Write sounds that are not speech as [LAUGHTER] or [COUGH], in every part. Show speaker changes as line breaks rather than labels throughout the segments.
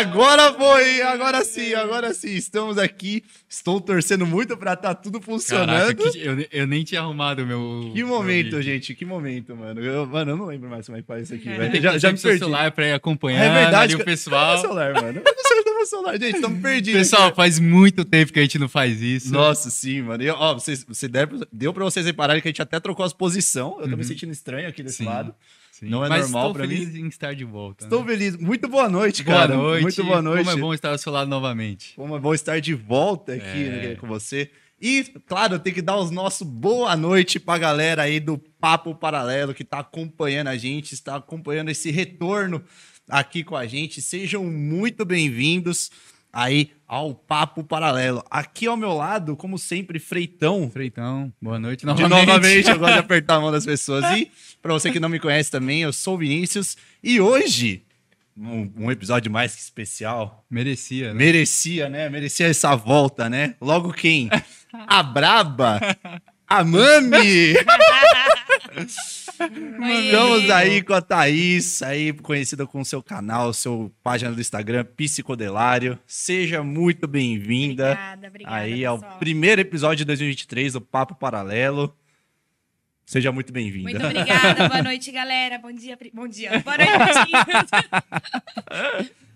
Agora foi, agora sim, agora sim. Estamos aqui. Estou torcendo muito pra tá tudo funcionando.
Caraca, que- eu, eu nem tinha arrumado o meu.
Que
meu
momento,
vídeo.
gente, que momento, mano. Eu, mano, eu não lembro mais como é que faz isso aqui,
que
Já, já
ter
me perdi.
celular pra ir acompanhando
É verdade.
ali o pessoal.
meu celular, mano? Meu celular? Gente, estamos [LAUGHS] perdidos.
Pessoal,
aqui.
faz muito tempo que a gente não faz isso.
Nossa, sim, mano. E, ó, vocês, você deve- deu pra vocês repararem que a gente até trocou as posições. Eu tô me
Uhum.
sentindo estranho aqui desse
Sim.
lado.
Sim.
não é
Mas
normal
estou
pra mim.
feliz em estar de volta.
Estou
né?
feliz. Muito boa noite,
Boa
cara.
noite.
Muito boa noite.
Como é bom estar ao seu lado novamente.
Como é bom estar de volta aqui
É.
né, com você. E, claro, tem que dar os nossos boa noite pra galera aí do Papo Paralelo que tá acompanhando a gente, está acompanhando esse retorno aqui com a gente. Sejam muito bem-vindos aí ao Papo Paralelo. Aqui ao meu lado, como sempre, Freitão.
Freitão, boa noite
De
novamente.
novamente, eu gosto de [LAUGHS] apertar a mão das pessoas. E, pra você que não me conhece também, eu sou o Vinícius. E hoje, um, um episódio mais que especial.
Merecia, né?
Merecia, né? Merecia essa volta, né? Logo quem? A Braba, a Mami. [LAUGHS] [LAUGHS] Estamos aí com a Thaís, aí conhecida com o seu canal, seu página do Instagram, Psicodelário. Seja muito bem-vinda.
Obrigada, obrigada.
Aí ao
pessoal.
primeiro episódio de 2023 do Papo Paralelo. Seja muito bem-vinda.
Muito obrigada. Boa noite, galera. Bom dia. Bom dia. Boa noite. [LAUGHS]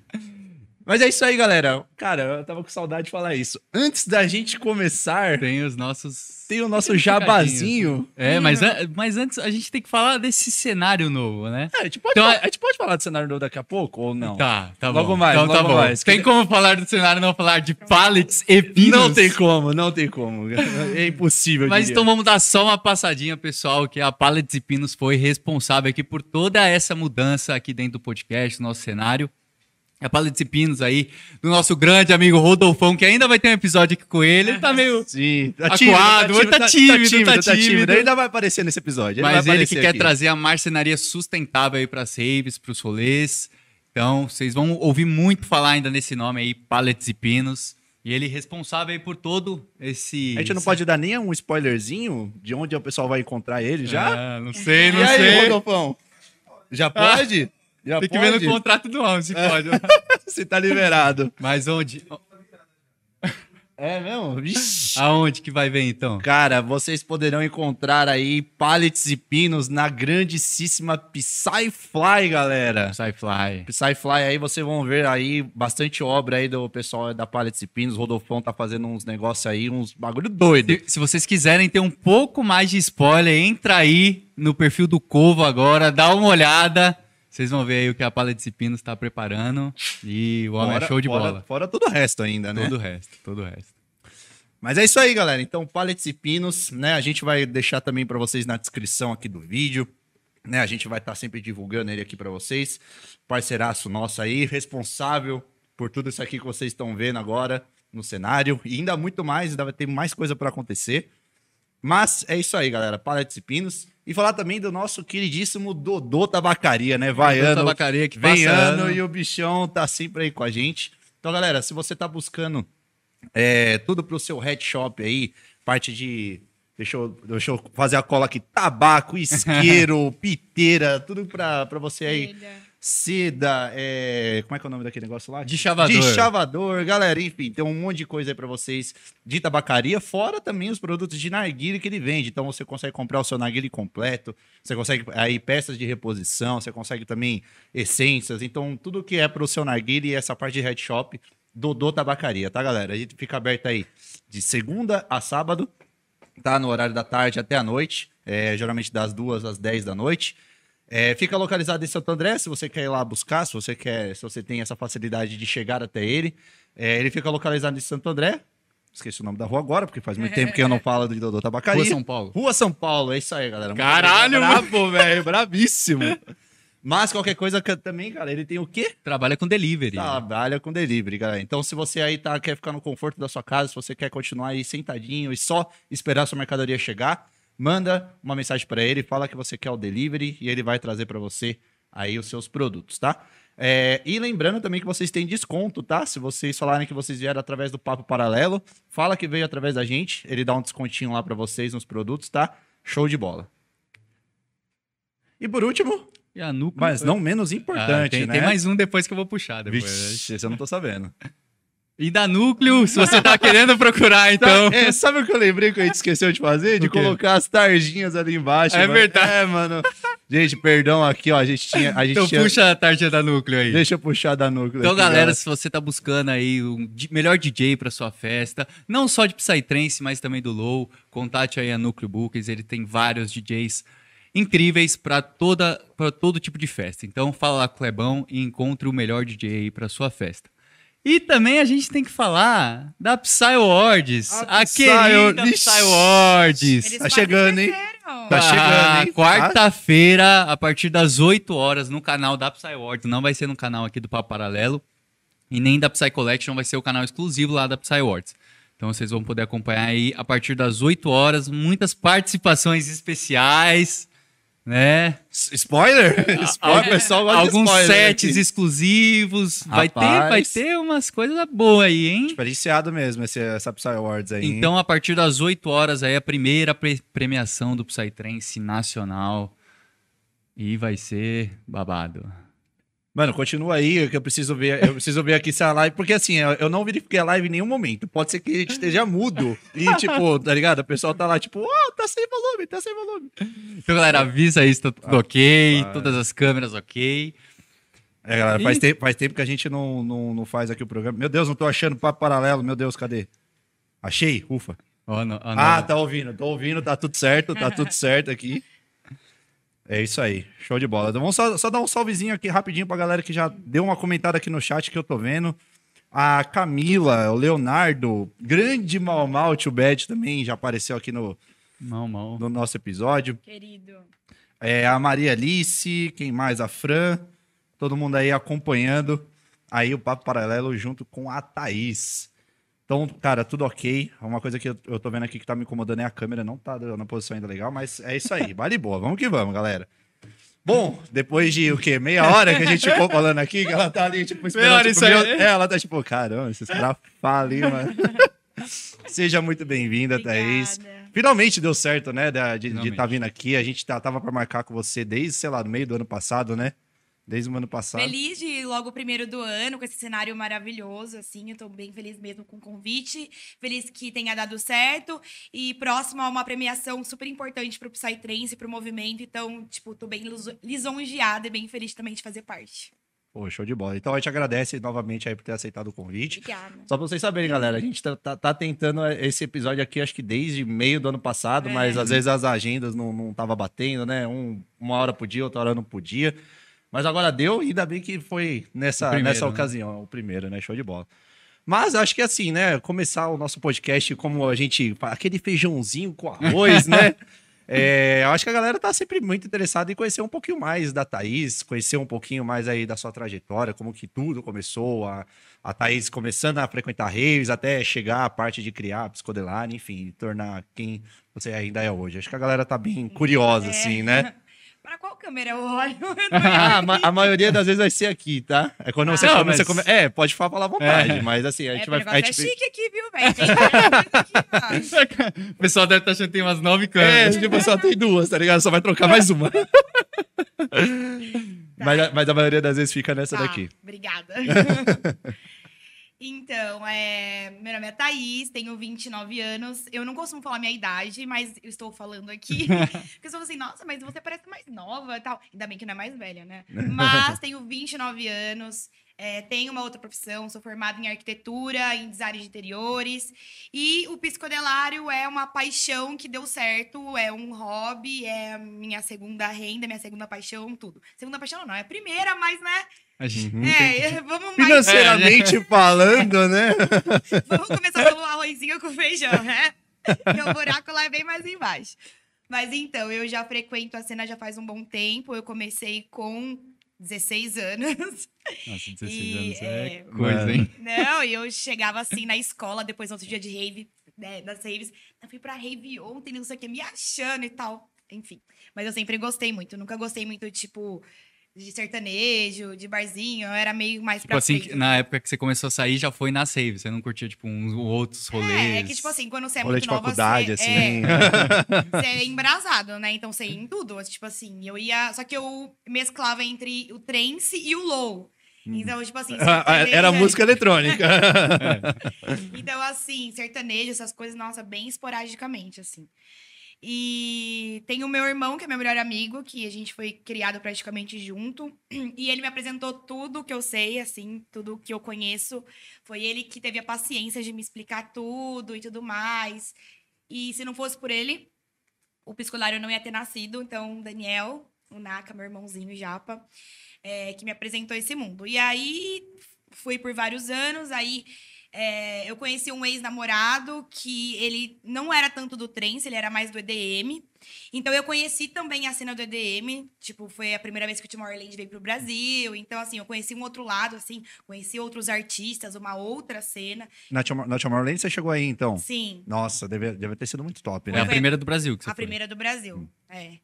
Mas é isso aí, galera. Cara, eu tava com saudade de falar isso. Antes da gente começar,
Tem os nossos.
tem o nosso
um
jabazinho.
É, mas, an- mas antes a gente tem que falar desse cenário novo, né?
É, a, gente pode
Então,
falar, a gente pode falar do cenário novo daqui a pouco ou não?
Tá, tá
Logo
bom.
mais,
então tá
logo
bom.
mais.
Tem como falar do cenário e não falar de pallets e pinos?
Não tem como, não tem como. É impossível. eu
Mas
diria.
então vamos dar só uma passadinha, pessoal, que a Pallets e Pinos foi responsável aqui por toda essa mudança aqui dentro do podcast, nosso cenário. A Pallets e Pinos aí, do nosso grande amigo Rodolfão, que ainda vai ter um episódio aqui com ele. Ele tá [LAUGHS] meio...
Sim, tá
Acuado,
tímido,
tá tímido, tá
tá
tímido.
Ainda vai aparecer nesse episódio.
Mas
vai
ele que
aparecer
quer
aqui.
trazer a marcenaria sustentável aí para saves, para os rolês. Então, vocês vão ouvir muito falar ainda nesse nome aí, Pallets e Pinos. E ele responsável aí por todo esse...
A gente não pode dar nem um spoilerzinho de onde o pessoal vai encontrar ele já?
Ah, não sei, não
e aí,
sei.
Rodolfão? Já pode? Já
Tem que ver
pode?
no contrato do homem se pode. [LAUGHS]
Você tá liberado.
Mas onde?
É mesmo? Vixe.
Aonde que vai ver então?
Cara, vocês poderão encontrar aí pallets e pinos na grandíssima Psyfly, galera.
Sci-Fly.
Psyfly aí vocês vão ver aí bastante obra aí do pessoal da Pallets e Pinos. Rodolfão tá fazendo uns negócios aí, uns bagulho doido.
Se, se vocês quiserem ter um pouco mais de spoiler, entra aí no perfil do Covo agora, dá uma olhada. Vocês vão ver aí o que a Paleta de Pinos está preparando. E o homem é
Fora-
show de
fora-
bola.
Fora todo o resto ainda, né?
Todo o resto, todo o resto.
Mas é isso aí, galera. Então, pallets e pinos, né? A gente vai deixar também pra vocês na descrição aqui do vídeo. Né? A gente vai estar sempre divulgando ele aqui pra vocês. Parceiraço nosso aí, responsável por tudo isso aqui que vocês estão vendo agora no cenário. E ainda muito mais, ainda vai ter mais coisa pra acontecer. Mas é isso aí, galera. Pallets e pinos. E falar também do nosso queridíssimo Dodô Tabacaria, né? Vai
Dodô
ano,
Tabacaria que
vem ano
ano.
e o bichão tá sempre aí com a gente. Então, galera, se você tá buscando é, tudo pro seu head shop aí, parte de. Deixa eu, deixa eu fazer a cola aqui: tabaco, isqueiro, [LAUGHS] piteira, tudo pra, pra você aí. Seda, é, como é que é o nome daquele negócio lá?
De chavador.
De chavador, galera, enfim, tem um monte de coisa aí pra vocês de tabacaria, fora também os produtos de narguile que ele vende. Então você consegue comprar o seu narguile completo, você consegue aí peças de reposição, você consegue também essências. Então tudo que é pro seu narguile e essa parte de head shop, Dodô Tabacaria, tá, galera? A gente fica aberto aí de segunda a sábado, tá? No horário da tarde até a noite, é, geralmente das duas às 10 da noite. É, fica localizado em Santo André, se você quer ir lá buscar, se você quer, se você tem essa facilidade de chegar até ele. É, ele fica localizado em Santo André. Esqueci o nome da rua agora, porque faz muito tempo que eu não [LAUGHS] falo do Dodô Tabacaria.
Rua São Paulo.
Rua São Paulo, é isso aí, galera.
Caralho,
brabo, velho, bravíssimo. Mas qualquer coisa que- também, cara, ele tem o quê?
Trabalha com delivery.
Trabalha com delivery, galera. Então, se você aí tá, quer ficar no conforto da sua casa, se você quer continuar aí sentadinho e só esperar a sua mercadoria chegar, manda uma mensagem para ele, fala que você quer o delivery e ele vai trazer para você aí os seus produtos, tá? É, e lembrando também que vocês têm desconto, tá? Se vocês falarem que vocês vieram através do Papo Paralelo, fala que veio através da gente, ele dá um descontinho lá para vocês nos produtos, tá? Show de bola. E por último,
E a Núcleo...
Mas não menos
Ah,
importante,
tem,
né?
tem mais um depois que eu vou puxar. Depois.
Vixe, esse eu não tô sabendo. [LAUGHS]
E da Núcleo, se você tá querendo procurar, então...
É, sabe o que eu lembrei que a gente esqueceu de fazer? De colocar as tarjinhas ali embaixo.
É
mano.
verdade.
É, mano. Gente, perdão aqui, ó. A gente tinha. A gente
Então
tinha...
puxa a tarja da Núcleo aí.
Deixa eu puxar da núcleo.
Então,
aqui,
galera, se você tá buscando aí o di- melhor DJ para sua festa, não só de Psytrance, mas também do Low, contate aí a Núcleo Bookers, ele tem vários DJs incríveis para toda para todo tipo de festa. Então, fala lá com o Clebão e encontre o melhor DJ aí para sua festa. E também a gente tem que falar da Psy Awards,
A
a,
Psy
querida. Psy Awards.
Eles
Tá chegando, hein?
esqueceram.
Tá chegando, hein?
Quarta-feira, a partir das 8 horas, no canal da Psy Awards. Não vai ser no canal aqui do Papo Paralelo. E nem da Psy Collection, vai ser o canal exclusivo lá da Psy Awards. Então vocês vão poder acompanhar aí a partir das 8 horas. Muitas participações especiais, né?
Spoiler? [LAUGHS] [LAUGHS] Spoiler, o pessoal gosta de
Alguns
spoiler
sets
aqui.
exclusivos. Vai ter, vai
Rapaz.
ter umas coisas boas aí, hein?
Diferenciado mesmo esse, essa Psy Awards aí. hein?
Então, a partir das 8 horas aí, a primeira pre- premiação do Psytrance nacional. E vai ser babado.
Mano, continua aí, que eu preciso ver. Eu preciso ver aqui se a live. Porque assim, eu não verifiquei a live em nenhum momento. Pode ser que a gente esteja mudo. E, tipo, tá ligado? O pessoal tá lá, tipo, ó, tá sem volume, tá sem volume.
Então, galera, avisa aí se tá tudo ok,
rapaz.
todas as câmeras ok.
É, galera, faz
Ih.
tempo, faz tempo que a gente não, não, não faz aqui o programa. Meu Deus, não tô achando papo paralelo. Meu Deus, cadê? Achei? Ufa.
Ó, no- ó,
Ah,
no-
tá ouvindo, tô ouvindo, tá tudo certo, tá tudo certo aqui. É isso aí, show de bola. Então, vamos só, só dar um salvezinho aqui rapidinho pra galera que já deu uma comentada aqui no chat que eu tô vendo. A Camila, o Leonardo, grande Mal Mal, tio Bad também já apareceu aqui no,
Mal, mal.
no nosso episódio.
Querido.
É, a Maria Alice, quem mais? A Fran, todo mundo aí acompanhando aí o Papo Paralelo junto com a Thaís. Então, cara, tudo ok. Uma coisa que eu, eu tô vendo aqui que tá me incomodando é a câmera, não tá na posição ainda legal, mas é isso aí. Vale boa, vamos que vamos, galera. Bom, depois de o quê? Meia hora que a gente ficou falando aqui, que ela tá ali, tipo, esperando.
Meia hora,
tipo,
isso aí.
É, ela tá tipo, caramba, esses caras falam, mano. [LAUGHS] Seja muito bem-vinda, Thaís. Finalmente deu certo, né? De estar
Finalmente.
vindo aqui. A gente tá, tava pra marcar com você desde, sei lá, no meio do ano passado, né? Desde o ano passado.
Feliz de logo o primeiro do ano, com esse cenário maravilhoso, assim. Eu tô bem feliz mesmo com o convite. Feliz que tenha dado certo. E próximo a uma premiação super importante pro Psytrance, pro movimento. Então, tipo, tô bem lis- lisonjeada e bem feliz também de fazer parte.
Pô, show de bola. Então a gente agradece novamente aí por ter aceitado o convite.
Obrigada.
Só pra vocês saberem, galera, a gente tá, tá- tá tentando esse episódio aqui, acho que desde meio do ano passado,
É.
mas às vezes as agendas não, não tava batendo, né? Um, uma hora podia, outra hora não podia. Mas agora deu, e ainda bem que foi nessa,
primeiro,
nessa
né?
ocasião, o primeiro, né? Show de bola. Mas acho que assim, né? Começar o nosso podcast como a gente. Aquele feijãozinho com arroz, né? [LAUGHS] É, eu acho que a galera tá sempre muito interessada em conhecer um pouquinho mais da Thaís, conhecer um pouquinho mais aí da sua trajetória, como que tudo começou, a, a Thaís começando a frequentar raves, até chegar a parte de criar psicodelar, enfim, tornar quem você ainda é hoje. Acho que a galera tá bem curiosa,
É.
assim, né? [LAUGHS]
Pra qual câmera eu olho? [LAUGHS] [LAUGHS]
Ah, ma- a maioria das vezes vai ser aqui, tá? É quando você,
Não,
come,
mas-
você come- É, pode falar, à vontade,
É.
mas assim, a
É,
gente
o
vai. A
é
gente...
chique aqui, viu, velho? Tem várias coisas aqui, ó. [LAUGHS]
O pessoal deve estar achando que tem umas nove
É,
câmeras.
tipo, só tem duas, tá ligado? Só vai trocar mais uma. mas, a- mas a maioria das vezes fica nessa
Tá,
daqui.
Obrigada. Então, é, meu nome é Thaís, tenho 29 anos. Eu não costumo falar minha idade, mas eu estou falando aqui. [LAUGHS] Porque eu sou assim, nossa, mas você parece mais nova e tal. Ainda bem que não é mais velha, né? [LAUGHS] Mas tenho 29 anos. é, tenho uma outra profissão, sou formada em arquitetura, em design de interiores. E o psicodelário é uma paixão que deu certo, é um hobby, é minha segunda renda, minha segunda paixão, tudo. Segunda paixão não, é a primeira, mas, né?
A gente-
É, vamos mais.
Financeiramente falando, né? [LAUGHS]
Vamos começar pelo arrozinho com feijão, né? Porque o buraco lá é bem mais embaixo. Mas então, eu já frequento a cena já faz um bom tempo. Eu comecei com 16 anos.
Nossa, 16
E,
anos é,
é,
coisa, hein?
Não, e eu chegava assim na escola, depois outro dia de rave, né, das raves. Eu fui pra rave ontem, não sei o que, me achando e tal. Enfim. Mas eu sempre gostei muito. Nunca gostei muito, tipo, de sertanejo, de barzinho, eu era meio mais
Tipo
pra
assim,
frente.
na época que você começou a sair, já foi na save. Você não curtia, tipo, uns outros rolês.
É, é que, tipo assim, quando você é
Rolê
muito
de
nova,
faculdade,
você,
assim.
É, [LAUGHS] você é embrasado, né? Então você ia em tudo. Tipo assim, eu ia. Só que eu mesclava entre o trance e o low. Então, tipo assim. [LAUGHS]
Era
sertanejo-
música eletrônica. [LAUGHS]
Então, assim, sertanejo, essas coisas, nossa, bem esporadicamente, assim. E tem o meu irmão, que é meu melhor amigo, que a gente foi criado praticamente junto. [CLEARS THROAT] E ele me apresentou tudo que eu sei, assim, tudo que eu conheço. Foi ele que teve a paciência de me explicar tudo e tudo mais. E se não fosse por ele, o piscolário não ia ter nascido. Então, Daniel, o Naka, meu irmãozinho japa, é, que me apresentou esse mundo. E aí, fui por vários anos, aí é, eu conheci um ex-namorado que ele não era tanto do trance, ele era mais do EDM. Então eu conheci também a cena do EDM, tipo, foi a primeira vez que o Tomorrowland veio pro Brasil. Então, assim, eu conheci um outro lado, assim, conheci outros artistas, uma outra cena.
na Tomorrowland você chegou aí, então?
Sim,
Nossa, deve, deve ter sido muito top,
É
né?
a primeira do Brasil que você
a
foi.
primeira do Brasil, é.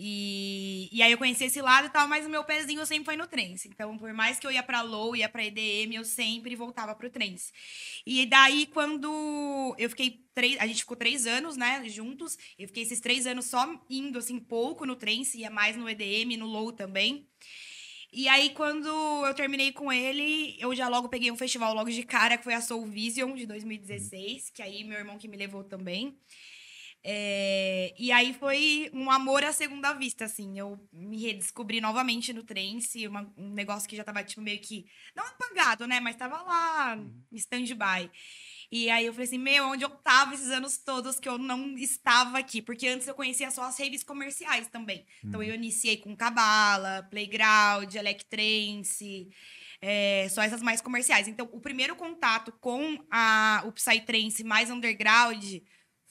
E, e aí eu conheci esse lado e tal, mas o meu pezinho sempre foi no trance. Então, por mais que eu ia pra low, ia pra EDM, eu sempre voltava pro trance. E daí, quando eu fiquei três... A gente ficou três anos, né, juntos. Eu fiquei esses três anos só indo, assim, pouco no trance. Ia mais no EDM, no low também. E aí, quando eu terminei com ele, eu já logo peguei um festival logo de cara, que foi a Soul Vision, de 2016. Que aí, meu irmão que me levou também. É, e aí foi um amor à segunda vista, assim. Eu me redescobri novamente no trance, uma- um negócio que já tava, tipo, meio que. Não apagado, né? Mas tava lá, em stand-by. E aí eu falei assim, meu, onde eu tava esses anos todos que eu não estava aqui? Porque antes eu conhecia só as raves comerciais também. Então eu iniciei com Cabala, Playground, Electrance, é, só essas mais comerciais. Então o primeiro contato com a, o Psytrance mais underground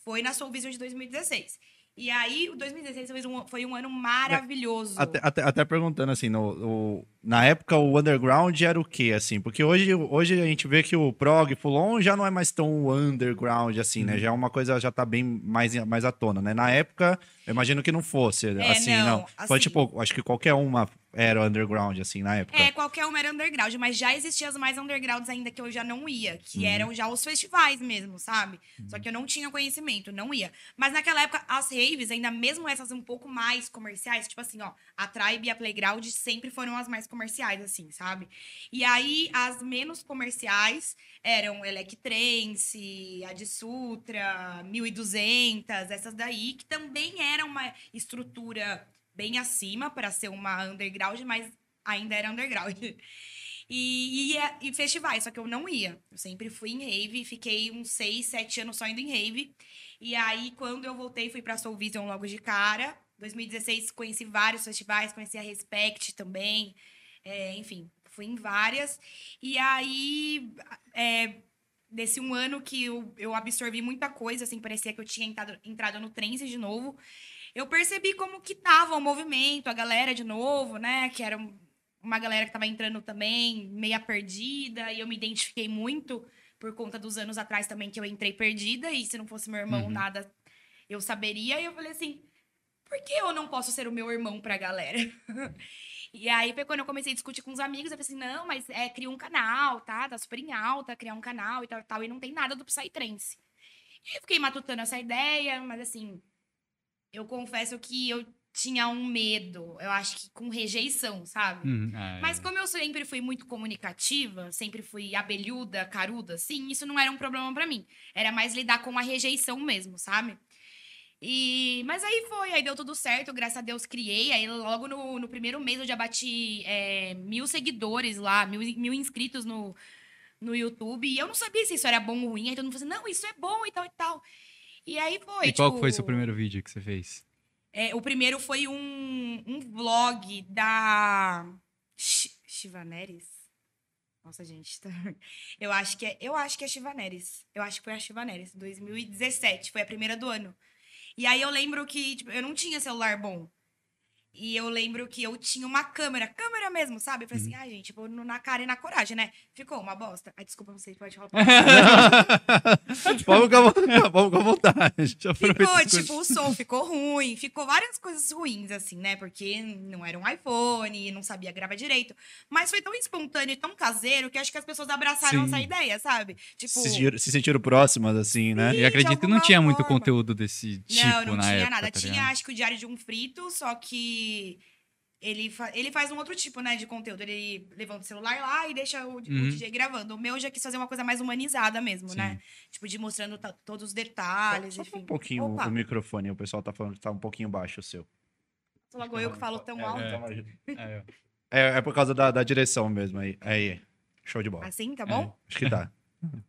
foi na Soul Vision de 2016. E aí, o 2016 foi um, foi um ano maravilhoso.
Até, até, até perguntando assim, no, na época o underground era o quê, assim? Porque hoje, hoje a gente vê que o prog, full-on já não é mais tão underground, assim, né? Já é uma coisa, já tá bem mais, mais à tona, né? Na época, eu imagino que não fosse, assim, não.
não,
Foi
assim-
tipo, acho que qualquer uma era underground, assim, na época.
É, qualquer uma era underground, mas já existiam as mais undergrounds ainda que eu já não ia, que
Uhum.
eram já os festivais mesmo, sabe? Só que eu não tinha conhecimento, não ia. Mas naquela época, as raves, ainda mesmo essas um pouco mais comerciais, tipo assim, ó, a Tribe e a Playground sempre foram as mais comerciais, assim, sabe? E aí, as menos comerciais eram Electrance, a de Sutra, 1200, essas daí, que também eram uma estrutura bem acima para ser uma underground, mas ainda era underground. [LAUGHS] E, ia, e festivais, só que eu não ia. Eu sempre fui em rave, fiquei uns seis, sete anos só indo em rave. E aí, quando eu voltei, fui pra Soul Vision logo de cara. 2016, conheci vários festivais, conheci a Respect também. É, enfim, fui em várias. E aí, é, desse um ano que eu, eu absorvi muita coisa, assim, parecia que eu tinha entrado, entrado no trance de novo. Eu percebi como que tava o movimento, a galera de novo, né? Que era um- uma galera que tava entrando também, meia perdida, e eu me identifiquei muito por conta dos anos atrás também que eu entrei perdida, e se não fosse meu irmão,
Uhum.
nada eu saberia. E eu falei assim, por que eu não posso ser o meu irmão pra galera? [LAUGHS] E aí foi quando eu comecei a discutir com os amigos, eu falei assim, não, mas é, cria um canal, tá? Tá super em alta, criar um canal e tal, tal, e não tem nada do Psytrance. E eu fiquei matutando essa ideia, mas assim, eu confesso que eu tinha um medo, eu acho que com rejeição, sabe?
Uhum, é.
Mas como eu sempre fui muito comunicativa, sempre fui abelhuda, caruda, assim, isso não era um problema pra mim. Era mais lidar com a rejeição mesmo, sabe? E, mas aí foi, aí deu tudo certo, graças a Deus criei. Aí logo no, no primeiro mês eu já bati é, mil seguidores lá, mil, mil inscritos no, no YouTube. E eu não sabia se isso era bom ou ruim. Aí todo mundo falou assim, não, isso é bom e tal e tal. E aí foi.
E qual
tipo,
foi seu primeiro vídeo que você fez?
é, o primeiro foi um, um vlog da Chi- Chivaneres. Nossa, gente, tá... [LAUGHS] eu acho que é, eu acho que é Chivaneres. Eu acho que foi a Chivaneres, 2017, foi a primeira do ano. E aí eu lembro que tipo, eu não tinha celular bom. E eu lembro que eu tinha uma câmera, câmera mesmo, sabe? Eu falei
Uhum.
assim, ai, gente, vou na cara e na coragem, né? Ficou uma bosta. Ai, desculpa, vocês pode falar. [LAUGHS]
vamos, com [LAUGHS] vamos com a vontade.
Ficou, tipo, o som [LAUGHS] ficou ruim, ficou várias coisas ruins, assim, né? Porque não era um iPhone, não sabia gravar direito. Mas foi tão espontâneo e tão caseiro que acho que as pessoas abraçaram
Sim.
essa ideia, sabe? Tipo,
Se, sentiram- se sentiram próximas, assim, né?
E
de
acredito que não tinha muito
forma.
conteúdo desse tipo
não, não
na
tinha
época.
nada.
tá
tinha, acho que o Diário de um Frito, só que ele, fa- ele faz um outro tipo, né, de conteúdo. Ele levanta o celular lá e deixa o, o
Uhum.
DJ gravando. O meu já quis fazer uma coisa mais humanizada mesmo,
Sim.
né? Tipo, de mostrando todos os detalhes,
Só
enfim.
um pouquinho
Opa,
o microfone, o pessoal tá falando que tá um pouquinho baixo o seu.
sou logo eu que falo tão
É,
alto.
É,
É, é por causa da, da direção mesmo aí. Aí, show de bola.
Assim, tá
É.
bom?
Acho que tá. [LAUGHS]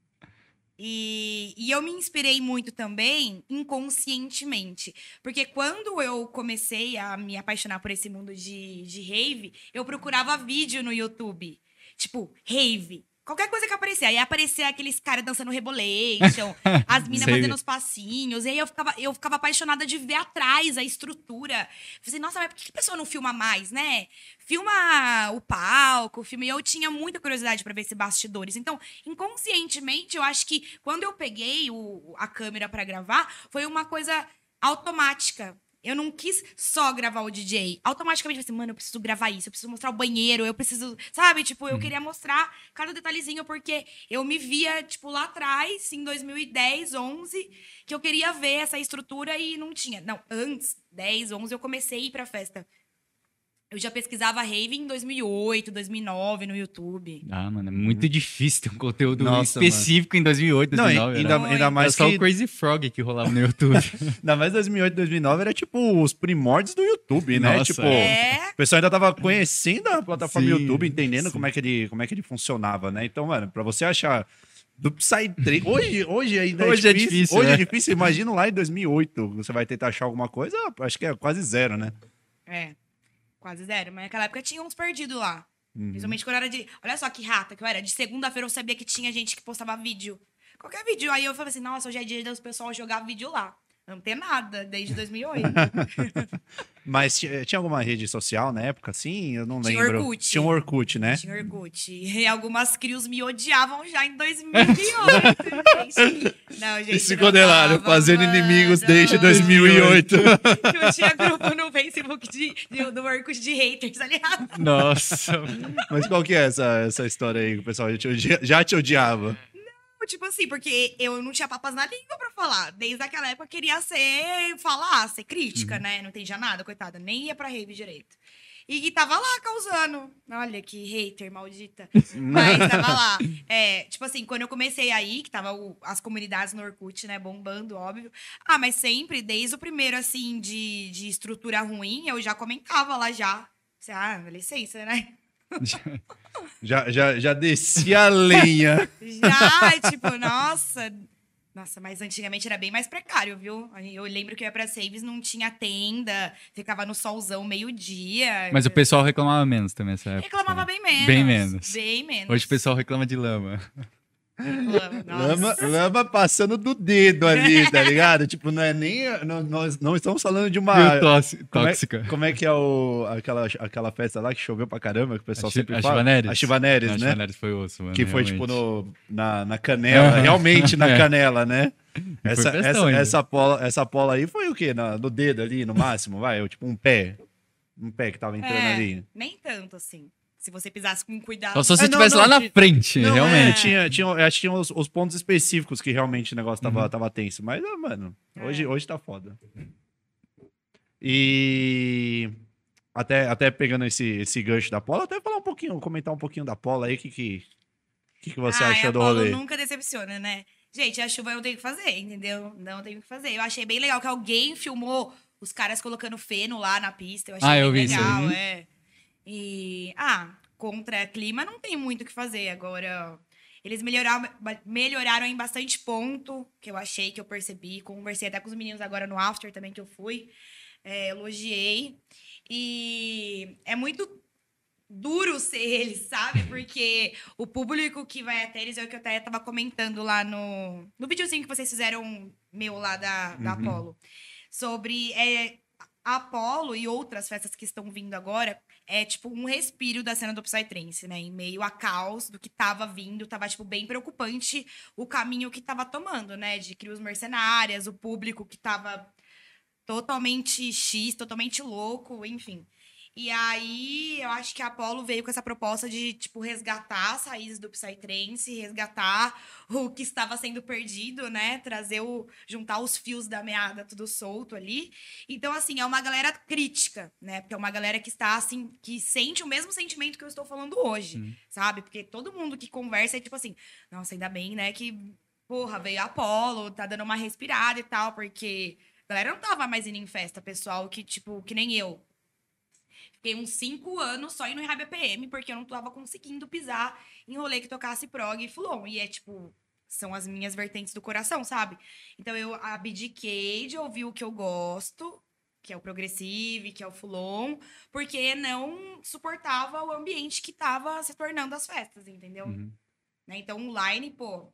E, e eu me inspirei muito também inconscientemente. Porque quando eu comecei a me apaixonar por esse mundo de, de rave, eu procurava vídeo no YouTube. Tipo, rave. Qualquer coisa que aparecia. Aí aparecia aqueles caras dançando rebolation, [LAUGHS] as minas fazendo os passinhos. E aí eu ficava, eu ficava apaixonada de ver atrás a estrutura. Falei, nossa, mas por que a pessoa não filma mais, né? Filma o palco, filma. E eu tinha muita curiosidade pra ver esses bastidores. Então, inconscientemente, eu acho que quando eu peguei o- a câmera pra gravar, foi uma coisa automática. Eu não quis só gravar o DJ. Automaticamente eu falei assim, mano, eu preciso gravar isso, eu preciso mostrar o banheiro, eu preciso. Sabe? Tipo, eu queria mostrar cada detalhezinho, porque eu me via, tipo, lá atrás, em 2010, 11, que eu queria ver essa estrutura e não tinha. Não, antes, 10, 11, eu comecei a ir pra festa. Eu já pesquisava rave em 2008, 2009 no YouTube.
Ah, mano, é muito difícil ter um conteúdo
Nossa,
específico em 2008,
Não,
2009.
ainda,
era-
Muito.
ainda mais
era só
que...
o Crazy Frog que rolava no YouTube. [LAUGHS]
Ainda mais 2008, 2009 era tipo os primórdios do YouTube, né?
Nossa,
tipo,
É,
o pessoal ainda tava conhecendo a plataforma
Sim,
YouTube, entendendo
sim.
como é, que ele, como é que ele funcionava, né? Então, mano, pra você achar do Psytrance... Hoje, hoje ainda
Hoje
é
é
difícil.
difícil,
hoje
né?
é difícil. Imagina lá em 2008, você vai tentar achar alguma coisa, acho que é quase zero, né?
é. Quase zero. Mas naquela época tinha uns perdidos lá.
Uhum.
Principalmente quando era de. Olha só que rata que eu era. De segunda-feira eu sabia que tinha gente que postava vídeo. Qualquer vídeo. Aí eu falei assim: nossa, hoje é dia do pessoal jogar vídeo lá. Não tem nada, desde 2008. [LAUGHS]
Mas tinha, tinha alguma rede social na época, assim? Eu não
Tinha
lembro.
Orkut.
Tinha um Orkut, né?
Tinha Orkut. E algumas crios me odiavam já em 2008. gente. [LAUGHS] Não, gente. Não
condenaram, fazendo
mano.
inimigos desde 2008. [LAUGHS]
Eu tinha grupo no Facebook de, de- do Orkut de haters, tá ligado?
Nossa.
Mas qual que é essa, essa história aí que o pessoal já te, odia- já te odiava?
Tipo assim, porque eu não tinha papas na língua pra falar. Desde aquela época eu queria ser, falar, ser crítica,
Uhum.
né? Não entendia nada, coitada. Nem ia pra rave direito. E, e tava lá causando. Olha que hater, maldita. [LAUGHS] Mas tava lá. É, tipo assim, quando eu comecei aí, que tava o- as comunidades no Orkut, né, bombando, óbvio. Ah, mas sempre, desde o primeiro, assim, de, de estrutura ruim, eu já comentava lá já. Ah, licença, né? [LAUGHS]
Já, já, já descia a lenha.
Já, tipo, nossa. Nossa, mas antigamente era bem mais precário, viu? Eu lembro que eu ia pra Saves, não tinha tenda, ficava no solzão meio-dia.
Mas o pessoal reclamava menos também nessa época.
Reclamava
né?
bem menos.
Bem menos.
Bem menos.
Hoje o pessoal reclama de lama.
Lama, lama passando do dedo ali, tá ligado? tipo, não é nem. não- nós não estamos falando de uma.
Meio tóxi-
Como é,
tóxica.
como é que é o, aquela, aquela festa lá que choveu pra caramba, que o pessoal
A
sempre
a
fala?
Chivaneres.
A Chivaneres,
Não, a
né?
Chivaneres foi osso, mano.
que foi, tipo,
realmente.
no, na, na canela, [LAUGHS] realmente na
É.
canela, né? Essa, essa, essa, pola, essa pola aí foi o quê? Na- no dedo ali, no máximo, vai? Tipo um pé. Um pé que tava entrando
É,
ali.
Nem tanto, assim. Se você pisasse com cuidado.
Só se você
É, não,
estivesse
não,
lá na frente,
Não, é,
realmente.
tinha, tinha, eu acho que tinha os, os pontos específicos que realmente o negócio tava,
Uhum.
tava tenso. Mas, ah, mano,
É.
hoje, hoje tá foda. E até, até pegando esse, esse gancho da Pola, até falar um pouquinho, comentar um pouquinho da Pola aí, o que, que, que, que você
Ai,
achou do rolê?
nunca decepciona, né? Gente, a chuva eu não tenho o que fazer, entendeu? Não tenho o que fazer. Eu achei bem legal que alguém filmou os caras colocando feno lá na pista. Eu achei
Ah,
bem
eu vi isso aí.
legal, é. E, ah, contra clima não tem muito o que fazer. Agora, eles melhoraram, melhoraram em bastante ponto, que eu achei, que eu percebi. Conversei até com os meninos agora no after também que eu fui. É, elogiei. E é muito duro ser eles, sabe? Porque o público que vai até eles é o que eu até tava comentando lá no, no videozinho que vocês fizeram meu lá da, da
Uhum.
Apollo. Sobre. É, a Apollo e outras festas que estão vindo agora é tipo um respiro da cena do Psytrance, né? Em meio a caos do que tava vindo, tava tipo bem preocupante o caminho que tava tomando, né? De crios mercenárias, o público que tava totalmente X, totalmente louco, enfim. E aí, eu acho que a Apollo veio com essa proposta de, tipo, resgatar as raízes do Psytrance, resgatar o que estava sendo perdido, né? Trazer o... juntar os fios da meada tudo solto ali. Então, assim, é uma galera crítica, né? Porque é uma galera que está, assim, que sente o mesmo sentimento que eu estou falando hoje,
Sim.
sabe? Porque todo mundo que conversa é tipo assim, nossa, ainda bem, né, que, porra, veio a Apollo, tá dando uma respirada e tal, porque a galera não tava mais indo em festa, pessoal que, tipo, que nem eu. Fiquei uns cinco anos só indo em High BPM, porque eu não tava conseguindo pisar em rolê que tocasse prog e fulon. E é, tipo, são as minhas vertentes do coração, sabe? Então eu abdiquei de ouvir o que eu gosto, que é o progressive, que é o fulon, porque não suportava o ambiente que tava se tornando as festas, entendeu?
Uhum.
Né? Então, online, pô,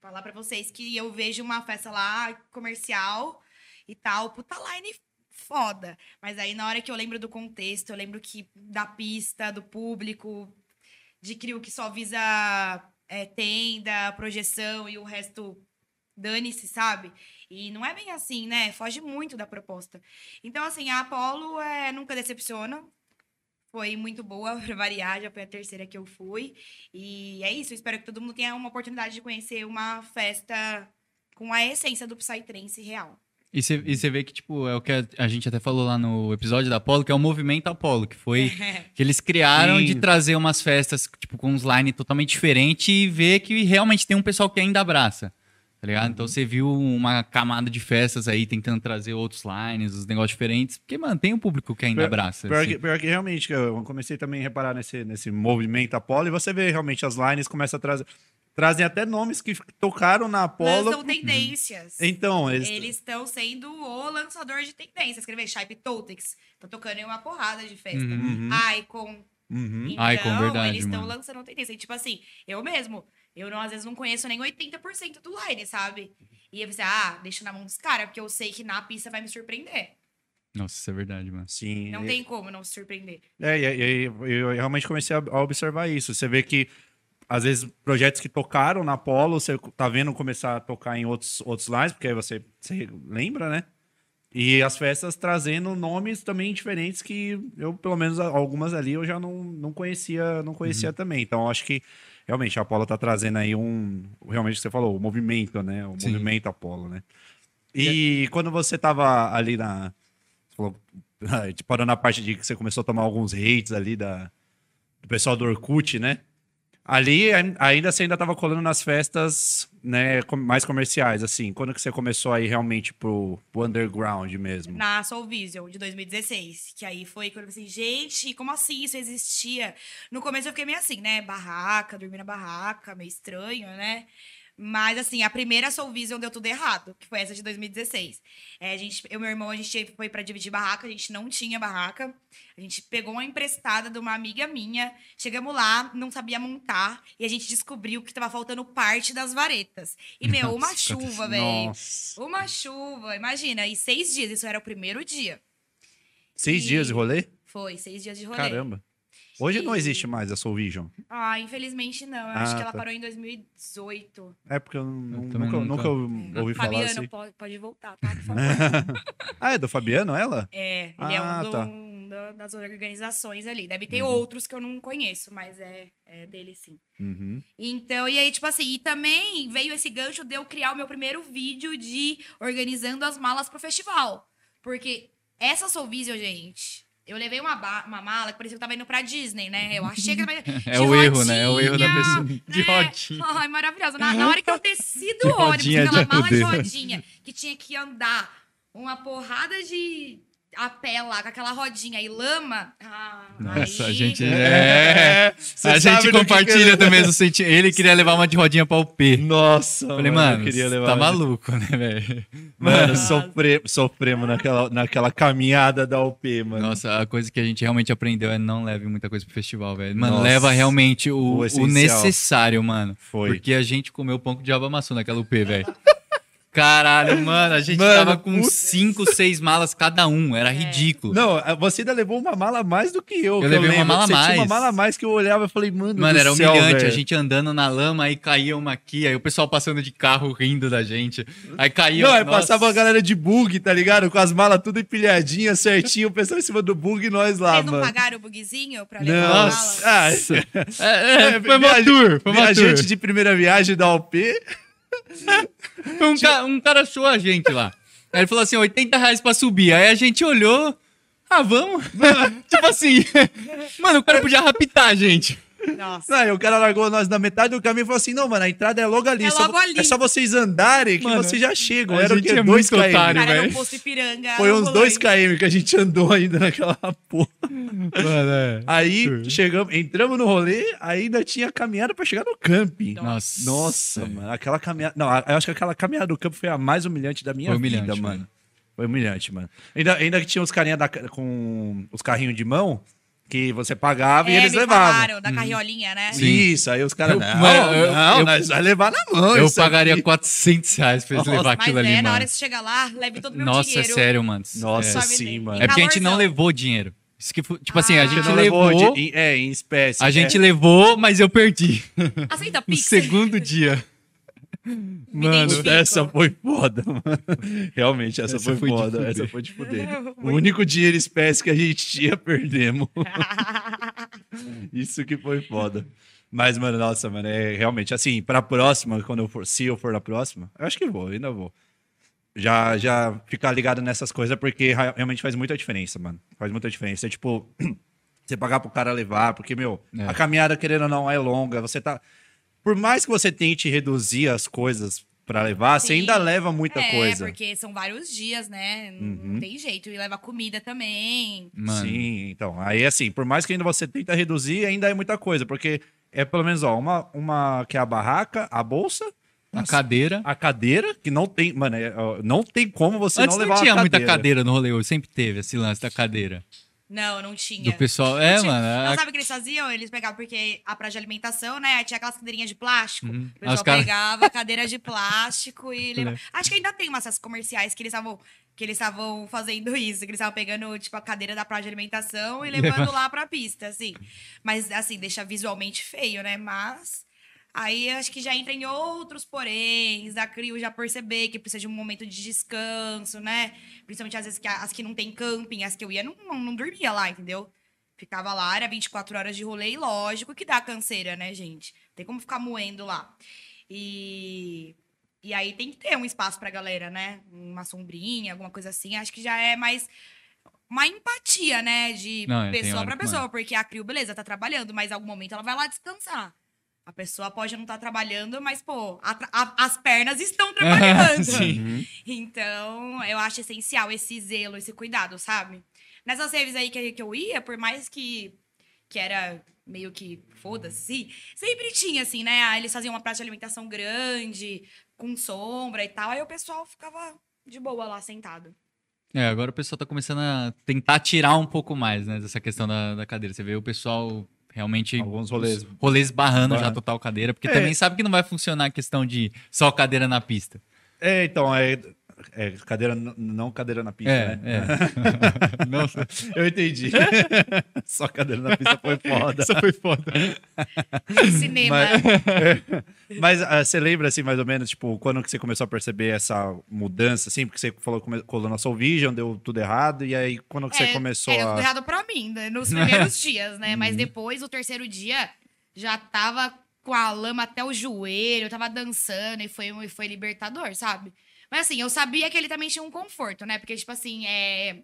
falar pra vocês que eu vejo uma festa lá comercial e tal, puta line foda. Mas aí, na hora que eu lembro do contexto, eu lembro que da pista, do público, de crio que só visa é, tenda, projeção e o resto dane-se, sabe? E não é bem assim, né? Foge muito da proposta. Então, assim, a Apollo é, nunca decepciona. Foi muito boa [LAUGHS] pra variar, já foi a terceira que eu fui. E é isso, espero que todo mundo tenha uma oportunidade de conhecer uma festa com a essência do Psytrance real.
E você vê que, tipo, é o que a, a gente até falou lá no episódio da Apollo, que é o movimento Apollo, que foi [LAUGHS] que eles criaram
Sim.
de trazer umas festas, tipo, com uns line totalmente diferentes e ver que realmente tem um pessoal que ainda abraça. Tá ligado? Então você viu uma camada de festas aí tentando trazer outros lines, os negócios diferentes. Porque, mano, tem um público que ainda
Pior-
abraça.
Pior,
assim.
que, pior que realmente, eu comecei também a reparar nesse, nesse movimento Apollo e você vê realmente as lines começam a trazer. Trazem até nomes que tocaram na Apollo.
Lançam tendências.
Então, eles.
Eles estão sendo o lançador de tendências. Escrever Shape Toltecs. Tá tocando em uma porrada de festa.
Uhum.
Icon.
Uhum.
Então,
Icon, verdade,
eles estão lançando tendência. E, tipo assim, eu mesmo, eu não, às vezes não conheço nem 80% do line, sabe? E eu pensei, ah, deixa na mão dos caras, porque eu sei que na pista vai me surpreender.
Nossa, isso é verdade, mano.
Sim.
Não
e-
tem como não se surpreender.
É, e aí eu, eu realmente comecei a a observar isso. Você vê que, às vezes, projetos que tocaram na Apollo, você tá vendo começar a tocar em outros, outros lines, porque aí você, você lembra, né? E as festas trazendo nomes também diferentes que eu, pelo menos, algumas ali eu já não, não conhecia, não conhecia também. Então, acho que realmente a Apollo tá trazendo aí um. Realmente o que você falou, o movimento, né? O
Sim.
movimento Apollo, né? E quando você tava ali na. Você falou, [LAUGHS] tipo, parou na parte de que você começou a tomar alguns hates ali da, do pessoal do Orkut, né? Ali ai- ainda você ainda tava colando nas festas, né, mais comerciais, assim. Quando que você começou aí realmente pro, pro underground mesmo?
Na Soul Vision, de 2016. Que aí foi quando eu falei assim, gente, como assim isso existia? No começo eu fiquei meio assim, né? Barraca, dormir na barraca, meio estranho, né? Mas, assim, a primeira Soul Vision deu tudo errado, que foi essa de 2016. É, a gente, eu e meu irmão, a gente foi pra dividir barraca, a gente não tinha barraca. A gente pegou uma emprestada de uma amiga minha, chegamos lá, não sabia montar, e a gente descobriu que tava faltando parte das varetas. E, meu, uma
Nossa,
chuva, velho. Uma chuva, imagina. E seis dias, isso era o primeiro dia.
Seis
E-
dias de rolê?
Foi, seis dias de rolê.
Caramba. Hoje não existe mais a Soul Vision.
Ah, infelizmente não. Eu
Ah,
acho que ela
tá.
parou em 2018.
É porque eu, não-
também
nunca,
nunca-
ouvi falar
Fabiano,
assim.
pode, pode voltar, tá? Por favor. [LAUGHS]
ah, é do Fabiano, ela?
é, ele é
Ah,
um, do-
tá.
um da- das organizações ali. Deve ter
Uhum.
outros que eu não conheço, mas é, é dele sim.
Uhum.
Então, e aí, tipo assim, e também veio esse gancho de eu criar o meu primeiro vídeo de organizando as malas pro festival. Porque essa Soul Vision, gente, eu levei uma, uma mala que parecia que eu tava indo pra Disney, né? Eu achei que eu tava... [LAUGHS]
É
de
o erro, né? É o erro da
rodinha,
pessoa. De
né?
rodinha.
Ai, maravilhosa. Na, na hora que eu desci do
De
ônibus,
rodinha
aquela
de
mala de rodinha, que tinha que andar uma porrada de a pé lá, com aquela rodinha e lama. Ah,
Nossa,
aí-
a gente.
É,
É. A gente
do que
compartilha
que-
também o sentimento. Ele queria levar uma de rodinha pra UP.
Nossa,
Falei,
eu
mano,
queria levar
tá
uma-
maluco, né, velho?
Mano, [LAUGHS] sofre, sofremos naquela, naquela caminhada da UP, mano.
Nossa, a coisa que a gente realmente aprendeu é não leve muita coisa pro festival, velho. Mano,
Nossa.
leva realmente o,
O
o necessário, mano.
Foi.
Porque a gente comeu pão com diabo amassou naquela UP, velho. Caralho, mano, a gente
Mano,
tava com
putz.
cinco, seis malas cada um. Era ridículo.
Não, você ainda levou uma mala a mais do que eu.
Eu
que
levei uma
lembro.
mala a
tinha uma
mais.
mala a mais que eu olhava e falei, mano.
Mano,
do
era
céu,
humilhante.
velho.
A gente andando na lama, aí caía uma aqui, aí o pessoal passando de carro rindo da gente. Aí caía.
Não, aí
nossa.
passava a galera de bug, tá ligado? Com as malas tudo empilhadinhas, certinho, o pessoal em cima do bug e nós lá,
Vocês não
mano.
pagaram o bugzinho pra levar a mala?
Nossa. Ah, [LAUGHS]
É, é, foi uma tour, foi uma tour.
Viajante de primeira viagem da OP. [LAUGHS]
Um, ca- um cara achou a gente lá. Aí ele falou assim, 80 reais pra subir. Aí a gente olhou, ah, vamos? [LAUGHS] tipo assim, [LAUGHS] mano, o cara podia raptar a gente.
Nossa.
Não, aí o cara largou nós na metade do caminho e falou assim: não, mano, a entrada é logo ali.
É
só,
logo ali.
é só vocês andarem que
Mano,
vocês já chegam. Era o
gente
quê?
é
km.
otário.
Cara, um posto Ipiranga.
Foi uns
ambulante.
2 km que a gente andou ainda naquela [LAUGHS] porra.
Mano, é.
Aí chegamos, entramos no rolê, ainda tinha caminhada pra chegar no camping.
Nossa.
Nossa, mano, aquela caminhada. Não, eu acho que aquela caminhada do campo foi a mais humilhante da minha
Foi
vida,
humilhante,
mano.
mano.
Foi humilhante, mano. Ainda, ainda que tinha os carinha da- com os carrinhos de mão que você pagava e
É,
eles
me
levavam.
falaram, da carriolinha, né?
Sim.
Isso, aí os caras. Não,
mano, eu-
não,
eu-
nós vai levar na mão.
Eu
isso
pagaria
aqui.
400 reais pra eles
Nossa,
levar
Mas
aquilo
é,
ali,
na
mano.
hora que você chega lá, leve todo o meu
Nossa, é
dinheiro.
sério, mano.
Nossa,
é.
Sim,
em
mano.
É porque a gente não levou dinheiro. Isso que, foi- tipo assim, a
Ah.
gente
não
levou,
de- em- é, em espécie.
a gente
é.
levou, mas eu perdi.
Aceita [LAUGHS]
No
Pix.
segundo dia. Mano.
Essa foi foda, mano. Realmente, essa,
Essa
foi,
foi
foda. Essa foi de fuder. O único dinheiro espécie que a gente tinha, [LAUGHS] perdemos. [LAUGHS] Isso que foi foda. Mas, mano, nossa, mano, é realmente assim, pra próxima, quando eu for, se eu for na próxima, eu acho que vou, ainda vou. Já, já ficar ligado nessas coisas, porque realmente faz muita diferença, mano. Faz muita diferença. É tipo, [CLEARS THROAT] você pagar pro cara levar, porque, meu,
É.
a caminhada, querendo ou não, é longa. Você tá. Por mais que você tente reduzir as coisas pra levar, você
Sim.
ainda leva muita
é,
coisa.
porque são vários dias, né? Não
Uhum.
tem jeito. E leva comida também.
Mano,
Sim, então. Aí, assim, por mais que ainda você tenta reduzir, ainda é muita coisa, porque é pelo menos, ó, uma, uma que é a barraca, a bolsa,
a cadeira.
a cadeira, que não tem, mano, é, não tem como você
Antes
não
não,
levar
tinha
uma
muita
cadeira.
cadeira no rolê, hoje sempre teve esse lance da cadeira.
Não, não tinha.
Do pessoal. É,
Tinha-
mano.
Não
a-
sabe o que eles faziam? Eles pegavam, porque a praia de alimentação, né? Tinha aquelas cadeirinhas de plástico.
Uhum.
O pessoal
cara-
pegava cadeira de plástico e [LAUGHS] levava.
lembro.
Acho que ainda tem umas comerciais que eles estavam que eles estavam fazendo isso, que eles estavam pegando, tipo, a cadeira da praia de alimentação e [LAUGHS] levando
Leva-
lá pra pista, assim. Mas, assim, deixa visualmente feio, né? Mas aí acho que já entra em outros poréns, da CRIO já perceber que precisa de um momento de descanso, né? Principalmente às vezes que as que não tem camping, as que eu ia, não, não, não dormia lá, entendeu? Ficava lá, era 24 horas de rolê e lógico que dá canseira, né, gente? Tem como ficar moendo lá. E, e aí tem que ter um espaço pra galera, né? Uma sombrinha, alguma coisa assim. Acho que já é mais uma empatia, né? De
Não,
pessoa
que,
pessoa. Porque a Crio, beleza, tá trabalhando, mas em algum momento ela vai lá descansar. A pessoa pode não estar trabalhando, mas, pô, a a- as pernas estão [LAUGHS] trabalhando.
Sim.
Então, eu acho essencial esse zelo, esse cuidado, sabe? Nessas raves aí que, que eu ia, por mais que, que era meio que foda-se, sempre tinha, assim, né? Ah, Eles faziam uma praça de alimentação grande, com sombra e tal, aí o pessoal ficava de boa lá, sentado.
É, agora o pessoal tá começando a tentar tirar um pouco mais, né, dessa questão da, da cadeira. Você vê o pessoal realmente.
Alguns rolês.
rolês barrando já
Barra.
total cadeira, porque
É.
também sabe que não vai funcionar a questão de só cadeira na pista.
É, então, é, é cadeira, não cadeira na pista,
É,
né?
é. [LAUGHS] Nossa,
Eu entendi. [LAUGHS] Só cadeira na pista foi foda.
isso foi foda.
Cinema.
Mas ah, você lembra, assim, mais ou menos, tipo, quando que você começou a perceber essa mudança, assim? Porque você falou que colou na Soul Vision, deu tudo errado, e aí quando que você
É,
começou
Era tudo
a...
errado pra mim, né? nos primeiros [LAUGHS] dias, né?
Uhum.
Mas depois, o terceiro dia, já tava com a lama até o joelho, tava dançando e foi, e foi libertador, sabe? Mas assim, eu sabia que ele também tinha um conforto, né? Porque, tipo assim, é...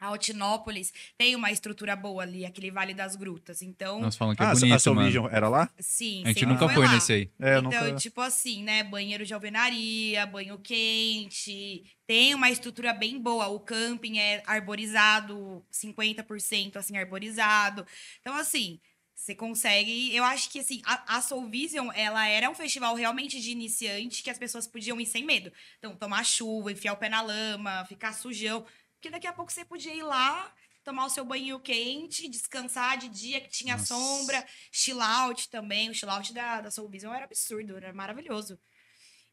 A Altinópolis tem uma estrutura boa ali, aquele Vale das Grutas. Então,
Nós falamos que é
Ah, a
bonito,
Soul
mano.
Vision era lá?
sim,
A gente nunca
foi
foi
lá.
É,
nesse aí.
eu
então,
nunca...
tipo assim, né? Banheiro de alvenaria, banho quente. Tem uma estrutura bem boa. O camping é arborizado, 50% assim, arborizado. Então, assim, você consegue. Eu acho que assim, a, a Soul Vision, ela era um festival realmente de iniciante que as pessoas podiam ir sem medo. Então, tomar chuva, enfiar o pé na lama, ficar sujão. Porque daqui a pouco você podia ir lá. Tomar o seu banho quente, descansar de dia que tinha
Nossa.
sombra, chill out também. O chill out da, da Soul Vision era absurdo, era maravilhoso.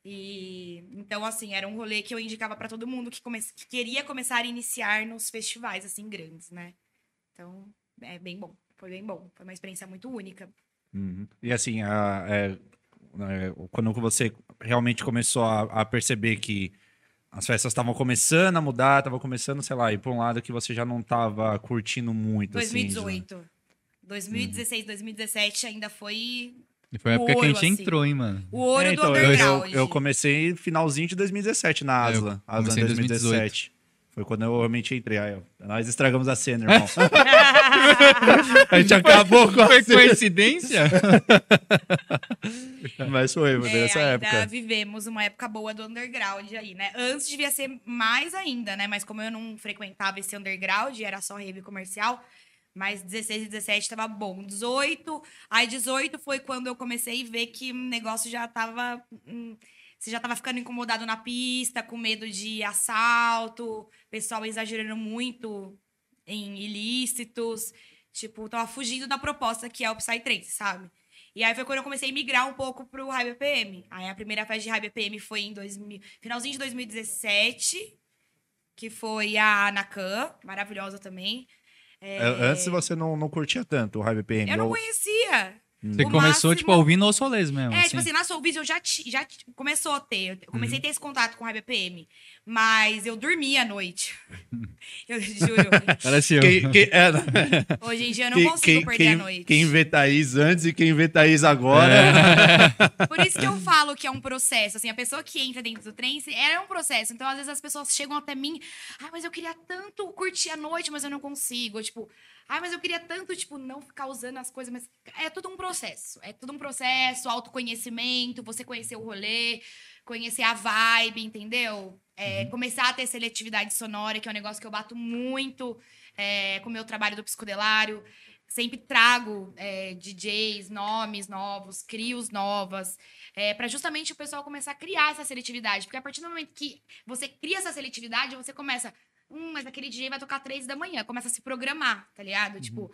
E então, assim, era um rolê que eu indicava pra todo mundo que, come... que queria começar a iniciar nos festivais, assim, grandes, né? Então, é bem bom. Foi bem bom. Foi uma experiência muito única.
Uhum. E assim, a- é, é, quando você realmente começou a, a perceber que as festas estavam começando a mudar, estavam começando, sei lá, ir para um lado que você já não estava curtindo muito. assim, já.
2018. 2016, 2017 ainda foi
E foi a época que a
Ouro,
gente
assim.
entrou, hein, mano.
o ouro
É,
do
então, eu,
underground.
eu, eu comecei finalzinho de 2017 na
É, eu
Asla. Asla
comecei
em
em
2017. Foi quando eu realmente entrei. Aí, ó, nós estragamos a cena, irmão. [LAUGHS] a gente acabou com a
Foi
cena.
coincidência? [LAUGHS]
Mas foi, foi
É,
nessa
ainda
época.
vivemos uma época boa do underground aí, né? Antes devia ser mais ainda, né? Mas como eu não frequentava esse underground, era só rave comercial. Mas 16 e 17 tava bom. 18, aí 18 foi quando eu comecei a ver que o negócio já tava. hum, você já tava ficando incomodado na pista, com medo de assalto, pessoal exagerando muito em ilícitos. Tipo, tava fugindo da proposta que é o Psytrance, sabe? E aí foi quando eu comecei a migrar um pouco pro High BPM. Aí a primeira festa de High BPM foi em 2000, finalzinho de 2017, que foi a Anacan, maravilhosa também. É,
Antes você não, não curtia tanto o High BPM.
Eu não conhecia.
Você
O
começou,
máximo-
tipo, ouvindo aos rolês mesmo.
É,
assim.
tipo assim, na Soulbiz eu já, já começou a ter. Eu comecei
Uhum.
a ter esse contato com o High BPM. Mas eu dormia à noite. [LAUGHS] eu juro.
Parece eu.
Quem, quem, é, né?
Hoje em dia eu não
quem,
consigo
quem,
perder
quem,
a noite.
quem vê Thaís antes e quem vê Thaís agora.
É. [LAUGHS]
Por isso que eu falo que é um processo. Assim, a pessoa que entra dentro do trance é um processo. Então, às vezes, as pessoas chegam até mim. Ai, mas eu queria tanto curtir a noite, mas eu não consigo. Ou, tipo, ai, mas eu queria tanto, tipo, não ficar usando as coisas. Mas é tudo um processo. É tudo um processo, autoconhecimento, você conhecer o rolê, conhecer a vibe, entendeu? É, Começar a ter seletividade sonora, que é um negócio que eu bato muito é, com o meu trabalho do psicodelário. Sempre trago é, DJs, nomes novos, crios novas, é, para justamente o pessoal começar a criar essa seletividade. Porque a partir do momento que você cria essa seletividade, você começa. Hum, mas aquele DJ vai tocar três da manhã. Começa a se programar, tá ligado? Tipo,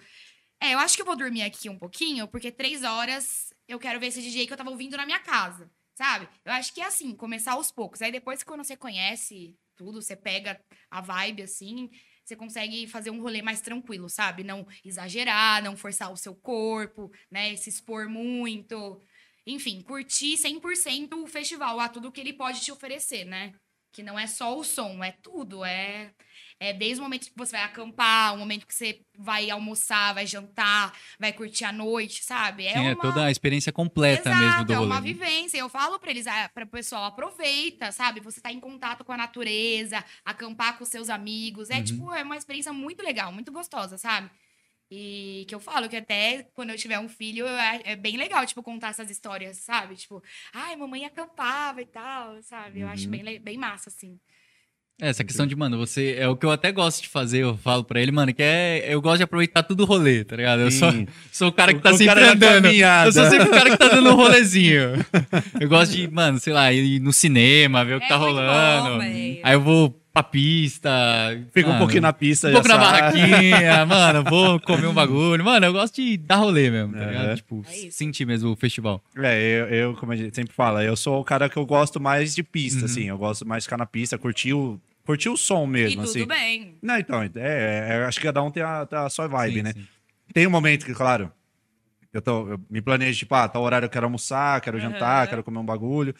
é, eu acho que eu vou dormir aqui um pouquinho, porque três horas eu quero ver esse DJ que eu tava ouvindo na minha casa, sabe? Eu acho que é assim, começar aos poucos. Aí depois, quando você conhece tudo, você pega a vibe assim, você consegue fazer um rolê mais tranquilo, sabe? Não exagerar, não forçar o seu corpo, né? Se expor muito. Enfim, curtir 100% o festival, a tudo que ele pode te oferecer, né? Que não é só o som, é tudo. É, é desde o momento que você vai acampar, o momento que você vai almoçar, vai jantar, vai curtir a noite, sabe? É
Sim, é
uma...
toda a experiência completa
Exato,
mesmo do
é
rolê.
uma
né?
vivência. Eu falo pra eles, ah, para o pessoal, aproveita, sabe? Você tá em contato com a natureza, acampar com seus amigos. É
Uhum.
tipo, é uma experiência muito legal, muito gostosa, sabe? E que eu falo que até quando eu tiver um filho, é, é bem legal, tipo, contar essas histórias, sabe? Tipo, ai, mamãe acampava e tal, sabe? Eu acho
Uhum.
bem, bem massa, assim.
É, Essa questão de, mano, você. É o que eu até gosto de fazer, eu falo pra ele, mano, que é. Eu gosto de aproveitar tudo o rolê, tá ligado? Eu sou, sou o cara que tá
o
sempre
da
andando. Eu sou sempre o cara que tá dando um [LAUGHS] rolezinho. Eu gosto de, mano, sei lá, ir no cinema, ver o que
É
tá
bom,
rolando.
velho.
Aí eu vou pra pista.
Fica um pouquinho na pista.
Um
já
pouco na
sai.
barraquinha, [LAUGHS] mano, vou comer um bagulho. Mano, eu gosto de dar rolê mesmo, tá
É.
ligado? Tipo,
É
sentir mesmo o festival.
É, eu, eu, como a gente sempre fala, eu sou o cara que eu gosto mais de pista,
Uhum.
assim. Eu gosto mais de ficar na pista, curtir o, curtir o som
E
mesmo,
tudo
assim.
bem.
Não, então, é, é, acho que cada um tem a, tem a sua vibe,
Sim,
né?
sim.
Tem um momento que, claro, eu, tô, eu me planejo, tipo, ah, tal horário eu quero almoçar, quero jantar,
Aham.
quero comer um bagulho.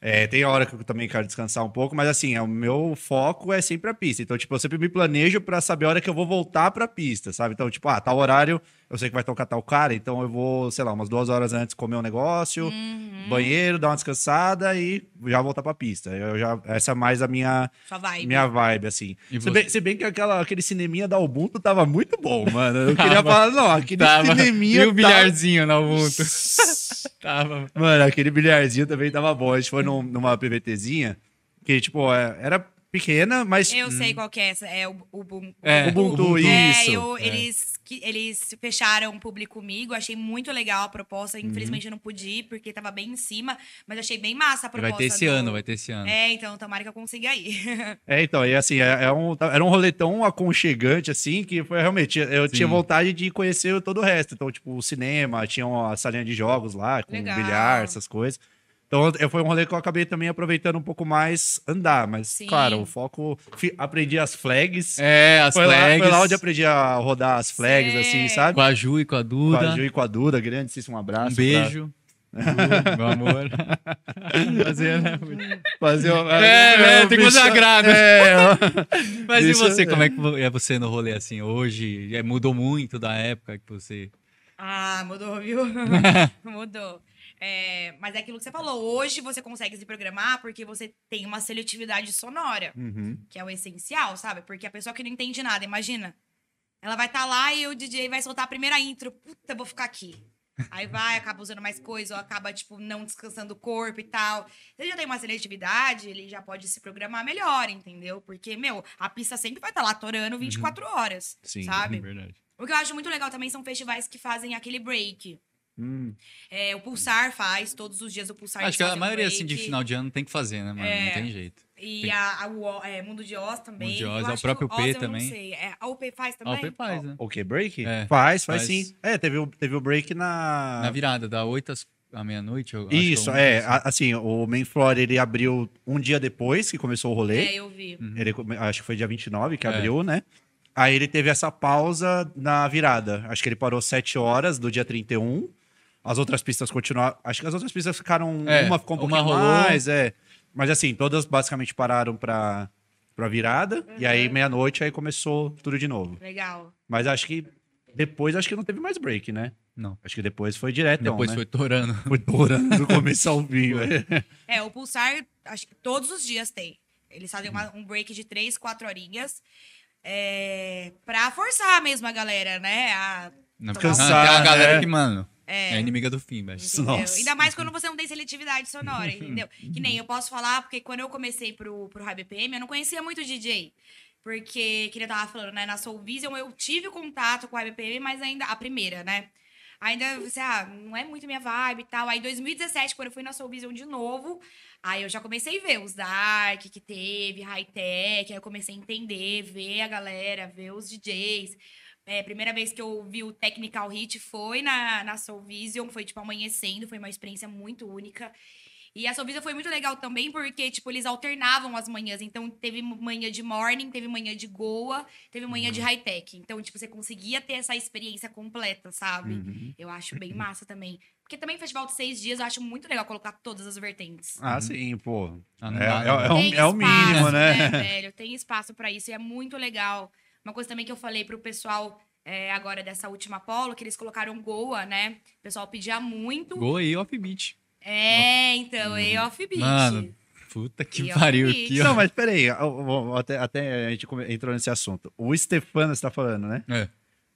É, tem hora que eu também quero descansar um pouco, mas assim, é, o meu foco é sempre a pista. Então, tipo, eu sempre me planejo pra saber a hora que eu vou voltar pra pista, sabe? Então, tipo, ah, tal horário, eu sei que vai tocar tal cara, então eu vou, sei lá, umas duas horas antes comer um negócio,
Uhum.
banheiro, dar uma descansada e já voltar pra pista. Eu já, essa é mais a minha,
Sua vibe.
minha vibe, assim. Se
você?
bem, se bem que aquela, aquele cineminha da Ubuntu tava muito bom, mano. Eu [LAUGHS] queria falar, não, aquele
Tava.
cineminha.
E o
tava-
bilharzinho na Ubuntu. [LAUGHS] Tava.
Mano, aquele bilharzinho também tava bom. A gente foi num- numa PVTzinha que, tipo, é- era pequena, mas.
Eu sei qual que é essa. É o.
É,
Ubuntu,
Ubuntu.
É,
isso.
eu-
É.
Eles, que, eles fecharam o público comigo, achei muito legal a proposta. Infelizmente eu não pude ir, porque tava bem em cima, mas achei bem massa a proposta.
Vai ter esse
do-
ano, vai ter esse ano.
É, então, tomara que eu consiga ir. [LAUGHS]
É, então, e assim, é, é um, era um rolê tão aconchegante, assim, que foi realmente. Eu
Sim.
tinha vontade de conhecer todo o resto. Então, tipo, o cinema, tinha uma salinha de jogos lá, com
Legal.
bilhar, essas coisas. Então, eu- foi um rolê que eu acabei também aproveitando um pouco mais andar. Mas,
Sim.
claro, o foco... fi- Aprendi as flags.
É, as
foi, lá,
flags.
foi lá onde aprendi a rodar as flags,
Sei.
assim, sabe?
Com a Ju e com a
Com
Duda.
a Ju e com a Duda, grandíssimo abraço.
um beijo. Ju, [LAUGHS] meu amor. Fazer, né?
pra Fazer um-
É, né, tem que fazer
bicho-
agrado.
É, [LAUGHS]
Mas
Isso
e você,
é.
como é que é você no rolê assim hoje? É, mudou muito da época que você.
Ah, mudou, viu? [LAUGHS] mudou. É, mas é aquilo que você falou. Hoje você consegue se programar porque você tem uma seletividade sonora,
Uhum.
que é o essencial, sabe? Porque a pessoa que não entende nada, imagina. Ela vai estar lá e o DJ vai soltar a primeira intro. Puta, vou ficar aqui. Aí vai, acaba usando mais coisa, ou acaba, tipo, não descansando o corpo e tal. Se ele já tem uma seletividade, ele já pode se programar melhor, entendeu? Porque, meu, a pista sempre vai estar lá atorando 24 horas,
Sim,
sabe? [LAUGHS]
Verdade.
O que eu acho muito legal também são festivais que fazem aquele break.
Hum.
É, o Pulsar faz, todos os dias o Pulsar
Acho que a maioria assim, de
break.
final de ano tem que fazer, né, mano?
É.
Não tem jeito.
E
tem-
a, a UO é, Mundo de Oz também.
Mundo de
Eu
Oz, é o próprio
que
P também.
Não sei. É, a UP faz também?
o P faz, né?
O que? Break?
É.
Faz, faz,
Faz.
sim. É, teve o, teve o break na.
Na virada, da 8 às- à meia-noite. que
Isso, é.
assim.
a- Assim, o Main Floor ele abriu um dia depois que começou o rolê.
É, eu vi.
Ele, come- acho que foi dia 29 que
É.
abriu, né? Aí ele teve essa pausa na virada. Acho que ele parou 7 horas do dia 31. As outras pistas continuaram. Acho que as outras pistas ficaram.
É,
uma ficou um
uma
pouquinho
rolou.
mais, é. Mas assim, todas basicamente pararam pra, pra virada. E aí,
Uhum.
meia-noite, aí começou tudo de novo.
Legal.
Mas acho que depois acho que não teve mais break, né?
Não.
Acho que depois foi direto.
Depois
né?
foi torando. [LAUGHS]
Foi torando do começo ao fim, velho.
É, o Pulsar, acho que todos os dias tem. Eles fazem uma- um break de três, quatro horinhas. É, pra forçar mesmo a galera, né? A,
Não,
Cansar,
tem a galera
né?
que, mano,
é,
é inimiga do fim, velho.
Entendeu?
Nossa.
Ainda mais quando você não tem seletividade sonora, entendeu? [LAUGHS] Que nem eu posso falar, porque quando eu comecei pro, pro High BPM, eu não conhecia muito DJ. Porque, que eu tava falando, né? Na Soul Vision eu tive contato com o High BPM, mas ainda, a primeira, né? Ainda, você, ah, não é muito minha vibe e tal. Aí, em 2017, quando eu fui na Soul Vision de novo, aí eu já comecei a ver os Dark que teve, High Tech, aí eu comecei a entender, ver a galera, ver os DJs. É, primeira vez que eu vi o Technical Hit foi na, na Soul Vision, foi tipo amanhecendo, foi uma experiência muito única. E a Soul Vision foi muito legal também, porque, tipo, eles alternavam as manhãs. Então, teve manhã de morning, teve manhã de Goa, teve manhã de high-tech. Então, tipo, você conseguia ter essa experiência completa, sabe?
Uhum.
Eu acho bem massa também. Porque também festival de seis dias, eu acho muito legal colocar todas as vertentes.
Ah, sim, pô.
Ah,
É, é-
né?
é um- é o mínimo,
espaço,
né? [LAUGHS]
velho? Tem espaço pra isso e é muito legal. Uma coisa também que eu falei pro pessoal é, agora dessa última polo, que eles colocaram Goa, né? O pessoal pedia muito.
Gol aí, offbeat.
É, então, é off-beat.
Mano, puta que
E
pariu
Não,
ó.
mas peraí, até, até a gente entrou nesse assunto. O Stefano, você tá falando, né?
É.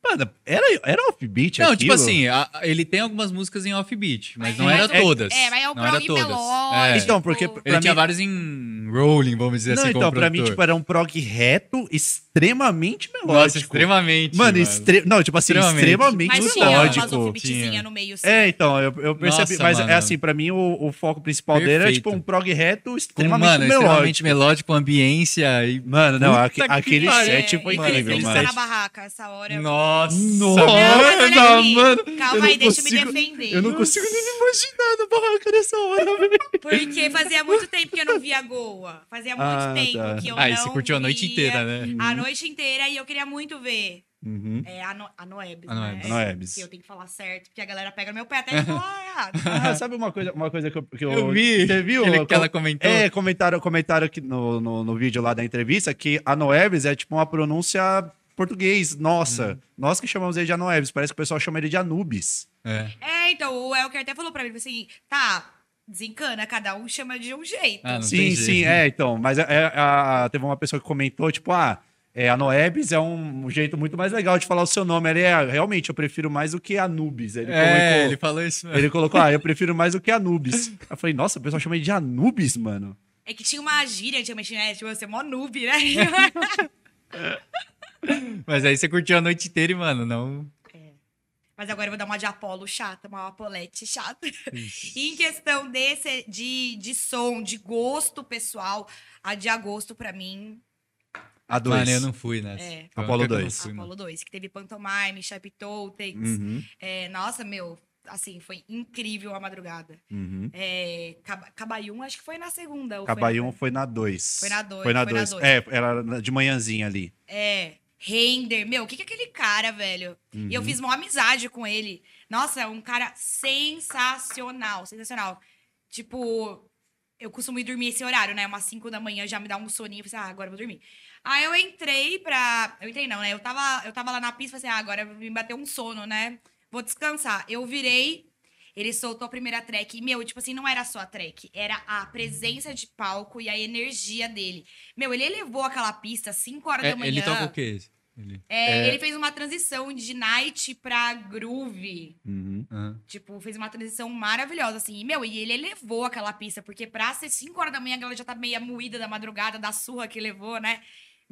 Mano, era, era offbeat
Não,
aquilo?
tipo assim, a- ele tem algumas músicas em offbeat, mas não
É,
era
mas o-
todas.
é, mas é o
não era
prog
todas.
melódico.
É.
Então, porque
Ele
pra
tinha
mim-
vários em rolling, vamos dizer
Não,
assim,
então, pra mim, tipo, era um prog reto, extremamente melódico.
Nossa, extremamente.
Mano, extre... não, tipo assim,
Extremamente.
extremamente,
Mas tinha
melódico.
off-beatzinha
Tinha.
no meio, sim.
É, então, eu, eu percebi.
Nossa,
mas
mano.
é assim, pra mim, o, o foco principal dele era,
Perfeito.
tipo, um prog reto extremamente
mano,
melódico.
extremamente melódico, ambiência e...
Mano, não, aquele set
É,
foi
e
mano,
incrível, mano.
tá na barraca essa hora.
Nossa!
Nossa,
Não, mas aqui.
mano.
Calma aí, deixa eu me defender.
Eu não consigo nem imaginar na barraca nessa hora, [LAUGHS] velho.
Porque fazia muito tempo que eu não via Goa. Fazia muito
Ah,
tempo
tá.
que eu
Aí
não
você curtiu a noite inteira, né?
A noite inteira e eu queria muito ver.
Uhum.
É, a, no, a Noebs,
A Noebs.
né?
Noebs.
Que eu tenho que falar certo, porque a galera pega no meu pé até e fala, ah, errado. [LAUGHS]
Ah, sabe uma coisa, uma coisa que eu, que eu,
Eu vi.
Você viu?
Aquele que ela
Com-
comentou.
É, comentaram, comentaram aqui no, no, no vídeo lá da entrevista que a Noeves é tipo uma pronúncia português. Nossa, nós que chamamos ele de Anoeves, parece que o pessoal chama ele de Anubis.
É.
É, então, o Elker até falou pra mim, assim, tá, desencana, cada um chama de um jeito.
Ah,
sim,
tem
sim,
jeito.
é, então. Mas é, é, a- teve uma pessoa que comentou, tipo, ah, é, a Noebis é um, jeito muito mais legal de falar o seu nome. Ele é, realmente, eu prefiro mais do que Anubis. Ele
É,
colocou,
ele falou isso mesmo.
ele colocou, ah, eu prefiro mais do que Anubis. Eu falei, nossa, o pessoal chama ele de Anubis, mano.
É que tinha uma gíria antigamente, né? Tipo, você é mó noob, né? [LAUGHS]
Mas aí você curtiu a noite inteira e, mano, não...
Mas agora eu vou dar uma de Apolo chata, uma Apolete chata. E [LAUGHS] em questão desse, de, de som, de gosto pessoal, a de agosto, pra mim,
A dois.
Mano, eu não fui nessa.
É.
Apolo
única que eu não
dois.
fui, mano.
Apolo 2, que teve Pantomime, Totex.
Uhum.
É, nossa, meu, assim, foi incrível a madrugada.
Uhum.
É, Caba- Cabaium, acho que foi na segunda. ou foi na-
Cabaium foi na 2.
Foi na dois,
Foi na
foi na
2.
dois.
É, era de manhãzinha ali.
É, Render. Meu, o que que é aquele cara, velho? E
Uhum.
eu fiz uma amizade com ele. Nossa, é um cara sensacional, sensacional. Tipo, eu costumo ir dormir esse horário, né? Umas 5 da manhã já me dá um soninho. Eu falei, ah, agora eu vou dormir. Aí eu entrei pra. Eu entrei, não, né? Eu tava, eu tava lá na pista e falei assim, ah, agora me bateu um sono, né? Vou descansar. Eu virei. Ele soltou a primeira track. E, meu, tipo assim, não era só a track. Era a presença de palco e a energia dele. Meu, ele elevou aquela pista às 5 horas
É,
da manhã.
ele toca o quê? Ele...
É,
É.
Ele fez uma transição de night pra groove.
Uhum.
Aham.
Tipo, fez uma transição maravilhosa, assim. E, meu, e ele elevou aquela pista, porque pra ser 5 horas da manhã, a galera já tá meio moída da madrugada, da surra que levou, né?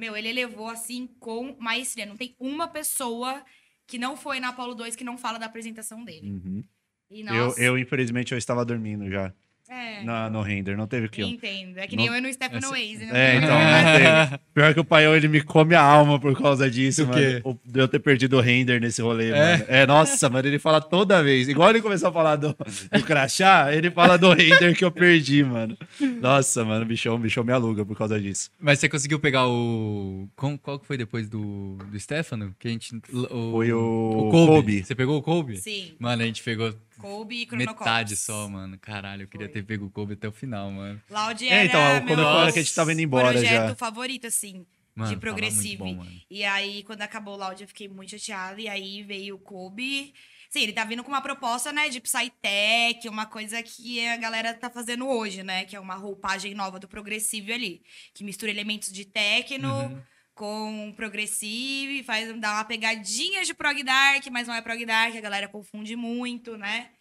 Meu, ele elevou, assim, com maestria. Não tem uma pessoa que não foi na Apolo 2 que não fala da apresentação dele.
Uhum.
E,
Eu, eu, infelizmente, eu estava dormindo já
é,
na, no render. Não teve o que. eu-
entendo. É que nem
Não-
eu e no Stefano
Essa-
Waze, né?
É, então, não [LAUGHS] teve. Pior que o Paião, ele me come a alma por causa disso, mano. De eu ter perdido o render nesse rolê,
É?
mano. É, nossa, mano, ele fala toda vez. Igual ele começou a falar do, do crachá, ele fala do render que eu perdi, mano. Nossa, mano, o bichão, bichão me aluga por causa disso.
Mas você conseguiu pegar o. com- Qual que foi depois do, do Stefano? Que a gente. O,
Foi o
o Kobe.
Kobe.
Você pegou o Kobe?
Sim.
Mano, a gente pegou
Kobe e Chronocops.
metade só, mano. Caralho, eu queria
Foi.
ter pego o Kobe até o final, mano.
Loud
É, então,
era
o Kobe
meu
que
a gente tava indo embora
projeto
já.
favorito, assim.
Mano,
de
bom, mano.
E aí, quando acabou o Loud, eu fiquei muito chateada. E aí veio o Kobe. Sim, ele tá vindo com uma proposta, né, de Psytech, uma coisa que a galera tá fazendo hoje, né? Que é uma roupagem nova do progressive ali. Que mistura elementos de techno
Uhum.
Com progressive, faz dá uma pegadinha de prog dark, mas não é prog dark, a galera confunde muito, né?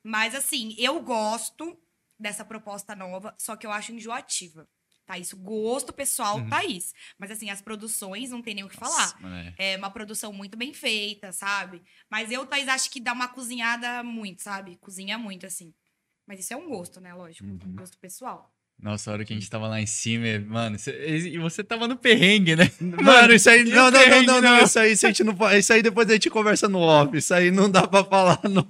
Mas assim, eu gosto dessa proposta nova, só que eu acho enjoativa. Tá, isso gosto pessoal,
Uhum.
Thaís. Mas assim, as produções não tem nem o que falar.
Nossa, mano, é.
É uma produção muito bem feita, sabe? Mas eu, Thaís, acho que dá uma cozinhada muito, sabe? Cozinha muito, assim. Mas isso é um gosto, né? Lógico.
Uhum.
Um gosto pessoal.
Nossa, a hora que a gente tava lá em cima, mano, e você tava no perrengue, né? [LAUGHS]
Mano, isso aí. Não, não, não,
perrengue,
não, não.
não?
Isso aí, isso, a gente não, isso aí depois a gente conversa no off. Isso aí não dá pra falar no,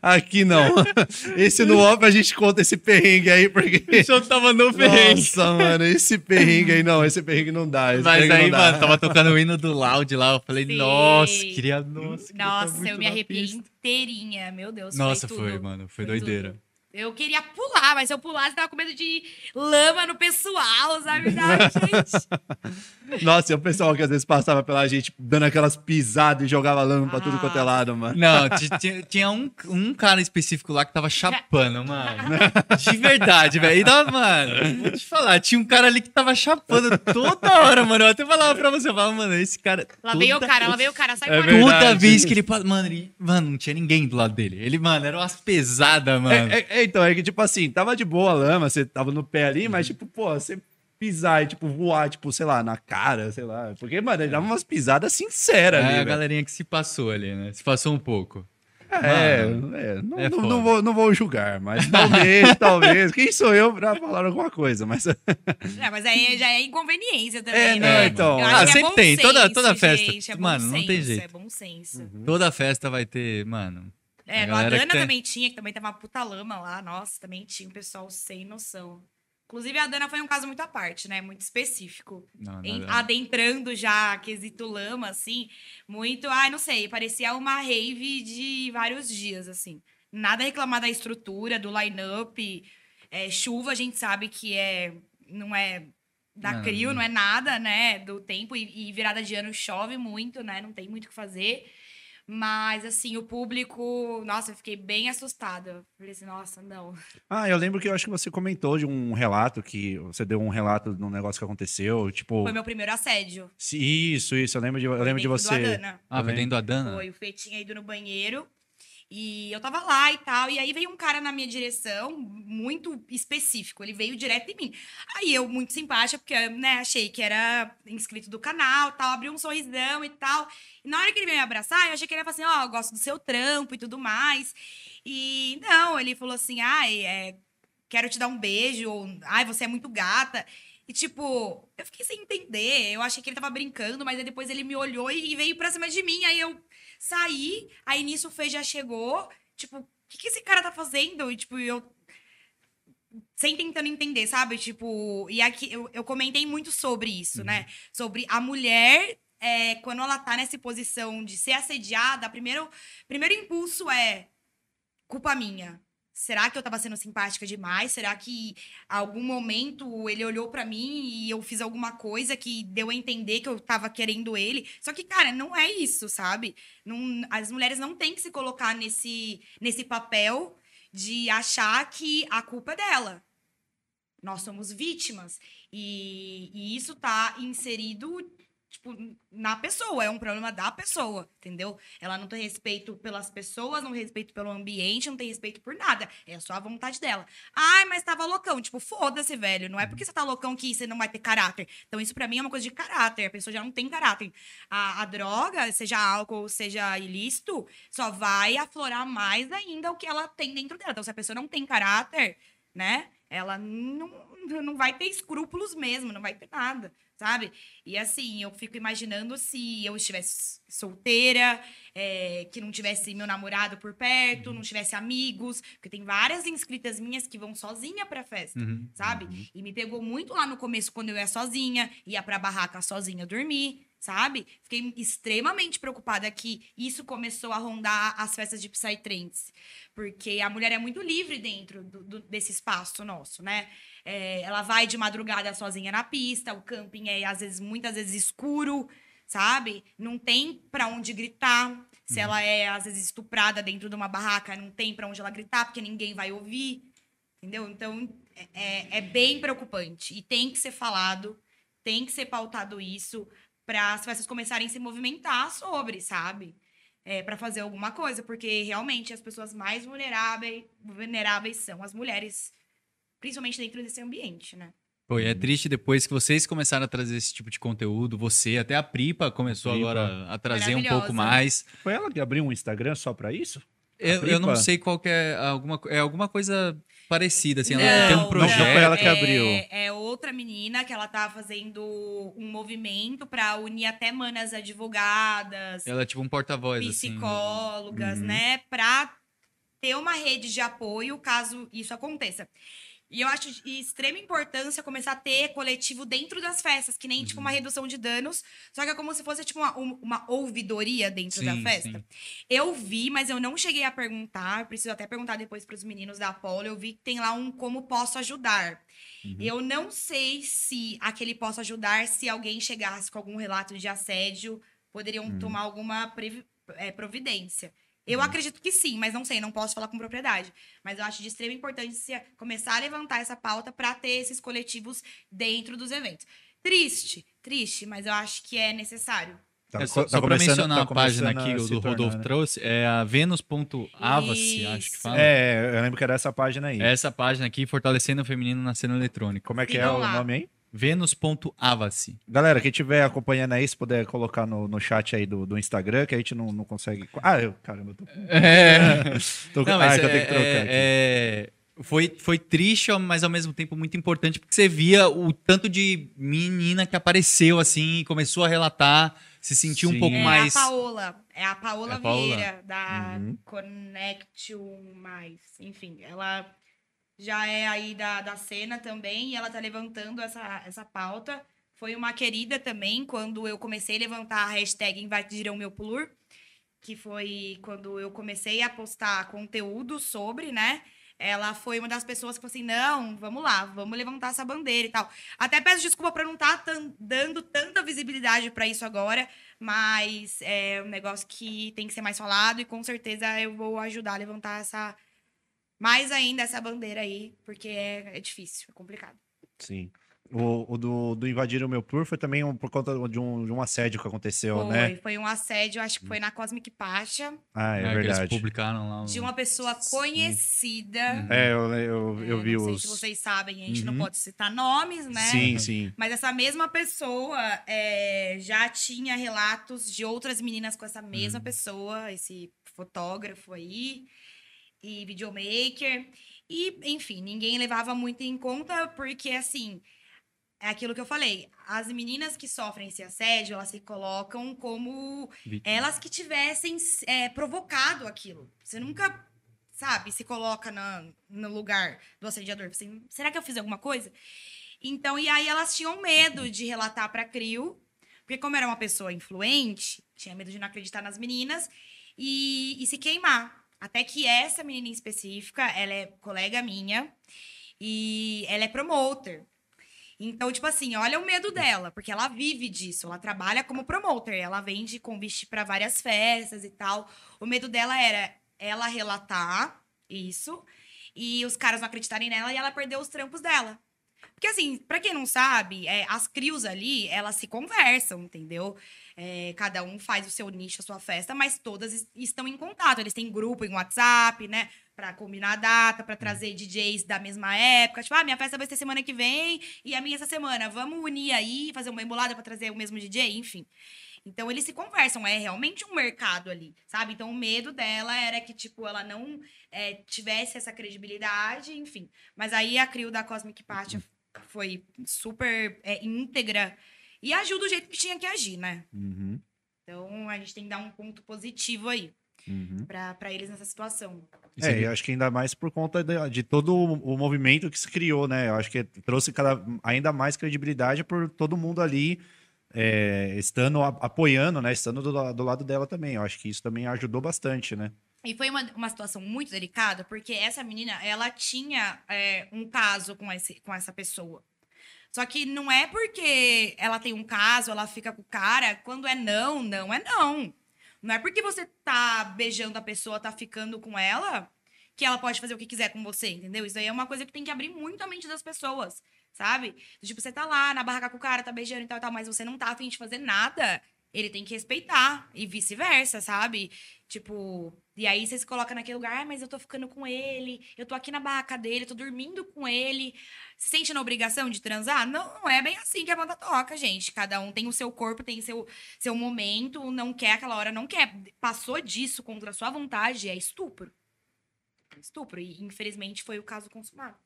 aqui, não. [LAUGHS] Esse no off a gente conta esse perrengue aí, porque.
O senhor tava no perrengue.
Nossa, mano, esse perrengue aí não, esse perrengue não dá. esse
Mas aí,
não dá.
mano, tava tocando o hino do Loud lá. Eu falei,
Sim.
nossa, queria. Nossa, queria tá
Nossa, eu me arrepiei
pista.
inteirinha. Meu Deus,
Nossa,
foi
foi, mano. Foi,
Foi
doideira.
tudo. Eu queria pular, mas se eu pulasse, eu tava com medo de lama no pessoal, sabe? Ai, gente. [LAUGHS]
Nossa, e o pessoal que às vezes passava pela gente dando aquelas pisadas e jogava lama pra tudo quanto é lado, mano.
Não, ti- ti- tinha um, um cara específico lá que tava chapando, mano. [LAUGHS] De verdade, velho. E dá, mano, vou te falar, tinha um cara ali que tava chapando toda hora, mano. Eu até falava pra você, eu falava, mano, esse cara.
Lá veio o cara, lá veio o cara, sai
É
fora.
verdade.
Toda vez que ele. Mano, ele- mano, não tinha ninguém do lado dele. Ele, mano, era umas pesadas, mano.
É, é- é, então, é que, tipo assim, tava de boa a lama, você tava no pé ali, mas, tipo, pô, você pisar e, tipo, voar, tipo, sei lá, na cara, sei lá. Porque, mano, ele dava umas pisadas sinceras
É,
ali,
a
velho.
galerinha que se passou ali, né? Se passou um pouco.
É,
Mano,
é, não,
é
não, não vou, não vou julgar, mas talvez, [LAUGHS] talvez. Quem sou eu pra falar alguma coisa? Mas [LAUGHS]
É, mas aí já é inconveniência também,
É,
né?
não, então.
Eu
Ah,
que
sempre
bom
tem, toda-
senso,
toda festa.
gente, é
Mano, não tem
senso,
jeito.
É bom senso.
Toda festa vai ter, mano.
É,
A
no Adana
tem-
também tinha, que também tava uma puta lama lá. Nossa, também tinha um pessoal sem noção. Inclusive, a Adana foi um caso muito à parte, né? Muito específico.
Não,
Em-
nada-
adentrando já quesito lama, assim. Muito, ai, não sei, parecia uma rave de vários dias, assim. Nada a reclamar da estrutura, do line-up. É, chuva, a gente sabe que é. Não é da
Não,
CRIO,
não-
não é nada, né? Do tempo. E, e virada de ano chove muito, né? Não tem muito o que fazer. Mas, assim, o público. Nossa, eu fiquei bem assustada. Falei assim, nossa, não.
Ah, eu lembro que eu acho que você comentou de um relato que você deu um relato de um negócio que aconteceu, tipo.
Foi meu primeiro assédio.
se- Isso, isso, eu lembro de, eu
Foi
lembro de você.
Adana.
Ah, foi dentro da Dana?
Foi, o Fê tinha ido no banheiro. E eu tava lá e tal. E aí veio um cara na minha direção, muito específico. Ele veio direto em mim. Aí eu, muito simpática, porque, né, achei que era inscrito do canal tal, abri um sorrisão e tal. E na hora que ele veio me abraçar, eu achei que ele ia falar assim: ó, eu gosto do seu trampo e tudo mais. E não, ele falou assim: ai, é, quero te dar um beijo, ou ai, você é muito gata. E, tipo, eu fiquei sem entender. Eu achei que ele tava brincando, mas aí depois ele me olhou e veio pra cima de mim. Aí eu saí, aí nisso o Fê já chegou, tipo, que, que esse cara tá fazendo? E, tipo, eu. Sem tentando entender, sabe? Tipo, e aqui eu, eu comentei muito sobre isso, né? Sobre a mulher, é, quando ela tá nessa posição de ser assediada, primeiro, primeiro impulso é culpa minha. Será que eu tava sendo simpática demais? Será que algum momento ele olhou pra mim e eu fiz alguma coisa que deu a entender que eu tava querendo ele? Só que, cara, não é isso, sabe? Não, as mulheres não têm que se colocar nesse, nesse papel de achar que a culpa é dela. Nós somos vítimas. E, e isso tá inserido tipo, na pessoa, é um problema da pessoa, entendeu? Ela não tem respeito pelas pessoas, não tem respeito pelo ambiente, não tem respeito por nada. É só a vontade dela. Ai, mas tava loucão. Tipo, foda-se, velho. Não é porque você tá loucão que você não vai ter caráter. Então, isso pra mim é uma coisa de caráter. A pessoa já não tem caráter. A, a droga, seja álcool, seja ilícito, só vai aflorar mais ainda o que ela tem dentro dela. Então, se a pessoa não tem caráter, né? Ela não, não vai ter escrúpulos mesmo, não vai ter nada sabe? E assim, eu fico imaginando se eu estivesse solteira, é, que não tivesse meu namorado por perto, não tivesse amigos, porque tem várias inscritas minhas que vão sozinha pra festa,
Uhum.
sabe? E me pegou muito lá no começo quando eu ia sozinha, ia pra barraca sozinha dormir, sabe? Fiquei extremamente preocupada que isso começou a rondar as festas de Psytrance, porque a mulher é muito livre dentro do- do- desse espaço nosso, né? É, ela vai de madrugada sozinha na pista, o camping é às vezes muitas vezes escuro, sabe? Não tem pra onde gritar. Se ela é às vezes estuprada dentro de uma barraca, não tem pra onde ela gritar porque ninguém vai ouvir. Entendeu? Então é- é, é bem preocupante e tem que ser falado, tem que ser pautado isso para as festas começarem a se movimentar sobre, sabe? É, para fazer alguma coisa, porque realmente as pessoas mais vulneráveis, vulneráveis são as mulheres, principalmente dentro desse ambiente, né?
Pô, e é triste depois que vocês começaram a trazer esse tipo de conteúdo, você, até a Pripa começou
Pripa.
agora a trazer um pouco mais.
Foi ela que abriu um Instagram só pra isso?
Eu, eu não sei qual que é alguma, é alguma coisa parecida, assim, ela
Não,
tem um
não
projeto.
foi ela que
é,
abriu.
É outra menina que ela tá fazendo um movimento para unir até manas advogadas,
Ela é tipo um porta-voz, assim.
psicólogas,
Uhum.
né, para ter uma rede de apoio caso isso aconteça. E eu acho de extrema importância começar a ter coletivo dentro das festas, que nem tipo
Uhum.
uma redução de danos, só que é como se fosse tipo uma, um- uma ouvidoria dentro da
Sim,
festa.
sim.
Eu vi, mas eu não cheguei a perguntar. Preciso até perguntar depois para os meninos da Apollo. Eu vi que tem lá um como posso ajudar.
Uhum.
Eu não sei se aquele posso ajudar, se alguém chegasse com algum relato de assédio, poderiam
Uhum.
tomar alguma é, providência. Eu
Uhum.
acredito que sim, mas não sei, não posso falar com propriedade. Mas eu acho de extrema importância começar a levantar essa pauta para ter esses coletivos dentro dos eventos. Triste, triste, mas eu acho que é necessário.
Tá
É, só
tá
só
começando-
mencionar
tá
a página aqui que o Rodolfo
né?
trouxe, é a venus.avace, acho que fala.
É, eu lembro que era essa página aí.
Essa página aqui, Fortalecendo o Feminino na Cena Eletrônica.
Como é que é
Sigam
o
lá.
nome aí?
Venus.avace.
Galera, quem estiver acompanhando aí, se puder colocar no, no chat aí do, do Instagram, que a gente não, não consegue. Ah, eu, caramba, eu tô.
É. [LAUGHS]
tô
Não,
ah,
mas
que eu
é-
tenho que trocar
é-
aqui.
é- foi, foi triste, mas ao mesmo tempo muito importante, porque você via o tanto de menina que apareceu assim e começou a relatar, se sentiu um
Sim.
pouco
é
mais.
a Paola. É a Paola
É a Paola?
Vieira, da
Uhum.
Connection Mais. Enfim, ela já é aí da, da cena também e ela tá levantando essa, essa pauta. Foi uma querida também quando eu comecei a levantar a hashtag Invadiram Meu Plur, que foi quando eu comecei a postar conteúdo sobre, né? Ela foi uma das pessoas que falou assim: não, vamos lá, vamos levantar essa bandeira e tal. Até peço desculpa por não estar dando tanta visibilidade para isso agora, mas é um negócio que tem que ser mais falado e com certeza eu vou ajudar a levantar essa. Mais ainda essa bandeira aí, porque é, é difícil, é complicado.
Sim. O, o do, do Invadir o Meu Plur foi também um- por conta de um, de um assédio que aconteceu,
Foi,
né?
foi um assédio, acho que foi na Cosmic Pacha,
Ah, é,
né, que eles
verdade.
publicaram lá.
de uma pessoa conhecida.
É, eu, eu, eu
É,
vi
não sei
os.
se vocês sabem, a gente
Uhum.
não pode citar nomes, né?
Sim, sim.
Mas essa mesma pessoa é, já tinha relatos de outras meninas com essa
Uhum.
mesma pessoa, esse fotógrafo aí, e videomaker. E, enfim, ninguém levava muito em conta, porque, assim, é aquilo que eu falei. As meninas que sofrem esse assédio, elas se colocam como
Vítima.
elas que tivessem é, provocado aquilo. Você nunca sabe, se coloca na- no lugar do assediador. Assim, será que eu fiz alguma coisa? Então, e aí elas tinham medo de relatar pra Crio, porque como era uma pessoa influente, tinha medo de não acreditar nas meninas e, e se queimar. Até que essa menina em específica, ela é colega minha e ela é promoter. Então, tipo assim, olha o medo dela, porque ela vive disso, ela trabalha como promoter, ela vende convite para várias festas e tal. O medo dela era ela relatar isso e os caras não acreditarem nela e ela perder os trampos dela. Porque, assim, pra quem não sabe, é, as crios ali, elas se conversam, entendeu? É, cada um faz o seu nicho, a sua festa, mas todas es- estão em contato. Eles têm grupo em WhatsApp, né? Pra combinar a data, pra trazer DJs da mesma época. Tipo, ah, minha festa vai ser semana que vem e a minha essa semana. Vamos unir aí, fazer uma embolada pra trazer o mesmo DJ, enfim. Então, eles se conversam, é realmente um mercado ali, sabe? Então, o medo dela era que, tipo, ela não é, tivesse essa credibilidade, enfim. Mas aí a Crio da Cosmic Party foi super é, íntegra e ajuda do jeito que tinha que agir, né?
Uhum,
Então, a gente tem que dar um ponto positivo aí
uhum.
pra, pra eles nessa situação.
É, eu acho que ainda mais por conta de, de todo o, movimento que se criou, né? Eu acho que trouxe cada, ainda mais credibilidade por todo mundo ali é, estando a- apoiando, né? Estando do, do lado dela também. Eu acho que isso também ajudou bastante, né?
E foi uma, uma situação muito delicada, porque essa menina, ela tinha é, um caso com, esse, com essa pessoa. Só que não é porque ela tem um caso, ela fica com o cara. Quando é não, não é não. Não é porque você tá beijando a pessoa, tá ficando com ela, que ela pode fazer o que quiser com você, entendeu? Isso aí é uma coisa que tem que abrir muito a mente das pessoas, sabe? Tipo, você tá lá na barraca com o cara, tá beijando e tal, e tal, mas você não tá afim de fazer nada. Ele tem que respeitar. E vice-versa, sabe? Tipo, e aí você se coloca naquele lugar, ah, mas eu tô ficando com ele, eu tô aqui na barraca dele, tô dormindo com ele. Se sente na obrigação de transar? Não, não é bem assim que a banda toca, gente. Cada um tem o seu corpo, tem seu, seu momento, não quer aquela hora, não quer. Passou disso contra a sua vontade, é estupro. É Estupro. E infelizmente foi o caso consumado.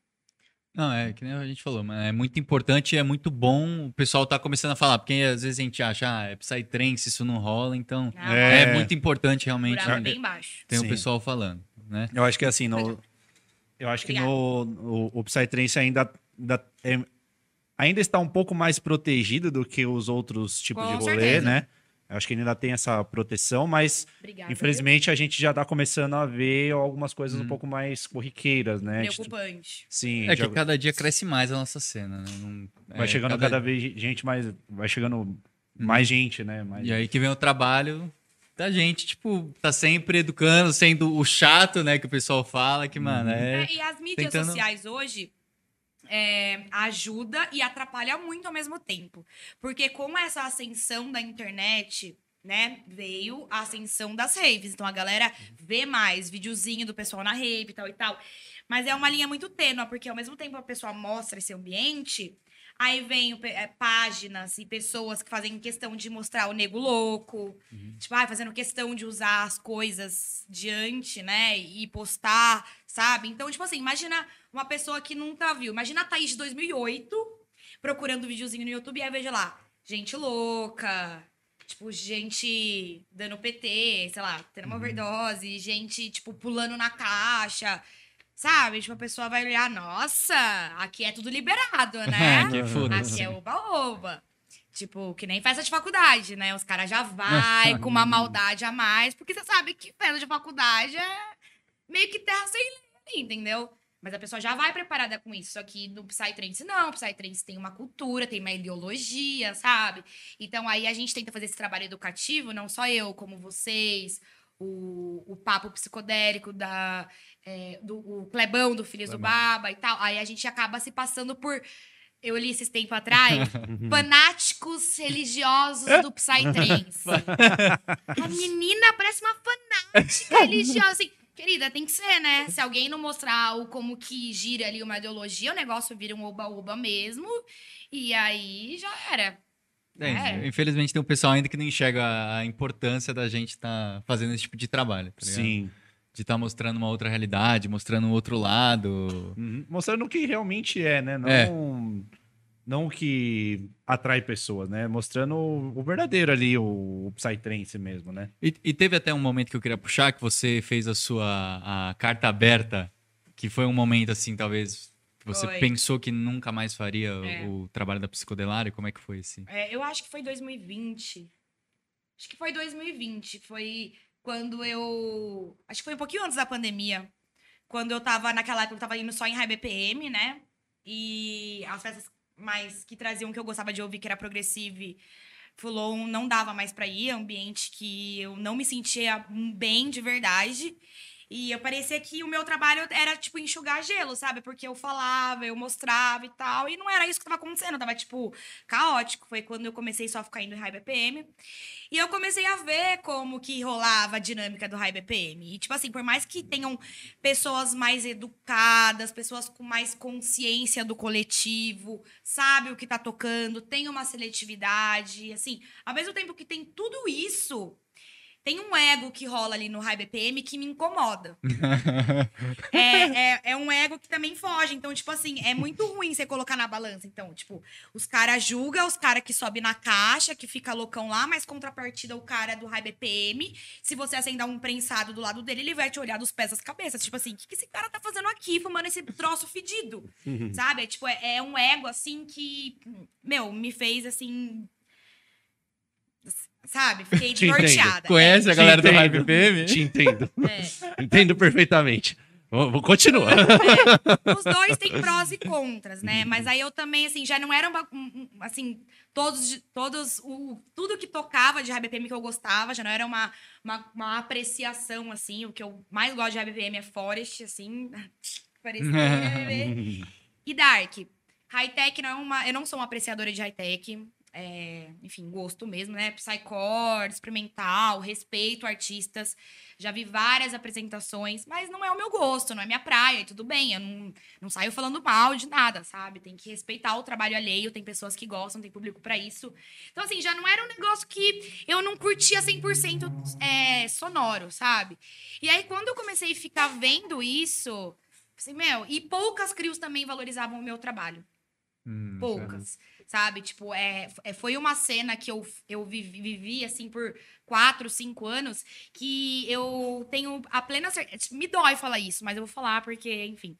Não, é que nem a gente falou, mas é muito importante e é muito bom o pessoal tá começando a falar, porque às vezes a gente acha, ah, é Psytrance, isso não rola, então
Ah,
é,
É.
muito importante realmente
buraco é
né,
bem baixo.
tem o
Sim.
pessoal falando, né?
Eu acho que assim, no, eu acho que no, no o Psytrance ainda, ainda, é- ainda está um pouco mais protegido do que os outros tipos
Com
de rolê,
certeza.
né? Acho que ainda tem essa proteção, mas
Obrigada.
infelizmente a gente já está começando a ver algumas coisas um
Hum.
pouco mais corriqueiras, né?
Preocupante.
Sim,
É
já
que cada dia cresce mais a nossa cena, né? Não-
vai
é,
chegando cada... vez gente mais, vai chegando mais gente, né? Mais...
E aí que vem o trabalho da gente, tipo, tá sempre educando, sendo o chato, né, que o pessoal fala, que, mano, é...
É, e as mídias
tentando-
sociais hoje é, ajuda e atrapalha muito ao mesmo tempo. Porque com essa ascensão da internet, né, veio a ascensão das raves. Então a galera vê mais videozinho do pessoal na rave e tal e tal. Mas é uma linha muito tênua, porque ao mesmo tempo a pessoa mostra esse ambiente, aí vem é, páginas e pessoas que fazem questão de mostrar o nego louco, tipo, ai, fazendo questão de usar as coisas diante, né, e postar, sabe? Então, tipo assim, imagina uma pessoa que nunca viu. Imagina a Thaís de 2008 procurando videozinho no YouTube e aí veja lá, gente louca, tipo, gente dando PT, sei lá, tendo uma overdose, gente, tipo, pulando na caixa. Sabe? Tipo, a pessoa vai olhar, nossa, aqui é tudo liberado, né? [LAUGHS]
que foda-se.
Aqui é oba-oba. Tipo, que nem festa de faculdade, né? Os caras já vai com uma maldade a mais, porque você sabe que festa de faculdade é meio que terra sem lei, entendeu? Mas a pessoa já vai preparada com isso. Só que no Psytrance, não. O Psytrance tem uma cultura, tem uma ideologia, sabe? Então aí a gente tenta fazer esse trabalho educativo, não só eu, como vocês, o, o papo psicodélico da, é, do o Clebão do Filhos do Baba e tal. Aí a gente acaba se passando por. Eu li esses tempos atrás, [LAUGHS] fanáticos religiosos do Psytrance. [LAUGHS] A menina parece uma fanática religiosa. Assim, querida, tem que ser, né? Se alguém não mostrar o como que gira ali uma ideologia, o negócio vira um oba-oba mesmo. E aí já era.
É,
É.
Infelizmente tem um pessoal ainda que não enxerga a- importância da gente estar fazendo esse tipo de trabalho, tá?
Sim.
De estar mostrando uma outra realidade, mostrando um outro lado.
Uhum. Mostrando o que realmente é, né? Não
É.
não o que atrai pessoas, né? Mostrando o, verdadeiro ali, o, o Psytrance mesmo, né?
E, e teve até um momento que eu queria puxar, que você fez a sua a carta aberta, que foi um momento assim, talvez, que você
Foi.
pensou que nunca mais faria
É.
o, o trabalho da psicodelária. Como é que foi assim?
É, eu acho que foi 2020. Acho que foi 2020. Foi quando eu. Acho que foi um pouquinho antes da pandemia. Quando eu tava naquela época, eu tava indo só em high BPM, né? E as festas mais que traziam que eu gostava de ouvir, que era progressive, Fulon, não dava mais pra ir. Ambiente que eu não me sentia bem de verdade. E eu parecia que o meu trabalho era, tipo, enxugar gelo, sabe? Porque eu falava, eu mostrava e tal. E não era isso que tava acontecendo. Tava, tipo, caótico. Foi quando eu comecei só a ficar indo em high BPM. E eu comecei a ver como que rolava a dinâmica do high BPM. E, tipo assim, por mais que tenham pessoas mais educadas, pessoas com mais consciência do coletivo, sabe o que tá tocando, tem uma seletividade, assim, ao mesmo tempo que tem tudo isso, tem um ego que rola ali no high BPM que me incomoda. [LAUGHS] É, é, é um ego que também foge. Então, tipo assim, é muito ruim você colocar na balança. Então, tipo, os caras julgam os caras que sobe na caixa, que fica loucão lá, mas contrapartida o cara do high BPM. Se você acender um prensado do lado dele, ele vai te olhar dos pés às cabeças. Tipo assim, o que, que esse cara tá fazendo aqui, fumando esse troço fedido? Sabe? É, tipo, é, é um ego, assim, que, meu, me fez, assim... Sabe? Fiquei
Te entendo.
Conhece a
Te
galera do
entendo.
High BPM?
Te entendo.
É.
Entendo perfeitamente. Vou, vou continuar.
Os dois têm prós e contras, né? Mas aí eu também, assim, já não era uma, um- um- assim, todos, todos, o, tudo que tocava de RBPM que eu gostava, já não era uma, uma, uma apreciação, assim. O que eu mais gosto de RBPM é Forest, assim, [LAUGHS] parecia. [LAUGHS] e Dark. High-tech não é uma. Eu não sou uma apreciadora de high-tech. É, enfim, gosto mesmo, né? Psycore, experimental, respeito artistas. Já vi várias apresentações, mas não é o meu gosto, não é minha praia, e tudo bem. Eu não, não saio falando mal de nada, sabe? Tem que respeitar o trabalho alheio, tem pessoas que gostam, tem público pra isso. Então, assim, já não era um negócio que eu não curtia 100% é, sonoro, sabe? E aí, quando eu comecei a ficar vendo isso, assim, meu, e poucas crios também valorizavam o meu trabalho
Hum,
poucas, sabe? Tipo, é, é, foi uma cena que eu, eu vivi, vivi, assim, por quatro, cinco anos, que eu tenho a plena certeza. Me dói falar isso, mas eu vou falar porque, enfim.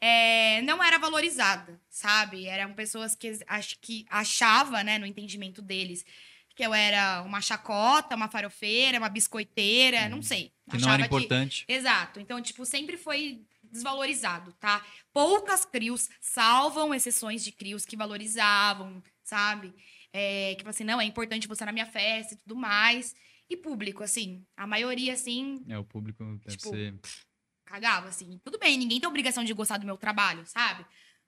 é, não era valorizada, sabe? Eram pessoas que, acho que achava, né, no entendimento deles, que eu era uma chacota, uma farofeira, uma biscoiteira, não sei.
Que não era importante.
Exato. Então, tipo, sempre foi desvalorizado, tá? Poucas crios, salvam exceções de crios que valorizavam, sabe? É, que assim, não, é importante você na minha festa e tudo mais. E público, assim, a maioria, assim,
É, o público deve
Tipo,
ser.
cagava, assim. Tudo bem, ninguém tem obrigação de gostar do meu trabalho, sabe?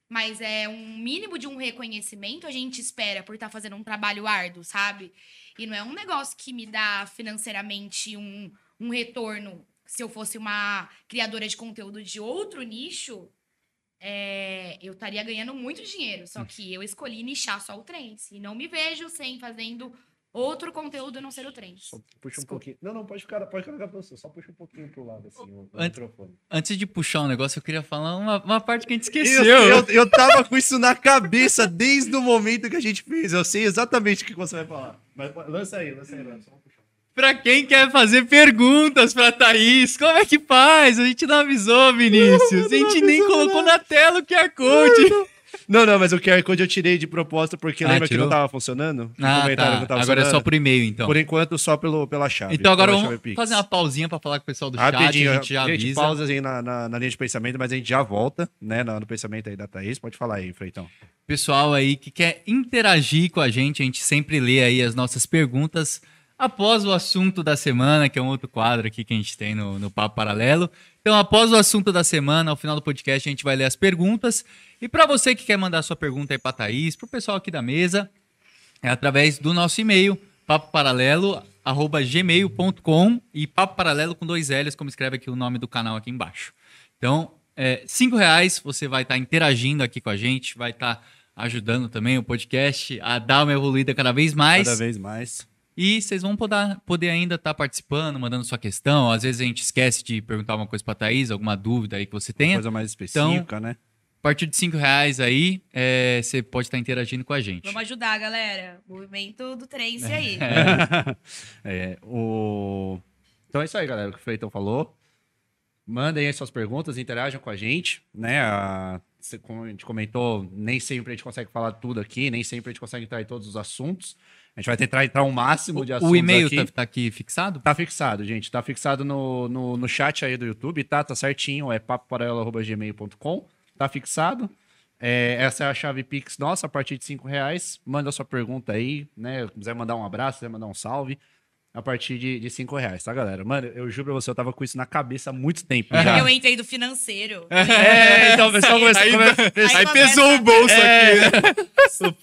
Mas é um mínimo de um reconhecimento a gente espera por estar fazendo um trabalho árduo, sabe? E não é um negócio que me dá financeiramente um, um retorno. Se eu fosse uma criadora de conteúdo de outro nicho, é, eu estaria ganhando muito dinheiro. Só que eu escolhi nichar só o trance. E não me vejo sem fazendo outro conteúdo a não ser o trance.
Só puxa um
Desculpa.
pouquinho. Não, não, pode ficar, pode ficar pra você. Só puxa um pouquinho pro lado, assim, o, o
Antes-
microfone.
Antes de puxar um negócio, eu queria falar uma, uma parte que a gente
Eu,
esqueceu.
eu, eu tava com isso na cabeça desde o momento que a gente fez. Eu sei exatamente o que você vai falar. Mas lança aí, lança aí, lança.
Pra quem quer fazer perguntas pra Thaís, como é que faz? A gente não avisou, Vinícius. A gente nem colocou na tela o QR Code.
Não, não, mas o QR Code eu tirei de propósito porque
Ah,
lembra que
tirou?
não tava funcionando?
Ah,
comentário
tá. Agora é só
funcionando?
por e-mail, então.
Por enquanto, só pelo, pela chave.
Então agora vamos fazer uma pausinha pra falar com o pessoal do chat.
Rapidinho,
A gente já
gente,
avisa.
pausa aí na, na, na linha de pensamento, mas a gente já volta, né, no, no pensamento aí da Thaís. Pode falar aí, Freitão.
pessoal aí que quer interagir com a gente, a gente sempre lê aí as nossas perguntas após o assunto da semana, que é um outro quadro aqui que a gente tem no, no Papo Paralelo. Então, após o assunto da semana, ao final do podcast, a gente vai ler as perguntas. E para você que quer mandar sua pergunta aí para Thaís, para o pessoal aqui da mesa, é através do nosso e-mail, papoparalelo.gmail.com e papo paralelo com dois L's, como escreve aqui o nome do canal aqui embaixo. Então, é, cinco reais, você vai estar interagindo aqui com a gente, vai estar ajudando também o podcast a dar uma evoluída cada vez mais.
Cada vez mais.
E vocês vão poder, poder ainda estar participando, mandando sua questão. Às vezes a gente esquece de perguntar uma coisa para Thaís, alguma dúvida aí que você tenha.
Coisa mais específica, né?
partir de 5 reais aí, é, você pode estar interagindo com a gente.
Vamos ajudar, galera. Movimento do Trance aí. [LAUGHS] [LAUGHS]
É, o... Então é isso aí, galera, o que o Freiton falou. Mandem aí suas perguntas, interajam com a gente, né? A- Como a gente comentou, nem sempre a gente consegue falar tudo aqui, nem sempre a gente consegue entrar em todos os assuntos. A gente vai tentar entrar o máximo de assuntos
O e-mail
aqui.
tá, tá aqui fixado?
Tá fixado, gente. Tá fixado no, no, no chat aí do YouTube, tá? Tá certinho. É papoparela.gmail.com. Tá fixado. É, essa é a chave Pix nossa, a partir de 5 reais. Manda sua pergunta aí, né? Quiser mandar um abraço, quiser mandar um salve. A partir de, de 5 reais, tá, galera? Mano, eu juro pra você, eu tava com isso na cabeça há muito tempo já.
Eu entrei do financeiro. [LAUGHS]
É, então o pessoal começou
Aí-
come-
Aí
Aí pesou o bolso
É.
aqui.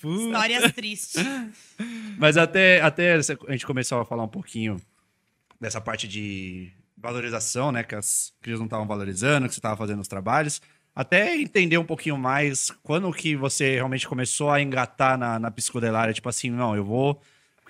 Histórias tristes.
Mas até, até a gente começou a falar um pouquinho dessa parte de valorização, né? Que as crias não estavam valorizando, que você estava fazendo os trabalhos. Até entender um pouquinho mais quando que você realmente começou a engatar na, na psicodelária. Tipo assim, não, eu vou...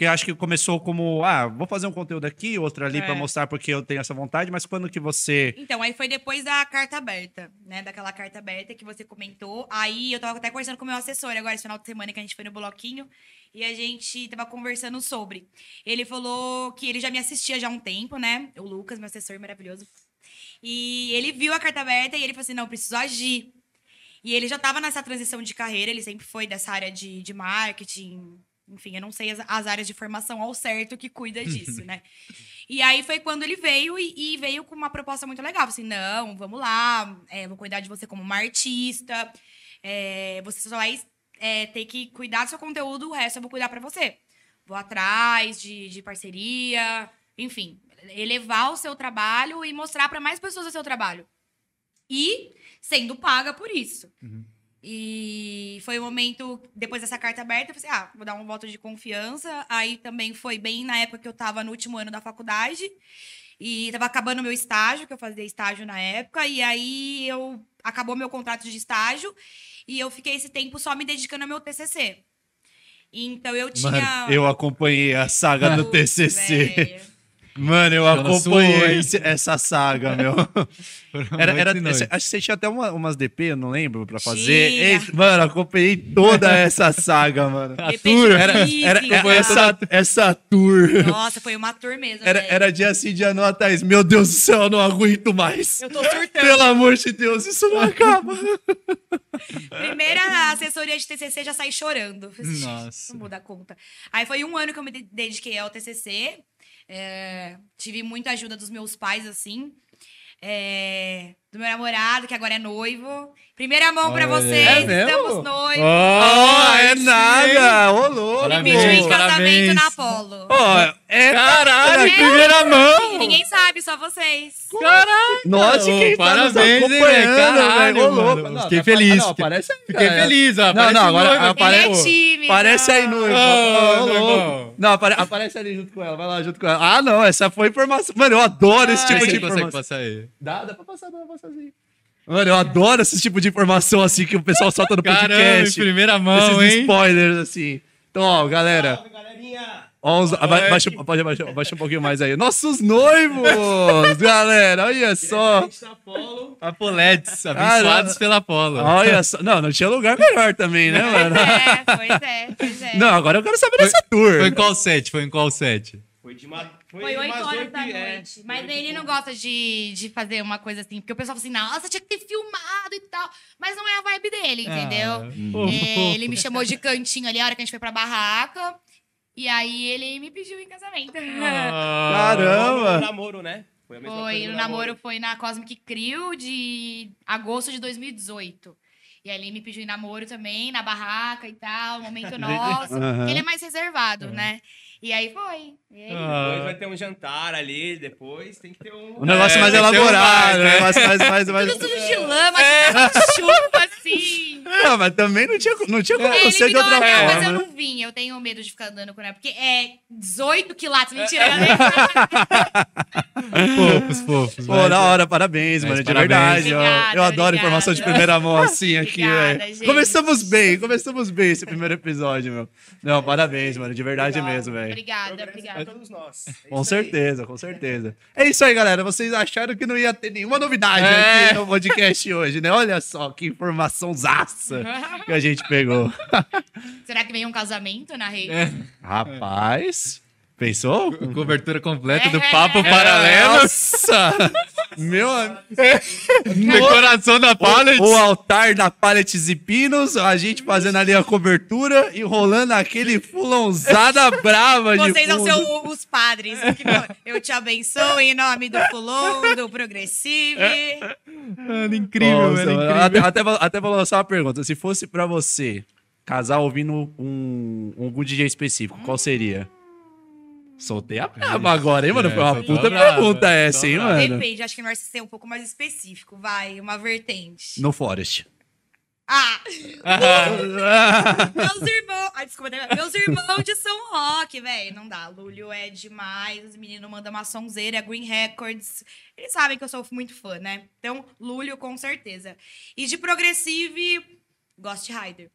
Porque acho que começou como, ah, vou fazer um conteúdo aqui, outro ali
É.
pra mostrar porque eu tenho essa vontade. Mas quando que você...
Então, aí foi depois da carta aberta, né? Daquela carta aberta que você comentou. Aí eu tava até conversando com o meu assessor agora, esse final de semana que a gente foi no bloquinho. E a gente tava conversando sobre. Ele falou que ele já me assistia já há um tempo, né? O Lucas, meu assessor maravilhoso. E ele viu a carta aberta e ele falou assim: não, preciso agir. E ele já tava nessa transição de carreira, ele sempre foi dessa área de, de marketing. Enfim, eu não sei as, as áreas de formação ao certo que cuida [LAUGHS] disso, né? E aí foi quando ele veio e, e veio com uma proposta muito legal. Assim, não, vamos lá, é, vou cuidar de você como uma artista. é, você só vai é, ter que cuidar do seu conteúdo, o resto eu vou cuidar pra você. Vou atrás de, de parceria, enfim, elevar o seu trabalho e mostrar pra mais pessoas o seu trabalho. E sendo paga por isso. E foi o momento, depois dessa carta aberta, eu falei assim, ah, vou dar um voto de confiança. Aí também foi bem na época que eu tava no último ano da faculdade. E tava acabando o meu estágio, que eu fazia estágio na época. E aí eu acabou meu contrato de estágio. E eu fiquei esse tempo só me dedicando ao meu TCC. Então eu tinha...
Mano, eu acompanhei a saga do TCC.
velho.
Mano, eu
Ela
acompanhei esse- essa saga, meu. [LAUGHS] Era, era, acho que você tinha até uma- umas DP, eu não lembro, pra fazer. Ei, mano, acompanhei toda essa saga, mano.
A tour,
Era, era, era essa, essa tour.
Nossa, foi uma tour mesmo,
Era,
velho.
era dia sim, dia não, a Thaís. Meu Deus do céu, eu não aguento mais.
Eu tô surtando.
Pelo amor de Deus, isso não acaba. [LAUGHS]
Primeira assessoria de TCC já saí chorando.
Nossa.
Não vou dar conta. Aí foi um ano que eu me de- dediquei ao TCC. É, tive muita ajuda dos meus pais, assim. É, do meu namorado, que agora é noivo. Primeira mão pra
Olha,
vocês.
é mesmo?
Estamos noivos.
Oh, é
sim.
nada. Ô, louco.
Me
Parabéns,
pediu em casamento
parabéns.
na Apolo.
Ó, é
Caralho,
é,
primeira mão!
Ninguém sabe, só vocês.
Caralho!
Nossa, quem
parabéns,
tá nos
hein,
acompanhando?
Caralho,
velho. Louco. Não,
Fiquei
tá-
feliz.
Não,
Fiquei-
aparece aí,
Fiquei
cara.
feliz, ó.
Não,
Aparece
não, agora
noivo.
apare-
Ele é tímido.
Aparece aí no.
Ô,
Ô, louco.
irmão.
Não, apare- aparece ali junto com ela. Vai lá junto com ela. Ah, não, essa foi informação. Mano, eu adoro esse tipo
Vê se
de
ele consegue
informação.
passar aí.
Dá, dá pra passar, dá pra passar Mano, eu adoro esse tipo de informação assim que o pessoal solta no
Caramba, em
podcast.
primeira mão,
esses
hein?
spoilers, assim. Então, ó, galera.
Salve, galerinha!
Ó, os- aba- baixa, pode abaixar abaixa um pouquinho mais aí. Nossos noivos, galera, olha só.
Apolo.
Apoletes, abençoados
Ah,
pela Apolo.
Olha só. Não, não tinha lugar melhor também, né, mano?
É, pois é, pois é.
Não, agora eu quero saber
Foi-
dessa tour.
Foi em qual set? Foi em qual set?
Foi de ma...
Foi 8
umas
horas
oito
da
é,
noite. mas
oito
ele não gosta de, de fazer uma coisa assim. Porque o pessoal fala assim, nossa, tinha que ter filmado e tal. Mas não é a vibe dele, entendeu?
Ah,
É, ele me chamou de cantinho ali a hora que a gente foi pra barraca. E aí ele me pediu em casamento.
Ah.
Caramba.
No namoro, né? Foi a mesma
Foi,
coisa
o namoro foi na Cosmic Crew de agosto de 2018. E aí ele me pediu em namoro também, na barraca e tal, momento [LAUGHS] nosso.
Aham.
Ele é mais reservado, né? E aí foi. E aí,
Ah.
Depois vai ter um jantar ali, depois tem que ter um...
Um negócio
É,
mais
tem que ter um
elaborado,
mais,
um
né?
negócio mais, mais, mais...
Tudo sujo de lama, de chuva, assim.
Não, mas também não tinha, não tinha como
É,
não
ele
ser de outra
anel, mas eu
forma.
não vim. Eu tenho medo de ficar andando com ela. Porque é 18 quilates. Mentira, nem [LAUGHS]
Fofos, fofos.
Pô, da hora, parabéns,
Mas
mano, de
parabéns.
verdade. ó.
Obrigada,
eu adoro
obrigada.
informação de primeira mão assim aqui, velho.
gente.
Começamos bem, começamos bem esse primeiro episódio, meu. Não, parabéns, mano, de verdade mesmo, velho.
Obrigada,
Progresso
obrigada.
todos nós. É
Com
aí.
certeza, com certeza. É isso aí, galera. Vocês acharam que não ia ter nenhuma novidade
É.
aqui no podcast hoje, né? Olha só que informação zaça que a gente pegou. [LAUGHS]
Será que vem um casamento na rede?
É.
Rapaz, pensou?
Cobertura completa do
É.
papo paralelo.
Nossa! [LAUGHS] Meu amigo.
Decoração da pallet.
O altar da Pallets e Pinos, a gente fazendo ali a cobertura e rolando aquele fulãozada [LAUGHS] brava de
Vocês vão ser o- os padres. que Eu te abençoo em nome do Fulon, do Progressive.
Mano, incrível,
Nossa,
incrível.
Até, até, vou- até vou lançar uma pergunta. Se fosse pra você casar ouvindo um, um DJ específico, qual seria? Soltei a braba agora, hein, mano? Foi uma
É,
puta
a braba,
pergunta essa, hein,
soltou a
mano?
Depende, acho que nós ser um pouco mais específico, vai, uma vertente.
No Forest.
Ah,
Ah,
meus irmãos. Ai, desculpa, né? meus irmãos de São Roque, velho. Não dá. Lúlio é demais. Os meninos mandam uma sonzeira, Green Records. Eles sabem que eu sou muito fã, né? Então, Lúlio, com certeza. E de Progressive, Ghost Rider.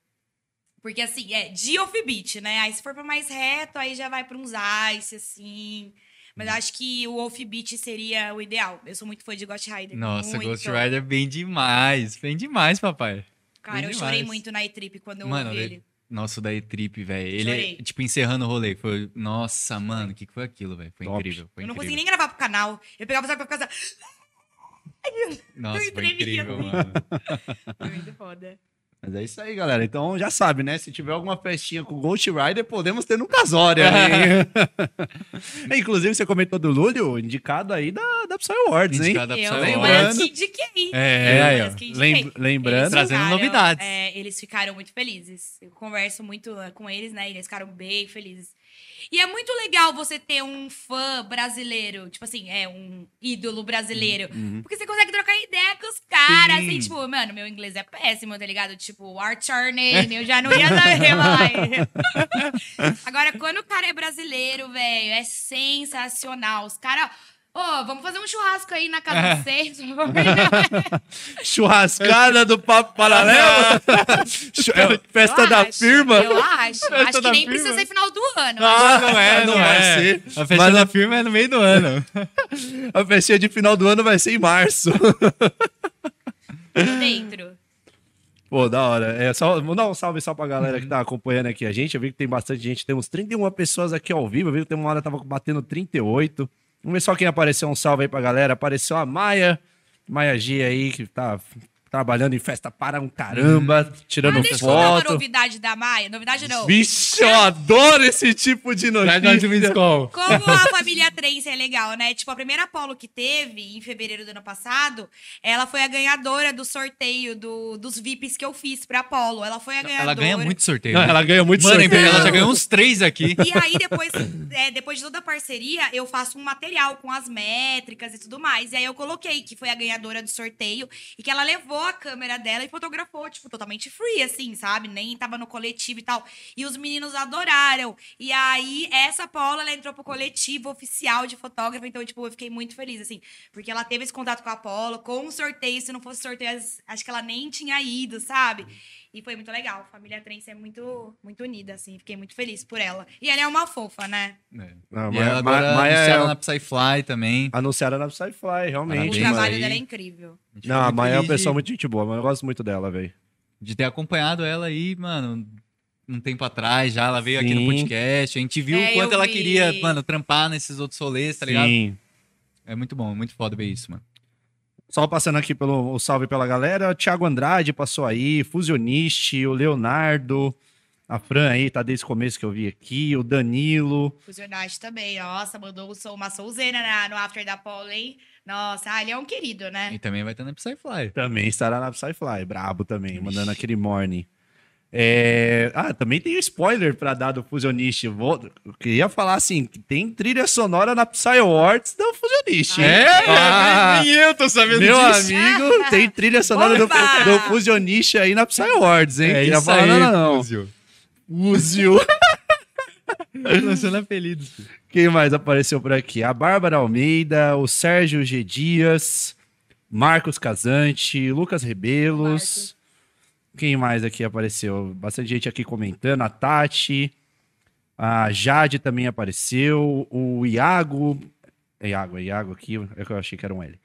Porque, assim, é de offbeat, né? Aí, se for pra mais reto, aí já vai pra uns ice, assim. Mas eu acho que o offbeat seria o ideal. Eu sou muito fã de Ghost Rider.
Nossa,
muito.
Ghost Rider bem demais. Bem demais, papai.
Cara,
bem
eu chorei
demais.
muito na E-Trip quando eu
Mano,
ouvi
ele-. Nossa, o da E-Trip, velho. Ele, é,
Chorei.
tipo, encerrando o rolê. Foi, nossa, mano, o que, que foi aquilo, velho? Foi
Top.
incrível. Foi
Eu não
incrível.
consegui nem gravar pro canal. Eu pegava só pra ficar.
Nossa, [LAUGHS]
eu
foi incrível, mano. [LAUGHS]
Foi muito foda.
Mas é isso aí, galera. Então já sabe, né? Se tiver alguma festinha com Ghost Rider, podemos ter no casório. aí. [LAUGHS] Inclusive, você comentou do Lúlio, indicado aí da, da Psy Awards, hein?
Indicado da
Eu
Psy Awards.
que indiquei.
É,
que indiquei.
Lem- lembrando.
Eles
Trazendo
ficaram,
novidades.
é, eles ficaram muito felizes. Eu converso muito eh, com eles, né? Eles ficaram bem felizes. E é muito legal você ter um fã brasileiro, tipo assim, é um ídolo brasileiro. Porque você consegue trocar ideia com os caras,
Sim.
assim, tipo, mano, meu inglês é péssimo, tá ligado? Tipo, Name, eu já não ia saber [LAUGHS] mais. Agora, quando o cara é brasileiro, velho, é sensacional. Os caras. Ô, vamos fazer um churrasco aí na casa de vocês. [LAUGHS]
Churrascada do Papo Paralelo. Chu- é, Festa
Eu
da
acho,
firma.
Eu acho. acho que nem
firma.
precisa ser final do ano.
Ah, não é, não,
Não vai
é.
ser.
A festa
Mas
da
a-
firma é no meio do ano. [LAUGHS]
A festinha de final do ano vai ser em março. [LAUGHS]
Dentro.
Pô, da hora. É só, vou dar um salve só pra galera que tá acompanhando aqui a gente. Eu vi que tem bastante gente, temos 31 pessoas aqui ao vivo. Eu vi que tem uma hora tava batendo 38. Vamos ver só quem apareceu. Um salve aí pra galera. Apareceu a Maia, Maia G aí, que tá trabalhando em festa para um caramba, tirando
Mas deixa eu dar uma
foto.
novidade da Maia. Novidade não.
Vixe, eu adoro esse tipo de notícia.
Como a família Trense é legal, né? Tipo, a primeira Apollo que teve, em fevereiro do ano passado, ela foi a ganhadora do sorteio do, dos VIPs que eu fiz pra Apollo. Ela foi a ganhadora.
Ela ganha muito sorteio.
Não, ela ganha muito
Mano,
sorteio.
ela já ganhou uns três aqui.
E aí, depois, é, depois de toda a parceria, eu faço um material com as métricas e tudo mais. E aí eu coloquei que foi a ganhadora do sorteio e que ela levou a câmera dela e fotografou, tipo, totalmente free, assim, sabe? Nem tava no coletivo e tal. E os meninos adoraram. E aí, essa Paula, ela entrou pro coletivo oficial de fotógrafa. Então, tipo, eu fiquei muito feliz, assim. Porque ela teve esse contato com a Paula, com o sorteio. Se não fosse sorteio, acho que ela nem tinha ido, sabe? E foi muito legal. A família Trense é muito, muito unida, assim. Fiquei muito feliz por ela. E ela é uma fofa, né?
Não,
E
Maia-
ela agora
Ma- Maia
anunciaram
é-
na Psyfly também.
Anunciaram na Psyfly,
O
realmente.
Parabéns
trabalho dela é incrível.
Não, a Maia é uma
feliz de-
pessoa muito gente boa, mas eu gosto muito dela, velho.
de ter acompanhado ela aí, mano, um tempo atrás já. Ela veio aqui no
Sim.
podcast. A gente viu
É,
o quanto ela
vi.
queria, mano, trampar nesses outros rolês, tá ligado?
Sim.
É muito bom, muito foda ver isso, mano.
Só passando aqui pelo o salve pela galera. Thiago Andrade passou aí, Fusioniste, o Leonardo, a Fran aí, tá desde o começo que eu vi aqui, o Danilo.
Fusionagem também. Nossa, mandou um uma souzeira na- no After da Paula, hein? Nossa, ah, ele é um querido, né?
E também vai estar na Psyfly.
Também estará na Psyfly, brabo também, mandando aquele morning. É, Ah, também tem spoiler pra dar do Fusioniste. Eu, vou... eu queria falar assim: que tem trilha sonora na Psy Awards do Fusioniste. hein? Ah,
nem eu tô sabendo
Meu
disso.
amigo, tem trilha sonora do, do Fusioniste aí na Psy Awards, hein?
É
Queria
isso
falar
aí,
nada, não.
Fúzio.
Fúzio.
Lançando [LAUGHS] apelidos.
Quem mais apareceu por aqui? A Bárbara Almeida, o Sérgio G. Dias, Marcos Casante, Lucas Rebelos. Quem mais aqui apareceu? Bastante gente aqui comentando. A Tati, a Jade também apareceu. O Iago. É Iago, é Iago aqui. É que eu achei que era um L.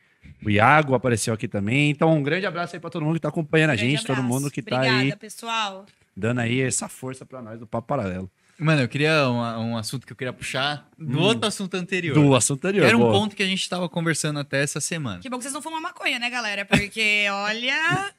O Iago apareceu aqui também. Então, um grande abraço aí pra todo mundo que tá acompanhando a
Grande
gente, todo
abraço.
mundo que tá
Obrigada,
aí
pessoal.
dando aí essa força pra nós do Papo Paralelo.
Mano, eu queria um, um assunto que eu queria puxar do outro assunto anterior.
Do assunto anterior.
Era um
boa.
ponto que a gente tava conversando até essa semana.
Que bom que vocês não fumam maconha, né, galera? Porque, [LAUGHS] olha,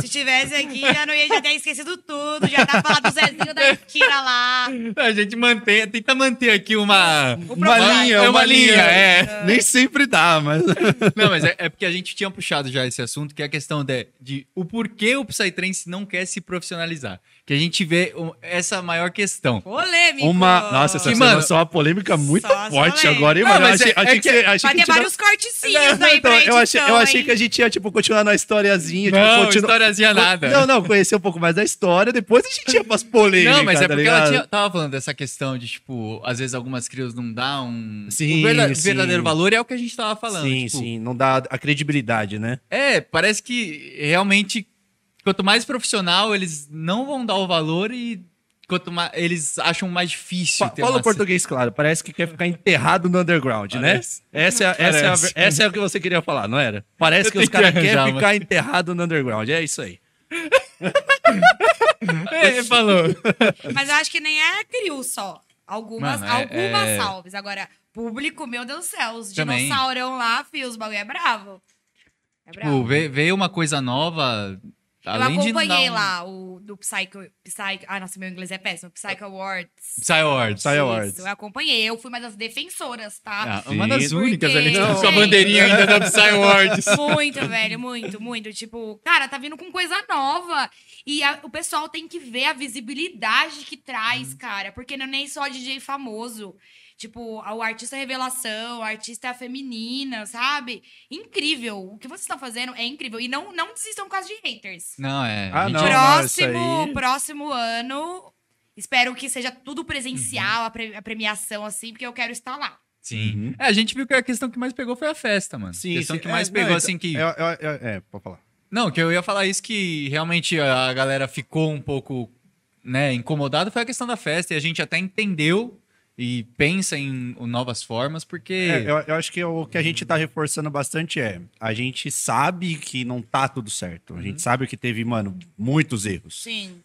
se tivesse aqui, já não ia já ter esquecido tudo. Já tá falando do Zezinho da esquina lá.
A gente mantém, tenta manter aqui uma.
Uma linha,
é
uma,
uma
linha.
linha, é.
Nem sempre dá, mas. [LAUGHS]
Não, mas é, é porque a gente tinha puxado já esse assunto, que é a questão de, de o porquê o Psytrance não quer se profissionalizar. Que a gente vê um, essa maior questão.
Polêmico.
Uma. Nossa, essa
Que, mano,
só uma polêmica muito
só
forte
polêmica.
agora, hein,
Não,
mano? Eu
mas
achei,
é-
achei
é
que,
que
você- achei
Vai
que
ter vários cortezinhos
Não,
aí
então,
pra
eu, achei, eu achei
hein?
que a gente ia, tipo, continuar na historiazinha.
Não,
tipo, continu-
historiazinha nada.
Não, não, conhecer um pouco mais da história, depois a gente ia pras polêmicas,
Não, mas é
tá
porque ela
ligado?
tinha, tava falando dessa questão de, tipo, às vezes algumas crias não dão um
Sim,
o verda-
sim.
verdadeiro valor, e é o que a gente tava falando.
Sim,
tipo,
sim, não dá a credibilidade, né?
É, parece que realmente, quanto mais profissional, eles não vão dar o valor e quanto mais eles acham mais difícil ter
Fala o português claro, parece que quer ficar enterrado no underground,
Parece.
né? Essa, é a- essa, é a, ver- essa é o que você queria falar, não era? Parece
Eu
que os caras querem
arranjar,
ficar enterrado no underground, é isso aí. [LAUGHS]
É, falou.
Mas eu acho que nem é crio só. Algumas,
Mano, é-
algumas
é-
salves. Agora, público, meu Deus do céu. Os
Também.
dinossaurão lá, fio, os bagulho é bravo. É bravo.
Tipo, ve- veio uma coisa nova, além de
acompanhei
um...
lá o do Psycho, Psycho. Ah, nossa, meu inglês é péssimo. Psycho Awards.
Psy Awards.
Psy Awards.
Isso, eu acompanhei. Eu fui uma das defensoras, tá?
Ah, uma das
Sim.
únicas ali
Porque-
tá com a bandeirinha ainda da Psy [LAUGHS] Awards.
Muito, velho, muito, muito. Tipo, cara, tá vindo com coisa nova. E a- o pessoal tem que ver a visibilidade que traz, cara. Porque não é nem só DJ famoso. Tipo, o artista revelação, o artista feminina, sabe? Incrível. O que vocês estão fazendo é incrível. E não, não desistam por causa de haters.
Não, é.
Ah,
a gente-
não,
próximo,
isso aí-
próximo ano. Espero que seja tudo
Uhum.
presencial, a, pre- a premiação, assim, porque eu quero estar lá.
Sim.
Uhum.
É, a gente viu que a questão que mais pegou foi a festa, mano. a questão que mais
é,
pegou,
não,
assim, que...
É, é, é, é, pode falar.
Não, que eu ia falar isso que realmente a galera ficou um pouco, né, incomodada foi a questão da festa e a gente até entendeu e pensa em novas formas, porque...
É, eu, eu acho que o que a gente tá reforçando bastante é a gente sabe que não tá tudo certo. A
Uhum.
gente sabe que teve, mano, muitos erros.
Sim.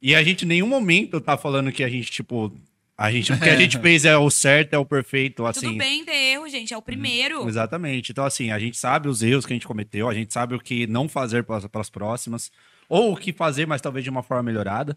E a gente em nenhum momento tá falando que a gente, tipo, a gente, o que a gente [LAUGHS] fez é o certo, é o perfeito, assim.
Tudo bem ter erro, gente. É o primeiro.
Exatamente. Então, assim, a gente sabe os erros que a gente cometeu, a gente sabe o que não fazer para as próximas, ou o que fazer, mas talvez de uma forma melhorada.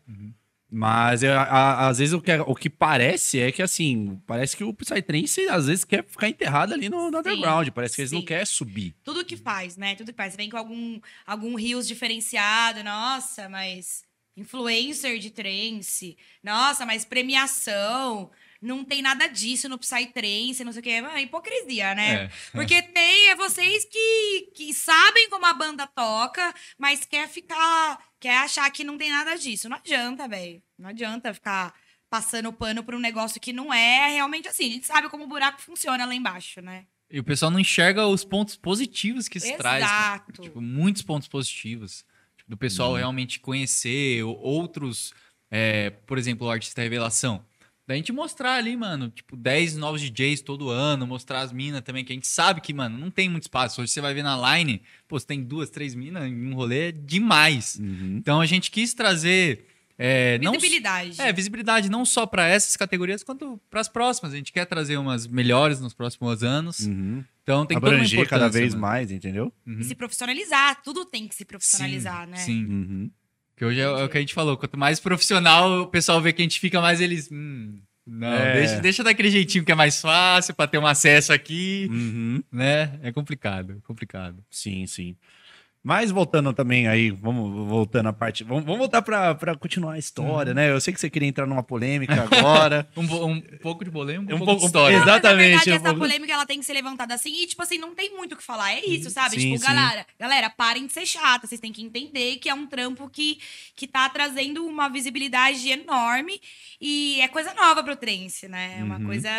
Mas é, a- às vezes o que, é- o que parece é que, assim, parece que o Psytrance às vezes quer ficar enterrado ali no, no underground. Parece que eles não querem subir.
Tudo que faz, né? Tudo que faz. Vem com algum, algum rios diferenciado, nossa, mas influencer de trance, nossa, mas premiação. Não tem nada disso no Psytrance, não sei o quê. É hipocrisia, né?
É.
Porque tem é vocês que, que sabem como a banda toca, mas quer ficar. quer achar que não tem nada disso. Não adianta, velho. Não adianta ficar passando pano pra um negócio que não é realmente assim. A gente sabe como o buraco funciona lá embaixo, né?
E o pessoal não enxerga os pontos positivos que isso
Exato.
traz. cara. Tipo, muitos pontos positivos. Tipo, do pessoal
Uhum.
realmente conhecer outros, é, por exemplo, o artista revelação. Da gente mostrar ali, mano, tipo, 10 novos DJs todo ano, mostrar as minas também, que a gente sabe que, mano, não tem muito espaço. Hoje você vai ver na line, pô, você tem duas, três minas em um rolê, é demais. Então a gente quis trazer. É, não,
Visibilidade.
é, visibilidade não só para essas categorias, quanto para as próximas. A gente quer trazer umas melhores nos próximos anos.
Uhum.
Então tem uma
Abranger cada vez
mano.
mais, entendeu?
E se profissionalizar. Tudo tem que se profissionalizar,
sim,
né?
Sim.
Uhum.
Que hoje é, é o que a gente falou. Quanto mais profissional o pessoal vê que a gente fica, mais eles. Hum, não,
É.
deixa, deixa daquele jeitinho que é mais fácil para ter um acesso aqui,
Uhum.
né? É complicado, complicado.
Sim, sim. Mas voltando também aí, vamos voltando a parte. Vamos, vamos voltar pra, pra continuar a história,
Uhum.
né? Eu sei que você queria entrar numa polêmica agora. [LAUGHS]
Um, um pouco de polêmica, um,
Um
pouco de história.
A
Exatamente,
verdade, essa polêmica ela tem que ser levantada assim. E, tipo assim, não tem muito o que falar. É isso, sabe?
Sim,
tipo,
sim.
galera, galera, parem de ser chata. Vocês têm que entender que é um trampo que, que tá trazendo uma visibilidade enorme. E é coisa nova pro trance, né? É uma
Uhum.
coisa.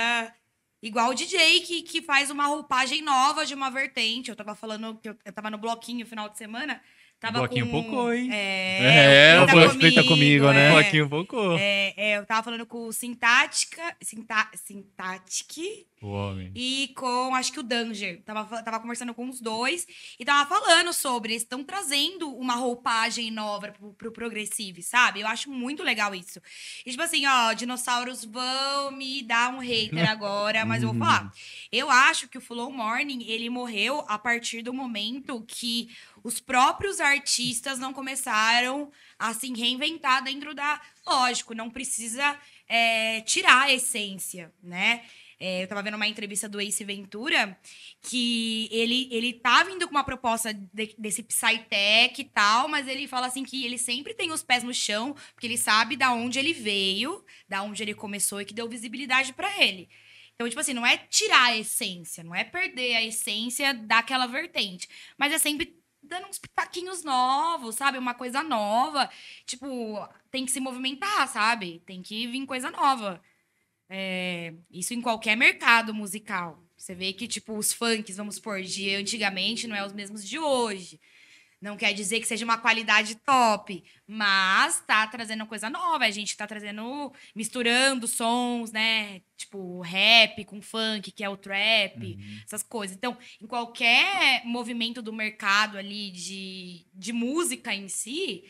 Igual o DJ que, que faz uma roupagem nova de uma vertente. Eu tava falando que eu, eu tava no bloquinho final de semana. Tava
Bloquinho
com,
hein?
É,
É,
o
o
Bloquinho Frita comigo, né?
é.
Bloquinho focou.
É, é, eu tava falando com o Sintática, Sinta, Sintatic
O homem.
e com, acho que o Danger. Tava, tava conversando com os dois e tava falando sobre, eles estão trazendo uma roupagem nova pro, pro Progressive, sabe? Eu acho muito legal isso. E tipo assim, ó, dinossauros vão me dar um hater agora, mas eu vou falar. [LAUGHS] Eu acho que o Flow Morning, ele morreu a partir do momento que os próprios artistas não começaram a se reinventar dentro da. Lógico, não precisa é, tirar a essência, né? É, eu tava vendo uma entrevista do Ace Ventura que ele, ele tá vindo com uma proposta de- desse Psytech e tal, mas ele fala assim que ele sempre tem os pés no chão, porque ele sabe da onde ele veio, da onde ele começou e que deu visibilidade pra ele. Então, tipo assim, não é tirar a essência, não é perder a essência daquela vertente, mas é sempre dando uns pitaquinhos novos, sabe? Uma coisa nova. Tipo, tem que se movimentar, sabe? Tem que vir coisa nova. É, isso em qualquer mercado musical. Você vê que, tipo, os funks, vamos supor, de antigamente não é os mesmos de hoje. Não quer dizer que seja uma qualidade top, mas tá trazendo coisa nova. A gente tá trazendo, misturando sons, né? Tipo, rap com funk, que é o trap, essas coisas. Então, em qualquer movimento do mercado ali de, de música em si,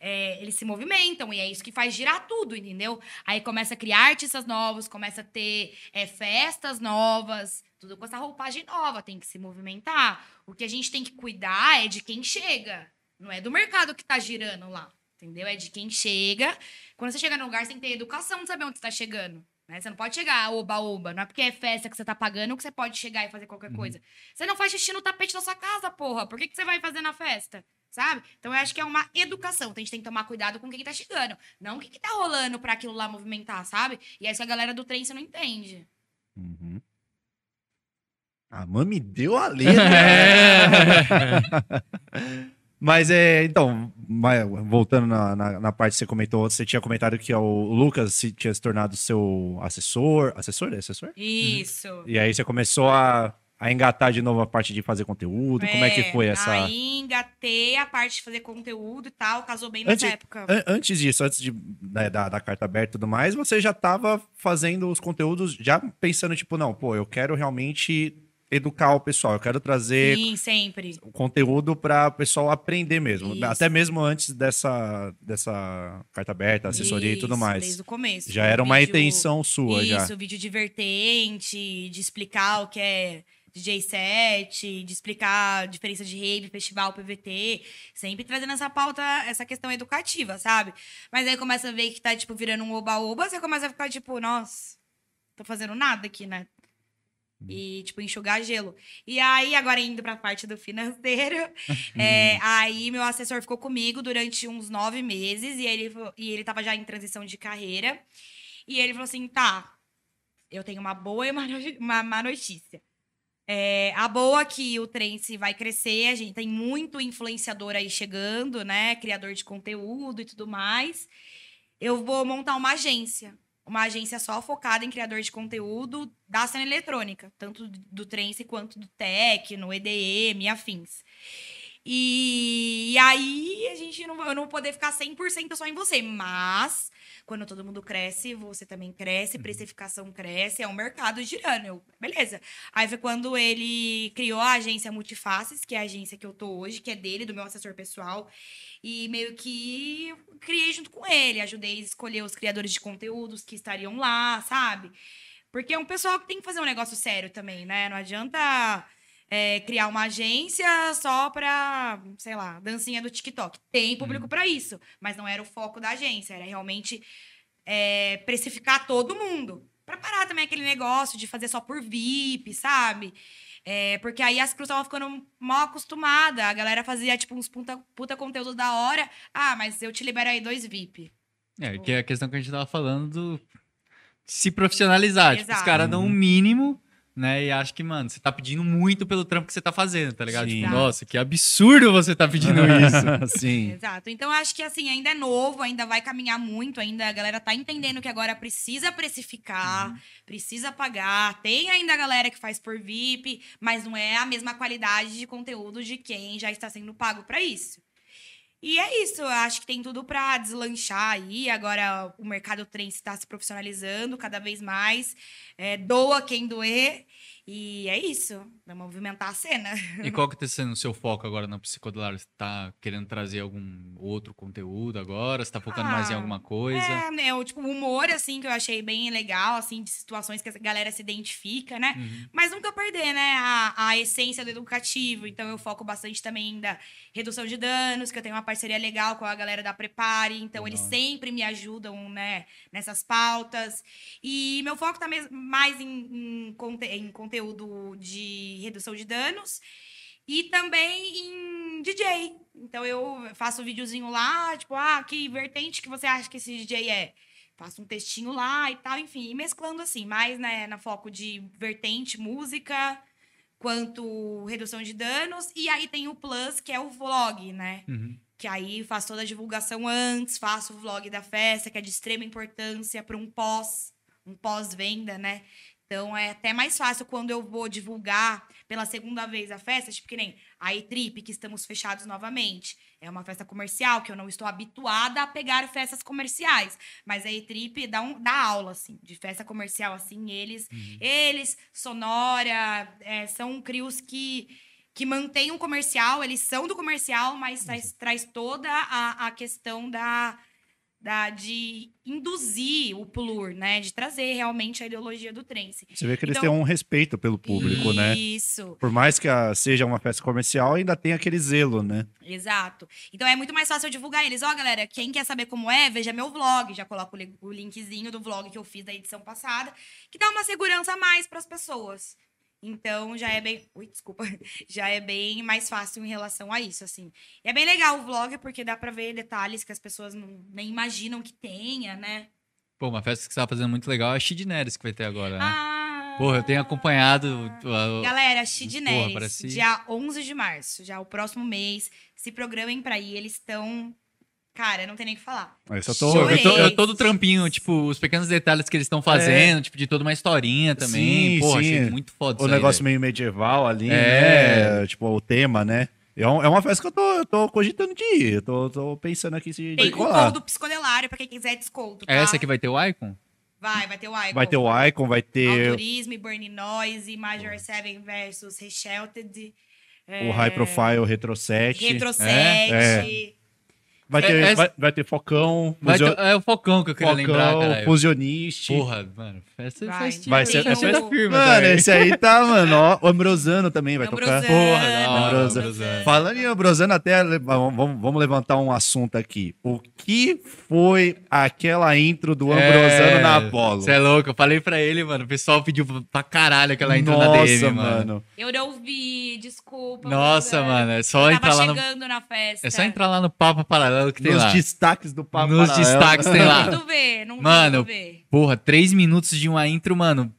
é, eles se movimentam e é isso que faz girar tudo, entendeu? Aí começa a criar artistas novos, começa a ter é, festas novas, tudo com essa roupagem nova, tem que se movimentar. O que a gente tem que cuidar é de quem chega, não é do mercado que tá girando lá, entendeu? É de quem chega. Quando você chega no lugar, você tem que ter educação de saber onde você tá chegando. Né? Você não pode chegar oba-oba. Não é porque é festa que você tá pagando que você pode chegar e fazer qualquer coisa. Você não faz xixi no tapete da sua casa, porra. Por que, que você vai fazer na festa? Sabe? Então eu acho que é uma educação. Então, a gente tem que tomar cuidado com quem tá chegando. Não o que, que tá rolando pra aquilo lá movimentar, sabe? E é isso que a galera do trem você não entende.
Uhum. A mãe me deu a [LAUGHS] letra. Mas é, então, voltando na, na, na parte que você comentou, você tinha comentado que o Lucas se, tinha se tornado seu assessor. Assessor? É assessor?
Isso.
E aí você começou a, a engatar de novo a parte de fazer conteúdo. Como é que foi essa.
Aí engatei a parte de fazer conteúdo e tal, casou bem nessa
Antes-
época.
An- Antes disso, antes de, né, da, da carta aberta e tudo mais, você já estava fazendo os conteúdos, já pensando, tipo, não, pô, eu quero realmente educar o pessoal, eu quero trazer
Sim, sempre.
o conteúdo para o pessoal aprender mesmo.
Isso.
Até mesmo antes dessa, dessa carta aberta, assessoria e tudo
Isso,
mais.
Desde o começo.
Já era uma
Vídeo-
intenção sua, já.
Isso, vídeo de vertente, de explicar o que é DJ set, de explicar a diferença de rave, festival, PVT, sempre trazendo essa pauta, essa questão educativa, sabe? Mas aí começa a ver que tá, tipo, virando um oba-oba, você começa a ficar, tipo, nossa, tô fazendo nada aqui, né? E, tipo, enxugar gelo. E aí, agora indo pra parte do financeiro, [LAUGHS] é, aí meu assessor ficou comigo durante uns nove meses e ele, e ele tava já em transição de carreira. E ele falou assim: tá, eu tenho uma boa e uma, [LAUGHS] uma má notícia. É, a boa é que o Trance vai crescer, a gente tem muito influenciador aí chegando, né? Criador de conteúdo e tudo mais. Eu vou montar uma agência. Uma agência só focada em criador de conteúdo da cena eletrônica, tanto do trance quanto do techno, EDM e afins. E, e aí a gente não, eu não vou poder ficar 100% só em você, mas quando todo mundo cresce, você também cresce, precificação cresce, é um mercado girando. Eu, beleza. Aí foi quando ele criou a agência Multifaces, que é a agência que eu tô hoje, que é dele, do meu assessor pessoal. E meio que criei junto com ele, ajudei a escolher os criadores de conteúdos que estariam lá, sabe? Porque é um pessoal que tem que fazer um negócio sério também, né? Não adianta é, criar uma agência só pra, sei lá, dancinha do TikTok. Tem público pra isso, mas não era o foco da agência, era realmente é, precificar todo mundo. Pra parar também aquele negócio de fazer só por VIP, sabe? É, porque aí as cruz estavam ficando mal acostumada. A galera fazia, tipo, uns puta, puta conteúdo da hora. Ah, mas eu te libero aí dois VIP.
É, que é a questão que a gente tava falando do se profissionalizar. Tipo, os caras dão um mínimo, né? E acho que, mano, você tá pedindo muito pelo trampo que você tá fazendo, tá ligado?
Sim.
Tipo, nossa, que absurdo você tá pedindo [LAUGHS] isso.
Sim.
Exato. Então, eu acho que, assim, ainda é novo, ainda vai caminhar muito, ainda a galera tá entendendo que agora precisa precificar, precisa pagar. Tem ainda a galera que faz por VIP, mas não é a mesma qualidade de conteúdo de quem já está sendo pago pra isso. E é isso, eu acho que tem tudo pra deslanchar aí. Agora o mercado trance está se profissionalizando cada vez mais. É, doa quem doer. E é isso, vai movimentar a cena.
E qual que tá sendo o seu foco agora na psicodelar? Você tá querendo trazer algum outro conteúdo agora? Você tá focando mais em
Ah,
alguma coisa?
É, né, o tipo, humor, assim, que eu achei bem legal, assim, de situações que a galera se identifica, né?
Uhum.
Mas nunca perder, né, a, a essência do educativo. Então, eu foco bastante também da redução de danos, que eu tenho uma parceria legal com a galera da Prepare. Então, eles
Legal.
sempre me ajudam, né, nessas pautas. E meu foco tá mes- mais em, em, conte- em conteúdo de redução de danos. E também em DJ. Então eu faço um videozinho lá, tipo, ah, que vertente que você acha que esse DJ é? Faço um textinho lá e tal, enfim, e mesclando assim, mais né, na foco de vertente, música, quanto redução de danos. E aí tem o plus, que é o vlog, né?
Uhum.
Que aí faço toda a divulgação antes, faço o vlog da festa, que é de extrema importância para um pós, um pós-venda, né? Então é até mais fácil quando eu vou divulgar pela segunda vez a festa, tipo que nem a E-Trip, que estamos fechados novamente. É uma festa comercial, que eu não estou habituada a pegar festas comerciais. Mas a E-Trip dá, um, dá aula, assim, de festa comercial, assim. Eles, eles Sonora, é, são crios que que mantêm um comercial, eles são do comercial, mas traz, traz toda a, a questão da, da de induzir o plur, né? De trazer realmente a ideologia do trance.
Você vê que eles
Então-
têm um respeito pelo público, né?
Isso,
Por mais que a- seja uma festa comercial, ainda tem aquele zelo, né?
exato. Então é muito mais fácil eu divulgar eles. Ó, galera, quem quer saber como é, veja meu vlog. Já coloco o linkzinho do vlog que eu fiz da edição passada, que dá uma segurança a mais para as pessoas. Então já é bem. Ui, desculpa. [LAUGHS] Já é bem mais fácil em relação a isso, assim. E é bem legal o vlog, porque dá pra ver detalhes que as pessoas não, nem imaginam que tenha, né?
Pô, uma festa que você tá fazendo muito legal é a Shid Neres que vai ter agora, né?
Ah!
Porra, eu tenho acompanhado. a-
Galera, Chid
Porra,
Neres,
parece-
dia 11 de março, já o próximo mês. Se programem pra ir, eles estão. Cara, não tem nem o que falar.
Eu só tô.
Chorei.
eu, tô, eu tô do trampinho, tipo, os pequenos detalhes que eles estão fazendo, tipo, de toda uma historinha também.
Sim,
Pô,
sim.
achei muito foda
O
isso aí,
negócio
velho.
meio medieval ali,
É.
né? Tipo, o tema, né? É, é uma festa que eu tô, eu tô cogitando de ir. Eu tô, tô pensando aqui se
Tem
colar.
do Psicodelário pra quem quiser desconto, tá?
É essa que vai ter o Icon?
Vai, vai ter o Icon.
Vai ter o Icon, vai ter
Alturismo, Burning Noise, Major 7 versus Reshelted.
o High Profile Retro 7.
Retro 7.
É. Vai,
É,
ter,
é-
vai, vai ter Focão,
Vai
fusio-
ter- é o Focão que eu queria lembrar,
Focão
cara.
Fusioniste.
Porra, mano, festa
Vai.
festinha.
Vai ser-
é festa
Tem o-
firme.
Mano,
velho.
esse aí tá, mano, ó. O Ambrosano também vai tocar.
Ambrosano,
Porra, da hora,
Ambrosano.
Ambrosano.
Falando em Ambrosano, até vamos, vamos- levantar um assunto aqui. O que foi aquela intro do Ambrosano na Apollo?
Você é louco, eu falei pra ele, mano. O pessoal pediu pra caralho aquela intro
Nossa,
na DM, mano.
Eu não vi, desculpa.
Nossa,
brother.
mano, é só
Eu
entrar
tava
lá no.
chegando na festa.
É só entrar lá no Papo Paralelo que tem
Nos
lá.
destaques do Papo
Nos
Paralelo.
destaques tem lá.
Não ver, não
Mano,
ver.
Porra, três minutos de uma intro, mano.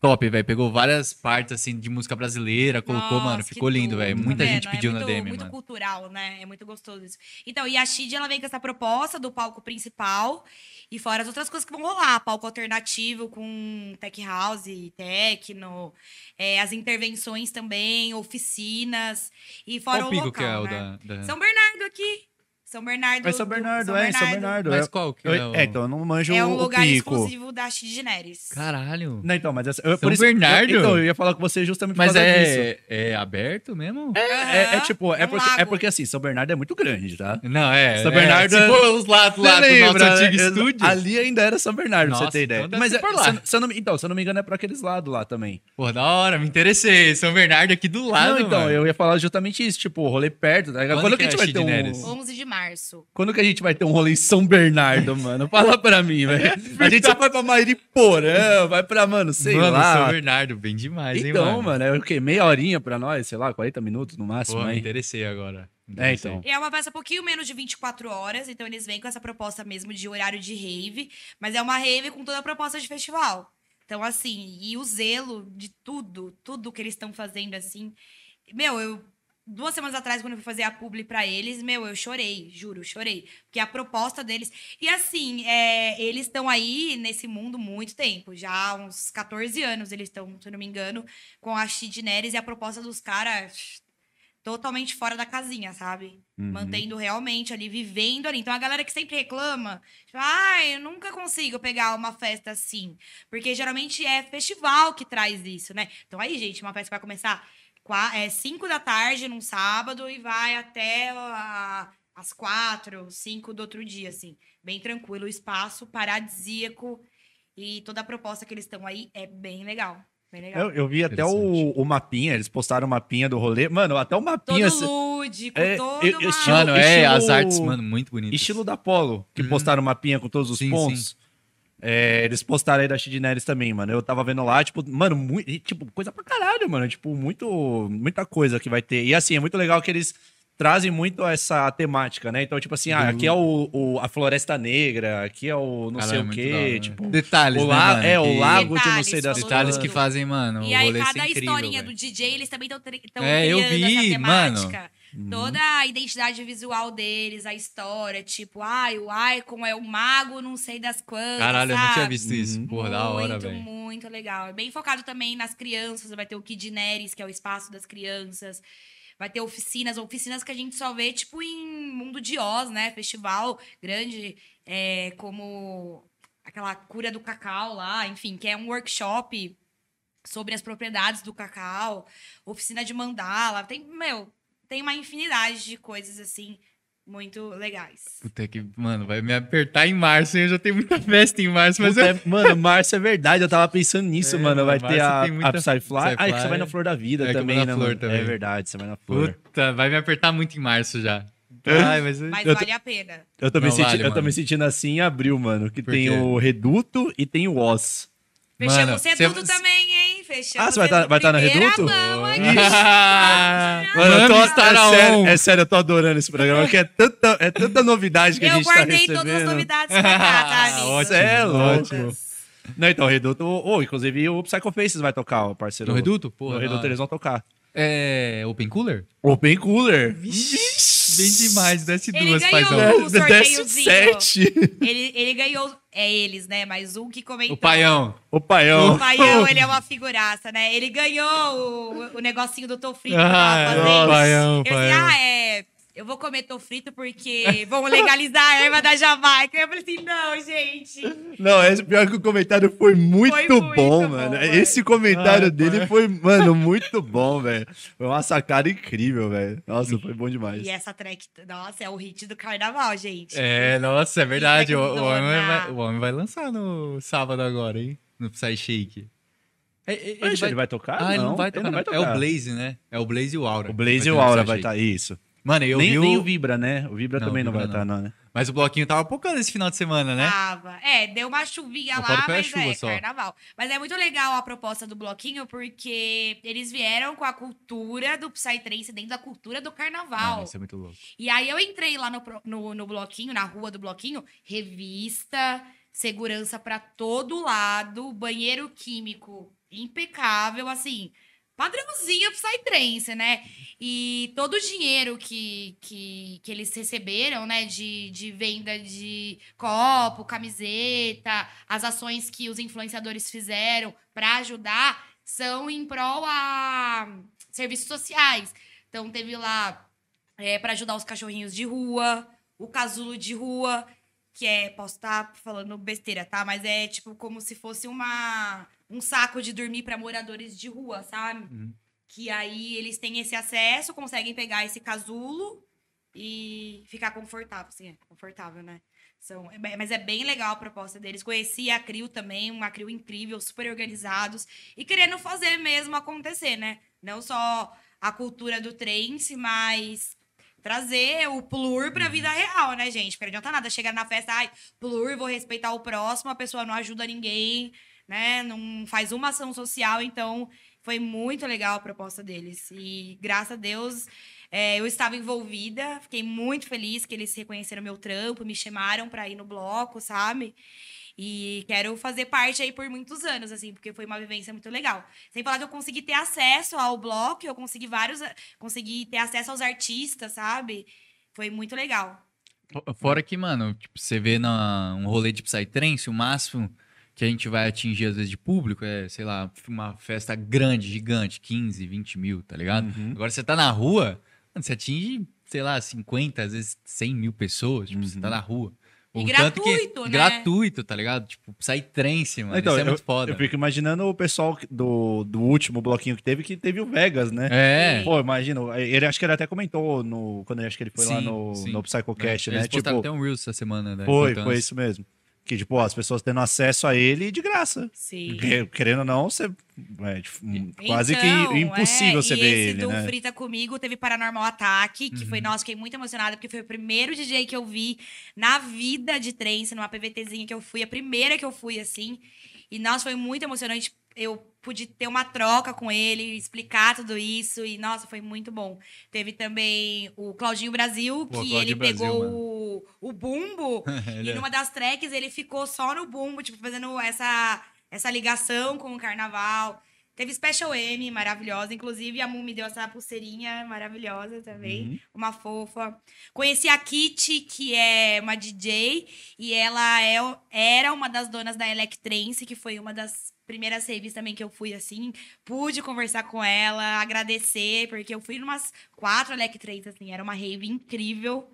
Top, velho. Pegou várias partes, assim, de música brasileira, colocou,
Nossa,
mano. Ficou lindo, velho. Muita
vendo?
gente pediu
é
na
muito,
DM,
muito
mano.
cultural, né? É muito gostoso isso. Então, e a Shid, ela vem com essa proposta do palco principal e fora as outras coisas que vão rolar. Palco alternativo com tech house, techno, é, as intervenções também, oficinas e fora
Qual
o
pico
local,
que é o
né?
da. da-
São Bernardo aqui. São Bernardo.
É São
do-
Bernardo, é, São Bernardo.
Mas
é.
qual que é o...
É, então eu não manjo
É um
o
lugar
pico.
exclusivo da Shid Neres.
Caralho.
Não, então, mas essa, eu,
São Bernardo?
eu- então, eu ia falar com você justamente por
Mas
causa disso.
é, é aberto mesmo?
É, é, é tipo, é,
é um
porque, é porque assim, São Bernardo é muito grande, tá?
Não, é.
São
é,
Bernardo
Se
é-
for os lados lá do
Você
nosso
lembra,
antigo
né?
estúdio.
Ali ainda era São Bernardo, pra
Nossa,
você ter ideia.
então
Mas é,
por lá.
se, se eu não, então, se eu não me engano, é pra aqueles lados lá também.
Pô, da hora, me interessei. São Bernardo aqui do lado,
não, então, eu ia falar justamente isso, tipo, rolê perto, tá ligado?
Quando que
a gente
é
vai ter um...
Neres?
11 de março.
Quando que a gente vai ter um rolê em São Bernardo, mano? Fala pra mim, velho. [LAUGHS] A gente só vai pra Mariporã, vai pra, mano, sei
mano,
lá.
São Bernardo, bem demais, hein,
então,
mano?
mano, é o quê? Meia horinha pra nós, sei lá, 40 minutos no máximo,
Pô,
hein?
interessei agora.
É, então.
É uma festa um pouquinho menos de 24 horas, então eles vêm com essa proposta mesmo de horário de rave, mas é uma rave com toda a proposta de festival. Então, assim, e o zelo de tudo, tudo que eles estão fazendo, assim. Meu, eu. Duas semanas atrás, quando eu fui fazer a publi pra eles, meu, eu chorei, juro, chorei. Porque a proposta deles. E assim, é, eles estão aí nesse mundo muito tempo, já há uns 14 anos eles estão, se eu não me engano, com a Chid Neres e a proposta dos caras [SNIFFS] totalmente fora da casinha, sabe?
Uhum.
Mantendo realmente ali, vivendo ali. Então a galera que sempre reclama, tipo, ai, eu nunca consigo pegar uma festa assim. Porque geralmente é festival que traz isso, né? Então aí, gente, uma festa que vai começar é 5 da tarde num sábado e vai até a- às 4, 5 do outro dia, assim. Bem tranquilo, o espaço paradisíaco. E toda a proposta que eles estão aí é bem legal. Bem legal.
Eu, eu vi até o, o mapinha, eles postaram o mapinha do rolê. Mano, até o
Todo
mapinha.
lúdico,
É,
todo
eu- estilo-
Mano, é,
estilo-
as artes, mano, muito bonitas.
Estilo da Polo, que
Uhum.
postaram o mapinha com todos os
Sim,
pontos. É, eles postaram aí da Chid Neres também, mano. Eu tava vendo lá, tipo, mano, muito, tipo, coisa pra caralho, mano. Tipo, muito, muita coisa que vai ter. E assim, é muito legal que eles trazem muito essa temática, né? Então, tipo assim, ah, aqui é o, o- a Floresta Negra, aqui é o não
Caralho,
sei o quê, tipo.
Detalhes,
o
né,
la-
mano,
é, o lago de não
Detalhes,
sei das
Detalhes
tudo.
que fazem, mano,
E aí, cada
incrível,
historinha
velho.
do DJ, eles também estão
É, eu
criando
vi,
essa temática.
Uhum.
Toda a identidade visual deles, a história, tipo, ai, o Icon é o mago, não sei das quantas.
Caralho, eu não tinha
sabe?
visto isso.
Uhum.
Porra, da hora,
Muito,
velho.
muito legal. É bem focado também nas crianças. Vai ter o Kid Neres, que é o espaço das crianças. Vai ter oficinas, oficinas que a gente só vê, tipo, em Mundo de Oz, né? Festival grande, é, como aquela cura do cacau lá, enfim, que é um workshop sobre as propriedades do cacau, oficina de mandala. Tem, meu, tem uma infinidade de coisas, assim, muito legais.
Puta que, mano, vai me apertar em março, hein? Eu já tenho muita festa em março, mas
Puta,
eu...
é- Mano, março é verdade, eu tava pensando nisso,
É,
mano. Vai ter a,
muita-
a Psyfly. Ah, é que você vai na Flor da Vida
É
também,
na
né,
Flor
mano?
também.
É verdade, você vai na Flor.
Puta, vai me apertar muito em março já. [LAUGHS] Ai, mas...
Mas
Eu
vale a pena.
Eu tô, me senti-
vale,
eu tô me sentindo assim em abril, mano. Que
Por
tem
quê?
o Reduto e tem o Oz.
Fechamos
Mano,
ser
cê-
tudo também, hein? Fechamos
Ah, você vai
ser
tá-
tudo
vai tá na
primeira
Reduto?
mão [LAUGHS] aqui.
Mano, eu tô,
Mano, estará
é, sério,
on.
é sério, eu tô adorando esse programa, porque é tanta, é tanta novidade que a
Eu
gente tá
guardei
recebendo.
todas as novidades pra cá, tá, [LAUGHS] amigo?
Ótimo,
É louco.
Todas.
Não, então, o Reduto... Ou, inclusive, o Psycho Faces vai tocar, o parceiro.
No Reduto? Porra,
No Reduto eles vão tocar.
É Open Cooler?
Open Cooler.
Bem demais, desce
Ele
duas,
ganhou.
paizão.
o
Desce
sorteiozinho.
sete.
Ele, ele ganhou. É eles, né? Mas um que comentou.
O paião.
O paião.
O Paião, ele é [LAUGHS] uma figuraça, né? Ele ganhou o, o negocinho do tô frito que eu
Ah,
fazendo.
nossa. Paião,
eu disse,
paião.
ah, é. Eu vou comer tô frito porque vão legalizar a erva da Jamaica. Eu falei assim, não, gente.
Não, esse pior que o comentário foi muito,
Foi muito
bom,
bom,
mano. Esse comentário
Ai,
dele foi, mano, muito bom, velho. Foi uma sacada incrível, velho. Nossa, foi bom demais.
E essa track, nossa, é o hit do carnaval, gente.
É, nossa, é verdade. O, o,
é
homem vai, o homem vai lançar no sábado agora, hein? No Psy Shake. É, é, ele,
Poxa,
vai...
ele vai tocar?
Ah, ele não vai tocar.
não
não.
vai
É
tocar.
o Blaze, né? É o Blaze e o Aura.
O Blaze e o Aura vai estar, isso.
Mano, eu
nem,
vi
nem
o...
o Vibra, né? O Vibra
Não,
também
o
não vai
Vibra
estar,
não.
não, né?
Mas o bloquinho tava pocando esse final de semana, né?
Tava. É, deu uma chuvinha lá, mas
chuva
é
só.
carnaval. Mas é muito legal a proposta do bloquinho, porque eles vieram com a cultura do Psytrance dentro da cultura do carnaval.
Mano, isso é muito louco.
E aí eu entrei lá no, no, no bloquinho, na rua do bloquinho, revista, segurança pra todo lado, banheiro químico impecável, assim, padrãozinho Psytrance, né? E todo o dinheiro que, que, que eles receberam, né, de, de venda de copo, camiseta, as ações que os influenciadores fizeram pra ajudar, são em prol a serviços sociais. Então teve lá é, para ajudar os cachorrinhos de rua, o casulo de rua, que é, posso estar falando besteira, tá? Mas é tipo como se fosse uma um saco de dormir para moradores de rua, sabe?
Uhum.
Que aí eles têm esse acesso, conseguem pegar esse casulo e ficar confortável, assim, é confortável, né? São, é mas é bem legal a proposta deles. Conheci a Crio também, uma Crio incrível, super organizados e querendo fazer mesmo acontecer, né? Não só a cultura do trance, mas trazer o plur pra vida real, né, gente? Porque não adianta nada chegar na festa, ai, plur, vou respeitar o próximo, a pessoa não ajuda ninguém, né? Não faz uma ação social, então foi muito legal a proposta deles. E graças a Deus é, eu estava envolvida, fiquei muito feliz que eles reconheceram meu trampo, me chamaram pra ir no bloco, sabe? E quero fazer parte aí por muitos anos, assim, porque foi uma vivência muito legal. Sem falar que eu consegui ter acesso ao bloco, eu consegui vários. Consegui ter acesso aos artistas, sabe? Foi muito legal.
Fo- Fora que, mano, tipo, você vê na, um rolê de Psytrance, o máximo que a gente vai atingir, às vezes, de público é, sei lá, uma festa grande, gigante, 15, 20 mil, tá ligado?
Uhum.
Agora você tá na rua, mano, você atinge, sei lá, 50, às vezes 100 mil pessoas, tipo, você tá na rua.
E
O tanto que-
gratuito, né?
Gratuito, tá ligado? Tipo, Psytrance, mano,
Então,
isso é
eu,
muito foda.
eu fico imaginando o pessoal do, do último bloquinho que teve, que teve o Vegas, né?
É.
Pô, imagina, ele acho que ele até comentou no, quando eu acho que ele foi lá
Sim,
no,
sim.
no Psychocast,
Eles
né?
postaram
Tipo,
até um Reels essa semana, né?
foi, foi isso mesmo. Que, tipo, ó, as pessoas tendo acesso a ele de graça.
Sim.
Que- Querendo ou não, você. É, tipo, quase
Então,
que impossível
é,
você
e
ver
esse
ele,
do
né?
Frita Comigo teve Paranormal Ataque, que
Uhum.
foi, nossa, fiquei muito emocionada, porque foi o primeiro DJ que eu vi na vida de trance, numa PVTzinha que eu fui, a primeira que eu fui, assim. E, nossa, foi muito emocionante. Eu pude ter uma troca com ele, explicar tudo isso, e, nossa, foi muito bom. Teve também o Claudinho Brasil, que ele
Brasil,
pegou o, o bumbo, [LAUGHS] e
é-
numa das tracks ele ficou só no bumbo, tipo, fazendo essa, essa ligação com o carnaval. Teve Special M, maravilhosa. Inclusive, a Mu me deu essa pulseirinha maravilhosa também.
Uhum.
Uma fofa. Conheci a Kitty, que é uma DJ. E ela é, era uma das donas da Electrance, que foi uma das primeiras raves também que eu fui, assim. Pude conversar com ela, agradecer, porque eu fui numas quatro Electrance, assim. Era uma rave incrível.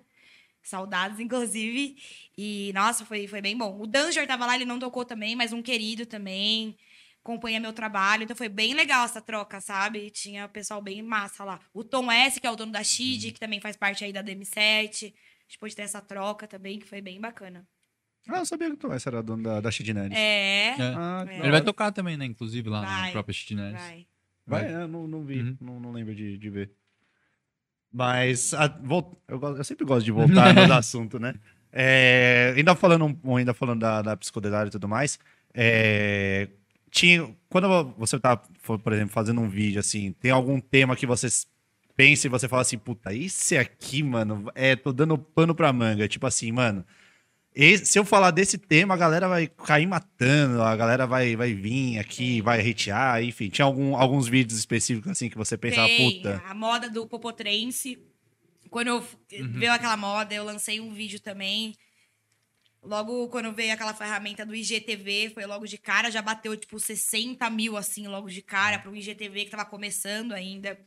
Saudades, inclusive. E, nossa, foi, foi bem bom. O Danger tava lá, ele não tocou também, mas um querido também. Acompanha meu trabalho. Então foi bem legal essa troca, sabe? Tinha pessoal bem massa lá. O Tom S, que é o dono da Shid, que também faz parte aí da DM7. A gente pôde ter essa troca também, que foi bem bacana.
Ah, eu sabia que tu essa era dono da, da Chidinelli.
É.
É.
Ah,
É.
Ele vai tocar também, né? Inclusive lá na
Vai,
própria Chitinés.
Vai.
Vai, é, não, não vi,
Uhum.
não, não lembro de, de ver. Mas a- vol- eu, eu sempre gosto de voltar [LAUGHS] nos assuntos, né? É, ainda falando, ainda falando da, da psicodelária e tudo mais, é, tinha, quando você tá, por exemplo, fazendo um vídeo assim, tem algum tema que você pensa e você fala assim, puta, esse aqui, mano, é, tô dando pano pra manga. Tipo assim, mano, esse- se eu falar desse tema, a galera vai cair matando, a galera vai, vai vir aqui,
Sim.
vai hatear, enfim. Tinha algum, alguns vídeos específicos assim que você pensava,
Tem
puta.
a moda do Popotrense. Quando eu veio aquela moda, eu lancei um vídeo também. Logo, quando veio aquela ferramenta do IGTV, foi logo de cara, já bateu, tipo, 60 mil, assim, logo de cara, para o IGTV que tava começando ainda.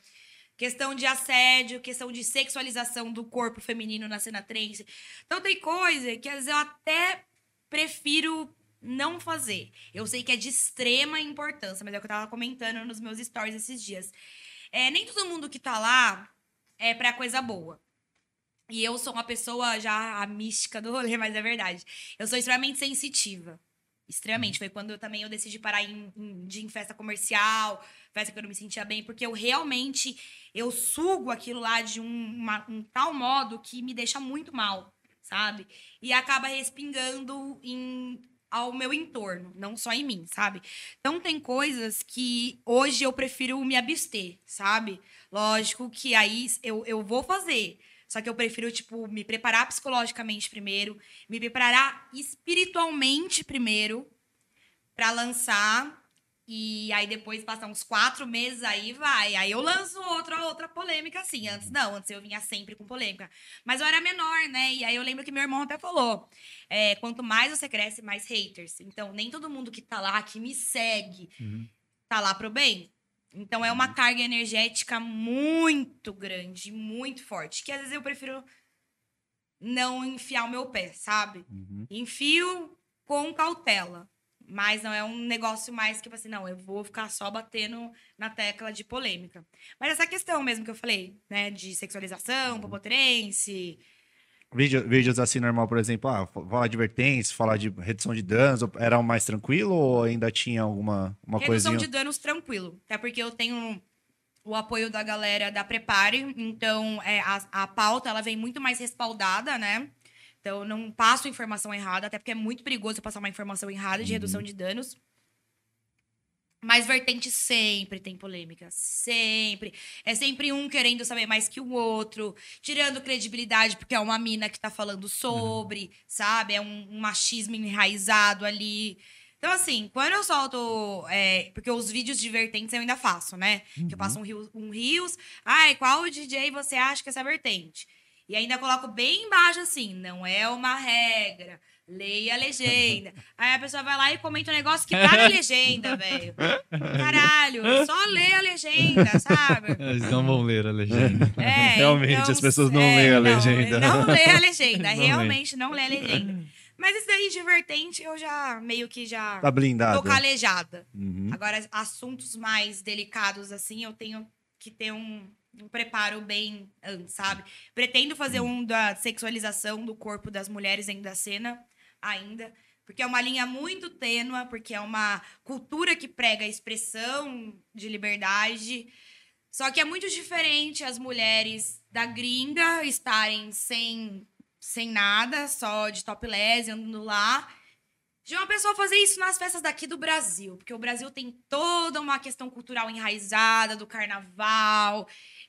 Questão de assédio, questão de sexualização do corpo feminino na cena trance. Então, tem coisa que, às vezes, eu até prefiro não fazer. Eu sei que é de extrema importância, mas é o que eu tava comentando nos meus stories esses dias. É, nem todo mundo que tá lá é pra coisa boa. E eu sou uma pessoa já a mística do rolê, [LAUGHS] mas é verdade. Eu sou extremamente sensitiva. Extremamente. Foi quando eu também eu decidi parar em, em, de ir em festa comercial, festa que eu não me sentia bem, porque eu realmente eu sugo aquilo lá de um, uma- um tal modo que me deixa muito mal, sabe? E acaba respingando em ao meu entorno, não só em mim, sabe? Então tem coisas que hoje eu prefiro me abster, sabe? Lógico que aí eu, eu vou fazer. Só que eu prefiro, tipo, me preparar psicologicamente primeiro, me preparar espiritualmente primeiro pra lançar. E aí depois passar uns quatro meses aí vai. Aí eu lanço outra, outra polêmica, assim. Antes não, antes eu vinha sempre com polêmica. Mas eu era menor, né? E aí eu lembro que meu irmão até falou: é, quanto mais você cresce, mais haters. Então, nem todo mundo que tá lá, que me segue,
Uhum.
tá lá pro bem. Então é uma carga energética muito grande, muito forte. Que às vezes eu prefiro não enfiar o meu pé, sabe?
Uhum.
Enfio com cautela. Mas não é um negócio mais que, assim, não, eu vou ficar só batendo na tecla de polêmica. Mas essa questão mesmo que eu falei, né? De sexualização, popotrense.
Vídeo- vídeos assim normal, por exemplo, ah, fa- falar de advertência, falar de redução de danos, era o mais tranquilo ou ainda tinha alguma uma
Redução
coisinha?
de danos tranquilo. Até porque eu tenho o apoio da galera da Prepare. Então, é, a, a pauta ela vem muito mais respaldada, né? Então, eu não passo informação errada, até porque é muito perigoso passar uma informação errada de redução de danos. Mas vertente sempre tem polêmica. Sempre. É sempre um querendo saber mais que o outro, tirando credibilidade, porque é uma mina que tá falando sobre, sabe? É um, um machismo enraizado ali. Então, assim, quando eu solto. é, porque os vídeos de vertentes eu ainda faço, né? Que eu passo um rios, um rios. Ai, qual DJ você acha que é essa vertente? E ainda coloco bem embaixo assim: não é uma regra. Leia a legenda. Aí a pessoa vai lá e comenta um negócio que tá na [LAUGHS] legenda, velho. Caralho, só lê a legenda, sabe?
Eles não vão ler a legenda. [LAUGHS]
É,
Realmente,
então,
as pessoas não
é,
leem a
não,
legenda.
Não lê a legenda, [LAUGHS]
Não lê.
realmente não lê a legenda. Mas isso daí de vertente eu já meio que já
Tá blindado.
tô calejada.
Uhum.
Agora, assuntos mais delicados assim, eu tenho que ter um, um preparo bem antes, sabe? Pretendo fazer um da sexualização do corpo das mulheres dentro da cena ainda. Porque é uma linha muito tênua, porque é uma cultura que prega a expressão de liberdade. Só que é muito diferente as mulheres da gringa estarem sem, sem nada, só de topless, andando lá. Uma pessoa fazer isso nas festas daqui do Brasil. Porque o Brasil tem toda uma questão cultural enraizada do carnaval.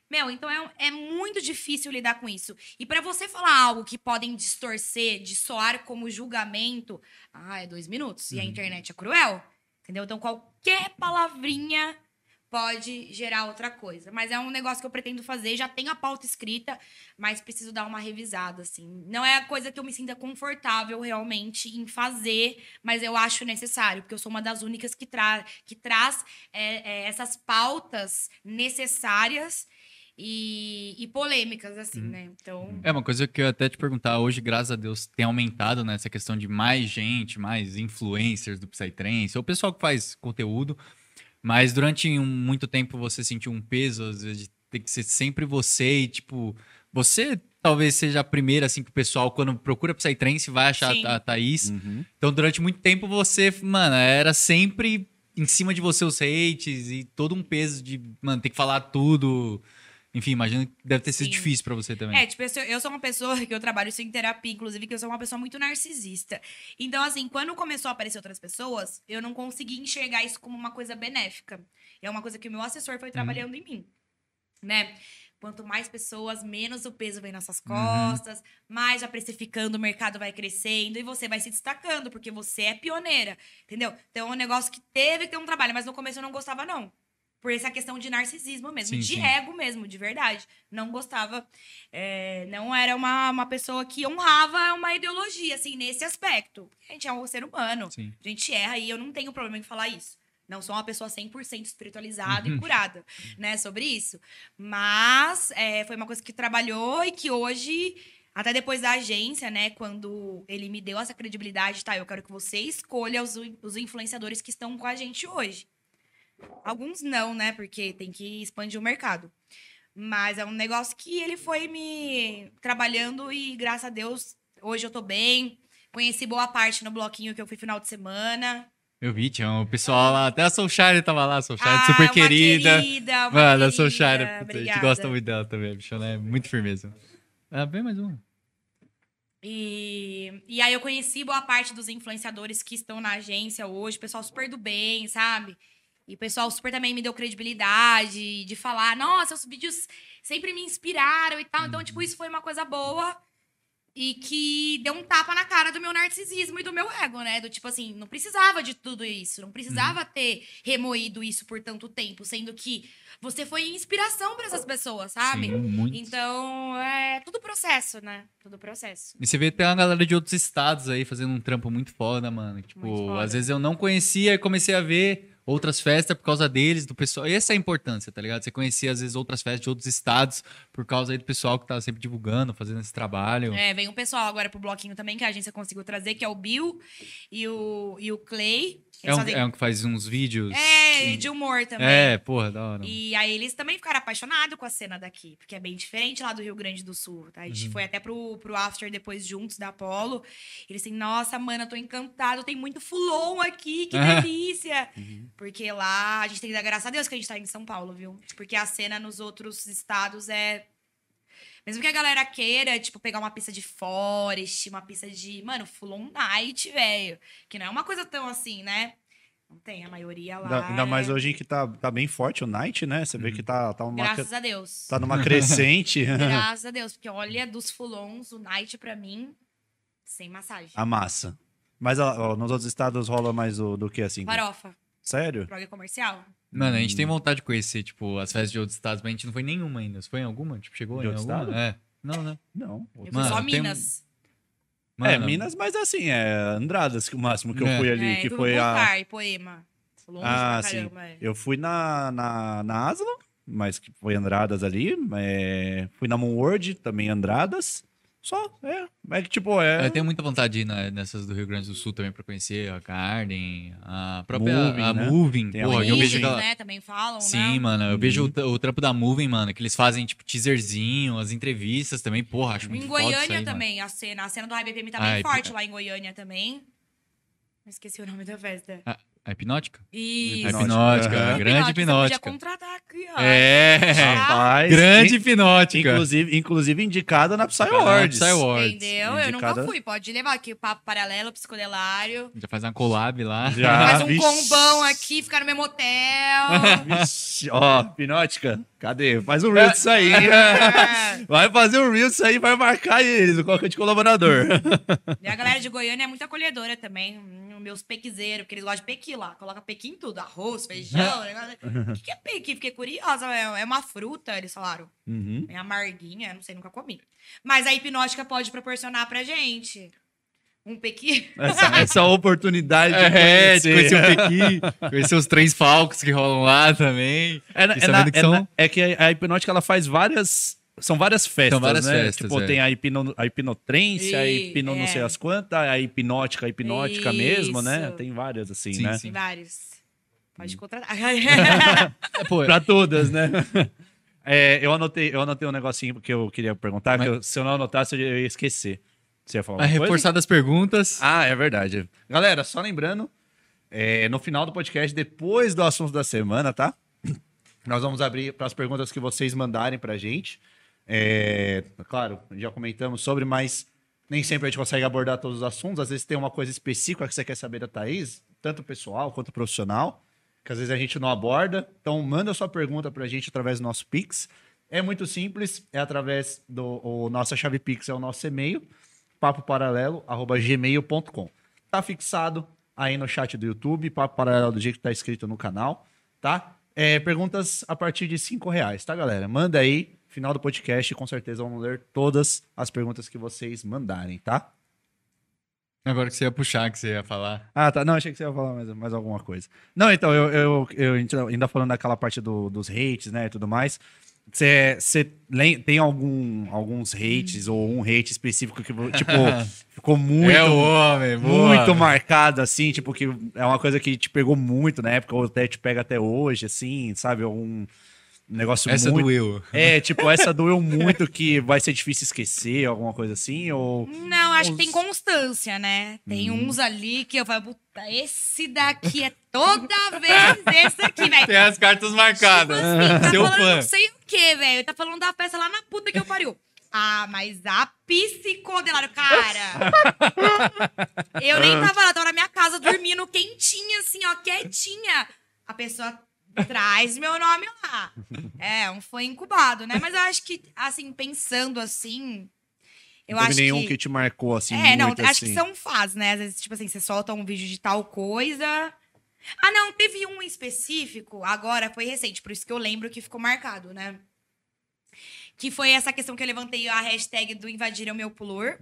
Meu, então é, é muito difícil lidar com isso. E pra você falar algo que podem distorcer, de soar como julgamento, ah, é dois minutos. E a internet é cruel. Entendeu? Então qualquer palavrinha pode gerar outra coisa. Mas é um negócio que eu pretendo fazer, já tenho a pauta escrita, mas preciso dar uma revisada, assim. Não é a coisa que eu me sinta confortável realmente em fazer, mas eu acho necessário, porque eu sou uma das únicas que, tra que traz é, é, essas pautas necessárias e, e polêmicas, assim, né? Então.
É uma coisa que eu até te perguntar hoje, graças a Deus, tem aumentado nessa essa questão de mais gente, mais influencers do Psytrance, ou o pessoal que faz conteúdo. Mas durante um, muito tempo você sentiu um peso, às vezes, de ter que ser sempre você e, tipo, você talvez seja a primeira, assim, que o pessoal, quando procura Psytrance, vai achar
Sim.
a, a Thaís.
Uhum.
Então, durante muito tempo, você, mano, era sempre em cima de você os hates e todo um peso de, mano, ter que falar tudo. Enfim, imagino que deve ter sido
Sim.
difícil pra você também.
É, tipo, eu sou, eu sou uma pessoa que eu trabalho isso em terapia, inclusive, que eu sou uma pessoa muito narcisista. Então, assim, quando começou a aparecer outras pessoas, eu não consegui enxergar isso como uma coisa benéfica. É uma coisa que o meu assessor foi trabalhando em mim, né? Quanto mais pessoas, menos o peso vem nas suas costas, mais a precificando o mercado vai crescendo e você vai se destacando, porque você é pioneira, entendeu? Então é um negócio que teve que ter um trabalho, mas no começo eu não gostava, não. Por essa questão de narcisismo mesmo,
Sim,
de
sim.
ego mesmo, de verdade. Não gostava. é, não era uma, uma pessoa que honrava uma ideologia, assim, nesse aspecto. A gente é um ser humano.
Sim.
A gente erra e eu não tenho problema em falar isso. Não sou uma pessoa 100% espiritualizada e curada, né, sobre isso. Mas é, foi uma coisa que trabalhou e que hoje, até depois da agência, né, quando ele me deu essa credibilidade, tá, eu quero que você escolha os, os influenciadores que estão com a gente hoje. Alguns não, né, porque tem que expandir o mercado. Mas é um negócio que ele foi me trabalhando e, graças a Deus, hoje eu tô bem. Conheci boa parte no bloquinho que eu fui final de semana.
Eu vi, tinha um pessoal lá, até a Soulshire tava lá, a Soulshire
Ah,
super querida.
querida uma
Mano, a Soulshire, a gente gosta muito dela também, a bichona é muito firmeza. Ah, bem mais uma.
E, e aí eu conheci boa parte dos influenciadores que estão na agência hoje, pessoal super do bem, sabe? E o pessoal super também me deu credibilidade de falar, nossa, os vídeos sempre me inspiraram e tal. Então, tipo, isso foi uma coisa boa e que deu um tapa na cara do meu narcisismo e do meu ego, né? Do tipo assim, não precisava de tudo isso, não precisava ter remoído isso por tanto tempo, sendo que você foi inspiração para essas pessoas, sabe?
Sim, muito.
Então, é tudo processo, né? Tudo processo.
E você vê até uma galera de outros estados aí fazendo um trampo muito foda, mano. Tipo,
foda.
às vezes eu não conhecia e comecei a ver outras festas por causa deles, do pessoal. Essa é a importância, tá ligado? Você conhecia, às vezes, outras festas de outros estados por causa aí do pessoal que tá sempre divulgando, fazendo esse trabalho.
É, vem um pessoal agora pro bloquinho também, que a agência conseguiu trazer, que é o Bill e o, e o Clay.
É um,
fazem-
é um que faz uns vídeos.
É, de humor também.
É, porra, da hora.
E aí eles também ficaram apaixonados com a cena daqui, porque é bem diferente lá do Rio Grande do Sul, tá? A gente foi até pro, pro after depois juntos da Apollo. Eles assim, nossa, mana, eu tô encantado, tem muito fulon aqui, que delícia. Porque lá a gente tem que dar graças a Deus que a gente tá em São Paulo, viu? Porque a cena nos outros estados é. Mesmo que a galera queira, tipo, pegar uma pista de Forest, uma pista de. Mano, Full on Night, velho. Que não é uma coisa tão assim, né? Não tem, a maioria lá.
Ainda, ainda mais
é-
hoje que tá, tá bem forte o Night, né? Você vê que tá, tá, uma,
Graças a Deus.
tá numa crescente. [LAUGHS]
Graças a Deus. Porque olha, dos fulons, o Night pra mim, sem massagem.
a massa. Mas ó, ó, nos outros estados rola mais do, do que assim?
Farofa,
Sério?
droga comercial.
Mano, a gente tem vontade de conhecer, tipo, as festas de outros estados, mas a gente não foi em nenhuma ainda. Você foi em alguma? Tipo, chegou
De
em alguma?
estado?
É. Não, né?
Não.
Eu fui
Mano,
só
tem
Minas.
é,
Mano,
Minas, mas assim, é Andradas que o máximo que eu
É.
fui ali,
é,
que foi
com
a.
Poema. Longe
Ah,
pra
sim.
é.
Eu fui na, na, na Aslan, mas que foi Andradas ali. é, Fui na Moonworld, também Andradas. Só, é. É que, tipo, é.
Eu tenho muita vontade de ir na- nessas do Rio Grande do Sul também pra conhecer a Garden, a própria
Moving,
a
né?
Moving.
Tem a
Porra, eu
Moving.
vejo aquela...
né? Também falam,
Sim,
né?
mano, eu vejo
Uhum.
o, tra- o trampo da Moving, mano, que eles fazem, tipo, teaserzinho, as entrevistas também, porra, acho muito
Em
foda isso
Goiânia
aí, mano.
também, a cena. A cena do HBPM tá
Ah,
bem
é-
forte lá em Goiânia também. Esqueci o nome da festa.
A hipnótica?
Isso.
A
Hipnótica.
hipnótica,
Aham.
grande
Você podia
hipnótica.
contratar aqui, ó.
É,
Rapaz,
grande hipnótica.
Inclusive, inclusive indicada na Psy Awards.
Psy Awards.
Entendeu? Eu
Indicada-
nunca fui. Pode levar aqui o papo paralelo, psicodelário.
Já faz uma collab lá.
Já.
Faz um
vixe.
combão aqui, ficar no mesmo hotel. [LAUGHS]
Vixe, Ó, Pinótica, cadê? Faz um reel disso aí.
É. [LAUGHS]
Vai fazer um reel disso aí, vai marcar eles, o qualquer de colaborador.
E a galera de Goiânia é muito acolhedora também. Meus pequizeiros, porque eles gostam de pequi lá. Coloca pequi em tudo. Arroz, feijão. [LAUGHS] negócio. O que, que é pequi? Fiquei curiosa. É é uma fruta, eles falaram.
Uhum.
É amarguinha, não sei, nunca comi. Mas a hipnótica pode proporcionar pra gente um pequi.
Essa, essa oportunidade de [LAUGHS]
É, de
conhecer.
conhecer o Pequi, conhecer os três falcos que rolam lá também.
É, é na-
que
é
são-
na- é que a, a hipnótica ela faz várias. São várias festas,
São várias
né?
festas,
tipo,
é.
tem a, hipno, a hipnotrense, a hipno não
é.
sei as quantas, a hipnótica, a hipnótica mesmo, né?
Isso.
Tem várias, assim,
Sim,
né?
sim.
Tem vários. Pode contratar. [LAUGHS] [LAUGHS]
É, pô,
Pra todas, né? [LAUGHS] É, eu, anotei, eu anotei um negocinho que eu queria perguntar,
Mas-
que eu- se eu não anotasse, eu ia esquecer. Você ia falar
reforçar das perguntas.
Ah, é verdade. Galera, só lembrando, é, no final do podcast, depois do assunto da semana, tá? Nós vamos abrir para as perguntas que vocês mandarem pra gente. É, claro, já comentamos sobre, mas nem sempre a gente consegue abordar todos os assuntos. Às vezes tem uma coisa específica que você quer saber da Thaís, tanto pessoal quanto profissional, que às vezes a gente não aborda. Então, manda sua pergunta pra gente através do nosso Pix. É muito simples, é através do o, nossa chave Pix, é o nosso e-mail, papoparalelo@gmail.com. Tá fixado aí no chat do YouTube, Papo Paralelo do jeito que tá escrito no canal, tá? É, perguntas a partir de cinco reais, tá, galera? Manda aí, final do podcast, com certeza vamos ler todas as perguntas que vocês mandarem, tá?
Agora que você ia puxar, que você ia falar.
Ah, tá. Não, achei que você ia falar mais, mais alguma coisa. Não, então, eu, eu, eu ainda falando daquela parte do- dos hates, né, e tudo mais. Você tem algum, alguns hates ou um hate específico que, [LAUGHS] tipo, ficou muito,
é o homem, boa.
muito marcado, assim, tipo, que é uma coisa que te pegou muito na época, ou até te pega até hoje, assim, sabe? Um negócio
Essa
muito...
doeu.
É, tipo, essa doeu muito que vai ser difícil esquecer, alguma coisa assim, ou...
Não, acho que tem constância, né? Tem
Hum.
uns ali que eu falo, puta, esse daqui é toda vez esse aqui, velho.
Tem as cartas marcadas.
Tipo assim, tá
Seu
falando
fã.
não sei o que, velho. Tá falando da festa lá na puta que eu pariu. Ah, mas a psicodelário, cara. eu nem tava lá, tava na minha casa dormindo quentinha, assim, ó, quietinha. A pessoa traz meu nome lá. É, um foi incubado, né? Mas eu acho que, assim, pensando assim. Eu
não teve
acho
nenhum
que...
que... te marcou, assim,
É, não, acho que
assim.
são fases, né? Às vezes, tipo assim, você solta um vídeo de tal coisa. Ah, não, teve um específico, agora foi recente, por isso que eu lembro que ficou marcado, né? Que foi essa questão que eu levantei a hashtag do invadir o meu pulor,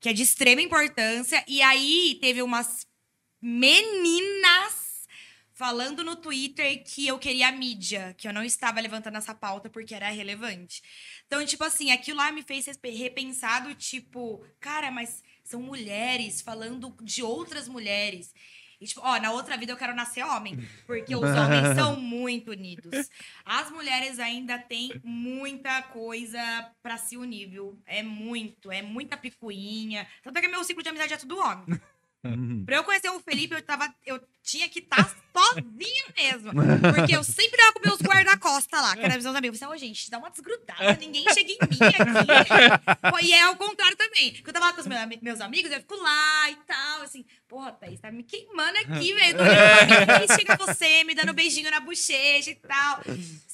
que é de extrema importância. E aí teve umas meninas falando no Twitter que eu queria mídia, que eu não estava levantando essa pauta porque era relevante. Então, tipo assim, aquilo lá me fez repensar do tipo, cara, mas são mulheres falando de outras mulheres. E, tipo, ó, na outra vida eu quero nascer homem, porque os homens são [LAUGHS] muito unidos. As mulheres ainda têm muita coisa pra se unir, viu? É muito, é muita picuinha. Tanto é que meu ciclo de amizade é tudo homem.
Uhum.
Pra eu conhecer o Felipe, eu, tava, eu tinha que estar sozinha mesmo. Porque eu sempre tava com meus guarda-costas lá, que eram meus amigos. Eu pensava, "Ô, gente, dá uma desgrudada, ninguém chega em mim aqui. E é ao contrário também. Porque eu tava lá com os meus, meus amigos, eu fico lá e tal, assim, porra, Thaís, tá me queimando aqui, velho. Chega você, me dando beijinho na bochecha e tal.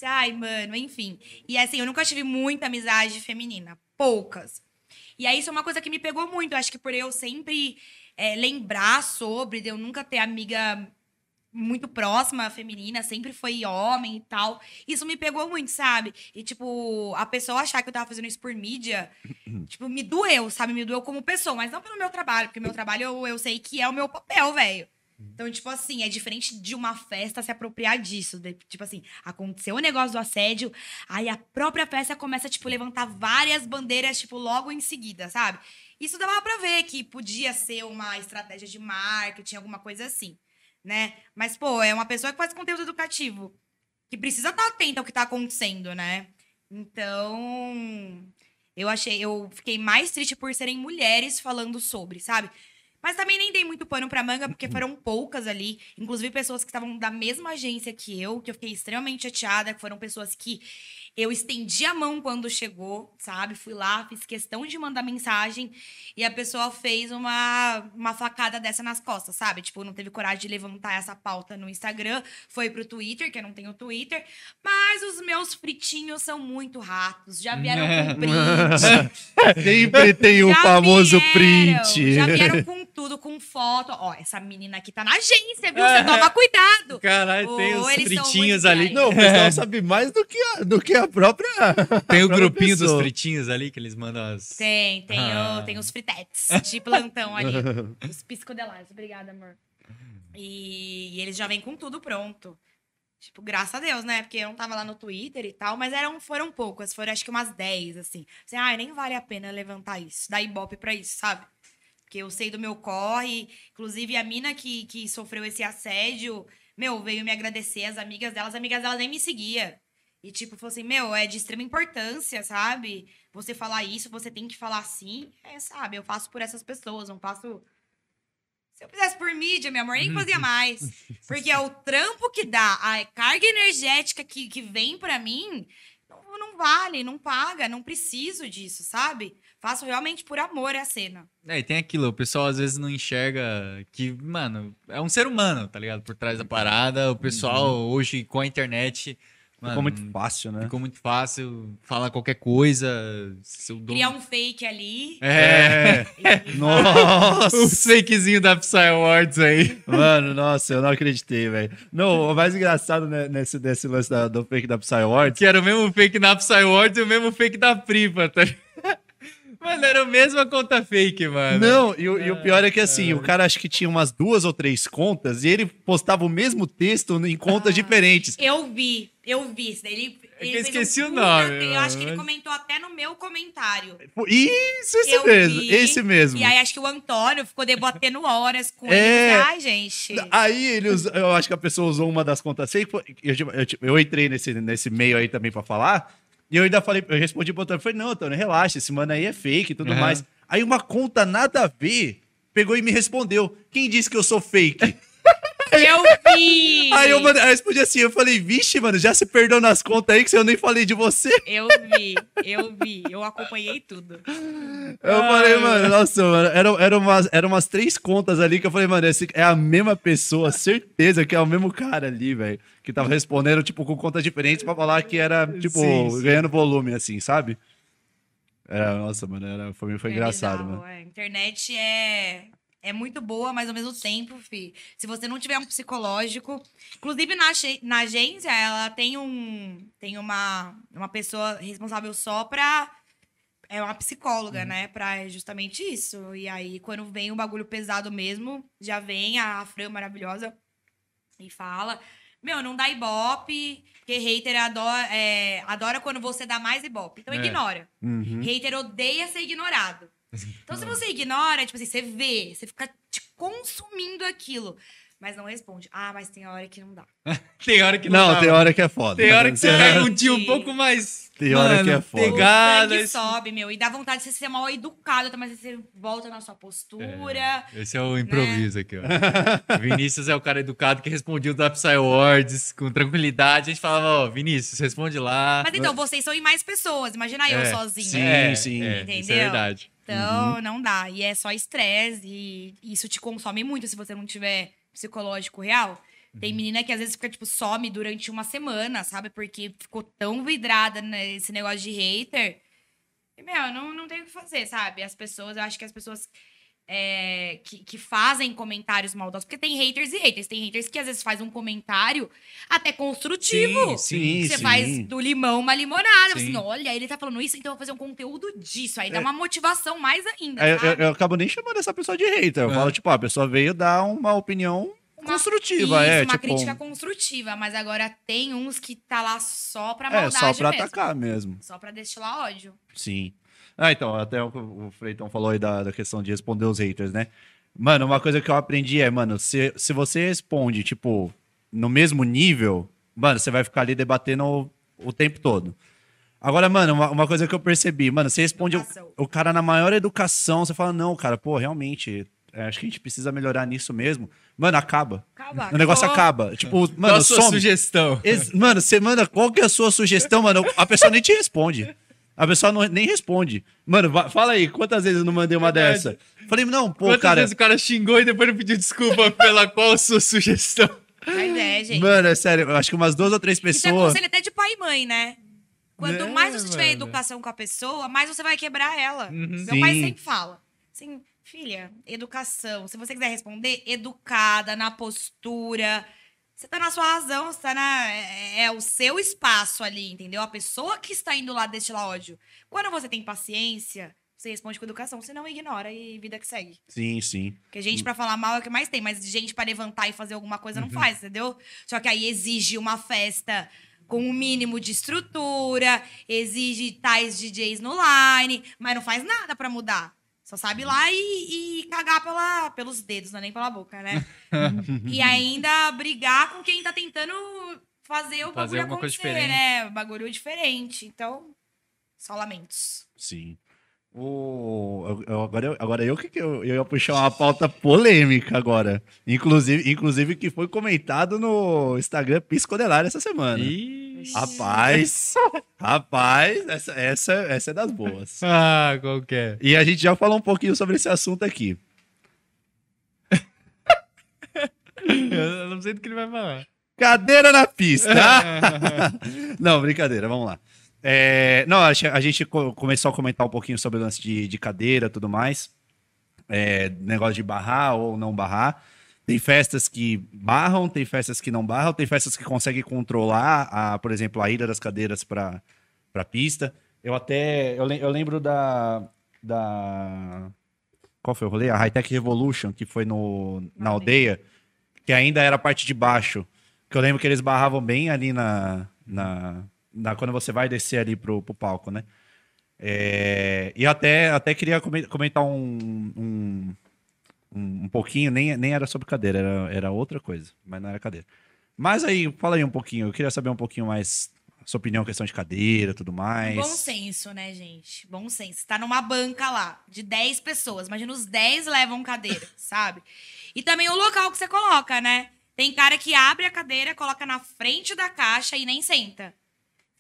Ai, mano, enfim. E assim, eu nunca tive muita amizade feminina. Poucas. E aí, isso é uma coisa que me pegou muito. Acho que por eu sempre é, lembrar sobre, de eu nunca ter amiga muito próxima, feminina, sempre foi homem e tal. Isso me pegou muito, sabe? E, tipo, a pessoa achar que eu tava fazendo isso por mídia, [CLEARS THROAT] tipo, me doeu, sabe? Me doeu como pessoa, mas não pelo meu trabalho, porque meu trabalho eu, eu sei que é o meu papel, velho. Então, tipo assim, é diferente de uma festa se apropriar disso. de- tipo assim, aconteceu o negócio do assédio, aí a própria festa começa, tipo, levantar várias bandeiras, tipo, logo em seguida, sabe? Isso dava pra ver que podia ser uma estratégia de marketing, alguma coisa assim, né? Mas, pô, é uma pessoa que faz conteúdo educativo, que precisa estar atenta ao que tá acontecendo, né? Então, eu achei, eu fiquei mais triste por serem mulheres falando sobre, sabe? Mas também nem dei muito pano pra manga, porque foram poucas ali. Inclusive pessoas que estavam da mesma agência que eu, que eu fiquei extremamente chateada, que foram pessoas que eu estendi a mão quando chegou, sabe? Fui lá, fiz questão de mandar mensagem e a pessoa fez uma, uma facada dessa nas costas, sabe? Tipo, não teve coragem de levantar essa pauta no Instagram, foi pro Twitter, que eu não tenho Twitter. Mas os meus fritinhos são muito ratos, já vieram com [LAUGHS] print. [LAUGHS]
Sempre tem o
Já
famoso
vieram,
print.
Já vieram com tudo, com foto. Ó, essa menina aqui tá na agência, viu? Você [LAUGHS] toma cuidado.
Caralho, tem os fritinhos ali.
Não, o pessoal sabe mais do que a, do que a própria. [LAUGHS]
Tem o
própria
grupinho dos
pessoa.
fritinhos ali que eles mandam as.
Tem, tem,
Ah.
o, tem os fritetes de plantão [LAUGHS] ali. os piscodelares. Obrigada, amor. E, e eles já vêm com tudo pronto. Tipo, graças a Deus, né? Porque eu não tava lá no Twitter e tal, mas eram, foram poucas, foram acho que umas 10, assim. Assim, ai, nem vale a pena levantar isso, dar ibope pra isso, sabe? Porque eu sei do meu corre. Inclusive, a mina que, que sofreu esse assédio, meu, veio me agradecer, as amigas dela, as amigas dela nem me seguia. E, tipo, falou assim, meu, é de extrema importância, sabe? Você falar isso, você tem que falar assim. É, sabe? Eu faço por essas pessoas, não faço. Se eu fizesse por mídia, meu amor, nem fazia mais. [LAUGHS] Porque é o trampo que dá, a carga energética que, que vem pra mim, não, não vale, não paga, não preciso disso, sabe? Faço realmente por amor a cena.
É, e tem aquilo, o pessoal às vezes não enxerga que, mano, é um ser humano, tá ligado? Por trás da parada. O pessoal hoje com a internet. Mano,
Ficou muito fácil, né?
ficou muito fácil falar qualquer coisa. Seu dono...
Criar um fake ali.
É,
e- [LAUGHS]
Nossa!
os fakezinhos da Psy Awards aí.
Mano, nossa, eu não acreditei, velho. Não, o mais engraçado né, nesse, nesse lance da- do fake da Psy Awards
Que era o mesmo fake na Psy Awards e o mesmo fake da Priva, tá ligado? Mano, era a mesma conta fake, mano.
Não, e, o- e o pior é que assim, o cara acho que tinha umas duas ou três contas e ele postava o mesmo texto em contas diferentes.
Eu vi, eu vi. Ele,
É eu esqueci o
puta
nome,
Eu acho que ele comentou até no meu comentário.
Isso, esse
Eu
mesmo,
vi.
esse mesmo.
E aí acho que o Antônio ficou debatendo horas com
É.
ele. Ai, gente.
Aí ele usou, eu acho que a pessoa usou uma das contas fake. Eu, tipo, eu, eu entrei nesse, nesse meio aí também pra falar. E eu ainda falei, eu respondi pro Antônio, falei, não, Antônio, relaxa, esse mano aí é fake e tudo
Aham.
mais. Aí uma conta nada a ver pegou e me respondeu. Quem disse que eu sou fake?
Eu vi!
aí eu, aí eu respondi assim, eu falei, vixe, mano, já se perdeu nas contas aí que eu nem falei de você.
Eu vi, eu vi. Eu acompanhei tudo.
Eu falei, mano, nossa, mano, era, era, umas, era umas três contas ali que eu falei, mano, esse é a mesma pessoa, certeza que é o mesmo cara ali, velho. Que tava respondendo, tipo, com contas diferentes pra falar que era, tipo,
Sim, sim.
ganhando volume, assim, sabe? Era, nossa, mano, era, foi, foi
É
engraçado,
bizarro,
mano.
é. A internet é, é muito boa, mas ao mesmo tempo, fi, se você não tiver um psicológico. Inclusive, na, na agência, ela tem um. Tem uma, uma pessoa responsável só pra. É uma psicóloga, né? Pra justamente isso. E aí, quando vem um bagulho pesado mesmo, já vem a Fran maravilhosa e fala. Meu, não dá ibope, porque hater adora, é, adora quando você dá mais ibope. Então
É.
ignora.
Uhum.
Hater odeia ser ignorado. Então, se você ignora, tipo assim, você vê, você fica te consumindo aquilo. Mas não responde. Ah, mas tem hora que não dá. [LAUGHS]
Tem hora que não,
Não,
dá,
tem
mano.
hora que é foda.
Tem hora que você
Tem
pega
hora-
um dia um pouco mais.
Tem hora
mano,
que é foda.
O
Pegada.
sangue
esse-
sobe, meu, e dá vontade de você ser mal educado, tá? mas você volta na sua postura.
Esse é o improviso aqui, ó. [LAUGHS] Vinícius é o cara educado que respondia o Psy Awards com tranquilidade. A gente falava, ó, Vinícius, responde lá.
Mas então, vocês são em mais pessoas. Imagina eu
É,
sozinha.
sim,
É,
sim.
é, Isso é
Entendeu?
verdade.
Então, não dá. E é só estresse. E isso te consome muito se você não tiver psicológico real. Tem menina que às vezes fica, tipo, some durante uma semana, sabe? Porque ficou tão vidrada nesse negócio de hater. E, meu, não, não tem o que fazer, sabe? As pessoas, eu acho que as pessoas é, que, que fazem comentários maldosos. Porque tem haters e haters. Tem haters que às vezes faz um comentário até construtivo.
Sim,
Você
sim.
faz do limão uma limonada.
Sim.
Assim, olha, ele tá falando isso, então eu vou fazer um conteúdo disso. Aí dá
É.
uma motivação mais ainda,
É, Eu, eu- eu acabo nem chamando essa pessoa de hater. Eu
É.
falo, tipo, ó, a pessoa veio dar uma opinião
Uma-
construtiva.
Isso,
é,
uma
tipo,
crítica construtiva. Mas agora tem uns que tá lá só pra
é,
maldade
só pra
mesmo.
atacar mesmo.
Só pra destilar ódio.
Sim. Ah, então, até o que o Freitão falou aí da, da questão de responder os haters, né? Mano, uma coisa que eu aprendi é, mano, se, se você responde, tipo, no mesmo nível, mano, você vai ficar ali debatendo o, o tempo todo. Agora, mano, uma, uma coisa que eu percebi, mano, você responde o, o cara na maior educação, você fala, não, cara, pô, realmente, é, acho que a gente precisa melhorar nisso mesmo. Mano, acaba.
Acaba,
O negócio
acabou.
acaba. Tipo,
Qual
mano,
a sua
some.
sugestão?
Ex- Mano, você manda qual que é a sua sugestão, mano? A pessoa nem te responde. A pessoa não- nem responde. Mano, fala aí, quantas vezes eu não mandei uma
Verdade.
dessa? Falei, não, pô,
Quantas
cara.
vezes o cara xingou e depois não pediu desculpa pela qual sua sugestão?
Mas é, gente.
Mano, é sério, eu acho que umas duas ou três
Isso é
pessoas.
conselho até de pai e mãe, né? Quanto
Né,
mais você tiver
mano?
educação com a pessoa, mais você vai quebrar ela.
Uhum.
Meu pai
Sim.
sempre fala. Assim, filha, educação. Se você quiser responder, educada, na postura. Você tá na sua razão, você tá na. É, é o seu espaço ali, entendeu? A pessoa que está indo lá destilar ódio. Quando você tem paciência, você responde com educação, você não ignora e vida que segue.
Sim, sim.
Porque gente pra falar mal é o que mais tem, mas gente pra levantar e fazer alguma coisa não faz, entendeu? Só que aí exige uma festa com um mínimo de estrutura, exige tais DJs no line, mas não faz nada pra mudar. Só sabe ir lá e, e cagar pela, pelos dedos, não é nem pela boca, né? [LAUGHS] e ainda brigar com quem tá tentando fazer o
Fazer
bagulho
alguma coisa
acontecer,
diferente.
né? Bagulho diferente. Então, só lamentos.
Sim. O, eu- agora, eu, agora eu que eu, eu ia puxar uma pauta polêmica agora. Inclusive, inclusive que foi comentado no Instagram Piscodelar essa semana.
Ih.
Rapaz, rapaz, essa, essa, essa é das boas. [LAUGHS]
Ah, qual que é?
E a gente já falou um pouquinho sobre esse assunto aqui. [LAUGHS]
Eu não sei do que ele vai falar.
Cadeira na pista. [LAUGHS] não, brincadeira, vamos lá. É, não, a, gente co- começou a comentar um pouquinho sobre o lance de, de cadeira e tudo mais. É, negócio de barrar ou não barrar. Tem festas que barram, tem festas que não barram, tem festas que conseguem controlar, a, por exemplo, a ida das cadeiras para a pista. Eu até. Eu, eu lembro da. da qual foi o rolê? A High Tech Revolution, que foi no, na aldeia, que ainda era a parte de baixo. Que eu lembro que eles barravam bem ali na. na, na- quando você vai descer ali pro, pro palco, né? É, e até, até queria come- comentar um, um, um, um pouquinho, nem, nem era sobre cadeira, era, era outra coisa, mas não era cadeira. Mas aí, fala aí um pouquinho, eu queria saber um pouquinho mais a sua opinião, questão de cadeira tudo mais.
Bom senso, né, gente? Bom senso. Tá numa banca lá, de 10 pessoas. Imagina os 10 levam cadeira, [LAUGHS] sabe? E também o local que você coloca, né? Tem cara que abre a cadeira, coloca na frente da caixa e nem senta.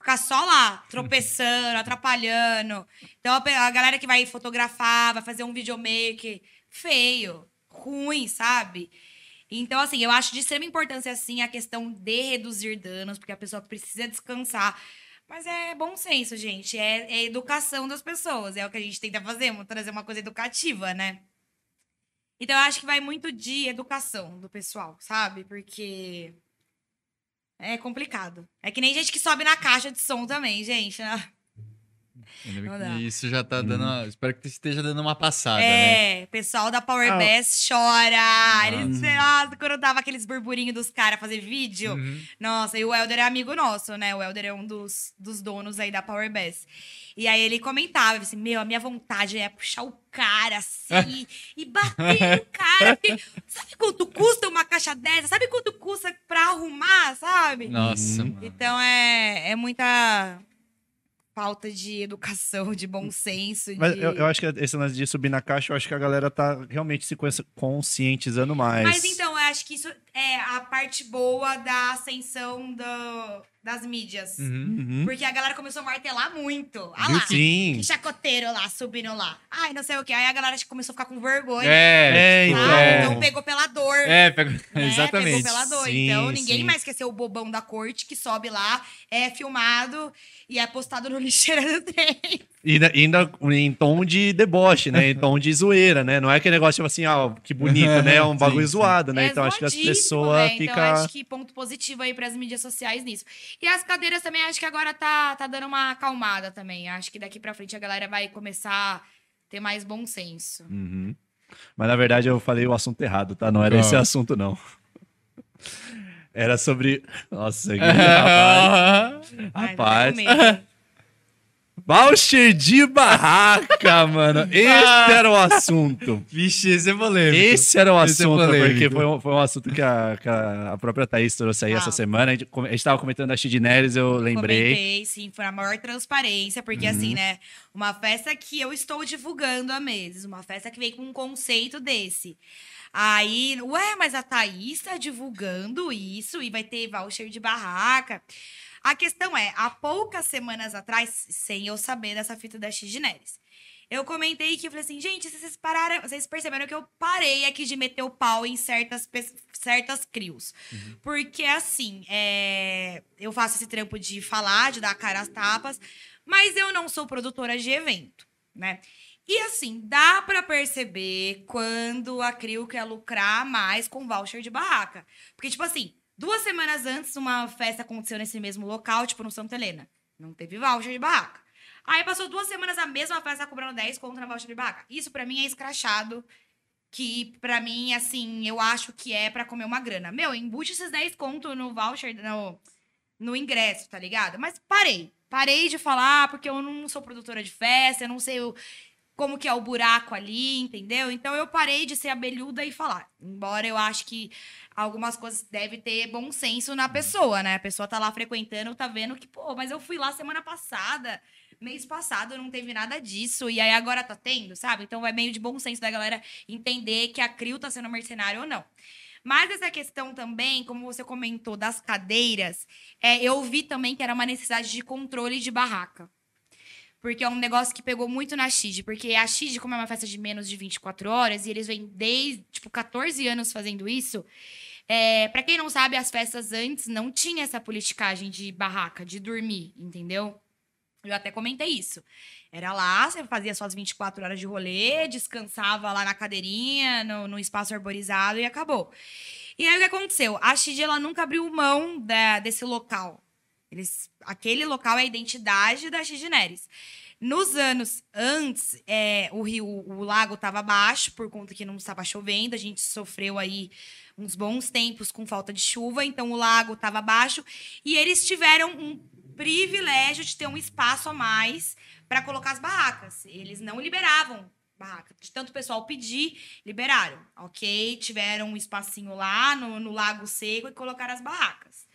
Fica só lá, tropeçando, atrapalhando. Então, a galera que vai fotografar, vai fazer um videomaker, feio, ruim, sabe? Então, assim, eu acho de extrema importância, assim, a questão de reduzir danos, porque a pessoa precisa descansar. Mas é bom senso, gente. É, é educação das pessoas. É o que a gente tenta fazer, trazer uma coisa educativa, né? Então, eu acho que vai muito de educação do pessoal, sabe? Porque é complicado. É que nem gente que sobe na caixa de som também, gente. né? [LAUGHS]
Isso já tá dando. uma- Espero que esteja dando uma passada, né?
É, pessoal da Power
Ah.
Bass chora. Eles, nossa, quando dava aqueles burburinhos dos caras fazer vídeo.
Uhum.
Nossa, e o Helder é amigo nosso, né? O Helder é um dos, dos donos aí da Power Bass. E aí ele comentava assim: Meu, a minha vontade é puxar o cara assim [LAUGHS] e bater no cara. Porque, sabe quanto custa uma caixa dessa? Sabe quanto custa pra arrumar, sabe?
Nossa, mano.
Então é, é muita falta de educação, de bom senso.
Mas
de...
eu, eu acho que esse lance de subir na caixa, eu acho que a galera tá realmente se consci- conscientizando mais.
Mas então, eu acho que isso é a parte boa da ascensão do- das mídias.
Uhum.
Uhum.
Porque a galera começou a martelar muito. Ah lá,
Sim.
que chacoteiro lá, subindo lá. Ai, não sei o que. Aí a galera começou a ficar com vergonha.
É,
É,
tipo,
então.
sabe?
é.
Então pegou pela dor.
É, pegou- [LAUGHS]
né? Pegou
exatamente.
pela dor.
Sim,
então, ninguém
sim.
mais quer ser o bobão da corte que sobe lá, é filmado e é postado no [LAUGHS] lixeira do trem.
E ainda- em tom de deboche, né? Em tom de zoeira, né? Não é aquele negócio tipo assim, ó, que bonito, né? É um [LAUGHS] bagulho
sim.
zoado, né?
É
então acho que as pessoas
né? Então,
ficam.
acho que ponto positivo aí pras mídias sociais nisso. E as cadeiras também, acho que agora tá, tá dando uma acalmada também. Acho que daqui pra frente a galera vai começar a ter mais bom senso.
Uhum. Mas na verdade eu falei o assunto errado, tá? Não era
Qual?
esse assunto, não. Era sobre. Nossa, que rapaz. [LAUGHS]
Ai,
Rapaz. Voucher de barraca, [LAUGHS] mano. Esse era o assunto.
Vixe, esse é polêmico.
Esse era o
é
assunto,
polêmico.
porque foi um, foi um assunto que a, que a própria Thaís trouxe aí
Ah.
essa semana. A gente, come- a gente tava comentando da Chid Neres, eu lembrei.
Comentei, sim, foi a maior transparência, porque assim, né? Uma festa que eu estou divulgando há meses, uma festa que veio com um conceito desse. Aí, ué, mas a Thaís tá divulgando isso e vai ter voucher de barraca. A questão é, há poucas semanas atrás, sem eu saber dessa fita da X Neres, eu comentei que eu falei assim, gente, vocês pararam, vocês perceberam que eu parei aqui de meter o pau em certas, certas crios. Porque, assim, é, eu faço esse trampo de falar, de dar a cara às tapas, mas eu não sou produtora de evento, né? E, assim, dá pra perceber quando a Crio quer lucrar mais com voucher de barraca. Porque, tipo assim, duas semanas antes, uma festa aconteceu nesse mesmo local, tipo no Santa Helena. Não teve voucher de barraca. Aí passou duas semanas a mesma festa cobrando 10 contra voucher de barraca. Isso pra mim é escrachado. Que pra mim, assim, eu acho que é pra comer uma grana. Meu, embute esses 10 conto no voucher, no, no ingresso, tá ligado? Mas parei. Parei de falar porque eu não sou produtora de festa, eu não sei o- como que é o buraco ali, entendeu? Então eu parei de ser abelhuda e falar. Embora eu acho que algumas coisas deve ter bom senso na pessoa, né? A pessoa tá lá frequentando, tá vendo que, pô, mas eu fui lá semana passada, mês passado não teve nada disso, e aí agora tá tendo, sabe? Então é meio de bom senso da galera entender que a CRIO tá sendo mercenário ou não. Mas essa questão também, como você comentou, das cadeiras, é, eu vi também que era uma necessidade de controle de barraca. Porque é um negócio que pegou muito na XID. Porque a XID, como é uma festa de menos de 24 horas, e eles vêm desde, tipo, 14 anos fazendo isso. É, para quem não sabe, as festas antes não tinha essa politicagem de barraca, de dormir, entendeu? Eu até comentei isso. Era lá, você fazia suas 24 horas de rolê, descansava lá na cadeirinha, no, no espaço arborizado e acabou. E aí o que aconteceu? A XID, ela nunca abriu mão da- desse local. Eles, aquele local é a identidade da X Neres. Nos anos antes, é, o rio, o lago estava baixo por conta que não estava chovendo. A gente sofreu aí uns bons tempos com falta de chuva, então o lago estava baixo e eles tiveram um privilégio de ter um espaço a mais para colocar as barracas. Eles não liberavam barraca. De tanto o pessoal pedir, liberaram, ok? Tiveram um espacinho lá no, no lago seco e colocaram as barracas.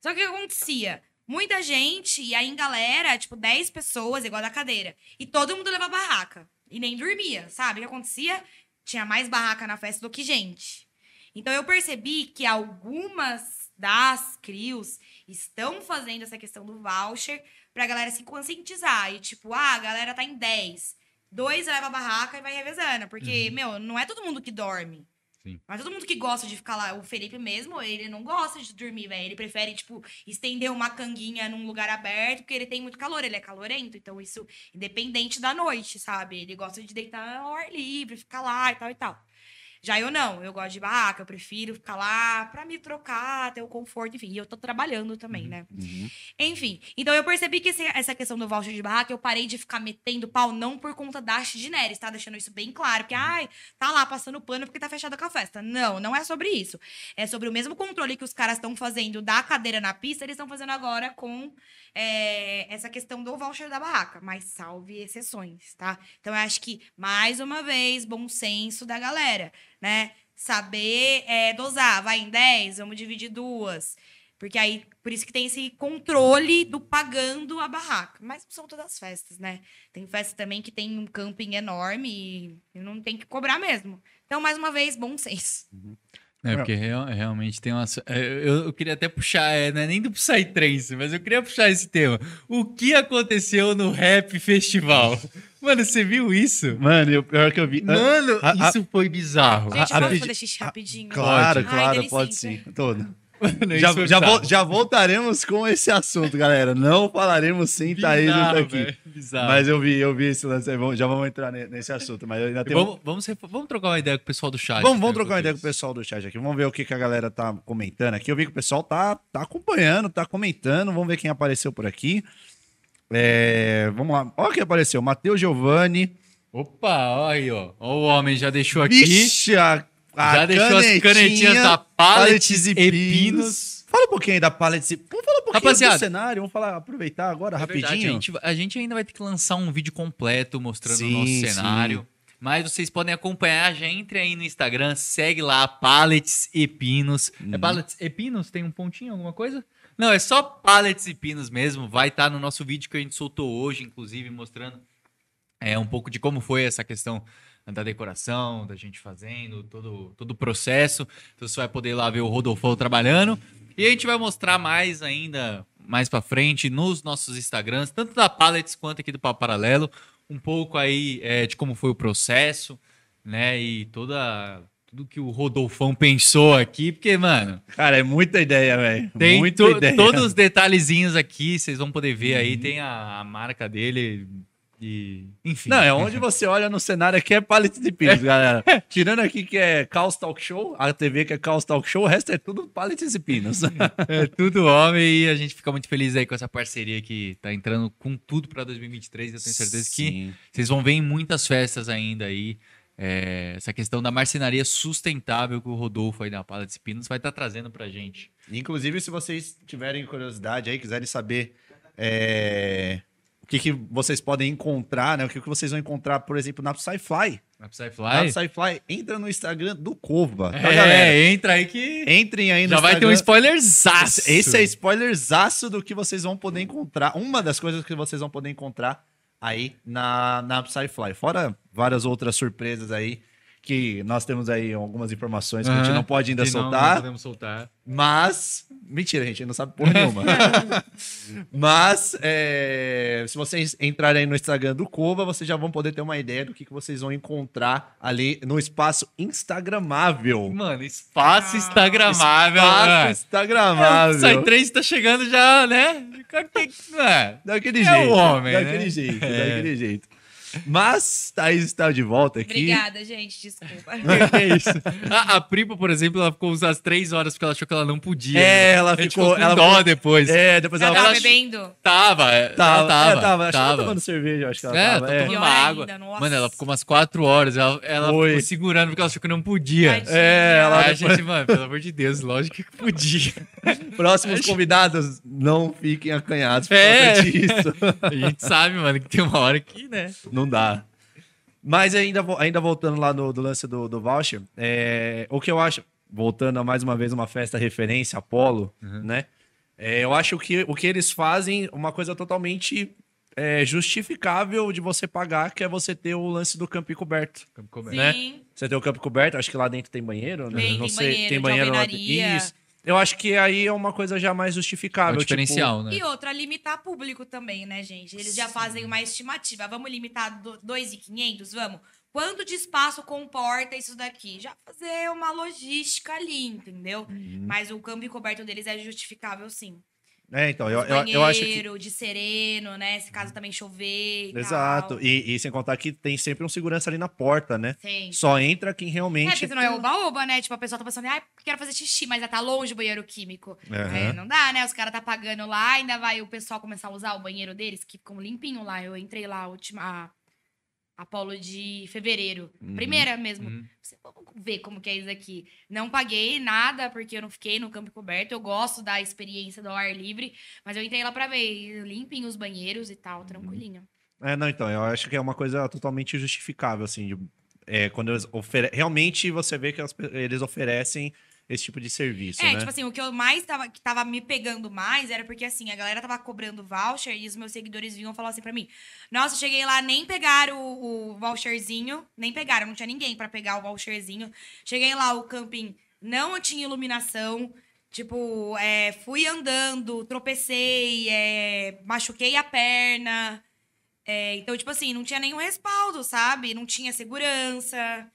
Só que o que acontecia? Muita gente, e aí em galera, tipo, 10 pessoas, igual da cadeira. E todo mundo leva barraca. E nem dormia, sabe? O que acontecia? Tinha mais barraca na festa do que gente. Então eu percebi que algumas das crios estão fazendo essa questão do voucher pra galera se conscientizar. E tipo, ah, a galera tá em 10. Dois leva a barraca e vai revezando. Porque, meu, não é todo mundo que dorme.
Sim.
Mas todo mundo que gosta de ficar lá, o Felipe mesmo, ele não gosta de dormir, velho. Ele prefere, tipo, estender uma canguinha num lugar aberto, porque ele tem muito calor, ele é calorento. Então, isso, independente da noite, sabe? Ele gosta de deitar ao ar livre, ficar lá e tal e tal. Já eu não, eu gosto de barraca, eu prefiro ficar lá pra me trocar, ter o conforto, enfim. E eu tô trabalhando também, né?
Uhum.
Enfim, então eu percebi que esse- essa questão do voucher de barraca, eu parei de ficar metendo pau, não por conta da Neres, tá? Deixando isso bem claro. Porque, ai, tá lá passando pano porque tá fechada com a festa. Não, não é sobre isso. É sobre o mesmo controle que os caras estão fazendo da cadeira na pista, eles estão fazendo agora com é, essa questão do voucher da barraca. Mas salve exceções, tá? Então eu acho que, mais uma vez, bom senso da galera, né? Saber é, dosar, vai em 10, vamos dividir duas. Porque aí, por isso que tem esse controle do pagando a barraca. Mas são todas as festas, né? Tem festa também que tem um camping enorme e não tem que cobrar mesmo. Então, mais uma vez, bom senso.
É, porque real- realmente tem uma. Eu, eu queria até puxar, é, não é nem do Psytrance, mas eu queria puxar esse tema. O que aconteceu no Rap Festival? [LAUGHS] Mano, você viu isso?
Mano, o pior que eu vi.
Mano,
a- a-
isso foi bizarro.
Gente,
a- a-
fazer xixi rapidinho.
Claro,
Ai,
claro,
dá
pode sim. Todo. Já, já, vol- já voltaremos com esse assunto, galera. Não falaremos sem Thaís
Bizarro,
aqui.
bizarro.
Mas eu vi, eu vi esse lance aí. Vamos- já vamos entrar ne- nesse assunto. Mas ainda tem
Vamos, vamos, vamos trocar uma ideia com o pessoal do chat.
Vamos, vamos
né,
trocar uma ideia com o pessoal do chat aqui. Vamos ver o que, que a galera tá comentando aqui. Eu vi que o pessoal tá, tá acompanhando, tá comentando. Vamos ver quem apareceu por aqui. É, vamos lá. Olha quem apareceu. Matheus Giovanni.
Opa, olha aí, ó. Ó, O homem já deixou aqui.
A,
já deixou as
canetinha,
canetinhas da Pallets e
Pinos.
Pinos.
Fala um pouquinho da Pallets e... Vamos falar um pouquinho
Rapaziada.
do cenário. Vamos falar, aproveitar agora,
É
rapidinho.
verdade, a, gente, a gente ainda vai ter que lançar um vídeo completo mostrando
Sim,
o nosso
sim.
cenário. Mas vocês podem acompanhar, já entre aí no Instagram, segue lá, Pallets e Pinos. É
Uhum.
Pallets e Pinos? Tem um pontinho, alguma coisa? Não, é só Pallets e Pinos mesmo. Vai estar no nosso vídeo que a gente soltou hoje, inclusive, mostrando é, um pouco de como foi essa questão da decoração, da gente fazendo, todo, todo o processo. Então você vai poder ir lá ver o Rodolfo trabalhando. E a gente vai mostrar mais ainda, mais pra frente, nos nossos Instagrams, tanto da Pallets quanto aqui do Papo Paralelo, um pouco aí é, de como foi o processo, né? E toda... Tudo que o Rodolfão pensou aqui, porque, mano,
Cara, é muita ideia, velho.
tem
Muita
to-
ideia.
todos os detalhezinhos aqui, vocês vão poder ver aí.
Uhum.
Tem a, a marca dele e... Enfim.
Não, é onde você olha no cenário aqui é Pallets e Pinos, galera. Tirando aqui que é Caos Talk Show, a TV que é Caos Talk Show, o resto é tudo Pallets e Pinos.
É tudo homem e a gente fica muito feliz aí com essa parceria que tá entrando com tudo pra 2023. Eu tenho certeza que
Sim.
vocês vão ver em muitas festas ainda aí. é, essa questão da marcenaria sustentável que o Rodolfo aí da Pala de Pinos vai estar trazendo pra gente.
Inclusive, se vocês tiverem curiosidade aí, quiserem saber é, que, que vocês podem encontrar, né? O que, que vocês vão encontrar, por exemplo, na Psyfly.
Na
Na
Psyfly.
Psyfly, entra no Instagram do Cova, tá,
É,
galera?
entra aí que
Entrem aí no
já vai ter um
Instagram.
spoilerzaço.
Esse, esse é spoilerzaço do que vocês vão poder encontrar. Uma das coisas que vocês vão poder encontrar aí na, na Psyfly. Fora várias outras surpresas aí, que nós temos aí algumas informações que a gente não pode ainda
Que não-
soltar.
Não podemos soltar.
Mas. Mentira, a gente não sabe porra nenhuma. [LAUGHS] Mas, é, se vocês entrarem aí no Instagram do Cova, vocês já vão poder ter uma ideia do que, que vocês vão encontrar ali no espaço Instagramável.
Mano, espaço instagramável.
Espaço
mano. É, o
Instagramável.
Psytrance tá chegando já, né? [LAUGHS] É.
Daquele
É
jeito.
o homem,
Daquele
né?
jeito,
É.
daquele jeito. Mas, Thaís está de volta aqui.
Obrigada, gente. Desculpa. [LAUGHS]
É isso? A, a Pripa, por exemplo, ela ficou umas três horas porque ela achou que ela não podia.
É, ela
A gente
ficou.
com
Ela
dó
ficou-
depois.
É, depois
Ela
ela,
tava
ela-
bebendo?
Tava, é,
Tava,
ela tava.
é, tava. Acho que ela
tava.
tava tomando cerveja, acho que ela
É,
tava.
tá
é.
tomando uma água.
ainda.
Mano, ela ficou umas quatro horas. Ela, ela
Foi.
ficou segurando porque ela achou que não podia.
Tadinha.
É, ela
Aí a
depois-
gente, mano, pelo amor de Deus, lógico que podia. [LAUGHS]
Próximos convidados, não fiquem acanhados por
É.
conta disso. [LAUGHS]
A gente sabe, mano, que tem uma hora que, né?
Não dá. Mas ainda, ainda voltando lá no, do lance do, do voucher, é, o que eu acho, voltando a mais uma vez uma festa referência, Apolo, né? É, eu acho que o que eles fazem, uma coisa totalmente é, justificável de você pagar, que é você ter o lance do campo coberto.
Sim.
né? Você tem o campo coberto, acho que lá dentro tem banheiro, né?
Tem,
Não
tem
sei,
banheiro,
tem
de
banheiro lá. Isso. Eu acho que aí é uma coisa já mais
É
justificável. tipo,
diferencial, né?
E outra, limitar público também, né, gente? Eles já fazem uma estimativa. Vamos limitar do- 2.500? Vamos. Quanto de espaço comporta isso daqui? Já fazer uma logística ali, entendeu?
Uhum.
Mas o câmbio coberto deles é justificável, sim.
É, então, eu, eu, eu acho que.
banheiro, de sereno, né? Se caso também chover e
Exato.
tal.
E, e sem contar que tem sempre um segurança ali na porta, né?
Sim.
Só entra quem
É,
realmente.
porque senão é oba-oba, né? Tipo, a pessoa tá pensando, ai, quero fazer xixi, mas já tá longe o banheiro químico.
Aham.
É, não dá, né? Os caras tá pagando lá, ainda vai o pessoal começar a usar o banheiro deles, que ficam limpinho lá. Eu entrei lá, a última. Apolo de fevereiro.
Uhum.
Primeira mesmo.
Uhum.
Você- Vamos ver como que é isso aqui. Não paguei nada, porque eu não fiquei no campo coberto. Eu gosto da experiência do ar livre. Mas eu entrei lá pra ver. Limpem os banheiros e tal, tranquilinho.
É, não, então, eu acho que é uma coisa totalmente justificável, assim. de- é, quando eles oferecem. Realmente você vê que eles oferecem esse tipo de serviço,
É,
né?
tipo assim, o que eu mais tava, que tava me pegando mais era porque, assim, a galera tava cobrando voucher e os meus seguidores vinham falar assim pra mim: Nossa, cheguei lá, nem pegaram o, o voucherzinho, nem pegaram, não tinha ninguém pra pegar o voucherzinho. Cheguei lá, o camping não tinha iluminação. Tipo, é, fui andando, tropecei, é, machuquei a perna. É, então, tipo assim, não tinha nenhum respaldo, sabe? Não tinha segurança.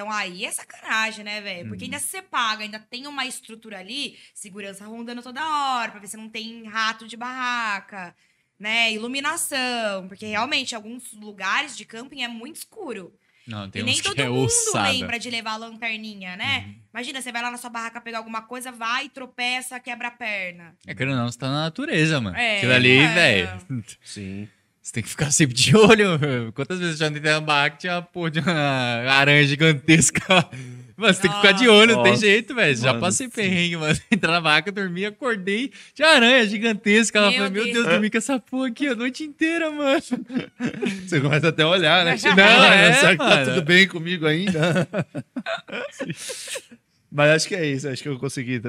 Então aí é sacanagem, né, velho? Porque ainda se você paga, ainda tem uma estrutura ali, segurança rondando toda hora, pra ver se não tem rato de barraca, né? Iluminação. Porque realmente, alguns lugares de camping é muito escuro.
Não, tem
e nem
uns
todo
que é
mundo
ossada.
lembra de levar a lanterninha, né? Imagina, você vai lá na sua barraca pegar alguma coisa, vai, tropeça, quebra a perna.
É que não, você tá na natureza, mano.
É,
Aquilo ali,
é.
velho.
Sim.
Você tem que ficar sempre de olho. meu. Quantas vezes eu já entrei na barraca que tinha uma porra de uma aranha gigantesca? Mano, você tem que ficar de olho, não tem jeito, velho. Já passei
sim.
perrengue, mano. [LAUGHS] Entrar na barraca, dormi, acordei, tinha aranha gigantesca. Ela
Meu
falou, meu
Deus.
Deus, dormi com essa porra aqui a noite inteira, mano. [LAUGHS]
Você começa até a olhar, né?
Não,
Não,
é,
será que tá tudo bem comigo ainda? [LAUGHS] Mas acho que é isso, acho que eu consegui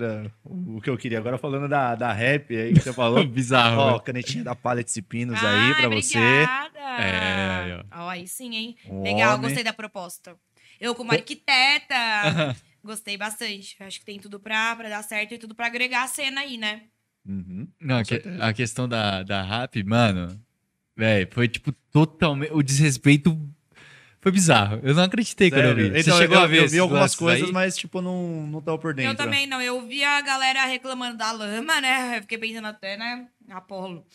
o que eu queria. Agora falando da, da rap aí que você falou. [LAUGHS]
Bizarro,
Ó,
velho.
canetinha da Pallets e Pinos
Ai,
aí pra você.
obrigada.
É, aí, ó.
Ó, aí sim, hein?
Um
Legal,
homem.
gostei da proposta. Eu, como arquiteta, [LAUGHS] gostei bastante. Acho que tem tudo pra, pra dar certo e tudo pra agregar a cena aí, né?
Uhum.
Não, a, que- a questão da, da rap, mano, velho, foi tipo totalmente. O desrespeito foi bizarro. Eu não acreditei quando eu vi.
Sério?
Você
Então,
chegou
eu,
a ver
eu vi algumas coisas,
aí?
mas tipo, não, não tava por dentro.
Eu também não. Eu vi a galera reclamando da lama, né? Eu fiquei pensando até, né? Apolo.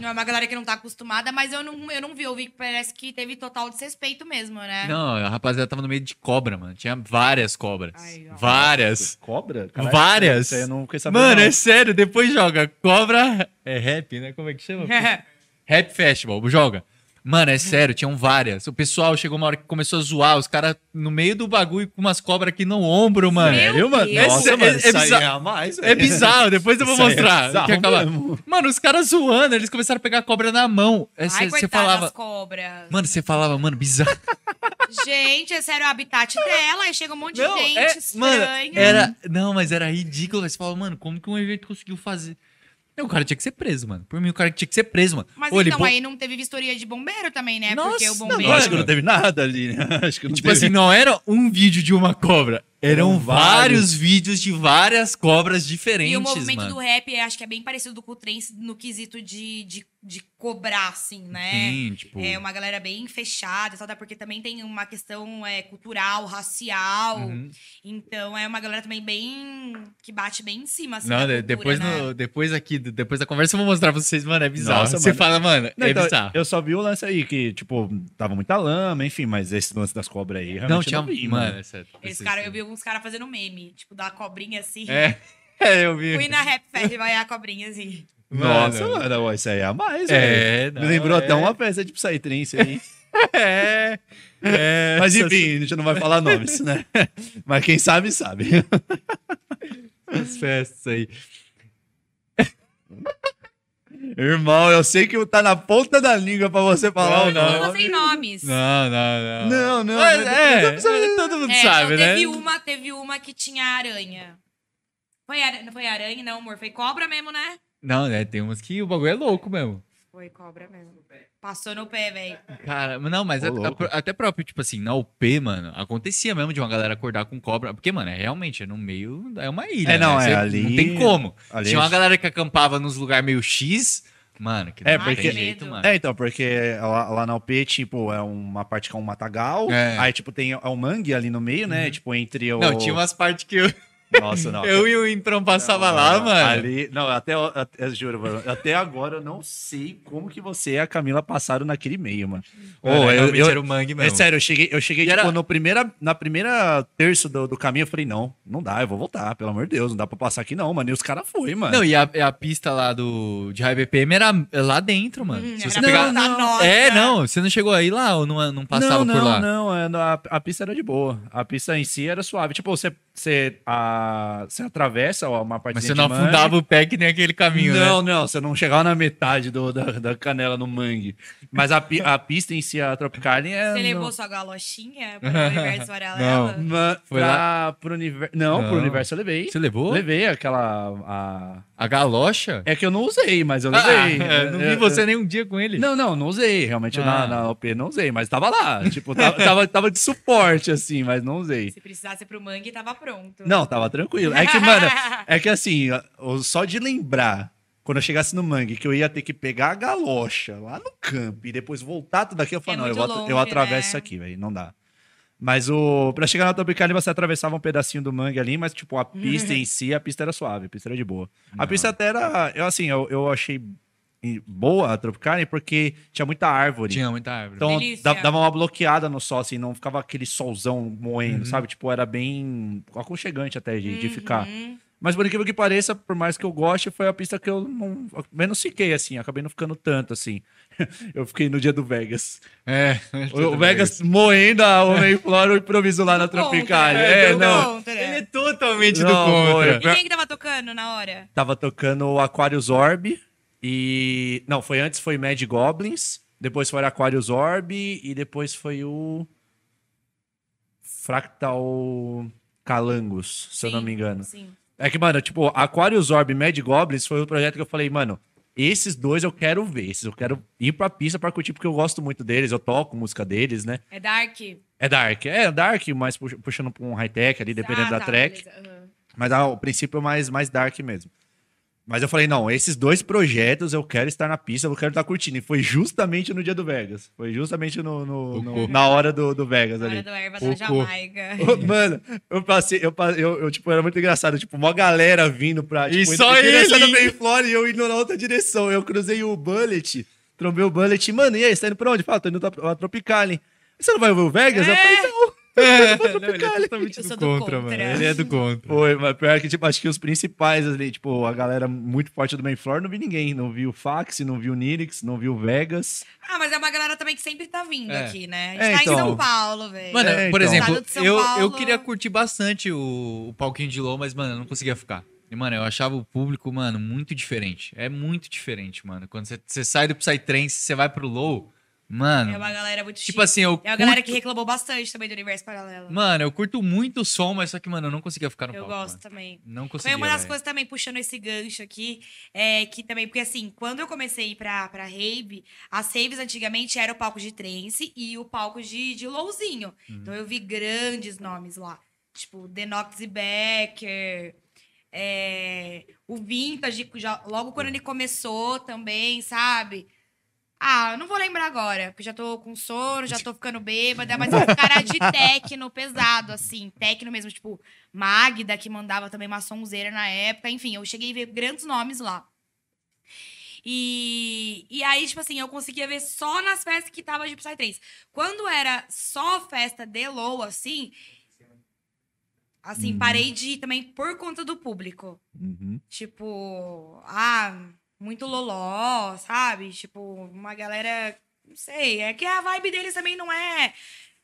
Não [LAUGHS] é uma galera que não tá acostumada, mas eu não, eu não vi. Eu vi que parece que teve total desrespeito mesmo, né?
Não, a rapaziada tava no meio de cobra, mano. Tinha várias cobras.
Ai,
várias.
Cobra?
Várias.
Isso aí eu não fiquei sabendo.
Mano,
não.
é sério, depois joga. Cobra. É rap, né? Como é que chama? [LAUGHS] Rap Festival, joga. Mano, é sério, tinham várias. O pessoal chegou uma hora que começou a zoar, os caras no meio do bagulho com umas cobras aqui no ombro, mano.
Meu
mano?
Deus.
Nossa,
É-
mano,
é
isso aí
bizarro.
é a mais,
É bizarro, depois eu vou
Isso é
mostrar.
bizarro
que acaba-
mesmo.
Mano, os caras zoando, eles começaram a pegar a cobra na mão.
Ai,
Você
coitadas
falava.
cobras.
Mano, você falava, mano, bizarro.
Gente, esse era o habitat dela. Aí chega um monte de
Não,
gente
é-
estranha.
mano, era. Não, mas era ridículo. Você falava, mano, como que um evento conseguiu fazer? Não, o cara tinha que ser preso, mano. Por mim, o cara tinha que ser preso, mano.
Mas
Ô,
então,
bo-
aí não teve vistoria de bombeiro também, né?
Nossa,
Porque o
não,
bombeiro...
Eu acho que não teve nada ali, né? [LAUGHS] Acho que não
Tipo
teve.
assim, não era um vídeo de uma cobra. Eram vários.
vários.
vídeos de várias cobras diferentes,
E o movimento
mano.
do rap, eu acho que é bem parecido com o trance no quesito de, de, de cobrar, assim, né?
Sim, tipo...
É uma galera bem fechada, só até porque também tem uma questão é, cultural, racial.
Uhum.
Então é uma galera também bem. que bate bem em cima, assim.
Não,
cultura,
depois,
né?
no- depois aqui, depois da conversa, eu vou mostrar pra vocês, mano, é bizarro.
Nossa,
Você
mano.
fala, mano,
Não,
é
então,
bizarro.
Eu só vi o lance aí, que, tipo, tava muita lama, enfim, mas esse lance das cobras aí, realmente
Não, tinha.
vi,
mano, é sério.
Eles,
Esse-
cara, eu vi alguns caras fazendo meme, tipo, da cobrinha assim.
É, [LAUGHS] é, eu vi.
Fui na Rap Festival e a cobrinha assim.
Nossa,
Mano.
mano, isso aí é a mais,
É,
velho.
não,
Me lembrou
é.
até uma festa de Psytrance aí. [LAUGHS]
É. é
Mas enfim, a gente não vai falar nomes, né? [LAUGHS] Mas quem sabe, sabe.
Essas festas aí.
Irmão, eu sei que tá na ponta da língua pra você falar
Não,
o
não.
Não sem nomes.
Não, não, não.
Não, não,
Mas,
não,
é,
não precisa-
todo mundo
É,
sabe, né?
teve uma, teve uma que tinha aranha. Foi aranha, não foi aranha, não, amor. Foi cobra mesmo, né?
Não, né? Tem umas que o bagulho é louco mesmo.
Foi cobra mesmo. Passou no pé, velho.
Cara, mas não, mas
Ô,
a-
louco.
a- até próprio, tipo assim, na UP, mano, acontecia mesmo de uma galera acordar com cobra. Porque, mano, é realmente, é no meio, é uma ilha.
É, não,
né?
é,
Você-
ali-
Não tem como.
ali
Tinha uma
é-
galera que acampava nos lugares meio X, mano, que
É,
não
porque-
tem jeito, mano.
É, então, porque lá, lá na UP, tipo, é uma parte que é um matagal.
É.
Aí, tipo, tem é um mangue ali no meio, né? Tipo, entre o.
Não, tinha umas partes que eu.
Nossa, não.
Eu e o Imprão passava lá,
Não,
mano.
Ali, não, até, até juro, mano, até agora eu não sei como que você e a Camila passaram naquele meio, mano. Ô, eu, eu-
era o mangue
é
mesmo.
sério, eu cheguei, eu cheguei tipo,
era-
no primeira, na primeira terço do, do caminho, eu falei, não, não dá, eu vou voltar, pelo amor de Deus, não dá pra passar aqui não, mano. E os caras foi, mano.
Não, e a, a pista lá do de High BPM era lá dentro, mano.
Hum,
Se
era
você pegar...
voltar nossa.
É, não, você não chegou aí lá ou não, não passava
não,
por
não,
lá?
Não, é, a, a pista era de boa. A pista em si era suave. Tipo, você, você, a, você atravessa uma parte
Mas você não afundava o pé que nem aquele caminho,
não,
né?
não, você não chegava na metade do, da, da canela no mangue. Mas a, a pista em si, a Tropicaline é.
Você
não-
levou sua galochinha para o universo paralelo? [LAUGHS]
Ma-
Foi
pra, pro universo. Não,
Não.
pro universo eu levei.
Você levou?
Levei aquela. A...
A galocha?
É que eu não usei, mas eu
Ah,
levei.
é, não vi
Eu-
você nem um dia com ele.
Não, não, não usei. Realmente
Ah.
na, na OP não usei, mas tava lá. Tipo, tava, [LAUGHS] tava, tava de suporte, assim, mas não usei.
Se precisasse pro mangue, tava pronto.
Não, tava tranquilo. É que, mano, é que assim, só de lembrar, quando eu chegasse no mangue, que eu ia ter que pegar a galocha lá no campo e depois voltar tudo aqui, eu falei,
É
não, eu, vou, eu
longe,
atravesso
né?
isso aqui, velho, não dá. Mas o pra chegar na Tropicália você atravessava um pedacinho do mangue ali, mas tipo, a pista em si, a pista era suave, a pista era de boa. A pista até era, eu assim, eu, eu achei boa a Tropicália porque tinha muita árvore.
Tinha muita árvore.
Então
Delícia.
dava uma bloqueada no sol, assim, não ficava aquele solzão moendo,
Uhum.
sabe? Tipo, era bem aconchegante até de, de
Uhum.
ficar. Mas por incrível que pareça, por mais que eu goste, foi a pista que eu não, menos fiquei, assim, acabei não ficando tanto, assim. [LAUGHS] eu fiquei no dia do Vegas.
É.
O, o Vegas moendo a Homem Flora, o improviso lá na
Do.
Tropicália.
É,
É,
do
não.
contra.
Ele é totalmente do
Não,
contra.
foi.
E quem que tava tocando na hora?
Tava tocando o Aquarius Orb e... Não, foi antes foi Mad Goblins, depois foi Aquarius Orb e depois foi o... Fractal Calangos, se eu não
Sim,
me engano.
Sim.
É que, mano, tipo, Aquarius Orb e Mad Goblins foi o projeto que eu falei, mano, esses dois eu quero ver, esses eu quero ir pra pista pra curtir, porque eu gosto muito deles, eu toco música deles, né?
É Dark?
É Dark, é Dark, mas pux- puxando pra um high-tech ali, dependendo
Ah,
da
tá,
track.
beleza, aham.
Mas ah, o princípio é mais, mais dark mesmo. Mas eu falei, não, esses dois projetos eu quero estar na pista, eu quero estar curtindo. E foi justamente no dia do Vegas. Foi justamente no, no- no- na hora do, do Vegas
Na
ali.
hora do erva da Jamaica.
Mano, eu passei, eu, eu, eu, tipo, era muito engraçado, tipo, uma galera vindo pra,
E
tipo,
só
em direção
ele
da Mayflower e eu indo na outra direção. Eu cruzei o Bullet, trombei o Bullet, mano, e aí, você tá indo pra onde? Fala, tô indo pra Tropicali. Você não vai ver o Vegas? Eu falei, não.
É, não, ele é totalmente
Eu
do
do
contra,
contra.
mano. Ele é do contra.
Foi, mas pior que, tipo, acho que os principais ali, tipo, a galera muito forte do Mayflower, não vi ninguém. Não vi o Fax, não vi o Nirix, não vi o Vegas.
Ah, mas é uma galera também que sempre tá vindo
É.
aqui, né? A gente
É,
tá
então.
em São Paulo, velho.
Mano,
É,
por
então.
exemplo, eu, eu
Paulo.
queria curtir bastante o, o palquinho de Low, mas, mano, eu não conseguia ficar. E, mano, eu achava o público, mano, muito diferente. É muito diferente, mano. Quando você, você sai do Psytrance, você vai pro Low, mano.
É uma galera muito
Tipo
chique.
assim, eu
É uma galera
curto-
que reclamou bastante também do Universo Paralelo.
Mano, eu curto muito o som, mas só que, mano, eu não conseguia ficar no
eu
palco.
gosto
mano.
também.
Não conseguia.
Foi uma das
velho.
coisas também, puxando esse gancho aqui, é que também, porque assim, quando eu comecei a ir pra, pra rave, as raves antigamente era o palco de trance e o palco de, de lowzinho.
Uhum.
Então eu vi grandes nomes lá. Tipo, Denox e Becker, é, o Vintage, já, logo quando ele começou também, sabe? Ah, eu não vou lembrar agora, porque já tô com sono, já tô ficando bêbada, mas os cara de [LAUGHS] techno pesado, assim, techno mesmo, tipo, Magda, que mandava também uma sonzeira na época, enfim, eu cheguei a ver grandes nomes lá. E, e aí, tipo assim, eu conseguia ver só nas festas que tava de Psytrance. Quando era só festa de low, assim, assim, parei de ir também por conta do público.
Uhum.
Tipo, ah, muito loló, sabe? Tipo, uma galera. Não sei. É que a vibe deles também não é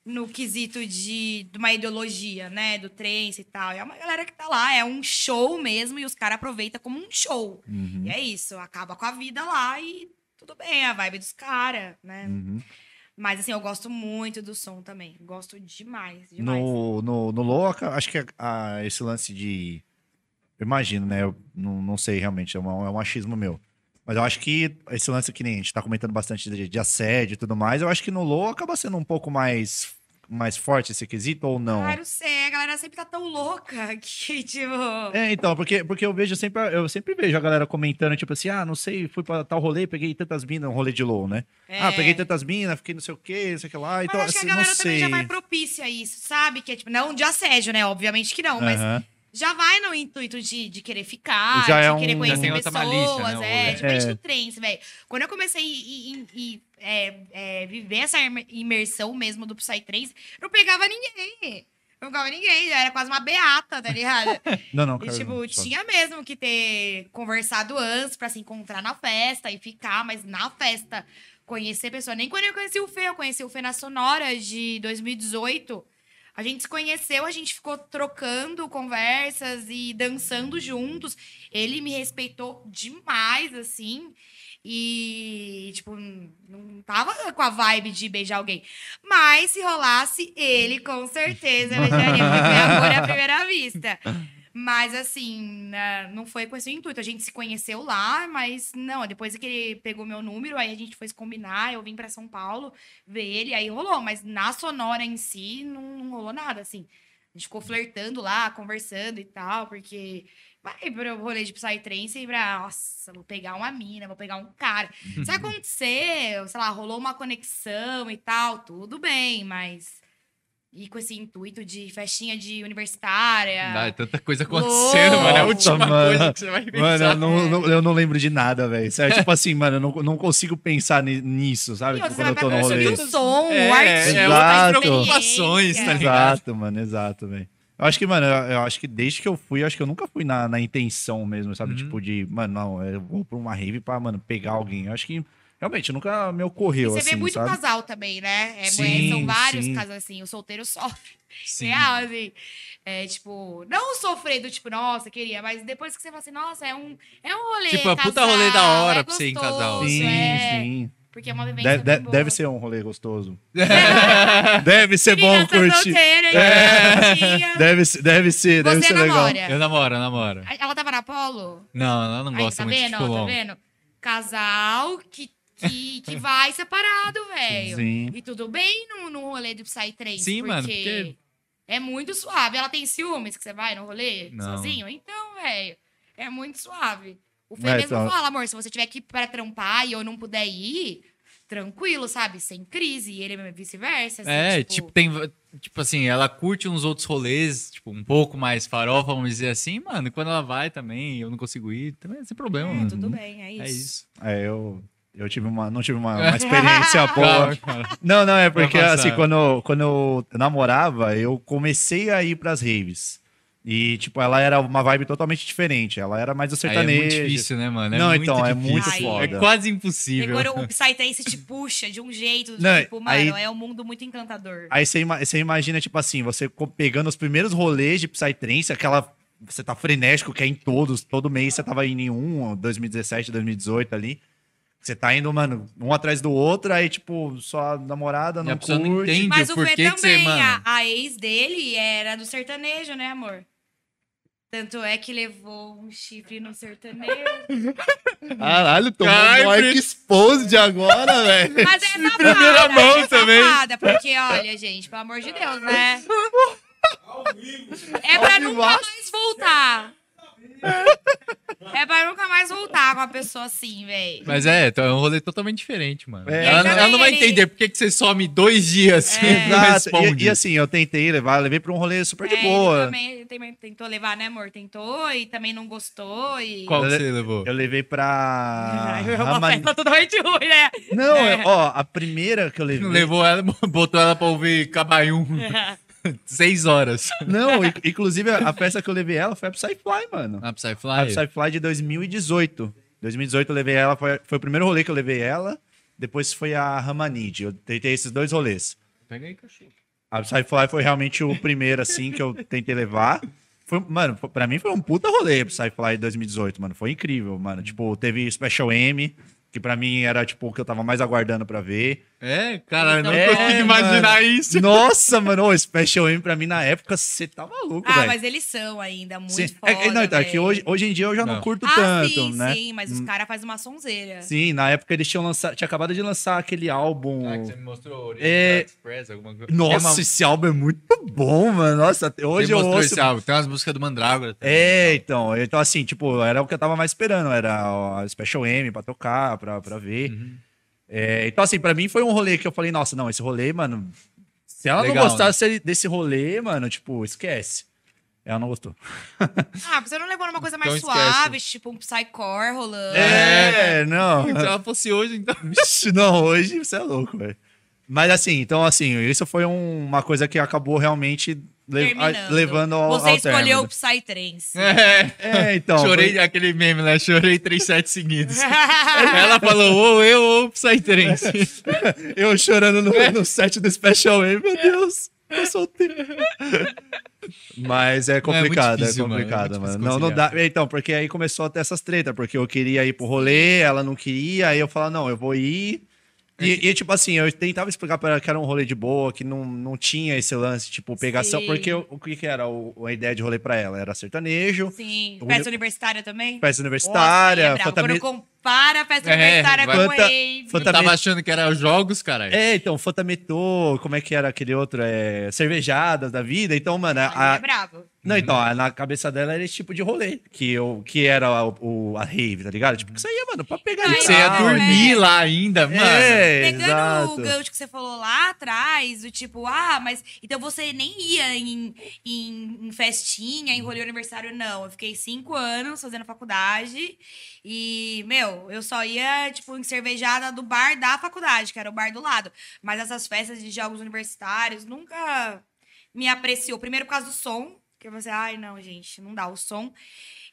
no quesito de, de uma ideologia, né? Do trance e tal. É uma galera que tá lá, é um show mesmo, e os caras aproveitam como um show.
Uhum.
E é isso, acaba com a vida lá e tudo bem, é a vibe dos caras, né?
Uhum.
Mas assim, eu gosto muito do som também. Gosto demais, demais.
No, no, no Low, aca- acho que a- a- esse lance de. Eu imagino, né? Eu não, não sei realmente, é, uma- é um achismo meu. Mas eu acho que esse lance que nem a gente tá comentando bastante de, de assédio e tudo mais, eu acho que no Low acaba sendo um pouco mais, mais forte esse quesito ou não?
Ah, não sei, a galera sempre tá tão louca [LAUGHS] que, tipo.
É, então, porque, porque eu vejo sempre, eu sempre vejo a galera comentando, tipo assim, ah, não sei, fui pra tal rolê, peguei tantas minas, um rolê de low, né?
É.
Ah, peguei tantas minas, fiquei não sei o quê, não sei o que lá,
Mas
então,
acho que a
assim,
galera também
sei.
já vai propícia a isso, sabe? Que é tipo, não de assédio, né? Obviamente que não, mas. Já vai no intuito de, de querer ficar,
Já
de
é
querer conhecer pessoas,
malícia, né,
é, diferente
É.
do trance, velho. Quando eu comecei ir- é, é, viver essa imer- imersão mesmo do Psytrance, eu não pegava ninguém. Eu não pegava ninguém, eu era quase uma beata, tá ligado? [LAUGHS]
Não, não,
E,
cara,
tipo,
não,
tinha mesmo que ter conversado antes pra se encontrar na festa e ficar, mas na festa conhecer pessoa. Nem quando eu conheci o Fê, eu conheci o Fê na Sonora de 2018. A gente se conheceu, a gente ficou trocando conversas e dançando juntos. Ele me respeitou demais, assim. E, tipo, não tava com a vibe de beijar alguém. Mas se rolasse, ele com certeza beijaria, porque foi amor à primeira vista. Mas assim, né, não foi com esse intuito. A gente se conheceu lá, mas não, depois que ele pegou meu número, aí a gente foi se combinar, eu vim pra São Paulo ver ele, aí rolou. Mas na Sonora em si, não, não rolou nada, assim. A gente ficou flertando lá, conversando e tal, porque vai pro rolê de Psytrance e pra, nossa, vou pegar uma mina, vou pegar um cara. Se [LAUGHS] acontecer, sei lá, rolou uma conexão e tal, tudo bem, mas... E com esse intuito de festinha de universitária...
É tanta coisa acontecendo, mano. É a última
mano.
coisa que você vai pensar.
Mano, eu não, não- eu não lembro de nada, velho. Sério, [LAUGHS] tipo assim, mano, eu não, não consigo pensar ni- nisso, sabe? Tipo, quando eu tô no rolê.
o som,
É,
o artista.
é
outras
preocupações, tá ligado?
Exato, mano, exato, velho. Eu acho que, mano, eu, eu acho que desde que eu fui, eu acho que eu nunca fui na, na intenção mesmo, sabe?
Uhum.
Tipo, de, mano, não, eu vou pra uma rave pra, mano, pegar alguém. Eu acho que realmente nunca me ocorreu,
E você
assim,
vê muito
sabe?
casal também, né? É,
Sim,
são vários
sim.
casais assim. O solteiro sofre.
Sim.
Real, assim. É, tipo, não sofrer do tipo, nossa, queria, mas depois que você fala assim, nossa, é um, é um rolê.
Tipo, é puta rolê da hora
é
pra você ir em casal.
Sim,
é,
sim.
Porque é uma vivência
de-
boa.
deve ser um rolê gostoso. [LAUGHS] deve ser bom curtir.
solteira,
É.
tia.
Deve, ser- deve ser, deve
Você
ser legal.
namora.
Eu namoro, eu namoro.
Ela tava na Polo?
Não, ela não
Aí,
gosta
tá
muito
vendo?
de
tá vendo? Casal que, que, que vai separado, velho.
Sim.
E tudo bem no, no rolê do Psytrance.
Sim,
porque
mano, porque-
É muito suave. Ela tem ciúmes que você vai no rolê
Não.
sozinho? Então, velho, é muito suave. O Fê
É,
mesmo
então-
fala, amor, se você tiver que ir pra trampar e eu não puder ir, tranquilo, sabe? Sem crise. E ele é vice-versa. assim,
É, tipo, tem. Tipo assim, ela curte uns outros rolês, tipo, um pouco mais farofa, vamos dizer assim, mano. e Quando ela vai também, eu não consigo ir, também é sem problema,
É,
mano.
tudo bem, é isso.
É isso.
É, eu, eu tive uma, não tive uma, uma [LAUGHS] experiência boa.
Cara.
Não, não, é porque assim, quando, eu- quando eu namorava, eu comecei a ir pras raves. E, tipo, ela era uma vibe totalmente diferente. Ela era mais o
Aí é
sertanejo.
muito difícil, né, mano? É
Não,
muito
então, é
difícil.
muito
Ai,
foda.
É quase
E
impossível.
quando [LAUGHS] o Psytrance te puxa de um jeito,
Não,
tipo, mano,
aí-
é um mundo muito encantador.
Aí você, ima- você imagina, tipo assim, você pegando os primeiros rolês de Psytrance, aquela. Você tá frenético, que é em todos, todo mês você tava indo em um, 2017, 2018 ali. Você tá indo, mano, um atrás do outro, aí, tipo, sua namorada não
pessoa não
curte.
entende.
Mas o Fê
que você,
também,
mano?
a, a ex dele era do sertanejo, né, amor? Tanto é que levou um chifre no sertanejo. [LAUGHS]
Caralho, tomou
Ai,
um Mike Exposed agora, velho.
Mas é safada, [LAUGHS]
primeira mão
é
também.
safada, porque, olha, gente, pelo amor de Deus, né? [LAUGHS] É pra nunca mais voltar. [LAUGHS] É pra nunca mais voltar com uma pessoa assim, velho.
Mas é, então é um rolê totalmente diferente, mano.
É.
Ela, não- ela não vai entender por que, que você some dois dias
É.
e não
Exato.
responde.
E, e assim, eu tentei levar, levei pra um rolê super de
É,
boa.
Ele também, também tentou levar, né, amor? Tentou e também não gostou. E...
Qual que
Eu-
você levou?
Eu levei pra.
Ai, [LAUGHS] é uma
Ramani-
festa totalmente ruim, né?
Não,
É.
ó, a primeira que eu levei.
Levou ela, [LAUGHS] botou ela pra ouvir Cabaium. [LAUGHS] Seis horas.
Não, in- inclusive a festa que eu levei ela foi a Psyfly, mano. A
Psyfly?
Psyfly de 2018. 2018 eu levei ela, foi, foi o primeiro rolê que eu levei ela. Depois foi a Ramanid. Eu tentei esses dois rolês.
Pega aí, cachorro.
A Psyfly foi realmente o primeiro, assim, que eu tentei levar. Foi, mano, foi- pra mim foi um puta rolê pro Psyfly de 2018, mano. Foi incrível, mano. Tipo, teve Special M, que pra mim era, tipo, o que eu tava mais aguardando pra ver.
É, cara, eu não
É,
consigo imaginar
mano.
isso.
Nossa, mano, o Special M pra mim na época, você tá maluco,
Ah, mas eles são ainda muito
Sim.
foda,
É, é, não, então, é que hoje, hoje em dia eu já não,
Não.
curto
Ah,
tanto,
sim,
né?
sim, mas os caras fazem uma sonzeira.
Sim, na época eles tinham lançado, tinha acabado de lançar aquele álbum.
Ah, que você me mostrou
É-
Express, alguma coisa.
Nossa,
Tem uma-
esse álbum é muito bom, mano. Nossa, hoje
Você
eu
mostrou
ouço.
esse álbum. Tem umas músicas do Mandrágora também.
É, então, então assim, tipo, era o que eu tava mais esperando, era a Special M pra tocar, pra, pra ver.
Uhum.
É, então, assim, pra mim foi um rolê que eu falei, nossa, não, esse rolê, mano, se ela
Legal,
não gostasse desse rolê, mano, tipo, esquece. Ela não gostou. [LAUGHS]
Ah, você não levou numa coisa mais
Então
suave, tipo um psycore rolando.
É, não.
Se ela fosse hoje, então.
Vixe, não, hoje você é louco, velho. Mas assim, então assim, isso foi um- uma coisa que acabou realmente le-
Terminando.
levando ao,
Você
ao
escolheu o Psytrance.
É.
É, então.
Chorei aquele meme, né? Chorei três sets seguidos. [LAUGHS] Ela falou, ou eu ou Psytrance.
foi- [LAUGHS] eu chorando no, no set do Special Way, meu Deus. Eu soltei. Mas é complicado, é,
difícil, mano, é
complicado, mano.
difícil
Não, não dá. Então, porque aí começou a ter essas tretas, porque eu queria ir pro rolê, ela não queria, aí eu falava, não, eu vou ir. E, e, tipo assim, eu tentava explicar pra ela que era um rolê de boa, que não, não tinha esse lance, tipo, pegação.
Sim.
Porque o, o que, que era o- a ideia de rolê pra ela? Era sertanejo,
Sim. Festa
uni-
universitária também?
festa universitária,
Nossa, é bravo.
fantami-
Quando compara a festa
É,
universitária com
fanta-
rave.
Eu
fanta-
tava achando que era jogos, cara.
É, então, Fotametô, como é que era aquele outro? É, cervejadas da vida. Então, mano, a,
é bravo.
Não, então, a- na cabeça dela era esse tipo de rolê, que, eu, que era o, o- a rave, tá ligado? Tipo, que isso aí, mano, pra pegar
Não,
Você ia dormir
é.
lá ainda, mano.
É,
Pegando
exato.
o gancho que você falou lá atrás, do tipo, ah, mas então você nem ia em, em, em festinha, em rolê aniversário, não. Eu fiquei cinco anos fazendo faculdade e, meu, eu só ia, tipo, em cervejada do bar da faculdade, que era o bar do lado. Mas essas festas de jogos universitários nunca me apreciou. Primeiro por causa do som, que você, ai, não, gente, não dá o som.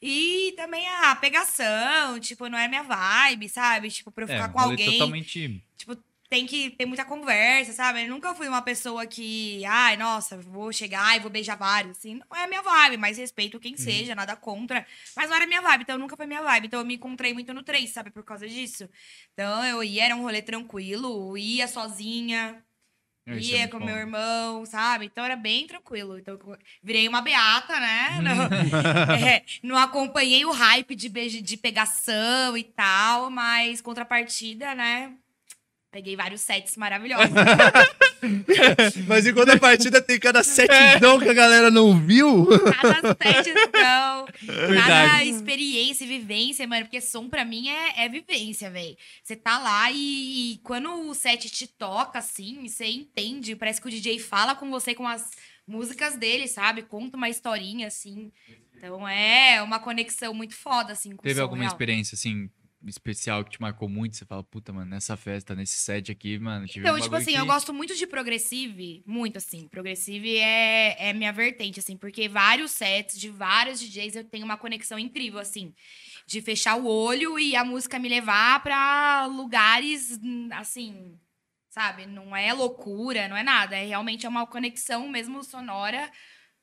E também a pegação, tipo, não é minha vibe, sabe? Tipo, pra eu
É,
ficar
um
com alguém
totalmente.
tipo, tem que ter muita conversa, sabe? Eu nunca fui uma pessoa que, ai, nossa, vou chegar e vou beijar vários, assim. Não é minha vibe, mas respeito quem seja, nada contra. Mas não era minha vibe, então nunca foi minha vibe. Então eu me encontrei muito no 3, sabe? Por causa disso. Então eu ia, era um rolê tranquilo, ia sozinha,
é
ia
muito
com
bom.
meu irmão, sabe? Então era bem tranquilo. Então virei uma beata, né? Não, [LAUGHS] é, não acompanhei o hype de, de pegação e tal, mas contrapartida, né? Peguei vários sets maravilhosos. [LAUGHS]
Mas enquanto a partida tem cada setidão que a galera não viu.
Cada set, não. Cada experiência e vivência, mano. Porque som pra mim é, é vivência, velho. Você tá lá e, e quando o set te toca, assim, você entende. Parece que o DJ fala com você com as músicas dele, sabe? Conta uma historinha, assim. Então é uma conexão muito foda, assim, com o
Teve
som
alguma
real.
experiência, assim, especial que te marcou muito? Você fala, puta, mano, nessa festa, nesse set aqui, mano, tive
Então,
um
tipo assim,
que...
eu gosto muito de Progressive, muito assim. Progressive é, é minha vertente, assim, porque vários sets de vários DJs eu tenho uma conexão incrível, assim. De fechar o olho e a música me levar pra lugares, assim, sabe? Não é loucura, não é nada. É realmente é uma conexão mesmo sonora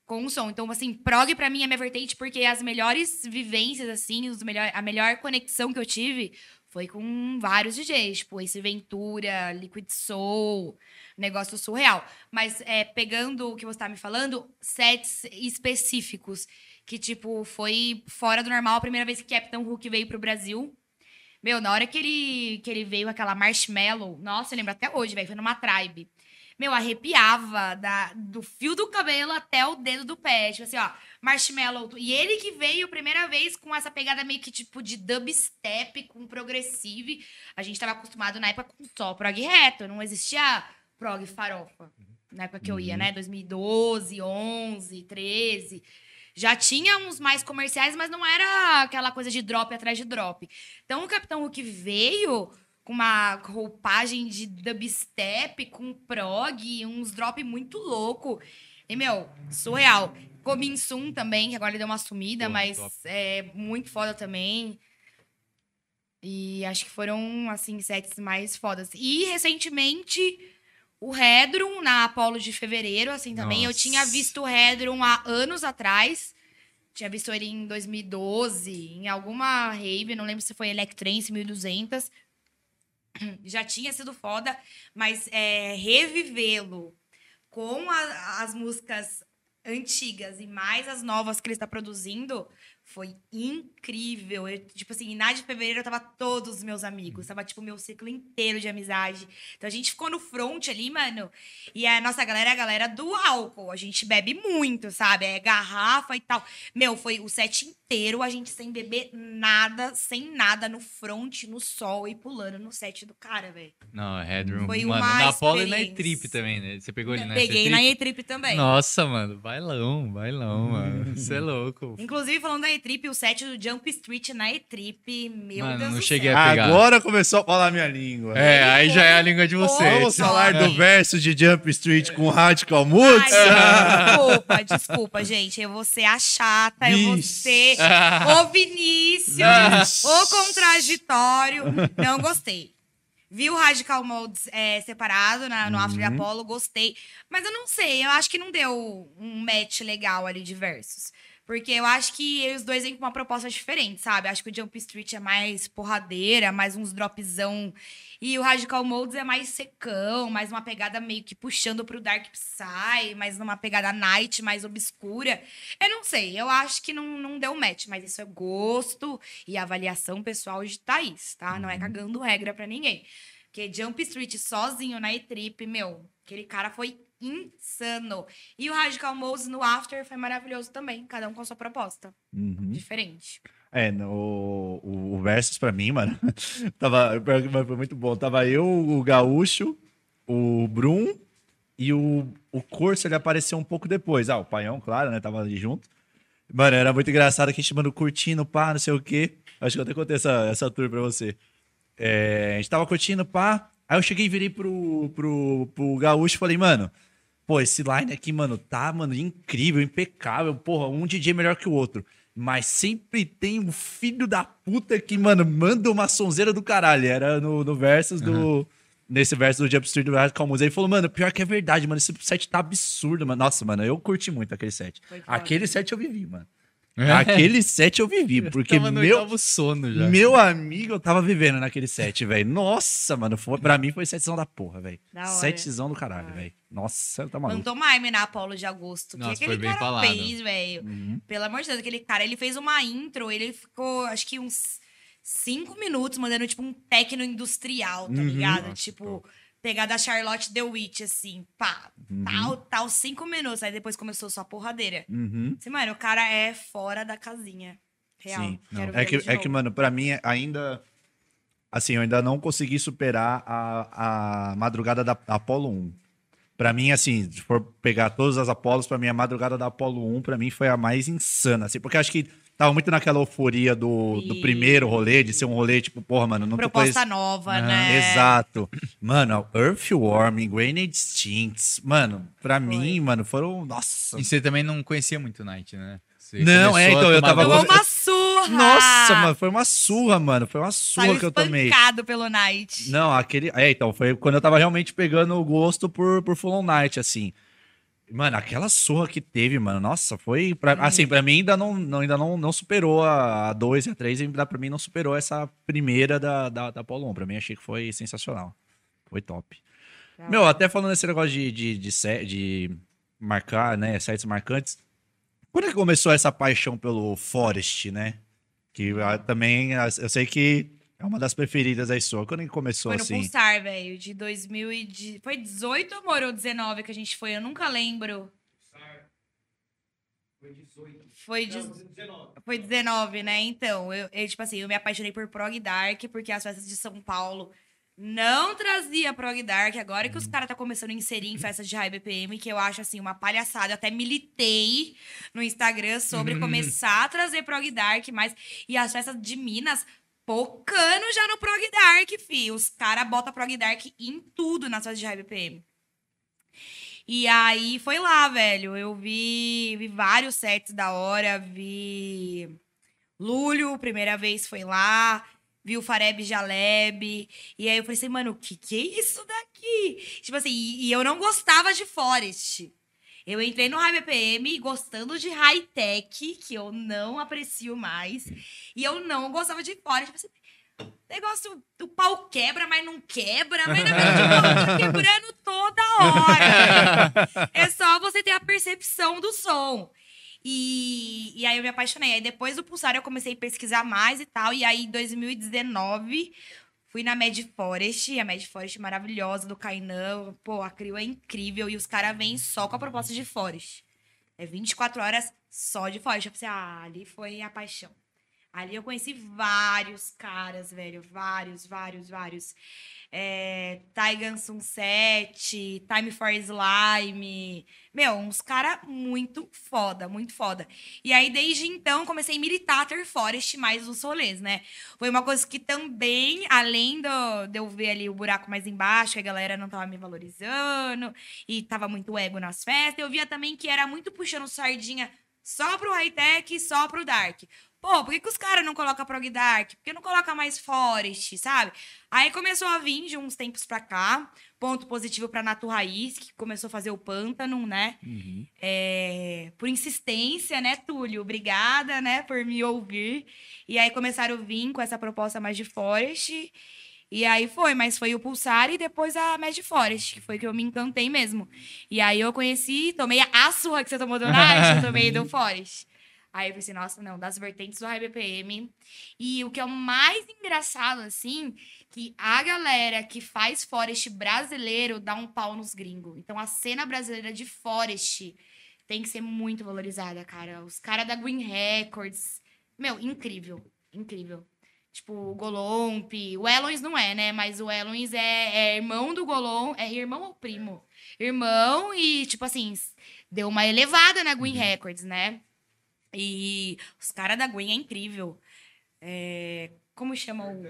com o som. Então, assim, prog pra mim é minha vertente porque as melhores vivências, assim, os melhor, a melhor conexão que eu tive foi com vários DJs, tipo Ace Ventura, Liquid Soul, negócio surreal. Mas é, pegando o que você tá me falando, sets específicos, que, tipo, foi fora do normal a primeira vez que Captain Hook veio pro Brasil. Meu, na hora que ele, que ele veio aquela marshmallow, nossa, eu lembro até hoje, velho, foi numa tribe. Meu, arrepiava da, do fio do cabelo até o dedo do pé. Tipo assim, ó, marshmallow. E ele que veio primeira vez com essa pegada meio que tipo de dubstep, com progressive. A gente tava acostumado na época com só prog reto, não existia prog farofa. Na época que eu ia, né? 2012, 11, 13. Já tinha uns mais comerciais, mas não era aquela coisa de drop atrás de drop. Então o Capitão Hulk veio com uma roupagem de dubstep, com prog, uns drop muito louco. E, meu, surreal. Cominsum também, que agora ele deu uma sumida, mas
top.
é muito foda também. E acho que foram, assim, sets mais fodas. E, recentemente, o Redrum, na Apollo de fevereiro, assim, também. Eu
Nossa.
tinha visto o Redrum há anos atrás. Tinha visto ele em 2012, em alguma rave, não lembro se foi Electrance 1200. [CLEARS THROAT] Já tinha sido foda, mas é, revivê-lo com a- as músicas antigas e mais as novas que ele está produzindo Foi incrível. Eu, tipo assim, na de fevereiro eu tava todos os meus amigos. Tava, tipo, meu ciclo inteiro de amizade. Então a gente ficou no front ali, mano. E a nossa galera é a galera do álcool. A gente bebe muito, sabe? É garrafa e tal. Meu, foi o set inteiro a gente sem beber nada, sem nada, no front, no sol e pulando no set do cara, velho.
Não, Headroom.
Foi
mano,
uma
na Apollo e na. E-Trip também, né? Você pegou ele na
Peguei
E-Trip?
na E-Trip também.
Nossa, mano, bailão, bailão, mano. Você é louco.
Inclusive, falando da E-Trip, o set do Jump Street na E-Trip, meu
Mano,
Deus
não
do
cheguei
céu.
a pegar.
Agora começou a falar minha língua.
É, aí já é a língua de vocês.
Vamos falar do verso de Jump Street com Radical Moods?
Ai, desculpa, desculpa, gente. Eu vou ser a chata, eu vou ser o Vinícius, o contraditório. Não gostei. Vi o Radical Modes é, separado na- no After
Uhum.
Apollo, gostei. Mas eu não sei, eu acho que não deu um match legal ali de versos. Porque eu acho que os dois vêm com uma proposta diferente, sabe? Acho que o Jump Street é mais porradeira, mais uns dropzão. E o Radical Modes é mais secão, mais uma pegada meio que puxando pro Dark Psy, mais numa pegada night, mais obscura. Eu não sei, eu acho que não, não deu match, mas isso é gosto e avaliação pessoal de Thaís, tá? Não é cagando regra pra ninguém. Porque Jump Street sozinho na E-Trip, meu, aquele cara foi insano. E o Radical Modes no After foi maravilhoso também, cada um com a sua proposta.
Uhum.
Diferente.
É, no, o, o Versus pra mim, mano, [LAUGHS] tava, foi muito bom. Tava eu, o Gaúcho, o Brum e o, o Corso, ele apareceu um pouco depois. Ah, o Paião, claro, né, tava ali junto. Mano, era muito engraçado que a gente, mano, curtindo, pá, não sei o quê. Acho que eu até contei essa, essa tour pra você. É, a gente tava curtindo, pá. Aí eu cheguei e virei pro, pro, pro Gaúcho e falei, mano, pô, esse line aqui, mano, tá, mano, incrível, impecável. Porra, um DJ melhor que o outro. Mas sempre tem um filho da puta que, mano, manda uma sonzeira do caralho. Era no, no versus do. Nesse verso do Jump Street do Radical Moves. Ele falou, mano, pior que é verdade, mano. Esse set tá absurdo, mano. Nossa, mano, eu curti muito aquele set. Aquele set eu vivi, mano. Aquele set eu vivi, porque
Tava no
meu,
sono já.
meu amigo eu tava vivendo naquele set, velho. Nossa, mano, foi, pra mim foi setzão da porra, velho. Setzão do caralho,
hora.
velho. Nossa, tá maluco.
Mandou Mime na Apollo de agosto. O que
Nossa,
aquele
foi bem
cara
falado.
fez, velho?
Uhum.
Pelo amor de Deus, aquele cara, ele fez uma intro, ele ficou, acho que uns cinco minutos mandando, tipo, um techno industrial, tá
Uhum.
ligado?
Nossa,
tipo, pegada Charlotte The Witch, assim, pá,
Uhum.
tal, tal, cinco minutos. Aí depois começou só porradeira.
Uhum.
Assim, mano, o cara é fora da casinha. Real.
Sim. É
ver
que, é que, mano, pra mim ainda. Assim, eu ainda não consegui superar a, a madrugada da Apollo 1. Pra mim, assim, se for pegar todas as Apolos, pra mim, a madrugada da Apollo 1, pra mim, foi a mais insana, assim. Porque acho que tava muito naquela euforia do, do primeiro rolê, de ser um rolê, tipo, porra, mano, não
Proposta nova,
Ah,
né?
Exato. Mano, Earthworm, Grenade Stinks, mano, pra mim, mano, foram. Nossa.
E você também não conhecia muito Night, né? Você
Não, é, então, eu tava-
Tomou uma surra!
Nossa, mano, foi uma surra, mano. Foi uma surra
Saiu
que eu tomei.
espancado pelo Night.
Não, aquele. É, então, foi quando eu tava realmente pegando o gosto por, por Full On Night, assim. Mano, aquela surra que teve, mano, nossa, foi. Pra, Assim, pra mim ainda não, não- ainda não, não superou a 2 e a 3, ainda pra mim não superou essa primeira da, da, da 1. Pra mim achei que foi sensacional. Foi top. Meu, até falando esse negócio de, de, de, de marcar, né, sets marcantes. Quando é que começou essa paixão pelo Forest, né? Que ah, também, ah, eu sei que é uma das preferidas aí sua. Quando é que começou
Foi no
assim?
Pulsar, velho, de 2000 e... de- Foi 18, amor, ou 19 que a gente foi? Eu nunca lembro.
Foi 18.
Foi, de...
Não, 19.
Foi 19, né? Então, eu, eu, tipo assim, eu me apaixonei por Prog Dark, porque as festas de São Paulo não trazia Prog Dark. Agora que os caras tá começando a inserir em festas de High BPM, que eu acho, assim, uma palhaçada. Eu até militei no Instagram sobre [LAUGHS] começar a trazer Prog Dark, mas... E as festas de Minas... Pocando já no Prog Dark, fi. Os caras botam Prog Dark em tudo nas festas de. E aí foi lá, velho. Eu vi, vi vários sets da hora, vi Lúlio, primeira vez foi lá, vi o Fareb Jaleb. E aí eu falei assim, mano, o que, que é isso daqui? Tipo assim, e, e eu não gostava de Forest. Eu entrei no High BPM gostando de high-tech, que eu não aprecio mais. E eu não gostava de Forest. Tipo assim, negócio, o pau quebra, mas não quebra. Mas na verdade o pau tá quebrando toda hora. [LAUGHS] É só você ter a percepção do som. E, e aí eu me apaixonei. Aí depois do Pulsar eu comecei a pesquisar mais e tal. E aí em 2019 fui na Mad Forest, a Mad Forest maravilhosa do Kainan. Pô, a Crio é incrível e os caras vêm só com a proposta de Forest. É 24 horas só de Forest. Eu pensei, ah, ali foi a paixão. Ali eu conheci vários caras, velho. Vários, vários, vários. É, Taigan Sunset, Time for Slime. Meu, uns caras muito foda, muito foda. E aí, desde então, comecei a militar Ter Forest mais nos rolês, né? Foi uma coisa que também, além do, de eu ver ali o buraco mais embaixo, que a galera não tava me valorizando e tava muito ego nas festas, eu via também que era muito puxando sardinha só pro high-tech só pro dark. Pô, por que, que os caras não colocam Prog Dark? Por que não coloca mais Forest, sabe? Aí começou a vir de uns tempos pra cá. Ponto positivo pra Nato Raiz, que começou a fazer o Pântano, né?
Uhum.
É, por insistência, né, Túlio? Obrigada, né, por me ouvir. E aí começaram a vir com essa proposta mais de Forest. E aí foi, mas foi o Pulsar e depois a Mad Forest, que foi que eu me encantei mesmo. E aí eu conheci, tomei a surra que você tomou do Night, eu tomei do [LAUGHS] Forest. Aí eu pensei, nossa, não, das vertentes do High BPM. E o que é o mais engraçado, assim, que a galera que faz Forest brasileiro dá um pau nos gringos. Então a cena brasileira de Forest tem que ser muito valorizada, cara. Os caras da Green Records. Meu, incrível. Incrível. Tipo, o Golomp. O Elons não é, né? Mas o Elons é, é irmão do Golom. É irmão ou primo? Irmão e, tipo assim, deu uma elevada na Green Records, né? E os caras da Gwen é incrível. É, como chama o.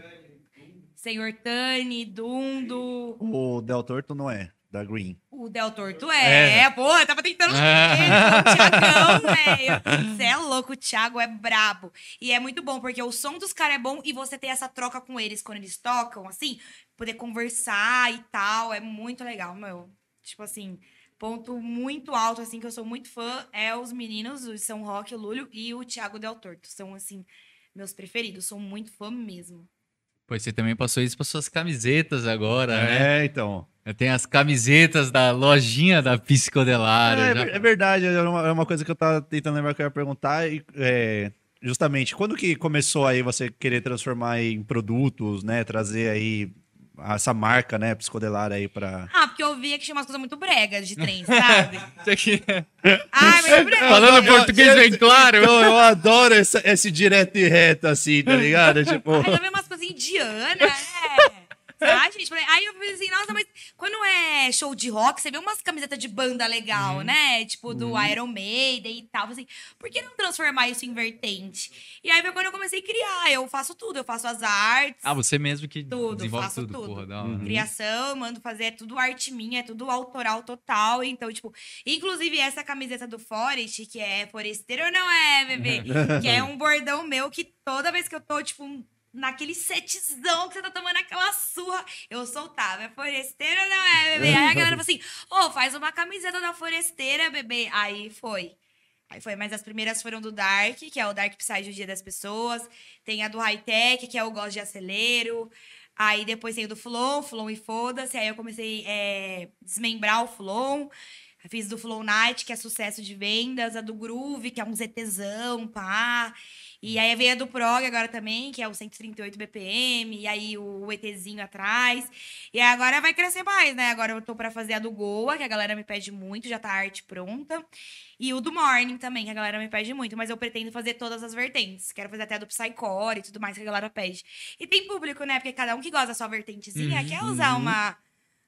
Senhor Tani, Dundo.
O Del Torto não é, da Green.
O Del Torto é. é. Pô, eu tava tentando. É. O Thiagão, velho. Você é louco, o Thiago é brabo. E é muito bom, porque o som dos caras é bom e você ter essa troca com eles quando eles tocam, assim, poder conversar e tal. É muito legal, meu. Tipo assim, ponto muito alto, assim, que eu sou muito fã, é os meninos, o São Roque, o Lúlio e o Thiago Del Torto. São, assim, meus preferidos. Sou muito fã mesmo.
Pois você também passou isso para suas camisetas agora, né?
É, então.
Tem as camisetas da lojinha da Psicodelário.
É,
já-
é verdade, é uma, é uma coisa que eu tava tentando lembrar que eu ia perguntar. E, é, justamente, quando que começou aí você querer transformar em produtos, né? Trazer aí essa marca, né, Psicodelar aí pra...
Ah, porque eu via que tinha umas coisas muito bregas de trem, sabe? [LAUGHS]
Isso aqui-
Ai, muito brega.
Falando
Eu-
português
eu-
bem claro.
Então, eu adoro essa- esse direto e reto, assim, tá ligado? [LAUGHS] tipo...
Aí eu vi umas coisas indianas, né? Ah, gente, falei- aí eu falei assim, nossa, mas quando é show de rock, você vê umas camisetas de banda legal, né? Tipo, do Iron Maiden e tal. Assim, por que não transformar isso em vertente? E aí foi quando eu comecei a criar. Eu faço tudo, eu faço as artes.
Ah, você mesmo que
Tudo,
desenvolve
faço
tudo,
tudo.
porra. Da
Uhum.
Criação, mando fazer, é tudo arte minha, é tudo autoral total. Então, tipo, inclusive essa camiseta do Forest, que é foresteiro ou não é, bebê? [LAUGHS] que é um bordão meu que toda vez que eu tô, tipo, naquele setzão que você tá tomando aquela surra, eu soltava. É foresteiro ou não é, bebê? Aí a galera falou assim: ô, faz uma camiseta da foresteira, bebê. Aí foi. Aí foi, mas as primeiras foram do Dark, que é o Dark Psyche do Dia das Pessoas. Tem a do High Tech, que é o Gosto de Acelero. Aí depois tem o do Fulon, Fulon e Foda-se. Aí eu comecei a desmembrar o Fulon. Eu Fiz do Flow Night, que é sucesso de vendas. A do Groove, que é um ZTzão, pá. E aí veio a do Prog agora também, que é o 138 BPM. E aí o ETzinho atrás. E agora vai crescer mais, né? Agora eu tô pra fazer a do Goa, que a galera me pede muito. Já tá a arte pronta. E o do Morning também, que a galera me pede muito. Mas eu pretendo fazer todas as vertentes. Quero fazer até a do Psycore e tudo mais que a galera pede. E tem público, né? Porque cada um que gosta da sua vertentezinha
Uhum,
quer usar uma,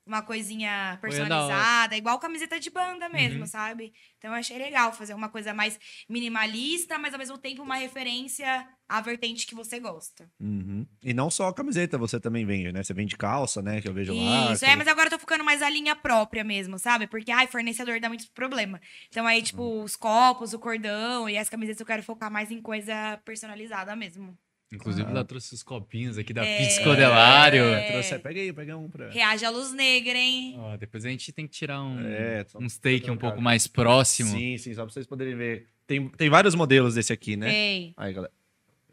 uma coisinha personalizada, igual camiseta de banda mesmo, sabe? Então eu achei legal fazer uma coisa mais minimalista, mas ao mesmo tempo uma referência à vertente que você gosta.
Uhum. E não só a camiseta você também vende, né? Você vende calça, né? Que eu vejo lá.
Isso, é, mas agora eu tô ficando mais a linha própria mesmo, sabe? Porque, ai, fornecedor dá muito problema. Então aí, tipo,
Hum.
os copos, o cordão e as camisetas eu quero focar mais em coisa personalizada mesmo.
Inclusive,
Ah.
ela trouxe os copinhos aqui da
É. É.
Trouxe, pega aí, pega um pra...
Reage à luz negra, hein?
Ó, depois a gente tem que tirar um,
É,
uns take um pouco mais próximo.
Sim, sim, só pra vocês poderem ver. Tem, tem vários modelos desse aqui, né?
Ei.
Aí, galera,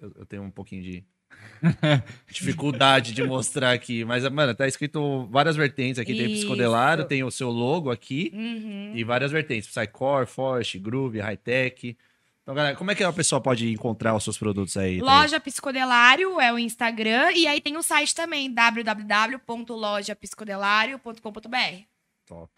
eu, eu tenho um pouquinho de [LAUGHS] dificuldade de mostrar aqui, mas, mano, tá escrito várias vertentes aqui. Tem
Isso.
Psicodelário, tem o seu logo aqui
Uhum.
e várias vertentes. Psycore, Forest, Groove, High Tech. Então, galera, como é que a pessoa pode encontrar os seus produtos aí?
Loja Psicodelário é o Instagram. E aí tem o site também, www.lojapsicodelário.com.br.
Top.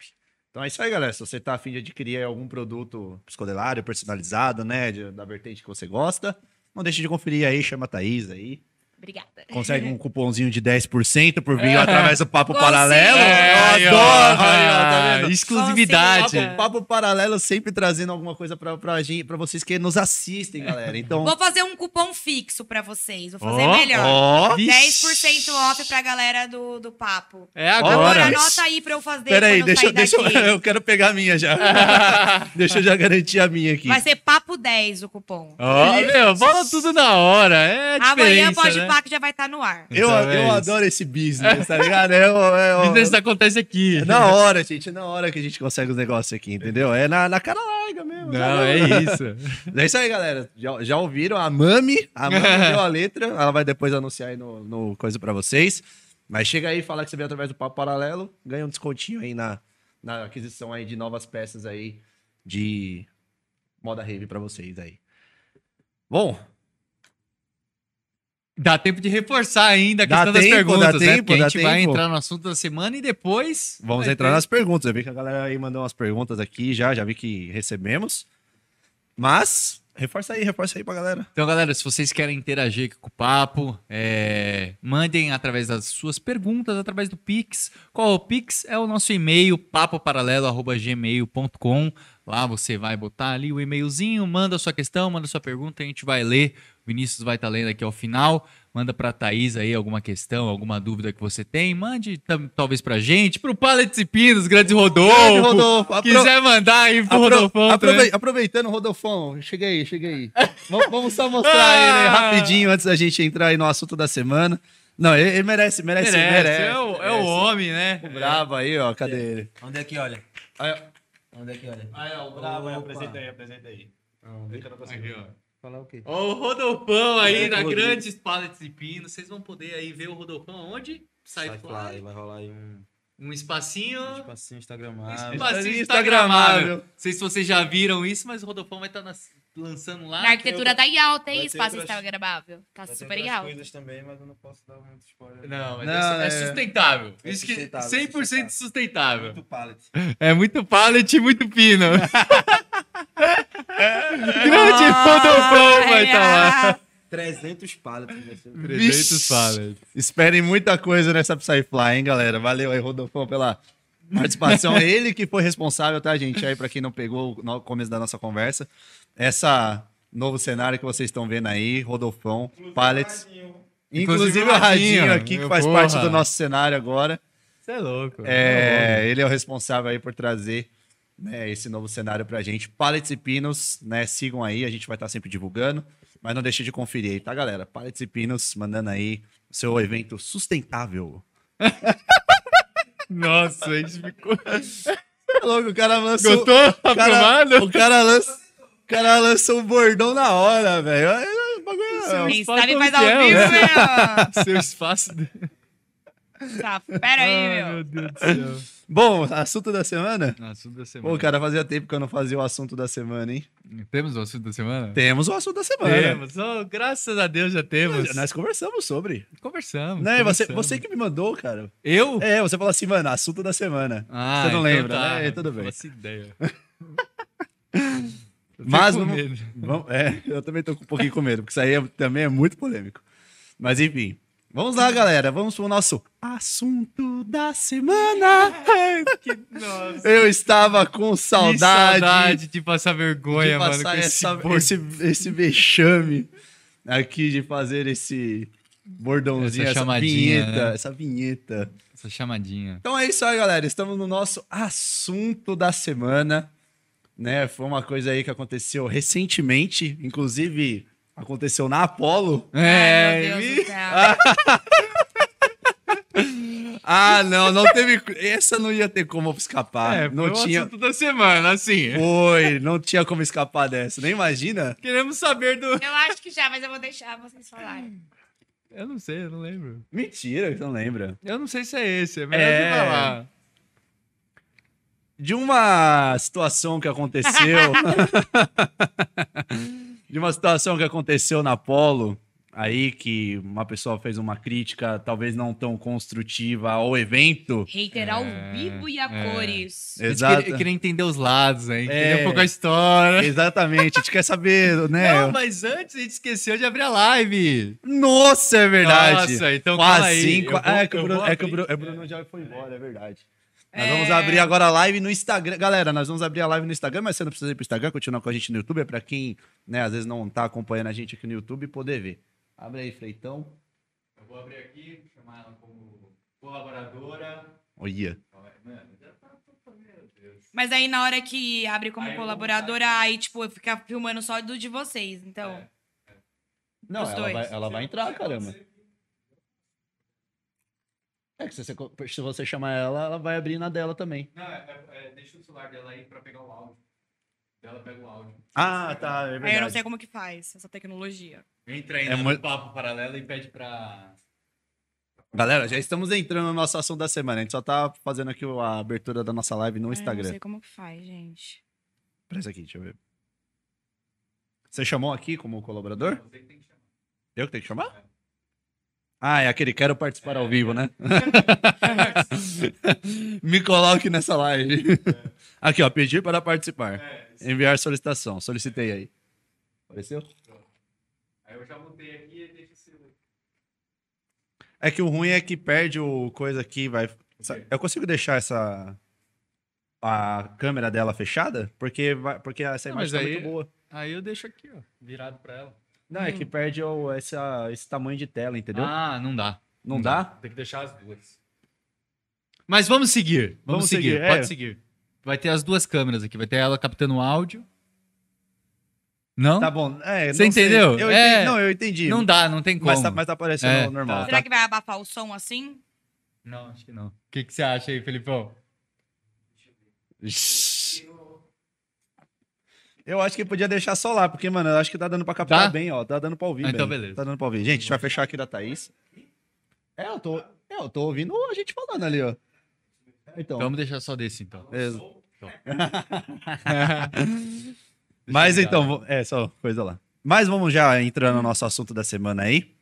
Então é isso aí, galera. Se você tá afim de adquirir algum produto psicodelário, personalizado, né? da vertente que você gosta, não deixe de conferir aí, chama a Thaís aí.
Obrigada.
Consegue um cupomzinho de 10% por vir através do Papo
Consigo.
Paralelo.
É,
Eu adoro! Tá
Ah,
vendo?
exclusividade.
Papo, Papo Paralelo sempre trazendo alguma coisa pra, pra, gente, pra vocês que nos assistem, galera. Então,
Vou fazer um cupom fixo pra vocês. Vou fazer
Ó,
melhor.
ó,
10% off pra galera do, do papo.
É
Agora,
agora.
anota aí pra eu fazer
Peraí, deixa,
sair
deixa eu,
daqui.
eu quero pegar a minha já. [LAUGHS] deixa eu já garantir a minha aqui.
Vai ser papo 10 o cupom.
Ó, meu, fala tudo na hora. É a
Amanhã pode
né?
Que já vai estar no ar.
Eu,
Então é
eu adoro esse business, tá ligado? É, o- é, o-
Business acontece aqui.
é na hora, gente. É na hora que a gente consegue os negócios aqui, entendeu? É na, na cara larga mesmo.
Não, é isso. [LAUGHS]
É isso aí, galera. Já, já ouviram? A Mami, a Mami [LAUGHS] deu a letra. Ela vai depois anunciar aí no, no coisa pra vocês. Mas chega aí, fala que você veio através do Papo Paralelo, ganha um descontinho aí na, na aquisição aí de novas peças aí de moda rave pra vocês aí. Bom,
Dá tempo de reforçar ainda a
Dá
questão das
tempo,
perguntas,
dá
né?
tempo,
Porque a
dá
gente vai
tempo.
entrar no assunto da semana e depois.
vamos entrar
ter-
nas perguntas. Eu vi que a galera aí mandou umas perguntas aqui já, já vi que recebemos. Mas, reforça aí, reforça aí pra galera.
Então, galera, se vocês querem interagir com o papo, é, mandem através das suas perguntas, através do Pix. Qual o Pix? É o nosso e-mail, papoparalelo.gmail.com. Lá você vai botar ali o e-mailzinho, manda sua questão, manda sua pergunta, a gente vai ler. O Vinícius vai estar lendo aqui ao final. Manda pra Thaís aí alguma questão, alguma dúvida que você tem. Mande talvez pra gente, pro Pallets e Pinos, Grande Rodolfo.
Grande Rodolfo, apro-
Quiser mandar aí pro
Apro-
Rodolfão.
aprove-. Aproveitando, Rodolfão, cheguei aí, cheguei aí. vamos, só mostrar [LAUGHS] ele
Ah!
rapidinho antes da gente entrar aí no assunto da semana. Não, ele, ele merece, merece,
Merece,
merece.
é, o, é o homem, né?
O brabo aí, ó, cadê ele?
Onde é que olha?
Aí, ó.
Onde é que olha?
Aí, ó,
Bravo,
opa.
apresenta
aí, apresenta aí.
Aqui, ó.
Falar o quê?
Ó, o Rodolfão aí
É,
da
Rodrigo.
Grandes Pallets e Pinos. Vocês vão poder aí ver o Rodolfão onde?
Sai
Sci-Fly.
Fly, vai rolar aí um
Um espacinho.
espacinho instagramável.
espacinho
Espacinho
instagramável. Não sei se vocês já viram isso, mas o Rodolfão vai estar lançando lá.
Na arquitetura tá em alta, hein? Espaço
outras-
instagramável. Tá
Vai
super em alta.
coisas também, mas eu não posso dar muito spoiler.
Não, mas
Não,
é, é
é-
sustentável.
É
Isso que
sustentável,
100% sustentável.
Muito pallet. [LAUGHS]
É muito pallet e muito pino. [LAUGHS] Grande Rodolfão vai estar lá.
300 pallets. vai ser-
300 pallets.
Esperem muita coisa nessa Psyfly, hein, galera? Valeu aí, Rodolfão, pela participação. [LAUGHS] Ele que foi responsável, tá, gente? Aí, pra quem não pegou no começo da nossa conversa, essa novo cenário que vocês estão vendo aí, Rodolfão, Pallets. Inclusive, o Radinho aqui, que faz
porra.
parte do nosso cenário agora.
Você é louco.
É, ele é o responsável aí por trazer né, esse novo cenário pra gente. Pallets e Pinos, né? Sigam aí, a gente vai estar sempre divulgando. Mas não deixe de conferir aí, tá, galera? Pallets e Pinos, mandando aí o seu evento sustentável. [LAUGHS]
Nossa, a gente ficou.
É louco, o cara lança. o-
Gostou?
o cara, o cara lança. O cara lança um bordão na hora, velho. É, é, o bagulho é-
Quem sabe faz ao
é,
vivo,
né?
meu. [LAUGHS]
Seu espaço.
Tá, pera aí,
Ai,
meu.
meu Deus do céu.
Bom, assunto da semana?
Assunto da semana.
Pô, cara, fazia tempo que eu não fazia o assunto da semana, hein?
Temos o assunto da semana?
Temos o assunto da semana.
Temos. Oh, graças a Deus já temos.
Nós conversamos sobre.
conversamos.
Né? Você,
conversamos.
você que me mandou, cara.
Eu?
É, você falou assim, mano, assunto da semana.
Ah,
Você não
então
lembra,
tá.
né? Tudo bem.
Não faço ideia. [LAUGHS]
Mas vamos-. Vamos- é, eu também tô com um pouquinho com medo, porque isso aí é- também é muito polêmico. Mas enfim, vamos lá, galera. Vamos pro nosso assunto da semana.
Nossa.
Eu estava com saudade,
saudade de passar vergonha,
de
mano.
passar
com esse
essa-
bordão.
esse, esse vexame aqui de fazer esse bordãozinho,
Essa
essa,
chamadinha,
vinheta,
né?
essa vinheta.
Essa chamadinha.
Então é isso aí, galera. Estamos no nosso assunto da semana. Né? Foi uma coisa aí que aconteceu recentemente, inclusive aconteceu na Apollo.
É,
Ai, meu Deus do céu. [LAUGHS]
Ah, não, não teve. Essa não ia ter como escapar.
é,
não
foi
tinha.
assunto da semana, assim.
Foi, não tinha como escapar dessa. Nem imagina.
Queremos saber do...
Eu acho que já, mas eu vou deixar vocês falarem.
Eu não sei, eu não lembro.
Mentira, que você não lembra.
Eu não sei se é esse, é melhor
É.
falar.
De uma situação que aconteceu. [LAUGHS] de uma situação que aconteceu na Polo, aí que uma pessoa fez uma crítica talvez não tão construtiva ao evento.
Hater ao vivo e a
é.
cores.
A gente
Exato.
queria, queria entender os lados, hein?
É.
Entender um pouco a história.
Exatamente, a gente quer saber, [LAUGHS] né?
Não, mas antes a gente esqueceu de abrir a live.
Nossa, é verdade.
Nossa, então
Quase
aí.
cinco.
Eu vou-
é, que o Bruno, é que o é, o Bruno já foi embora, é verdade. Nós
É.
vamos abrir agora a live no Instagram. Galera, nós vamos abrir a live no Instagram, mas você não precisa ir pro Instagram, continua com a gente no YouTube. É pra quem, né, às vezes não tá acompanhando a gente aqui no YouTube poder ver. Abre aí, Freitão.
Eu vou abrir aqui, chamar ela como colaboradora.
Olha.
Tá meu Deus.
Mas aí na hora que abre como
Aí eu vou
colaboradora, aí, tipo, fica filmando só do de vocês. Então.
É.
Não,
Os
ela vai, ela vai entrar, caramba. É que se você, se você chamar ela, ela vai abrir na dela também.
Não, é, é- é- deixa o celular dela aí pra pegar o áudio. Ela pega o áudio.
Ah, tá, é verdade.
Aí eu não sei como que faz essa tecnologia.
Entra aí
É
no
muito-
papo paralelo e pede pra.
Galera, já estamos entrando no nosso assunto da semana. A gente só tá fazendo aqui a abertura da nossa live no
Ai, Eu não
Instagram.
sei como que faz, gente.
Presta aqui, deixa eu ver. Você chamou aqui como colaborador?
Você que tem que chamar.
Eu que tenho que chamar? Ah, é aquele quero participar ao vivo, né? [LAUGHS] Me coloque nessa live. Aqui, ó, pedir para participar. Enviar solicitação. Solicitei aí. Apareceu?
Aí eu já botei aqui e deixa celular.
É que o ruim é que perde o coisa aqui, vai. Eu consigo deixar essa a câmera dela fechada? Porque vai, porque essa
Não,
imagem tá
aí-
muito boa.
Aí eu deixo aqui, ó, virado pra ela.
Não, é que perde o, essa, esse tamanho de tela, entendeu?
Ah, não dá.
não dá?
Tem que deixar as duas. Mas vamos seguir. Vamos,
Vamos
seguir.
seguir, é.
Pode seguir. Vai ter as duas câmeras aqui. Vai ter ela captando o áudio. Não?
Tá bom. É,
Você
não
entendeu?
Eu
É.
entendi. Não, eu entendi.
Não dá, não tem como.
mas, tá, mas tá aparecendo
É,
normal.
tá.
Será
Tá.
que vai abafar o som assim?
Não, acho que não. O que, que você acha aí, Felipão?
Ixi. Eu acho que podia deixar só lá, porque, mano, eu acho que tá dando pra captar
Tá?
bem, ó. Tá dando pra ouvir
Ah, então
bem.
beleza.
Tá dando pra ouvir. Gente, a gente vai fechar aqui da Thaís. É, eu tô, é, eu tô ouvindo a gente falando ali, ó. Então.
Vamos deixar só desse, então.
beleza.
Então. [LAUGHS]
Mas
eu
então, é só coisa lá. Mas vamos já entrando no nosso assunto da semana aí.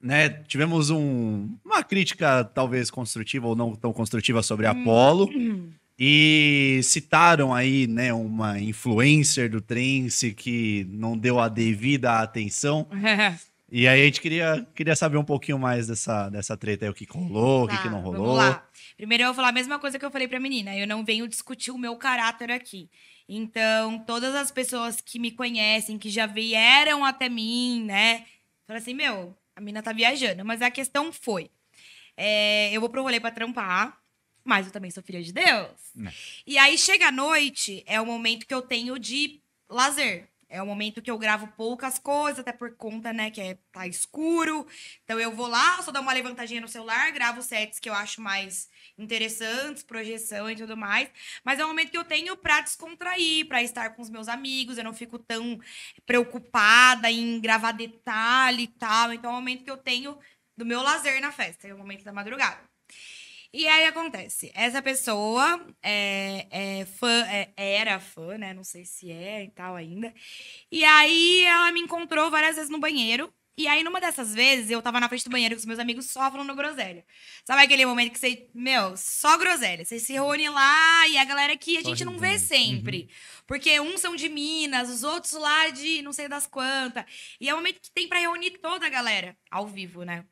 Né, tivemos um- uma crítica talvez construtiva ou não tão construtiva sobre a Apollo. [CLEARS THROAT] E citaram aí, né, uma influencer do trance que não deu a devida atenção. [LAUGHS] E aí a gente queria, queria saber um pouquinho mais dessa, dessa treta aí, o que rolou, o que,
Tá,
que não
Vamos
rolou.
lá. Primeiro eu vou falar a mesma coisa que eu falei pra menina. Eu não venho discutir o meu caráter aqui. Então, todas as pessoas que me conhecem, que já vieram até mim, né? Falaram assim, meu, a mina tá viajando. Mas a questão foi, é, eu vou pro rolê pra trampar, mas eu também sou filha de Deus.
Né.
E aí, chega a noite, é o momento que eu tenho de lazer. É o momento que eu gravo poucas coisas, até por conta, né, que é, tá escuro. Então eu vou lá, só dar uma levantadinha no celular, gravo sets que eu acho mais interessantes, projeção e tudo mais. Mas é um momento que eu tenho pra descontrair, pra estar com os meus amigos, eu não fico tão preocupada em gravar detalhe e tal. Então é um momento que eu tenho do meu lazer na festa, é o momento da madrugada. E aí acontece, essa pessoa é, é fã, é- era fã, né? Não sei se é e tal ainda. E aí ela me encontrou várias vezes no banheiro. E aí, numa dessas vezes, eu tava na frente do banheiro com os meus amigos só falando groselha. Sabe aquele momento que você, meu, só groselha. Você se reúne lá e a galera que a gente não vê sempre. Porque uns são de Minas, os outros lá de não sei das quantas. E é o momento que tem pra reunir toda a galera ao vivo, né?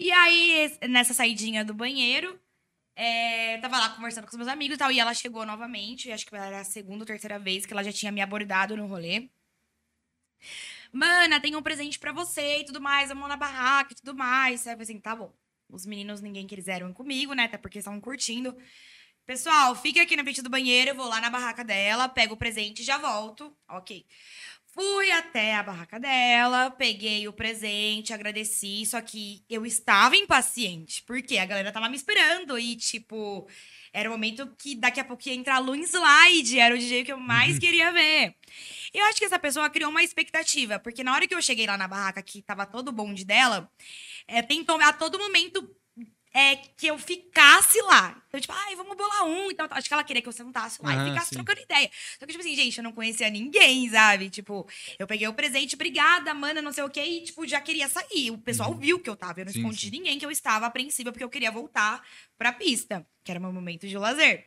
E aí, es- nessa saidinha do banheiro, é, tava lá conversando com os meus amigos e tal, e ela chegou novamente, acho que era a segunda ou terceira vez que ela já tinha me abordado no rolê. Mana, tem um presente pra você e tudo mais, vamos na barraca e tudo mais. Aí eu assim, tá bom. Os meninos, ninguém quiseram ir comigo, né? Até porque estavam curtindo. Pessoal, fica aqui na frente do banheiro, eu vou lá na barraca dela, pego o presente e já volto. Ok. Fui até a barraca dela, peguei o presente, agradeci, só que eu estava impaciente, porque a galera tava me esperando e, tipo, era o momento que daqui a pouco ia entrar a Lu em slide, era o DJ que eu mais queria ver. E eu acho que essa pessoa criou uma expectativa, porque na hora que eu cheguei lá na barraca, que tava todo o bonde dela, é, tentou a todo momento é, que eu ficasse lá. Então, tipo, ai, vamos bolar um. Então, acho que ela queria que eu sentasse lá
Aham,
e ficasse
sim.
trocando ideia. Só que, tipo assim, gente, eu não conhecia ninguém, sabe? Tipo, eu peguei o presente, obrigada, mana, não sei o quê, e, tipo, já queria sair. O pessoal viu que eu tava. Eu não
Uhum. Sim,
escondi
sim.
de ninguém que eu estava apreensiva, porque eu queria voltar pra pista, que era meu momento de lazer.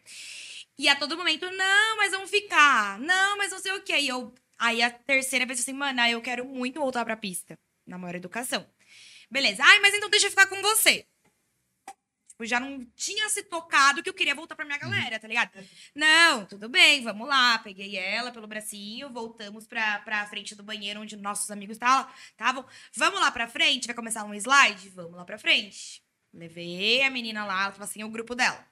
E a todo momento, não, mas vamos ficar. Não, mas não sei o quê. E eu. Aí a terceira vez assim, mana, eu quero muito voltar pra pista. Na maior educação. Beleza. Ai, mas então deixa eu ficar com você. Tipo, já não tinha se tocado que eu queria voltar pra minha galera, tá ligado? Não, tudo bem, vamos lá. Peguei ela pelo bracinho, voltamos pra, pra frente do banheiro onde nossos amigos tava- estavam. Vamos lá pra frente, vai começar um slide? Vamos lá pra frente. Levei a menina lá, ela tava assim, o grupo dela.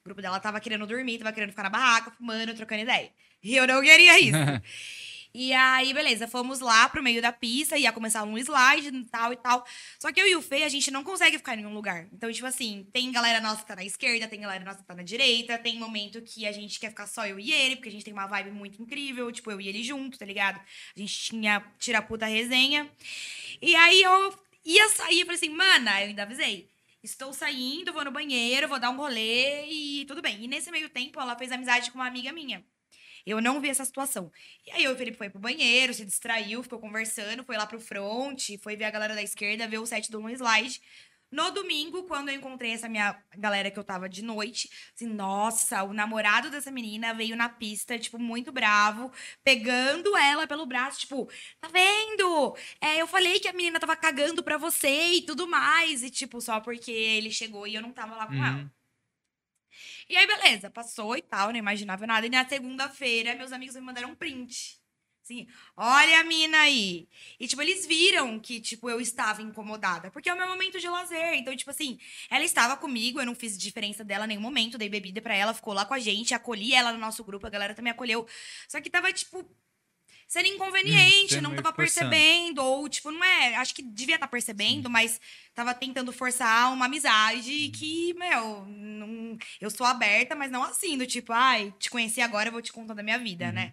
O grupo dela tava querendo dormir, tava querendo ficar na barraca, fumando, trocando ideia. E eu não queria isso. [LAUGHS] E aí, beleza, fomos lá pro meio da pista, ia começar um slide e tal e tal. Só que eu e o Fê, a gente não consegue ficar em nenhum lugar. Então, tipo assim, tem galera nossa que tá na esquerda, tem galera nossa que tá na direita, tem momento que a gente quer ficar só eu e ele, porque a gente tem uma vibe muito incrível, tipo, eu e ele junto, tá ligado? A gente tinha tira puta resenha. E aí eu ia sair, eu falei assim, mana, eu ainda avisei. Estou saindo, vou no banheiro, vou dar um rolê e tudo bem. E nesse meio tempo, ela fez amizade com uma amiga minha. Eu não vi essa situação. E aí, o Felipe foi pro banheiro, se distraiu, ficou conversando, foi lá pro front, foi ver a galera da esquerda, ver o set do Long Slide. No domingo, quando eu encontrei essa minha galera que eu tava de noite, assim, nossa, o namorado dessa menina veio na pista, tipo, muito bravo, pegando ela pelo braço, tipo, tá vendo? É, eu falei que a menina tava cagando pra você e tudo mais, e tipo, só porque ele chegou e eu não tava lá com
Uhum.
ela. E aí, beleza, passou e tal, não imaginava nada. E na segunda-feira, meus amigos me mandaram um print. Assim, olha a mina aí. E, tipo, eles viram que, tipo, eu estava incomodada. Porque é o meu momento de lazer. Então, tipo assim, ela estava comigo, eu não fiz diferença dela em nenhum momento. Dei bebida pra ela, ficou lá com a gente, acolhi ela no nosso grupo, a galera também acolheu. Só que tava, tipo, sendo inconveniente,
sendo
não tava percebendo. Ou, tipo, não é. Acho que devia estar percebendo, mas tava tentando forçar uma amizade que, meu, não, eu sou aberta, mas não assim, do tipo, ai, te conheci agora, eu vou te contar da minha vida, né?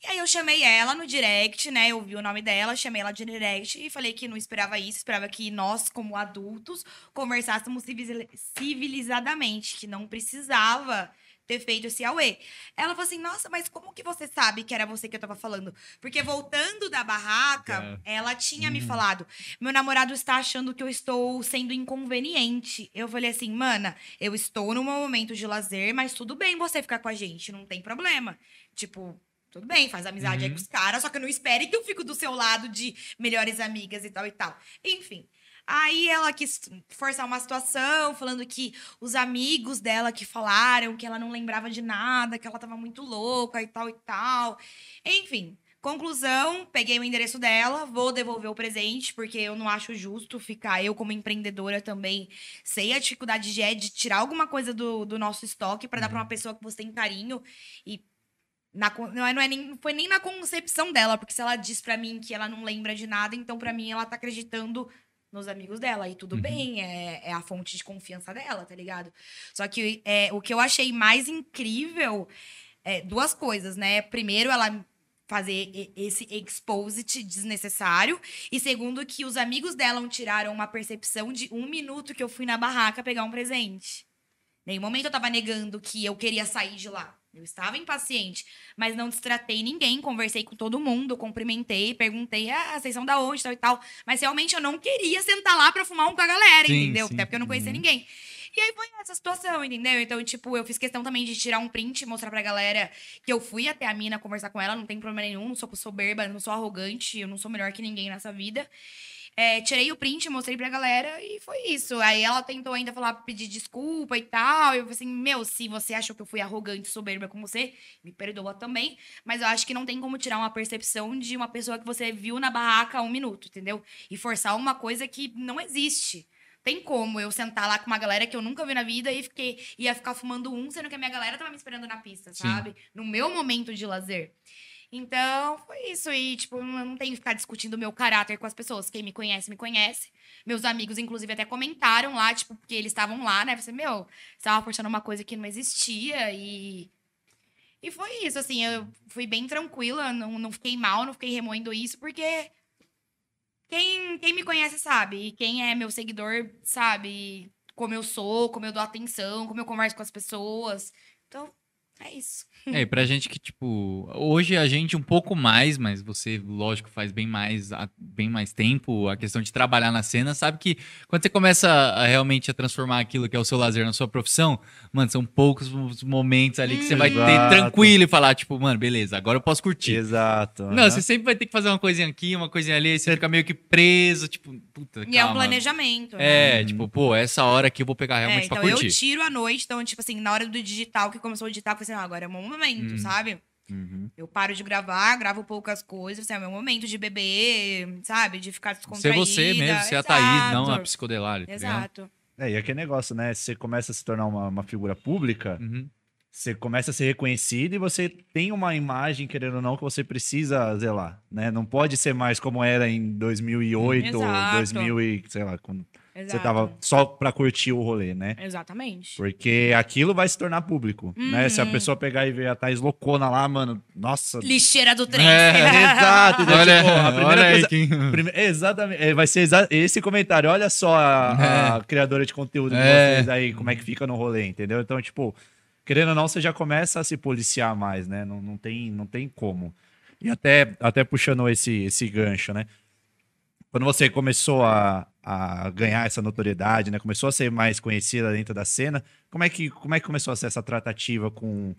E aí eu chamei ela no direct, né? Eu vi o nome dela, chamei ela de direct e falei que não esperava isso, esperava que nós, como adultos, conversássemos civili- civilizadamente, que não precisava ter feito esse auê. Ela falou assim: "Nossa, mas como que você sabe que era você que eu tava falando?" Porque voltando da barraca, ela tinha me falado: "Meu namorado está achando que eu estou sendo inconveniente". Eu falei assim: "Mana, eu estou num momento de lazer, mas tudo bem você ficar com a gente, não tem problema". Tipo, tudo bem, faz amizade aí
Uhum.
com os caras, só que não espere que eu fico do seu lado de melhores amigas e tal e tal. Enfim. Aí ela quis forçar uma situação, falando que os amigos dela que falaram que ela não lembrava de nada, que ela tava muito louca e tal e tal. Enfim, conclusão, peguei o endereço dela, vou devolver o presente, porque eu não acho justo ficar eu como empreendedora também, sei a dificuldade de, é de tirar alguma coisa do, do nosso estoque para dar pra uma pessoa que você tem carinho e na não, é, não, é nem, não foi nem na concepção dela, porque se ela diz pra mim que ela não lembra de nada, então pra mim ela tá acreditando nos amigos dela. E tudo bem, é, é a fonte de confiança dela, tá ligado? Só que é, o que eu achei mais incrível é duas coisas, né? Primeiro, ela fazer esse exposit desnecessário. E segundo, que os amigos dela tiraram uma percepção de um minuto que eu fui na barraca pegar um presente. Nenhum momento eu tava negando que eu queria sair de lá. Eu estava impaciente, mas não destratei ninguém, conversei com todo mundo, cumprimentei, perguntei, ah, vocês são da onde, tal e tal. Mas realmente eu não queria sentar lá pra fumar um com a galera,
Sim,
entendeu?
sim.
Até porque eu não conhecia
Uhum.
ninguém. E aí foi essa situação, entendeu? Então, tipo, eu fiz questão também de tirar um print e mostrar pra galera que eu fui até a mina conversar com ela, não tem problema nenhum, não sou soberba, não sou arrogante, eu não sou melhor que ninguém nessa vida. É, tirei o print, mostrei pra galera e foi isso. Aí ela tentou ainda falar, pedir desculpa e tal. Eu falei assim, meu, se você achou que eu fui arrogante, soberba com você, me perdoa também. Mas eu acho que não tem como tirar uma percepção de uma pessoa que você viu na barraca há um minuto, entendeu? E forçar uma coisa que não existe. Tem como eu sentar lá com uma galera que eu nunca vi na vida e fiquei, ia ficar fumando um, sendo que a minha galera tava me esperando na pista,
Sim.
sabe? No meu momento de lazer. Então, foi isso. E, tipo, eu não tenho que ficar discutindo o meu caráter com as pessoas. Quem me conhece, me conhece. Meus amigos, inclusive, até comentaram lá, tipo, porque eles estavam lá, né? Você, meu, você tava forçando uma coisa que não existia e. E foi isso, assim, eu fui bem tranquila, não, não fiquei mal, não fiquei remoendo isso, porque quem, quem me conhece sabe, e quem é meu seguidor sabe como eu sou, como eu dou atenção, como eu converso com as pessoas. Então, é isso.
É, e pra gente que, tipo, hoje a gente um pouco mais, mas você, lógico, faz bem mais, bem mais tempo a questão de trabalhar na cena, sabe que quando você começa a realmente a transformar aquilo que é o seu lazer na sua profissão, mano, são poucos os momentos ali que você vai ter
Exato.
tranquilo e falar, tipo, mano, beleza, agora eu posso curtir.
Exato.
Não, você sempre vai ter que fazer uma coisinha aqui, uma coisinha ali, aí você fica meio que preso, tipo, puta,
E é um planejamento. né?
É, tipo, pô, essa hora aqui eu vou pegar
É,
realmente
então
pra
eu
curtir.
tiro à noite, então, tipo assim, na hora do digital, que começou o digital, eu assim, ah, agora é o meu momento,
Hum.
sabe?
Uhum.
Eu paro de gravar, gravo poucas coisas, assim, é o meu momento de beber, sabe? De ficar
Ser
descontraída.
você mesmo, ser a Thaís, não a
Exato.
psicodelária. tá ligado?
Exato.
É, e aquele negócio, né? Você começa a se tornar uma, uma figura pública,
Uhum.
você começa a ser reconhecido e você tem uma imagem, querendo ou não, que você precisa zelar, né? Não pode ser mais como era em 2008,
Exato.
2000 e, sei lá, quando
Exato.
você tava só pra curtir o rolê, né?
Exatamente.
Porque aquilo vai se tornar público, né? Se a
Uhum.
pessoa pegar e ver a Thaís loucona lá, mano, nossa...
Lixeira do trem.
É, [LAUGHS]
Exato, entendeu?
Olha,
Tipo, a primeira
olha aí
coisa-
quem...
Prime- Exatamente. É, Vai ser exa- esse comentário. Olha só a, a criadora de conteúdo de
É.
vocês aí, como é que fica no rolê, entendeu? Então, tipo, querendo ou não, você já começa a se policiar mais, né? Não, não, tem, não tem como. E até, até puxando esse, esse gancho, né? Quando você começou a, a ganhar essa notoriedade, né? Começou a ser mais conhecida dentro da cena, como é que, como é que começou a ser essa tratativa com o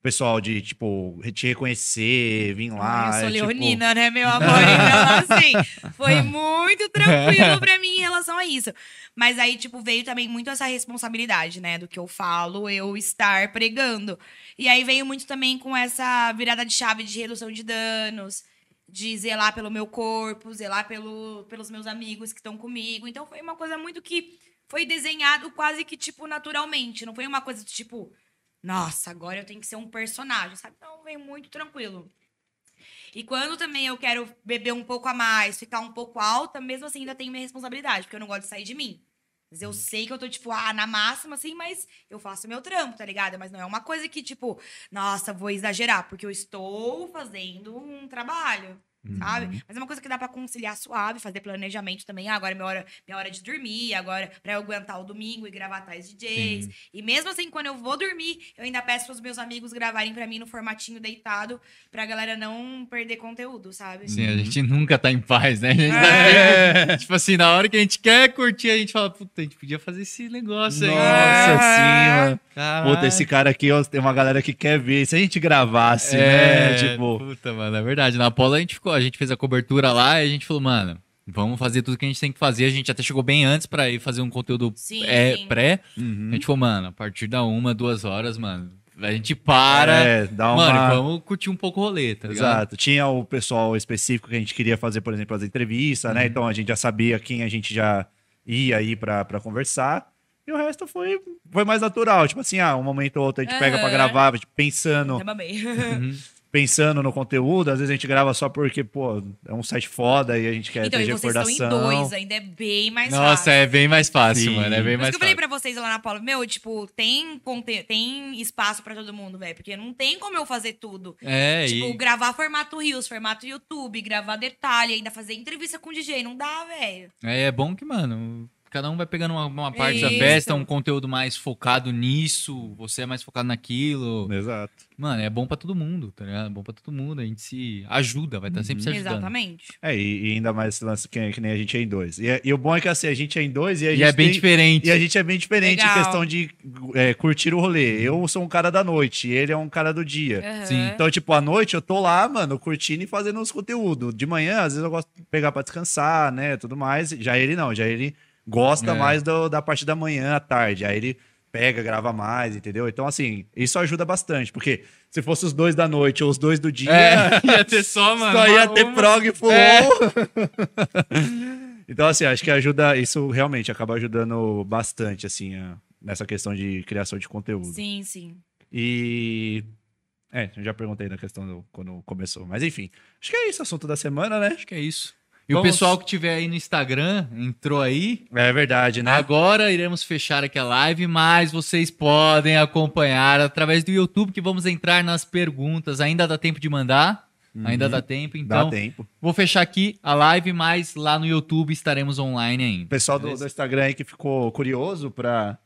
pessoal de, tipo, te reconhecer, vir lá?
eu sou
é, tipo-
leonina, né, meu amor? Então, assim, [LAUGHS] foi muito tranquilo pra mim em relação a isso. Mas aí, tipo, veio também muito essa responsabilidade, né? Do que eu falo, eu estar pregando. E aí veio muito também com essa virada de chave de redução de danos, de zelar pelo meu corpo, zelar pelo, pelos meus amigos que estão comigo. Então foi uma coisa muito que foi desenhado quase que, tipo, naturalmente. Não foi uma coisa do tipo, nossa, agora eu tenho que ser um personagem, sabe? Não, veio muito tranquilo. E quando também eu quero beber um pouco a mais, ficar um pouco alta, mesmo assim ainda tenho minha responsabilidade, porque eu não gosto de sair de mim. Mas eu sei que eu tô, tipo, ah, na máxima, assim, mas eu faço meu trampo, tá ligado? Mas não é uma coisa que, tipo, nossa, vou exagerar, porque eu estou fazendo um trabalho. Sabe? Mas é uma coisa que dá pra conciliar suave, fazer planejamento também. Ah, agora é minha hora, minha hora de dormir, agora pra eu aguentar o domingo e gravar tais DJs. E mesmo assim, quando eu vou dormir, eu ainda peço pros meus amigos gravarem pra mim no formatinho deitado, pra galera não perder conteúdo, sabe?
Sim, a gente nunca tá em paz, né? A gente tá
É.
sempre- tipo assim, na hora que a gente quer curtir, a gente fala, puta, a gente podia fazer esse negócio aí.
Nossa,
Ah.
sim, mano. Puta, esse cara aqui, ó, tem uma galera que quer ver. Se a gente gravasse,
é,
né? Tipo,
Puta, mano, é verdade. Na Apolo a gente ficou, a gente fez a cobertura lá e a gente falou, mano, vamos fazer tudo que a gente tem que fazer. A gente até chegou bem antes pra ir fazer um conteúdo
Sim,
é, pré.
uhum.
A gente falou, mano, a partir da uma, duas horas, mano, a gente para.
É, dá uma...
Mano, vamos curtir um pouco o rolê, tá ligado?
Exato. Tinha o pessoal específico que a gente queria fazer, por exemplo, as entrevistas,
Uhum.
né? Então a gente já sabia quem a gente já ia aí pra, pra conversar. E o resto foi, foi mais natural. Tipo assim, ah, um momento ou outro a gente pega pra gravar, tipo, pensando,
Eu. [LAUGHS]
pensando no conteúdo. Às vezes a gente grava só porque, pô, é um site foda e a gente quer
Então,
ter
e vocês estão
recordação.
em dois, ainda é bem mais
Nossa,
fácil.
é bem mais fácil,
Sim.
mano. É bem
Por
mais
que eu falei pra vocês lá na Paula, meu, tipo, tem, conte... tem espaço pra todo mundo, velho. Porque não tem como eu fazer tudo.
É,
Tipo,
e...
gravar formato Reels, formato YouTube, gravar detalhe, ainda fazer entrevista com DJ. Não dá, velho.
É, é bom que, mano, cada um vai pegando uma, uma parte da
Isso.
festa, um conteúdo mais focado nisso, você é mais focado naquilo.
Exato.
Mano, é bom pra todo mundo, tá ligado? É bom pra todo mundo. A gente se ajuda, vai estar sempre se ajudando.
Exatamente.
É, e, e ainda mais esse lance que, que nem a gente é em dois. E, e o bom é que assim, a gente é em dois e a
E
gente
é bem
tem-
diferente.
E a gente é bem diferente em
Legal.
questão de é, curtir o rolê. Eu sou um cara da noite, ele é um cara do dia.
Aham.
Sim.
Então, tipo, à noite eu tô lá, mano, curtindo e fazendo os conteúdos. De manhã, às vezes eu gosto de pegar pra descansar, né, tudo mais. Já ele não, já ele gosta
É.
mais do- da parte da manhã à tarde. Aí ele pega, grava mais, entendeu? Então, assim, isso ajuda bastante, porque se fosse os dois da noite ou os dois do dia,
É, [LAUGHS] ia ter só, mano.
só ia ter prog full
É. [LAUGHS]
então, assim, acho que ajuda, isso realmente acaba ajudando bastante, assim, a- nessa questão de criação de conteúdo.
Sim, sim.
E. É, eu já perguntei na questão do, quando começou. Mas enfim, acho que é isso o assunto da semana, né?
Acho que é isso. E
Vamos-
o pessoal que tiver aí no Instagram, entrou aí.
É verdade, né?
Agora iremos fechar aqui a live, mas vocês podem acompanhar através do YouTube, que vamos entrar nas perguntas. Ainda dá tempo de mandar. Ainda dá tempo, então.
Dá tempo.
Vou fechar aqui a live, mas lá no YouTube estaremos online
O
ainda.
pessoal do, do Instagram aí que ficou curioso pra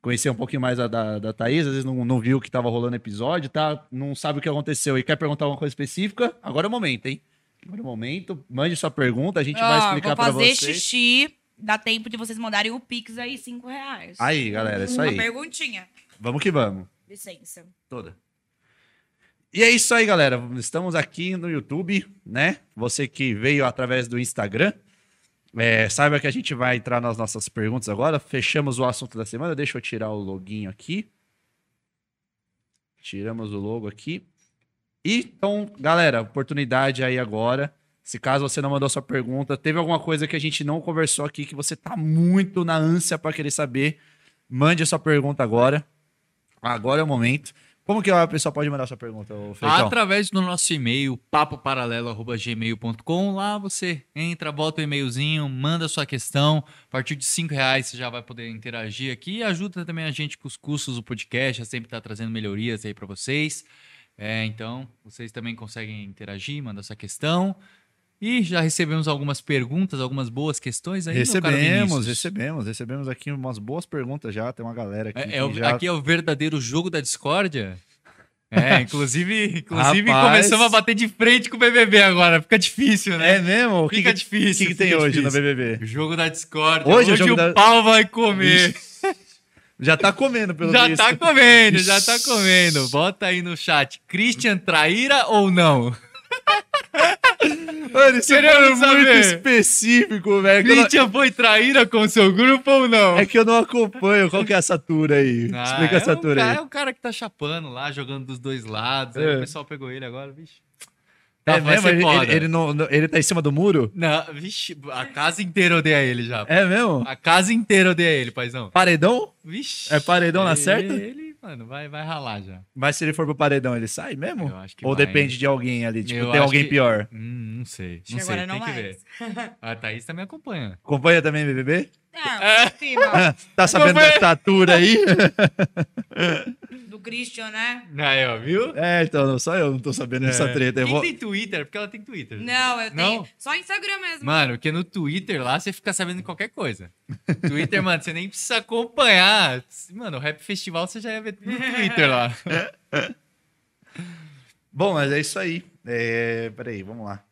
conhecer um pouquinho mais da, da, da Thaís, às vezes não, não viu que tava rolando episódio, tá? Não sabe o que aconteceu e quer perguntar alguma coisa específica, agora é o momento, hein? Agora é o momento. Mande sua pergunta, a gente vai explicar
vou
pra
fazer
vocês.
xixi. Dá tempo de vocês mandarem o Pix aí, 5 reais.
Aí, galera, é isso
Uma
aí.
perguntinha.
Vamos que vamos.
Licença.
Toda. E é isso aí, galera. Estamos aqui no YouTube, né? Você que veio através do Instagram. é, saiba que a gente vai entrar nas nossas perguntas agora. Fechamos o assunto da semana. Deixa eu tirar o loginho aqui. Tiramos o logo aqui. Então, galera, oportunidade aí agora. Se caso você não mandou sua pergunta, teve alguma coisa que a gente não conversou aqui que você tá muito na ânsia para querer saber, mande a sua pergunta agora. Agora é o momento. Como que a pessoa pode mandar sua pergunta, Feitão?
Através do nosso e-mail, papoparalelo.gmail.com. Lá você entra, bota o e-mailzinho, manda sua questão. A partir de 5 reais você já vai poder interagir aqui. E ajuda também a gente com os custos do podcast. A sempre tá trazendo melhorias aí para vocês. É, então, vocês também conseguem interagir, mandar sua questão. E já recebemos algumas perguntas, algumas boas questões aí.
Recebemos, recebemos, recebemos aqui umas boas perguntas já. Tem uma galera aqui.
É, é o-
já...
Aqui é o verdadeiro jogo da discórdia. É, [LAUGHS] inclusive, inclusive
Rapaz.
começamos a bater de frente com o BBB agora. Fica difícil, né?
É mesmo? O
Fica
que,
difícil.
que, que tem hoje no
difícil.
BBB?
O jogo da discórdia.
Hoje
Hoje,
é o jogo
o
da-
pau vai comer.
Já tá comendo, pelo
Já
visto.
tá comendo, já tá comendo. Bota aí no chat. Christian traíra ou não? [LAUGHS]
Mano, isso foi muito
saber.
específico, velho. eu não-
Christian foi traíra com seu grupo ou não?
É que eu não acompanho. Qual que é essa tour aí?
Ah,
Explica
é
essa
o
tour
cara-
aí.
É o cara que tá chapando lá, jogando dos dois lados. Aí
É.
o pessoal pegou ele agora, bicho.
É
Tá, vai
mesmo? Ele, ele, ele não, não- ele tá em cima do muro?
Não, vixe, a casa inteira odeia ele já.
É mesmo?
A casa inteira odeia ele, paizão.
Paredão?
Vixe.
É paredão na certa?
Ele, mano, vai, vai ralar já.
Mas se ele for pro paredão, ele sai mesmo?
Eu acho que
Ou
vai,
depende de alguém ali? Tipo,
Eu
tem alguém
que-
pior?
Hum, não sei. Não
que
sei,
agora
tem
não
que
mais.
ver. [LAUGHS] A Thaís também acompanha.
Acompanha também BBB?
É, cima [LAUGHS]
Tá sabendo dessa tour aí? [LAUGHS]
do Christian, né?
Aí, ó, viu?
é, então, não, só eu não tô sabendo dessa
É.
treta. Eu
Quem
vou...
tem Twitter? Porque ela tem Twitter.
Não, eu tenho.
Não?
Só Instagram mesmo.
Mano, porque no Twitter lá você fica sabendo de qualquer coisa. Twitter, mano, você nem precisa acompanhar. Mano, o Rap Festival você já ia ver no Twitter lá. [LAUGHS]
Bom, mas é isso aí. É... Peraí, vamos lá.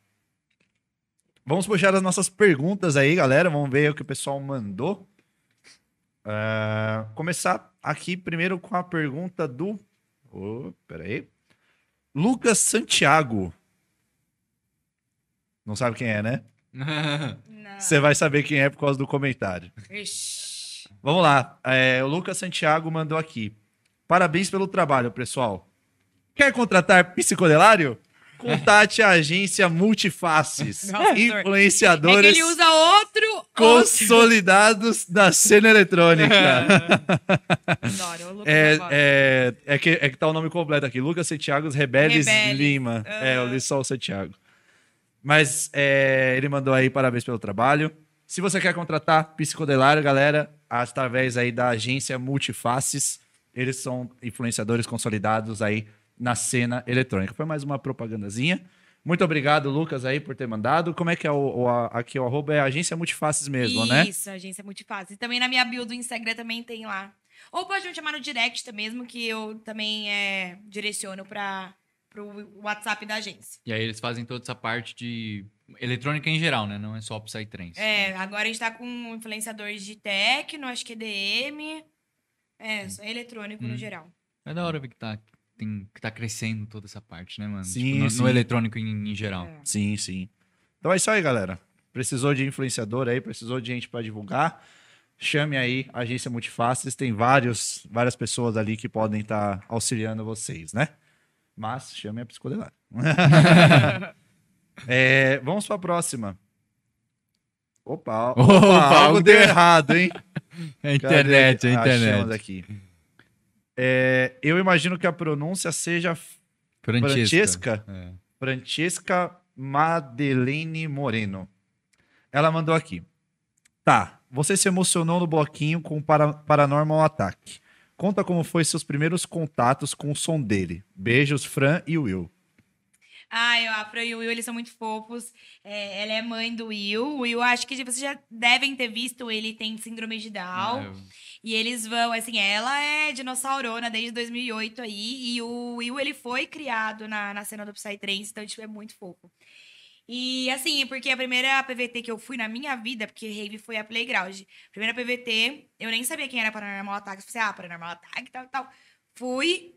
Vamos puxar as nossas perguntas aí, galera. Vamos ver o que o pessoal mandou. Ah, começar aqui primeiro com a pergunta do. Oh, peraí. Lucas Santiago. Não sabe quem é, né? [LAUGHS] Você vai saber quem é por causa do comentário.
Ixi.
Vamos lá. É, o Lucas Santiago mandou aqui. Parabéns pelo trabalho, pessoal. Quer contratar psicodelário? Contate a agência Multifaces. [LAUGHS]
Nossa, É que
influenciadores
ele usa outro. outro.
consolidados da cena eletrônica. [LAUGHS]
Adoro, o Lucas
É,
gosto.
é, é, que, é que tá o nome completo aqui. Lucas Santiago Rebeles,
Rebeles.
Lima. É, eu li só o Santiago. Mas é, ele mandou aí parabéns pelo trabalho. Se você quer contratar psicodelário, galera, através aí da agência Multifaces, eles são influenciadores consolidados aí na cena eletrônica. Foi mais uma propagandazinha. Muito obrigado, Lucas, aí, por ter mandado. Como é que é o, o- a- aqui o arroba? É agência Multifaces mesmo, né?
Isso, agência multifácil. E também na minha bio do Instagram também tem lá. Ou pode me chamar no direct mesmo, que eu também é, direciono para o WhatsApp da agência.
E aí eles fazem toda essa parte de eletrônica em geral, né? Não é só Psytrance.
É, agora a gente tá com influenciadores de techno, acho que é DM. É, só eletrônico no
Hum.
geral.
É da hora ver que tá, tem, que tá crescendo toda essa parte, né, mano?
Sim,
Tipo, no,
sim.
no eletrônico em, em geral.
É.
Sim, sim. Então é isso aí, galera. Precisou de influenciador aí, precisou de gente para divulgar. Chame aí a agência Multifaces, tem vários, várias pessoas ali que podem estar auxiliando vocês, né? Mas chame a psicodelário. [LAUGHS] É, vamos para a próxima. Opa, [LAUGHS] opa,
Opa,
algo deu errado, hein? [LAUGHS]
É a internet,
Cadê?
a
Achamos
internet.
aqui. É, eu imagino que a pronúncia seja
Francesca.
Francesca?
É.
Francesca Madeleine Moreno. Ela mandou aqui. Tá, você se emocionou no bloquinho com o para Paranormal Attack. Conta como foi seus primeiros contatos com o som dele. Beijos, Fran e Will.
Ai, a Afra e o Will, eles são muito fofos. É, ela é mãe do Will. O Will, acho que vocês já devem ter visto, ele tem síndrome de Down.
É,
E eles vão, assim, ela é dinossaurona desde 2008 aí. E o Will, ele foi criado na, na cena do Psytrance, então, tipo, é muito fofo. E, assim, porque a primeira PVT que eu fui na minha vida, porque Rave foi a Playground. Primeira PVT, eu nem sabia quem era Paranormal Attack. Eu falei, ah, Paranormal Attack, tal, tal. Fui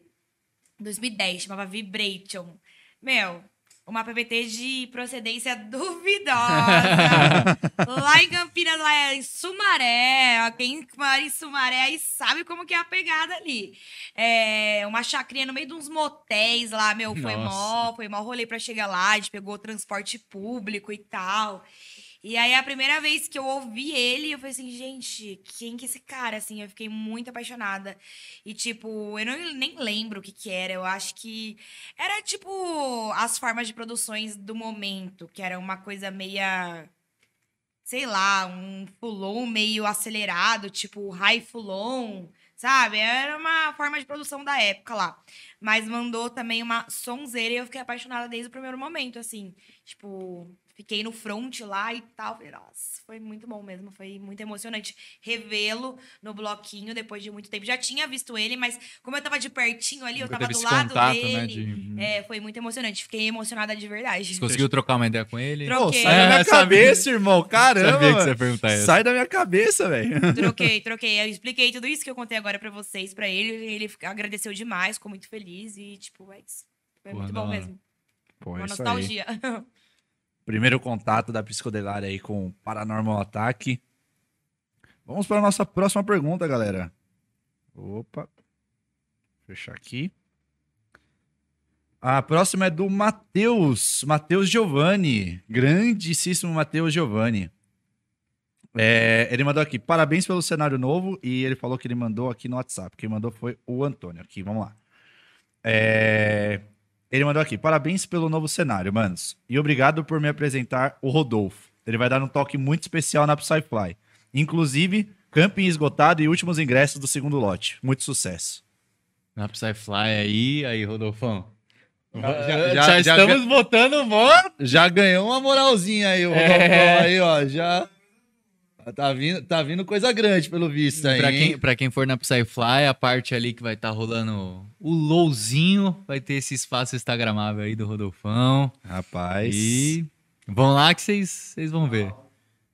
em 2010, chamava Vibration. Meu, uma PVT de procedência duvidosa. [LAUGHS] lá em Campinas, lá em Sumaré. Quem mora em Sumaré aí sabe como que é a pegada ali. É, uma chacrinha no meio de uns motéis lá, meu, foi
Nossa.
mó, foi mó rolê pra chegar lá. A gente pegou transporte público e tal. E aí, a primeira vez que eu ouvi ele, eu falei assim, gente, quem que é esse cara? Assim, eu fiquei muito apaixonada. E, tipo, eu não, nem lembro o que que era. Eu acho que era, tipo, as formas de produções do momento, que era uma coisa meia... Sei lá, um fulon meio acelerado, tipo high fulon, sabe? Era uma forma de produção da época lá. Mas mandou também uma sonzeira e eu fiquei apaixonada desde o primeiro momento, assim. Tipo, fiquei no front lá e tal. Falei, nossa, foi muito bom mesmo. Foi muito emocionante revê-lo no bloquinho depois de muito tempo. Já tinha visto ele, mas como eu tava de pertinho ali, eu
Nunca
tava
teve
do lado
contato,
dele.
né, de-
É, foi muito emocionante. Fiquei emocionada de verdade.
Você conseguiu trocar uma ideia com ele?
Tro-
Pô,
Ok.
sai da minha
É, sabia-
cabeça, irmão. Caramba.
Sabia que você ia perguntar isso.
Sai da minha cabeça, velho.
Troquei, troquei. Eu expliquei tudo isso que eu contei agora pra vocês, pra ele. Ele agradeceu demais, ficou muito feliz e, tipo, é isso. Foi
Pô,
muito bom
hora.
mesmo.
Pô,
Uma
aí.
nostalgia. [LAUGHS]
Primeiro contato da psicodelária aí com Paranormal Attack. Vamos para a nossa próxima pergunta, galera. Opa. Fechar aqui. A próxima é do Matheus. Matheus Giovanni. Grandíssimo Matheus Giovanni. É, ele mandou aqui, parabéns pelo cenário novo. E ele falou que ele mandou aqui no WhatsApp. Quem mandou foi o Antônio aqui. Vamos lá. É, ele mandou aqui, parabéns pelo novo cenário, manos. E obrigado por me apresentar o Rodolfo. Ele vai dar um toque muito especial na Psyfly. Inclusive, camping esgotado e últimos ingressos do segundo lote. Muito sucesso.
Na Psyfly aí, aí, Rodolfão.
Já-
Já,
já- já-
estamos botando morto.
Já ganhou uma moralzinha aí, o
É.
Rodolfo aí, ó. Já. Tá vindo, tá vindo coisa grande, pelo visto aí.
Pra quem, pra quem for na Psyfly, a parte ali que vai estar rolando o lowzinho, vai ter esse espaço instagramável aí do Rodolfão.
Rapaz.
E vão lá que vocês vocês vão ver.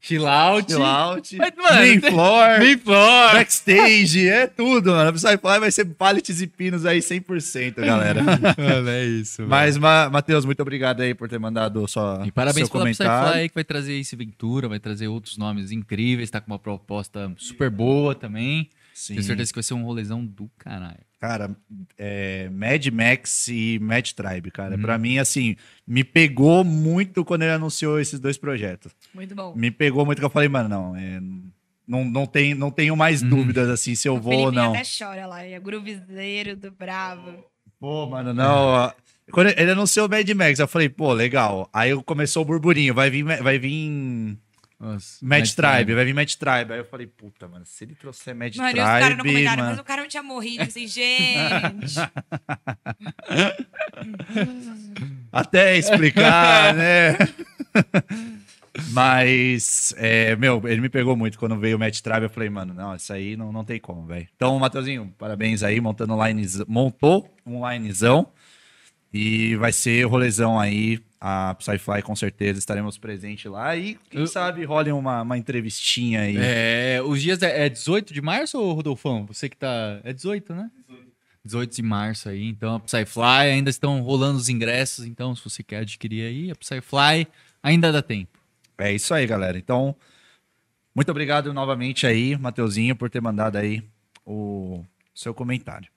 Chill out.
Chill out.
Mas, mano,
main
tem-
floor.
Main floor.
Backstage, é tudo, mano. A Psyfly vai ser pallets e pinos aí 100%, galera. [LAUGHS]
Mano, é isso.
Mas, Ma Matheus, muito obrigado aí por ter mandado sua,
E parabéns
seu
pela
comentário.
Psyfly aí que vai trazer esse Ventura, vai trazer outros nomes incríveis, tá com uma proposta super boa também.
Sim.
Tenho certeza que vai ser um rolezão do caralho.
Cara, é, Mad Max e Mad Tribe, cara.
Uhum.
Pra mim, assim, me pegou muito quando ele anunciou esses dois projetos.
Muito bom.
Me pegou muito que eu falei, mano, não, é, não, não, tem, não tenho mais
Uhum.
dúvidas, assim, se eu
O
vou ou
Felipe
não.
até chora lá. É groovezeiro do Bravo.
Pô, mano, não. ó. Quando ele anunciou o Mad Max, eu falei, pô, legal. Aí começou o burburinho, vai vir, vai vir
Nossa,
Mad Tribe, vai vir Mad Tribe. Aí eu falei, puta, mano, se ele trouxer Mad
Mano,
Tribe,
os caras no comentário,
mano...
mas o cara não tinha morrido. Assim, gente. [LAUGHS]
Até explicar, né? Mas, é, meu, ele me pegou muito quando veio o Match Tribe. Eu falei, mano, não, isso aí não, não tem como, velho. Então, Matheusinho, parabéns aí, montando um linezão, montou um linezão. E vai ser o rolezão aí. A Psyfly, com certeza, estaremos presentes lá. E quem
Eu-
sabe role uma, uma entrevistinha aí.
É, os dias é, é 18 de março ou Rodolfão? Você que tá. É 18, né? 18 de março aí. Então a Psyfly ainda estão rolando os ingressos. Então, se você quer adquirir aí, a Psyfly ainda dá tempo.
É isso aí, galera. Então, muito obrigado novamente aí, Mateuzinho, por ter mandado aí o seu comentário.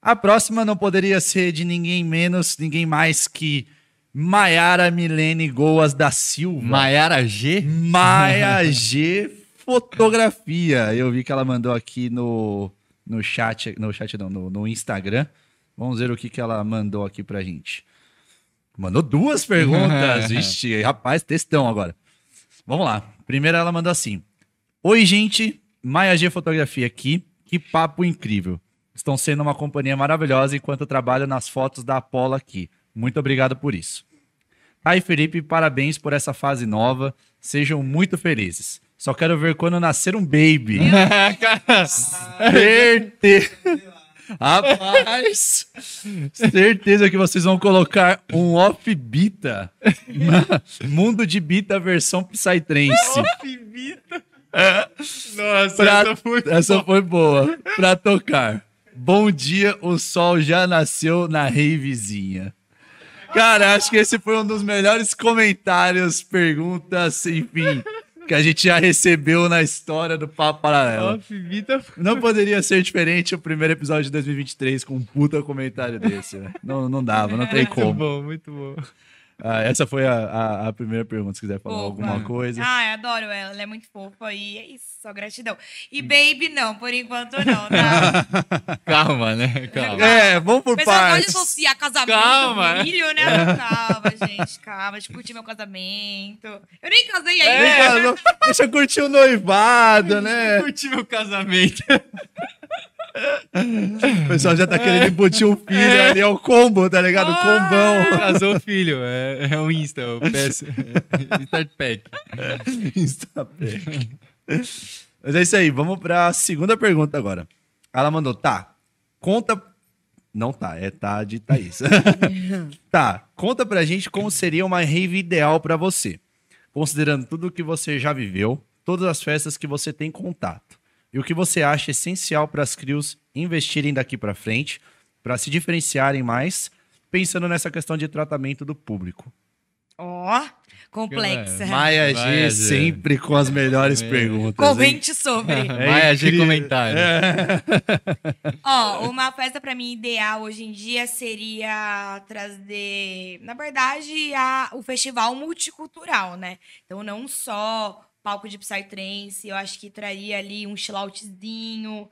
A próxima não poderia ser de ninguém menos, ninguém mais que Maiara Milene Goas da Silva.
Maiara G?
Maia [LAUGHS] G Fotografia. Eu vi que ela mandou aqui no, no chat, no chat não, no, no Instagram. Vamos ver o que, que ela mandou aqui pra gente. Mandou duas perguntas. [LAUGHS] Vixe, rapaz, textão agora. Vamos lá. Primeiro ela mandou assim. Oi, gente. Maia G Fotografia aqui. Que papo incrível. Estão sendo uma companhia maravilhosa enquanto eu trabalho nas fotos da Apollo aqui. Muito obrigado por isso. E Felipe, parabéns por essa fase nova. Sejam muito felizes. Só quero ver quando nascer um baby. [LAUGHS] Certeza. Rapaz, certeza que vocês vão colocar um off bita. Mundo de bita versão Psytrance.
Nossa,
Pra-
essa foi...
Essa foi boa. Pra tocar. Bom dia, o sol já nasceu na ravezinha. Cara, acho que esse foi um dos melhores comentários, perguntas, enfim, que a gente já recebeu na história do Papo Paralelo. Não poderia ser diferente o primeiro episódio de 2023 com um puta comentário desse, né? Não, não dava, não tem
Muito
como.
bom, muito bom.
Ah, essa foi a, a, a primeira pergunta, se quiser falar
Fofa.
alguma coisa.
Ah, eu adoro ela, ela é muito fofa e é isso, só gratidão. E baby, não, por enquanto não, tá? [LAUGHS]
Calma, né? [LAUGHS] Calma.
É, vamos por
O pessoal pode
partes.
associar casamento
Calma.
com filho, né? Calma, gente, calma, deixa eu curtir meu casamento. Eu nem casei ainda.
Vem cá, não- Deixa eu curtir o noivado, [LAUGHS] né?
Curti meu casamento.
O pessoal já tá querendo embutir um filho ali, é o combo, tá ligado? O combão.
Casou o filho. É, é o Insta, o PS. É, Start Pack. [LAUGHS]
Instapack. Mas é isso aí, vamos pra segunda pergunta agora. Ela mandou, tá, conta... Não tá, é tá de Thaís. [LAUGHS] tá, conta pra gente como seria uma rave ideal pra você. Considerando tudo o que você já viveu, todas as festas que você tem contato. E o que você acha essencial para as crios investirem daqui pra frente, pra se diferenciarem mais, pensando nessa questão de tratamento do público.
Ó, complexa.
Maia G
Maia G.
sempre com as melhores
É.
perguntas. hein?
Comente sobre. [LAUGHS]
Vai agir
incrível.
comentário. [LAUGHS]
Ó, uma festa pra mim ideal hoje em dia seria trazer, na verdade, a, o festival multicultural, né? Então, não só palco de Psytrance, eu acho que traria ali um chilloutzinho,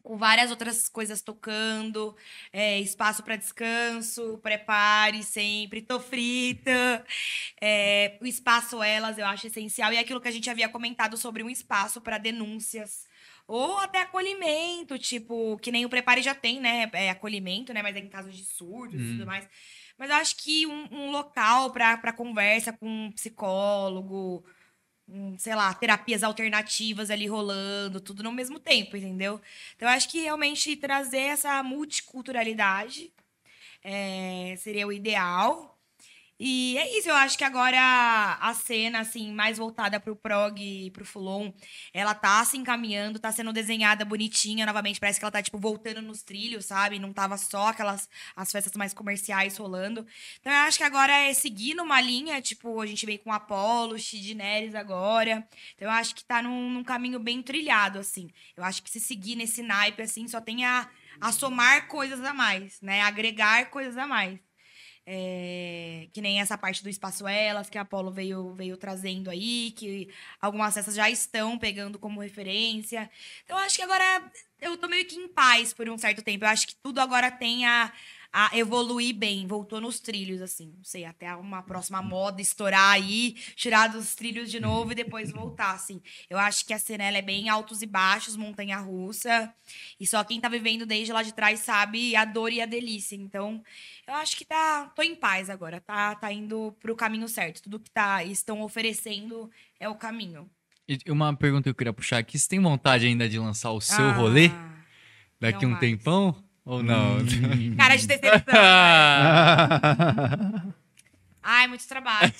com várias outras coisas tocando, é, espaço para descanso, prepare sempre, tô frita. É, o espaço elas eu acho essencial e é aquilo que a gente havia comentado sobre um espaço para denúncias ou até acolhimento, tipo, que nem o Prepare já tem, né? É acolhimento, né? Mas é em casos de surdos e
Hum.
tudo mais. Mas eu acho que um, um local para conversa com um psicólogo, sei lá, terapias alternativas ali rolando, tudo no mesmo tempo, entendeu? Então, eu acho que realmente trazer essa multiculturalidade é, seria o ideal. E é isso, eu acho que agora a cena, assim, mais voltada pro prog e pro Fulon, ela tá se encaminhando, tá sendo desenhada bonitinha novamente. Parece que ela tá, tipo, voltando nos trilhos, sabe? Não tava só aquelas as festas mais comerciais rolando. Então eu acho que agora é seguir numa linha, tipo, a gente veio com Apollo, Chid Neres agora. Então eu acho que tá num, num caminho bem trilhado, assim. Eu acho que se seguir nesse naipe, assim, só tem a, a somar coisas a mais, né? Agregar coisas a mais. É, que nem essa parte do Espaço Elas, que a Apollo veio, veio trazendo aí, que algumas dessas já estão pegando como referência. Então, acho que agora eu tô meio que em paz por um certo tempo. Eu acho que tudo agora tem a, a evoluir bem, voltou nos trilhos, assim. Não sei, até uma próxima moda estourar aí, tirar dos trilhos de novo e depois voltar, assim. Eu acho que a cena é bem altos e baixos, montanha-russa. E só quem tá vivendo desde lá de trás sabe a dor e a delícia. Então, eu acho que tá. tô em paz agora. Tá, tá indo pro caminho certo. Tudo que tá, estão oferecendo é o caminho.
E uma pergunta que eu queria puxar aqui. Você tem vontade ainda de lançar o seu
Ah,
rolê daqui um
mais.
tempão? Ou não?
Cara de decepção. [LAUGHS] Ai, muito trabalho.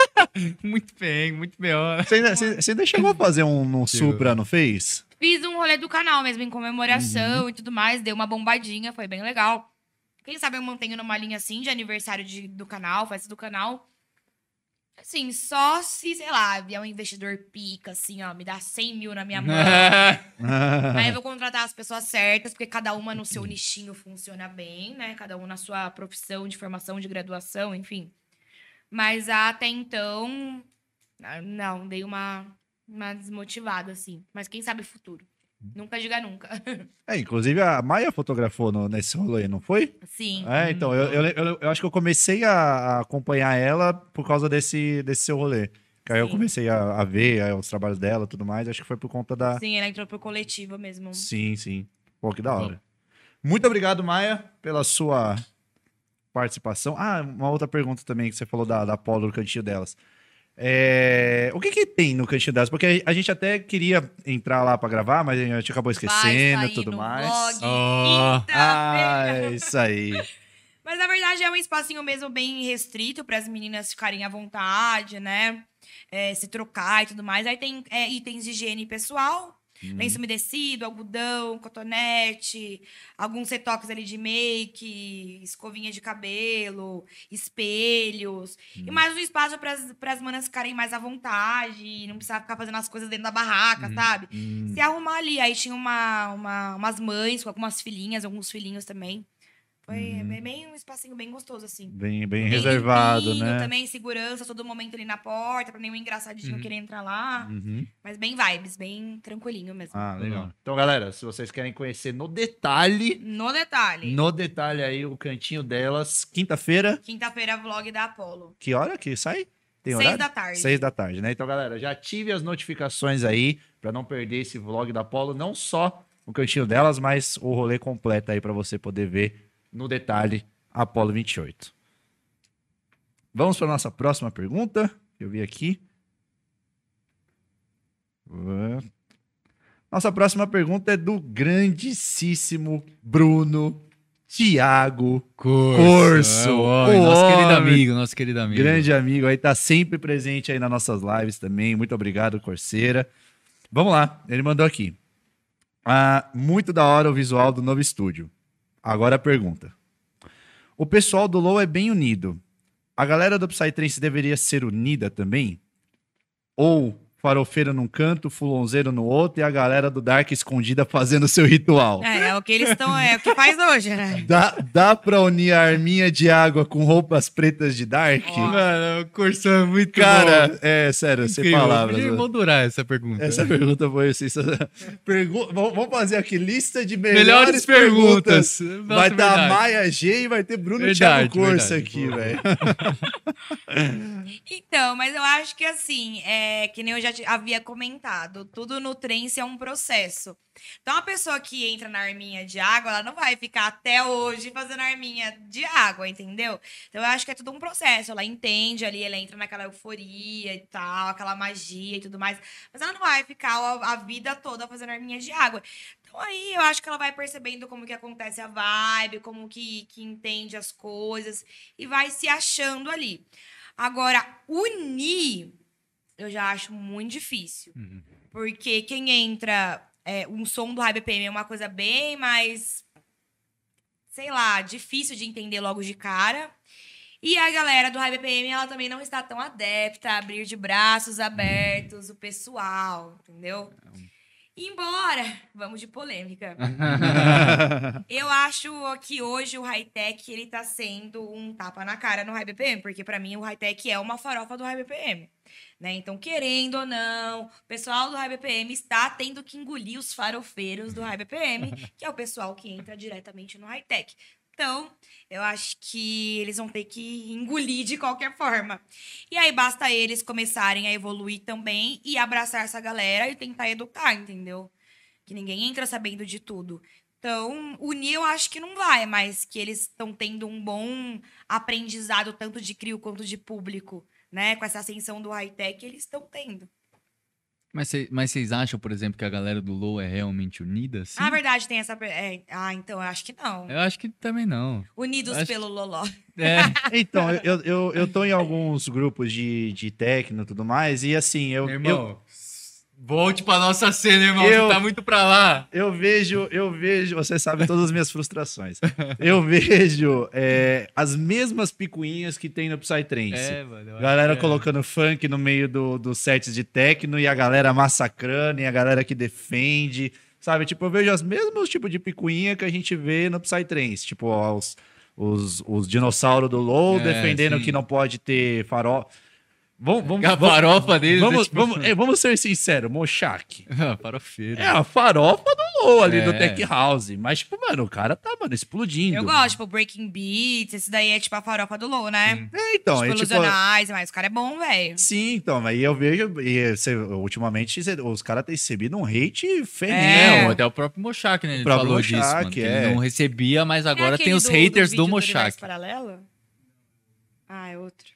[LAUGHS]
muito bem, muito melhor.
Você ainda, você- você ainda chegou a fazer um, um Supra, não fez?
Fiz um rolê do canal mesmo, em comemoração e tudo mais. Deu uma bombadinha, foi bem legal. Quem sabe eu mantenho numa linha assim de aniversário de- do canal, festa do canal. Assim, só se, sei lá, vier um investidor pica, assim, ó, me dá 100 mil na minha [LAUGHS] mão. [LAUGHS] Aí eu vou contratar as pessoas certas, porque cada uma no seu nichinho funciona bem, né? Cada um na sua profissão de formação, de graduação, enfim. Mas até então, não, dei uma, uma desmotivada, assim. Mas quem sabe futuro. Nunca diga nunca. [LAUGHS]
É, inclusive a Maia fotografou no- nesse rolê, não foi?
Sim.
É, então, eu, eu, eu- eu acho que eu comecei a, a acompanhar ela por causa desse, desse seu rolê. Que aí eu
Sim.
comecei a, a ver aí, os trabalhos dela e tudo mais. Acho que foi por conta da.
Sim, ela entrou pro coletivo mesmo.
Sim, sim. Pô, que da hora. Muito obrigado, Maia, pela sua participação. Ah, uma outra pergunta também que você falou da, da Polo no cantinho delas. É, o que que tem no cantinho delas? Porque a gente até queria entrar lá pra gravar, mas a gente acabou esquecendo e tudo mais.
Oh.
Ah, é isso aí. [LAUGHS]
Mas na verdade é um espacinho mesmo bem restrito para as meninas ficarem à vontade, né? É, se trocar e tudo mais. Aí tem é, itens de higiene pessoal,
Uhum.
lenço umedecido, algodão, cotonete, alguns retoques ali de make, escovinha de cabelo, espelhos. E
Uhum.
mais um espaço para as manas ficarem mais à vontade, e não precisar ficar fazendo as coisas dentro da barraca, sabe?
Hum,
Se arrumar ali. Aí tinha uma, uma- umas mães com algumas filhinhas, alguns filhinhos também. Foi
Uhum.
bem, um espacinho bem gostoso, assim.
bem, bem
Bem
reservado,
limpinho,
né?
Também segurança, todo momento ali na porta, pra nenhum engraçadinho
Uhum.
querer entrar lá.
Uhum.
Mas bem vibes, bem tranquilinho mesmo.
Ah, legal.
Uhum.
Então, galera, se vocês querem conhecer no detalhe,
No detalhe,
no detalhe aí o cantinho delas, quinta-feira,
quinta-feira, vlog da Apollo.
que hora que sai? Tem
Seis da tarde.
Seis da tarde, né? Então, galera, já ative as notificações aí pra não perder esse vlog da Apollo, não só o cantinho delas, mas o rolê completo aí pra você poder ver no detalhe Apollo 28. Vamos para nossa próxima pergunta. Eu vi aqui. Nossa próxima pergunta é do grandíssimo Bruno Tiago Corso,
É o
o
homem, nosso querido amigo, nosso querido amigo.
Grande amigo aí, tá sempre presente aí nas nossas lives também. Muito obrigado, Corseira. Vamos lá, ele mandou aqui. Ah, muito da hora o visual do novo estúdio. Agora a pergunta. O pessoal do Low é bem unido. A galera do Psytrance deveria ser unida também? Ou farofeiro num canto, fulonzeiro no outro e a galera do Dark escondida fazendo seu ritual?
É, é o que eles estão, é o que faz hoje, né? [LAUGHS]
Dá, dá pra unir a arminha de água com roupas pretas de Dark?
Ó.
Mano, o Cursão é muito
Cara,
bom.
é sério, sem
Incrível.
palavras.
Podia
mano.
moldurar essa pergunta.
Essa pergunta foi sensacional. Pergu vamos fazer aqui lista de melhores,
Melhores
perguntas.
perguntas.
Vai estar
verdade.
Maia G e vai ter Bruno
Verdade,
Thiago Corso
verdade.
aqui, velho. [LAUGHS]
Então, mas eu acho que assim, é que nem eu já havia comentado, tudo no trance é um processo. Então, a pessoa que entra na arminha de água, ela não vai ficar até hoje fazendo arminha de água, entendeu? Então, eu acho que é tudo um processo. Ela entende ali, ela entra naquela euforia e tal, aquela magia e tudo mais. Mas ela não vai ficar a, a vida toda fazendo arminha de água. Então, aí eu acho que ela vai percebendo como que acontece a vibe, como que, que entende as coisas e vai se achando ali. Agora, unir, eu já acho muito difícil.
Uhum.
Porque quem entra. É, um som do High BPM é uma coisa bem mais. Sei lá, difícil de entender logo de cara. E a galera do High BPM, ela também não está tão adepta a abrir de braços abertos o pessoal, entendeu? Embora, vamos de polêmica. [LAUGHS] Eu acho que hoje o high-tech ele tá sendo um tapa na cara no high BPM, porque pra mim o high-tech é uma farofa do high BPM. Né? Então, querendo ou não, o pessoal do high BPM está tendo que engolir os farofeiros do high [LAUGHS] BPM, que é o pessoal que entra diretamente no high-tech. Então, eu acho que eles vão ter que engolir de qualquer forma. E aí basta eles começarem a evoluir também e abraçar essa galera e tentar educar, entendeu? Que ninguém entra sabendo de tudo. Então, unir eu acho que não vai, mas que eles estão tendo um bom aprendizado, tanto de crio quanto de público, né? Com essa ascensão do high-tech, eles estão tendo.
Mas, cê- mas vocês acham, por exemplo, que a galera do Low é realmente unida? Sim.
Ah, verdade, tem essa. é, ah, então eu acho que não.
Eu acho que também não.
Unidos
acho
pelo Loló.
É, [LAUGHS]
Então, eu, eu, eu tô em alguns grupos de, de techno e tudo mais, e assim, eu,
meu
eu,
irmão, volte pra nossa cena, irmão.
Eu-
Você tá muito pra lá.
eu vejo, eu vejo, você sabe todas as minhas frustrações. Eu [LAUGHS] vejo é, as mesmas picuinhas que tem no Psytrance.
É, mano.
Galera
é.
colocando funk no meio do, dos sets de techno e a galera massacrando e a galera que defende. Sabe? Tipo, eu vejo os mesmos tipos de picuinha que a gente vê no Psytrance. Tipo, ó, os, os, os dinossauros do LoL
É,
defendendo
sim.
que não pode ter farol. Vamos, vamos,
A
vamos,
farofa deles. é
vamos,
tipo-
vamos, é, vamos ser sinceros, Mochak. [LAUGHS]
Ah, Farofeiro.
É a farofa do Low ali
É.
do Tech House. Mas, tipo, mano, o cara tá, mano, explodindo.
Eu gosto, tipo, Breaking Beats, esse daí é tipo a farofa do Low, né?
É, então,
tipo,
é, tipo,
Ilusionais, mas o cara é bom, velho.
Sim, então, aí eu vejo, e você- ultimamente os caras têm recebido um hate
É,
ferrenho.
até o próprio Mochak, né? Ele
próprio
falou
Mochak,
disso, mano. que
é.
Ele não recebia, mas agora
É
tem os
do-
haters do,
vídeo
Mochak.
Paralelo? Ah, é outro.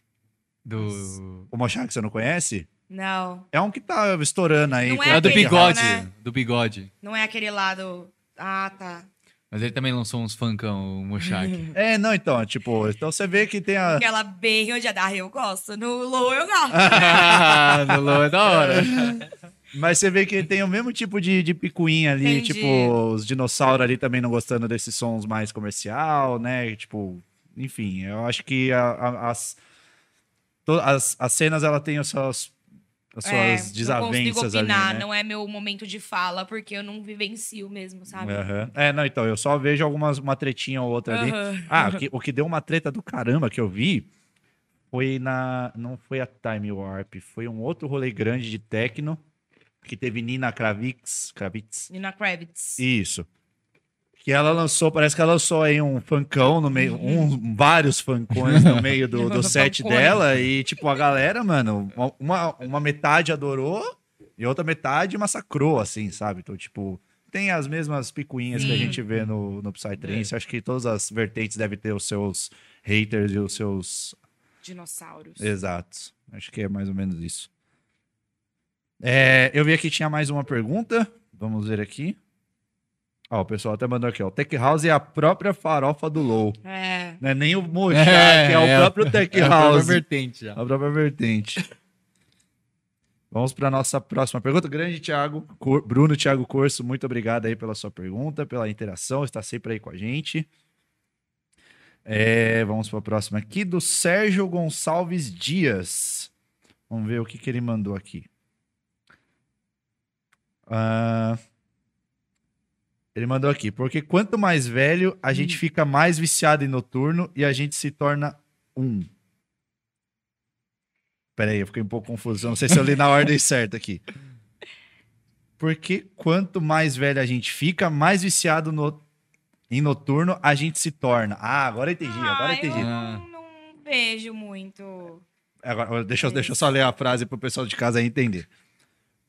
Do...
O Mochak você não conhece?
Não.
É um que tá estourando aí.
Não é
É do bigode.
lá, né?
Do bigode.
Não é aquele lá do. Ah, tá.
Mas ele também lançou uns funkão, o Mochak. [LAUGHS]
É, não, então, tipo, então você vê que tem a.
Aquela bem odiada. Ah, eu gosto. No Low eu gosto. [LAUGHS]
no Low é da hora. [LAUGHS]
Mas você vê que tem o mesmo tipo de, de picuinha ali,
Entendi.
tipo, os dinossauros ali também não gostando desses sons mais comercial, né? Tipo, enfim, eu acho que a- a- as, as, as cenas ela tem as suas, as suas
É, Não consigo
desavenças ali,
opinar,
né?
não é meu momento de fala, porque eu não vivencio mesmo, sabe?
Aham. É, não, então, eu só vejo algumas, uma tretinha ou outra ali. Ah, o que, o que deu uma treta do caramba que eu vi foi na. Não foi a Time Warp, foi um outro rolê grande de techno que teve Nina Kravitz. Kravitz.
Nina Kravitz.
Isso. Que ela lançou, parece que ela lançou aí um funkão no meio, um, vários funkões no meio do, [LAUGHS] do set dela. E, tipo, a galera, mano, uma, uma metade adorou e outra metade massacrou, assim, sabe? Então, tipo, tem as mesmas picuinhas que a
Sim.
gente vê no, no Psytrance. Acho que todas as vertentes devem ter os seus haters e os seus
Dinossauros.
Exato. Acho que é mais ou menos isso. É, eu vi aqui que tinha mais uma pergunta. Vamos ver aqui. Ó, o pessoal até mandou aqui, ó. O Tech House é a própria farofa do Low.
É.
Não é nem o Mochak, é, o próprio Tech [LAUGHS]
é a própria
House.
vertente já.
A própria vertente. Vamos para nossa próxima pergunta. Grande Thiago, Cor- Bruno Thiago Corso, muito obrigado aí pela sua pergunta, pela interação, está sempre aí com a gente. É, vamos para a próxima aqui, do Sérgio Gonçalves Dias. Vamos ver o que, que ele mandou aqui. Ah, ele mandou aqui, porque quanto mais velho, a gente fica mais viciado em noturno e a gente se torna um. Peraí, eu fiquei um pouco confuso. Não sei se eu li na [LAUGHS] ordem certa aqui. Porque quanto mais velho a gente fica, mais viciado no, em noturno a gente se torna. Ah, agora entendi, agora
Ah,
entendi.
eu não, não vejo muito.
Agora, deixa, eu- deixa eu só ler a frase pro pessoal de casa entender.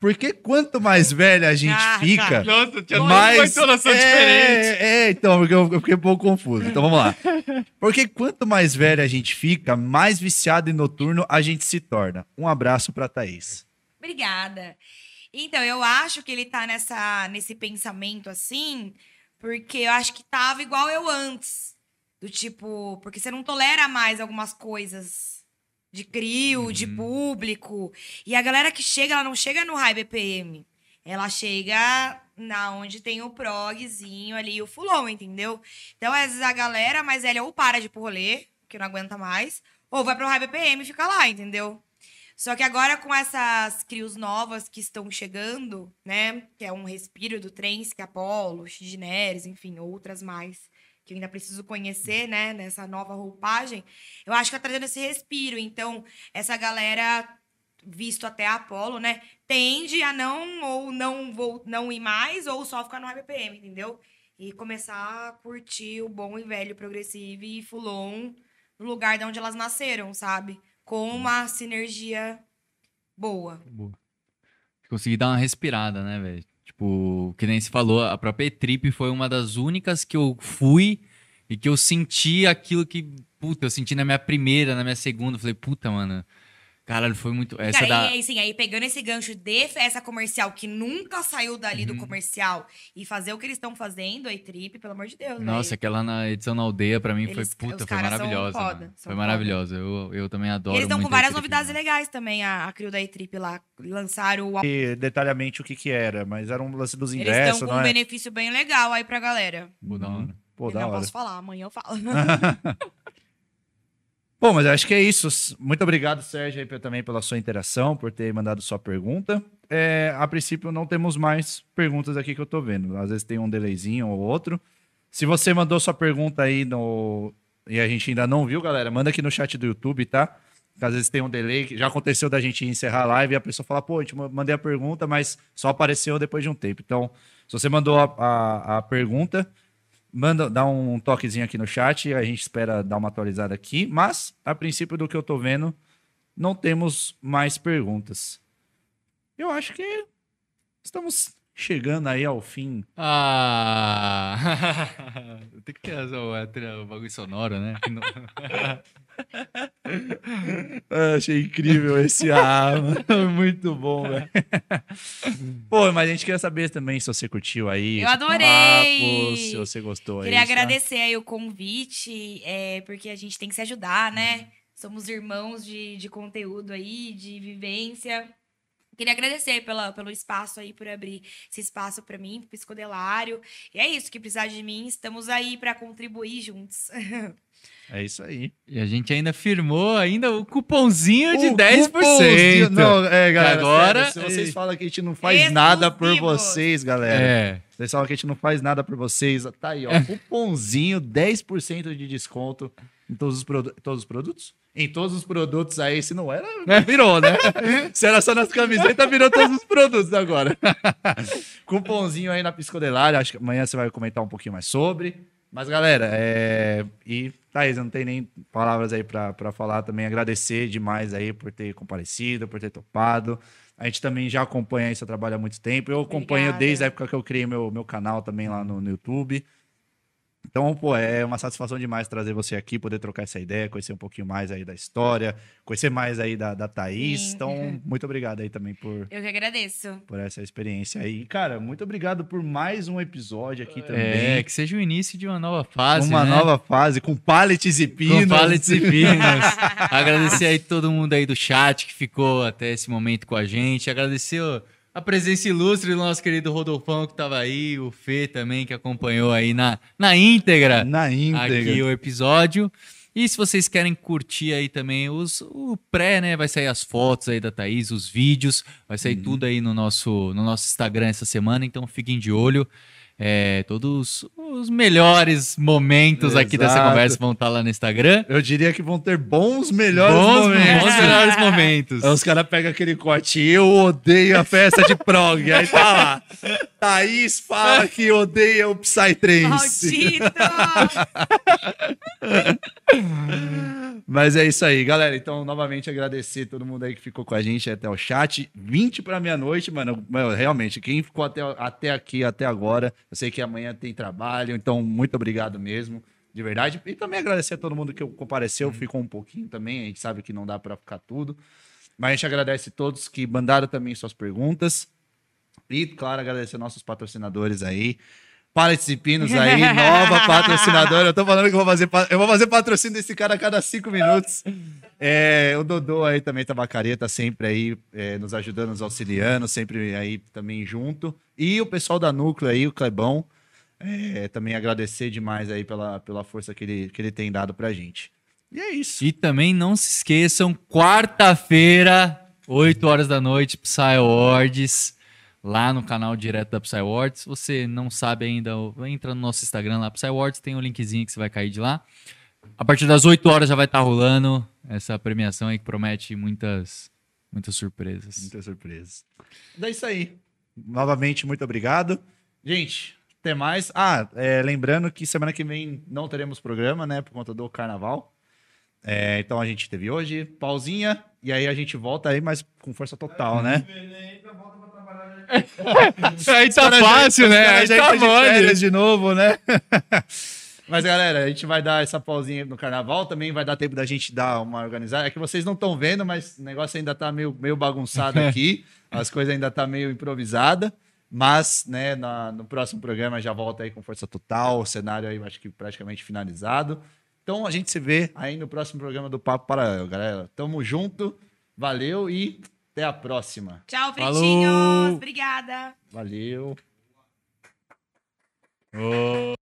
Porque quanto mais velho a gente
Ah, tá.
fica,
Nossa, tinha
mais...
uma entonação
é,
diferente.
É, então, porque eu, eu fiquei um pouco confuso. Então vamos lá. Porque quanto mais velho a gente fica, mais viciado em noturno a gente se torna. Um abraço pra Thaís.
Obrigada. Então, eu acho que ele tá nessa, nesse pensamento assim, porque eu acho que tava igual eu antes. Do tipo, porque você não tolera mais algumas coisas de crio, de público. E a galera que chega, ela não chega no high BPM. Ela chega na onde tem o progzinho ali o fulon, entendeu? Então, às vezes a galera mais velha ou para de ir pro rolê, que não aguenta mais, ou vai pro high BPM e fica lá, entendeu? Só que agora com essas crios novas que estão chegando, né? Que é um respiro do Trance, que é Apollo, Chigineres, enfim, outras mais que eu ainda preciso conhecer, né? Nessa nova roupagem. Eu acho que tá trazendo esse respiro. Então, essa galera, visto até a Apollo, né? Tende a não ou não, vou, não ir mais ou só ficar no RPM, entendeu? E começar a curtir o bom e velho progressivo e Fulon no lugar de onde elas nasceram, sabe? Com uma sinergia boa.
Consegui dar uma respirada, né, velho? Tipo, que nem se falou, a própria E-Trip foi uma das únicas que eu fui e que eu senti aquilo que, puta, eu senti na minha primeira, na minha segunda. Falei, puta, mano, caralho, foi muito. Essa
Cara,
da.
e aí, assim, aí pegando esse gancho de festa comercial que nunca saiu dali
Uhum.
do comercial e fazer o que eles estão fazendo, a trip pelo amor de Deus,
Nossa, aquela na edição na aldeia, pra mim,
Eles-
foi puta, foi
são
maravilhosa.
foda, são
Foi maravilhosa. Eu, eu também
E
adoro.
eles estão com várias novidades
mano.
legais também, a, a crew da E-Trip lá. Lançaram o.
E detalhadamente o que que era, mas era um lance dos
Eles
ingressos,
estão com
não
um
é?
benefício bem legal aí pra galera.
Pô, da hora.
Pô,
eu
da
não
hora.
posso falar, amanhã eu falo. [LAUGHS] [LAUGHS]
Bom, mas eu acho que é isso. Muito obrigado, Sérgio, também pela sua interação, por ter mandado sua pergunta. É, a princípio, não temos mais perguntas aqui que eu tô vendo. Às vezes tem um delayzinho ou outro. Se você mandou sua pergunta aí no... e a gente ainda não viu, galera, manda aqui no chat do YouTube, tá? Às vezes tem um delay, já aconteceu da gente encerrar a live e a pessoa fala, pô, eu te ma- mandei a pergunta, mas só apareceu depois de um tempo. Então, se você mandou a, a- a pergunta, manda, dá um toquezinho aqui no chat, a gente espera dar uma atualizada aqui. Mas, a princípio do que eu tô vendo, não temos mais perguntas. Eu acho que estamos chegando aí ao fim.
Ah! [LAUGHS] Tem que ter o, o bagulho sonoro, né? [LAUGHS]
Ah, achei incrível esse ah, mano. [LAUGHS] Muito bom, velho. Pô, mas a gente quer saber também se você curtiu aí.
Eu adorei!
papo, se você gostou
Queria
aí. tá?
agradecer aí o convite, é, porque a gente tem que se ajudar, né? Somos irmãos de, de conteúdo aí, de vivência. Queria agradecer pela, pelo espaço aí, por abrir esse espaço para mim, pro Psicodelário. E é isso, que precisar de mim, estamos aí para contribuir juntos. [LAUGHS]
É isso aí.
E a gente ainda firmou ainda o cupomzinho de
O
10%.
cupomzinho- Não, é, galera.
Agora-
sério, se vocês falam que a gente não faz nada por vocês, galera.
É.
Vocês falam que a gente não faz nada por vocês. Tá aí, ó. Cupomzinho, 10% de desconto em todos os, todos os produtos? Em todos os produtos aí, se não era, virou, né? [LAUGHS] se era só nas camisetas, virou todos os produtos agora. [LAUGHS] Cupomzinho aí na Psicodelária. Acho que amanhã você vai comentar um pouquinho mais sobre. Mas, galera, é... e Thaís, eu não tenho nem palavras aí pra, pra falar também. Agradecer demais aí por ter comparecido, por ter topado. A gente também já acompanha esse trabalho há muito tempo. Eu acompanho
Obrigada.
desde a época que eu criei meu, meu canal também lá no, no YouTube. Então, pô, é uma satisfação demais trazer você aqui, poder trocar essa ideia, conhecer um pouquinho mais aí da história, conhecer mais aí da, da Thaís.
Sim.
Então, [LAUGHS] muito obrigado aí também por,
Eu que agradeço.
por essa experiência aí. E, Cara, muito obrigado por mais um episódio aqui
É,
também.
que seja o início de uma nova fase.
uma
né?
nova fase com pallets e pinos.
Com pallets e pinos. [LAUGHS] Agradecer aí todo mundo aí do chat que ficou até esse momento com a gente. Agradecer ó, a presença ilustre do nosso querido Rodolfão que tava aí, o Fê também que acompanhou aí na, na íntegra
Na íntegra.
aqui o episódio. E se vocês querem curtir aí também os, o pré, né? Vai sair as fotos aí da Thaís, os vídeos, vai sair
Uhum.
tudo aí no nosso, no nosso Instagram essa semana, então fiquem de olho. É, todos os melhores momentos aqui dessa
Exato.
conversa vão estar lá no Instagram.
Eu diria que vão ter bons melhores
Bons,
momentos.
bons melhores momentos.
Aí os caras pegam aquele corte, eu odeio a festa de prog. Aí tá lá. Thaís fala que odeia o Psytrance.
Maldito!
Mas é isso aí, galera. Então, novamente, agradecer todo mundo aí que ficou com a gente até o chat. 20 para meia-noite, mano. Mano, Realmente, quem ficou até, até aqui, até agora, eu sei que amanhã tem trabalho, então, muito obrigado mesmo. De verdade. E também agradecer a todo mundo que compareceu, ficou um pouquinho também. A gente sabe que não dá para ficar tudo. Mas a gente agradece a todos que mandaram também suas perguntas. E, claro, agradecer nossos patrocinadores aí. Pallets e Pinos aí, nova [LAUGHS] patrocinadora. Eu tô falando que eu vou fazer, eu vou fazer patrocínio desse cara a cada cinco minutos. É, o Dodô aí também, Tabacaria, tá sempre aí é, nos ajudando, nos auxiliando, sempre aí também junto. E o pessoal da Núcleo aí, o Clebão, é, também agradecer demais aí pela, pela força que ele, que ele tem dado pra gente. E é isso.
E também não se esqueçam, quarta-feira, 8 horas da noite, Psy Awards, lá no canal direto da Psy Awards. Se você não sabe ainda, entra no nosso Instagram lá, Psy Awards, tem um linkzinho que você vai cair de lá. A partir das 8 horas já vai estar rolando essa premiação aí que promete muitas, muitas surpresas.
Muitas surpresas. É isso aí. Novamente, muito obrigado. Gente, até mais. Ah, é, lembrando que semana que vem não teremos programa, né? Por conta do carnaval. É, então a gente teve hoje, pausinha, e aí a gente volta aí, mas com força total, né?
Aí
Os caras já- os caras já
tá
entram de novo, né? [LAUGHS] Mas, galera, a gente vai dar essa pausinha no carnaval. Também vai dar tempo da gente dar uma organizada. É que vocês não estão vendo, mas o negócio ainda tá meio, meio bagunçado [LAUGHS] aqui. As coisas ainda tá meio improvisada. Mas, né, na- no próximo programa já volta aí com força total. O cenário aí, acho que praticamente finalizado. Então, a gente se vê aí no próximo programa do Papo Paralelo, galera. Tamo junto. Valeu e até a próxima.
Tchau,
Falou!
pretinhos. Obrigada.
Valeu.
Ô.